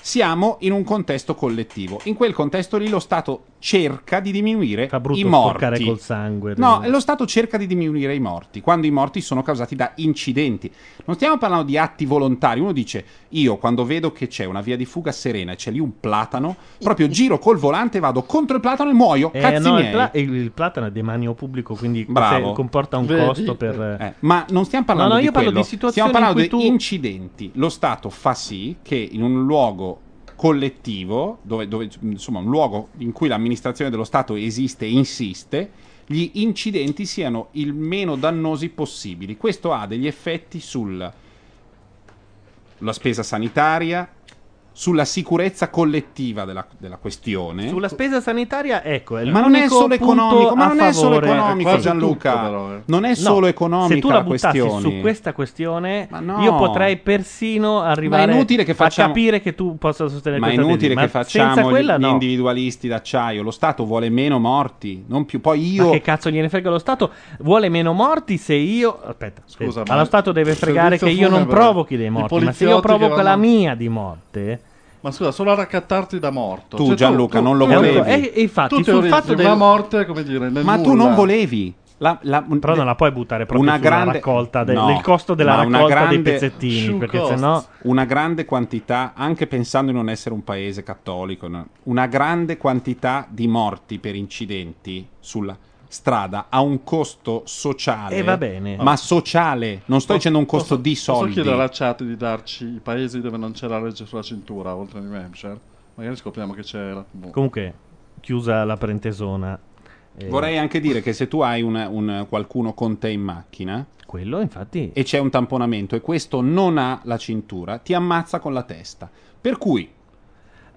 siamo in un contesto collettivo. In quel contesto lì lo Stato cerca di diminuire brutto i morti. col sangue. No, lo Stato cerca di diminuire i morti, quando i morti sono causati da incidenti. Non stiamo parlando di atti volontari. Uno dice, io quando vedo che c'è una via di fuga serena e c'è lì un platano, proprio giro col volante, vado contro il platano e muoio. Eh, Cazzi no, il, pla- il- platano è demanio pubblico, quindi comporta un Vedi? costo per... Eh, ma non stiamo parlando No, no, di io parlo quello. di situazioni stiamo parlando in cui di tu- incidenti. Lo Stato fa sì che in un luogo collettivo, dove, dove, insomma un luogo in cui l'amministrazione dello Stato esiste e insiste, gli incidenti siano il meno dannosi possibili. Questo ha degli effetti sulla spesa sanitaria, sulla sicurezza collettiva della, della questione. Sulla spesa sanitaria, ecco, è Ma non è solo economico, ma non è solo favore. economico, Gianluca. Non è No, solo economica Se tu la questione. su questa questione, no. io potrei persino arrivare facciamo- a capire che tu possa sostenere Ma è questa inutile tesi, che ma senza facciamo gli, quella gli no. individualisti d'acciaio. Lo Stato vuole meno morti, non più. Poi io. Ma che cazzo gliene frega lo Stato? Vuole meno morti se io. Aspetta, Scusa, aspetta. ma Allo Stato deve fregare che io non provochi dei morti. Ma se io provoco la mia di morte. Ma scusa, solo a raccattarti da morto. Tu, Cioè, Gianluca, non lo tu- volevi. E, e infatti, tu sul teorizzi fatto del. una morte, come dire, nel Ma tu nulla. non volevi. La, la- Però non la puoi buttare proprio una sulla grande raccolta de- no, del costo della ma una raccolta dei pezzettini. Shoe Perché sennò. una grande quantità, anche pensando di non essere un paese cattolico, no? una grande quantità di morti per incidenti sulla strada ha un costo sociale. E va bene. Ma sociale, non sto dicendo un costo di Posso soldi. chiedere alla chat di darci i paesi dove non c'è la legge sulla cintura, oltre a New Hampshire? Magari scopriamo che c'era. Boh. Comunque, chiusa la parentesona. eh, Vorrei anche dire che se tu hai un, un- qualcuno con te in macchina Quello, infatti. e c'è un tamponamento e questo non ha la cintura, ti ammazza con la testa. Per cui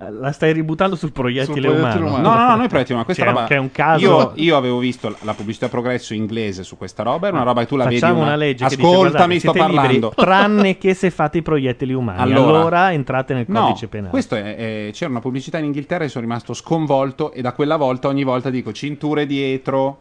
La stai ributtando sul proiettile, Sul umano. umano. No, no, no, noi proiettili, ma questa Cioè, roba. che è un caso- Io, io avevo visto la pubblicità progresso inglese su questa roba, era una roba che tu la vedi. Facciamo una- una legge dice, Ascoltami, guardate, sto siete liberi, parlando. tranne che se fate i proiettili umani. Allora, Allora- entrate nel No, codice penale. questo è, è- c'era una pubblicità in Inghilterra e sono rimasto sconvolto e da quella volta ogni volta dico cinture dietro.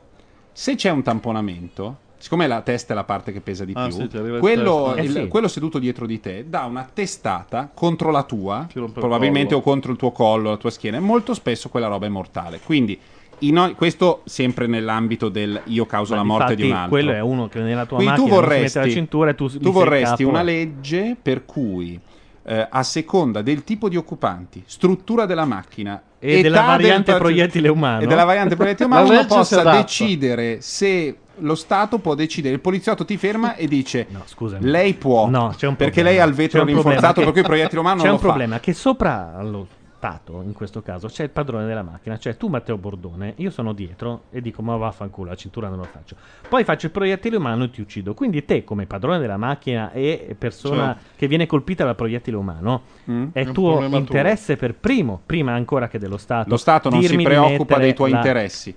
Se c'è un tamponamento, siccome la testa è la parte che pesa di Ah, più, sì, il quello, testo. Eh, il- sì. quello seduto dietro di te dà una testata contro la tua, il probabilmente o contro il tuo collo, la tua schiena, e molto spesso quella roba è mortale. Quindi in o- questo sempre nell'ambito del io causo Ma la morte di un altro. quello è uno che nella tua Quindi macchina tu vorresti, mette la cintura e tu, tu il vorresti capo. una legge per cui, eh, a seconda del tipo di occupanti, struttura della macchina E della del variante patri- proiettile umano. E della variante proiettile umano uno possa decidere se lo Stato può decidere. Il poliziotto ti ferma e dice: scusami. Lei può. No, c'è un perché lei ha il vetro C'è un rinforzato, che- per cui il proiettile umano C'è non un lo fa. problema che sopra allo Stato, in questo caso, c'è il padrone della macchina, cioè tu Matteo Bordone, io sono dietro e dico ma vaffanculo, la cintura non lo faccio. Poi faccio il proiettile umano e ti uccido. Quindi te come padrone della macchina e persona Certo. che viene colpita dal proiettile umano, Mm. è È un tuo interesse per primo, prima ancora che dello Stato. Lo Stato non si preoccupa dei tuoi la- interessi.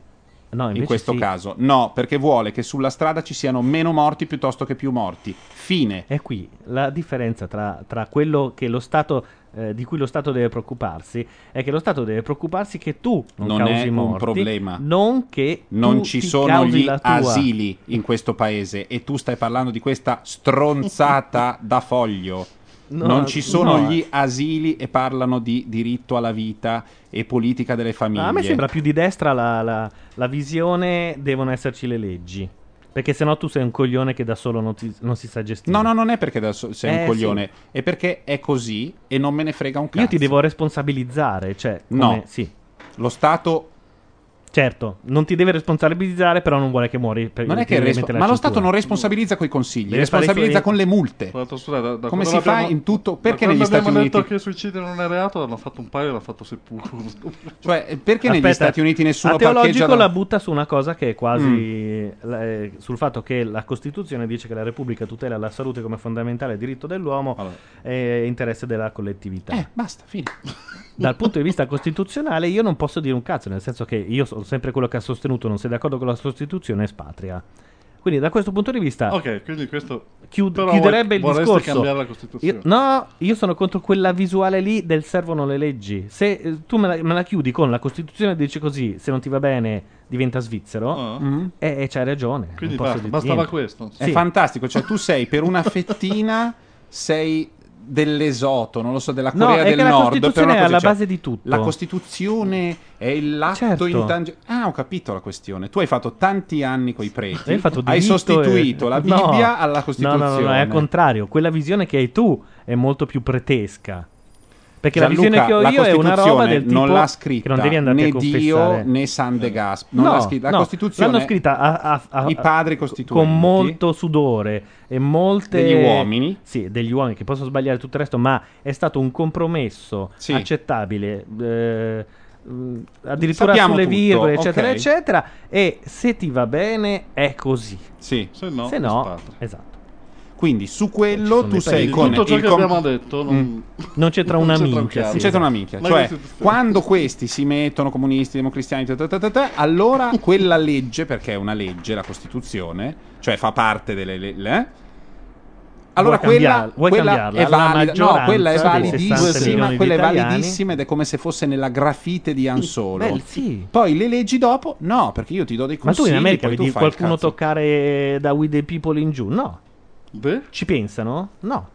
No, in questo sì. caso, no, perché vuole che sulla strada ci siano meno morti piuttosto che più morti. Fine. È qui la differenza tra, tra quello che lo Stato, eh, di cui lo Stato deve preoccuparsi è che lo Stato deve preoccuparsi che tu non, Non causi è un morti, problema. non che Non ci sono gli asili in questo paese e tu stai parlando di questa stronzata da foglio. No, non ci sono no. gli asili e parlano di diritto alla vita e politica delle famiglie. Ma a me sembra più di destra la, la- la visione devono esserci le leggi. Perché sennò tu sei un coglione che da solo non, ti- non si sa gestire. No, no, non è perché adesso sei Eh, un coglione, è perché è così e non me ne frega un cazzo. Io ti devo responsabilizzare, cioè... come- No. Sì. Lo Stato Certo, non ti deve responsabilizzare, però non vuole che muori. per- non è che respo- la ma lo. Stato non responsabilizza coi consigli, Deve responsabilizza con le multe. Tra l'altro, scusa, da- da Come si fa in tutto? Perché negli Stati abbiamo Uniti detto che il suicidio non è reato, l'hanno fatto un paio e l'ha fatto Sepulcro. Cioè, perché negli Aspetta, Stati Uniti nessuno parcheggia da- la butta su una cosa che è quasi Mm. la- eh, sul fatto che la Costituzione dice che la Repubblica tutela la salute come fondamentale diritto dell'uomo e interesse della collettività. Eh, basta, fine. Dal punto di vista costituzionale io non posso dire un cazzo, nel senso che io sono sempre quello che ha sostenuto non sei d'accordo con la Costituzione espatria. Quindi da questo punto di vista Ok, quindi questo chiud- però chiuderebbe il discorso. cambiare la Costituzione. Io- no, io sono contro quella visuale lì del servono le leggi. Se eh, tu me la, me la chiudi con la Costituzione dice così, se non ti va bene diventa svizzero, Ah. Mm. e e c'hai ragione. Quindi non posso basta, bastava niente. questo. È Sì. fantastico, cioè tu sei per una fettina sei dell'esoto, non lo so, della No, Corea è del la Nord. per Costituzione è alla cioè, base di tutto. La Costituzione è il l'atto Certo. intangibile. Ah, ho capito la questione. Tu hai fatto tanti anni coi preti, Hai hai sostituito e- la No. Bibbia alla No, Costituzione. no, no, no, è al contrario. Quella visione che hai tu è molto più pretesca. Perché la Gianluca, visione che ho la io è una roba del tipo non l'ha che scritta non devi andare né a. Dio né San De Gasp. Non No, l'ha scritta. La no, Costituzione l'hanno scritta a- a- a- i padri costituenti con molto sudore e molte Degli uomini. Sì, degli uomini che possono sbagliare tutto il resto, ma è stato un compromesso Sì. accettabile. eh, addirittura Sappiamo sulle tutto, virgole, eccetera, ok. eccetera. E se ti va bene, è così. Sì. Se no, Se no, esatto. Quindi su quello tu sei con Tutto ciò il che com- abbiamo detto non, Mm. Non c'entra una non minchia. Non c'entra una minchia. Cioè, quando questi si mettono comunisti, democristiani, ta ta ta ta ta, allora quella legge, perché è una legge, la Costituzione, cioè fa parte delle le- le- allora Vuoi quella? Vuoi quella è valida, no, quella è maggioranza dei 60 validissima, quella è validissima ed è come se fosse nella grafite di Ansolo. Beh, sì. Poi le leggi dopo? No, perché io ti do dei Ma tu consigli. in America vedi qualcuno toccare da We the People in giù? No. Beh, Ci pensano? No.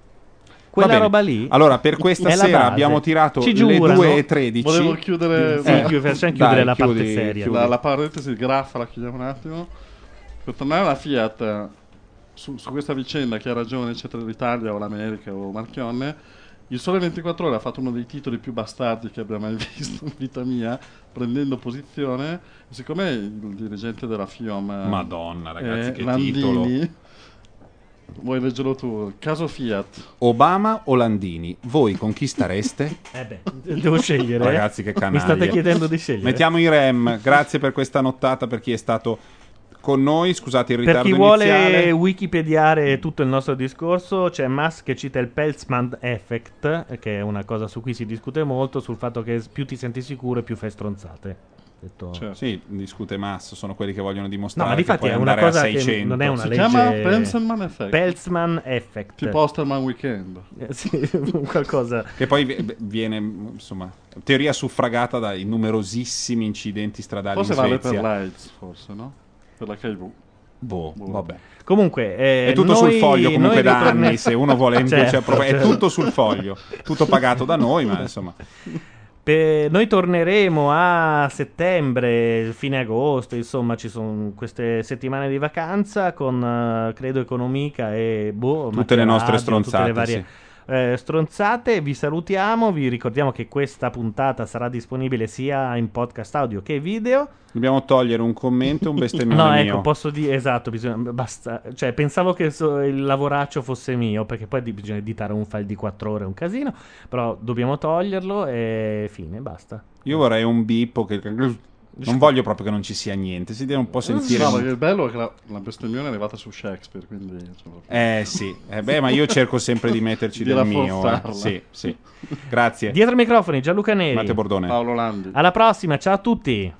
Quella roba lì. Allora, per questa è la sera base. abbiamo tirato Ci le giurano. 2.13. volevo chiudere Sì, la- chiudi- facciamo Dai, chiudere la parte seria. chiudi. la, la parentesi graffa la chiudiamo un attimo. Per tornare alla Fiat, eh, su, su questa vicenda, chi ha ragione, eccetera, l'Italia o l'America o Marchionne, il Sole 24 Ore ha fatto uno dei titoli più bastardi che abbia mai visto in vita mia, prendendo posizione. Siccome il dirigente della FIOM, eh, Madonna, ragazzi, eh, che Landini, titolo. Vuoi leggerlo tu? Caso Fiat. Obama o Landini? Voi con chi stareste? Eh beh, devo scegliere. eh. Ragazzi, che canaglia. Mi state chiedendo di scegliere. Mettiamo i rem. Grazie per questa nottata per chi è stato con noi. Scusate il Per ritardo chi vuole iniziale. wikipediare tutto il nostro discorso, c'è Musk che cita il Peltzman Effect, che è una cosa su cui si discute molto, sul fatto che più ti senti sicuro e più fai stronzate. Detto- Certo. Sì, discute Masso, sono quelli che vogliono No, dimostrare ma che difatti puoi è una andare cosa a che 600. non è una Si legge... chiama Peltzman Effect. Peltzman Effect. Tipo Osterman Weekend. Eh, sì, qualcosa... Che poi vi- viene, insomma, teoria suffragata dai numerosissimi incidenti stradali Forse in vale per Svezia. l'AIDS, forse, no? Per la HIV. Boh, vabbè. Comunque, eh, È tutto noi- sul foglio comunque noi da ritorne- anni, se uno vuole Certo, appro- è certo. tutto sul foglio, tutto pagato da noi, ma insomma. Pe- noi torneremo a settembre, fine agosto, insomma ci sono queste settimane di vacanza con, eh, credo, Economica e boh, Tutte le nostre Radio, tutte stronzate, le varie sì eh, stronzate. Vi salutiamo, vi ricordiamo che questa puntata sarà disponibile sia in podcast audio che video. Dobbiamo togliere un commento e un bestemmione No, ecco, mio. posso dire, esatto, bisogna, basta, cioè pensavo che so, il lavoraccio fosse mio, perché poi di- bisogna editare un file di 4 ore, è un casino, però dobbiamo toglierlo e fine, basta. Io vorrei un bippo che non voglio proprio che non ci sia niente, si deve un po' sentire. No, il bello è che la, la bestemmione è arrivata su Shakespeare, quindi. Eh sì, eh, beh, ma io cerco sempre di metterci di del mio. Eh. Sì, sì. Grazie. Dietro i microfoni, Gianluca Neri. Matteo Bordone. Paolo Landi. Alla prossima, ciao a tutti.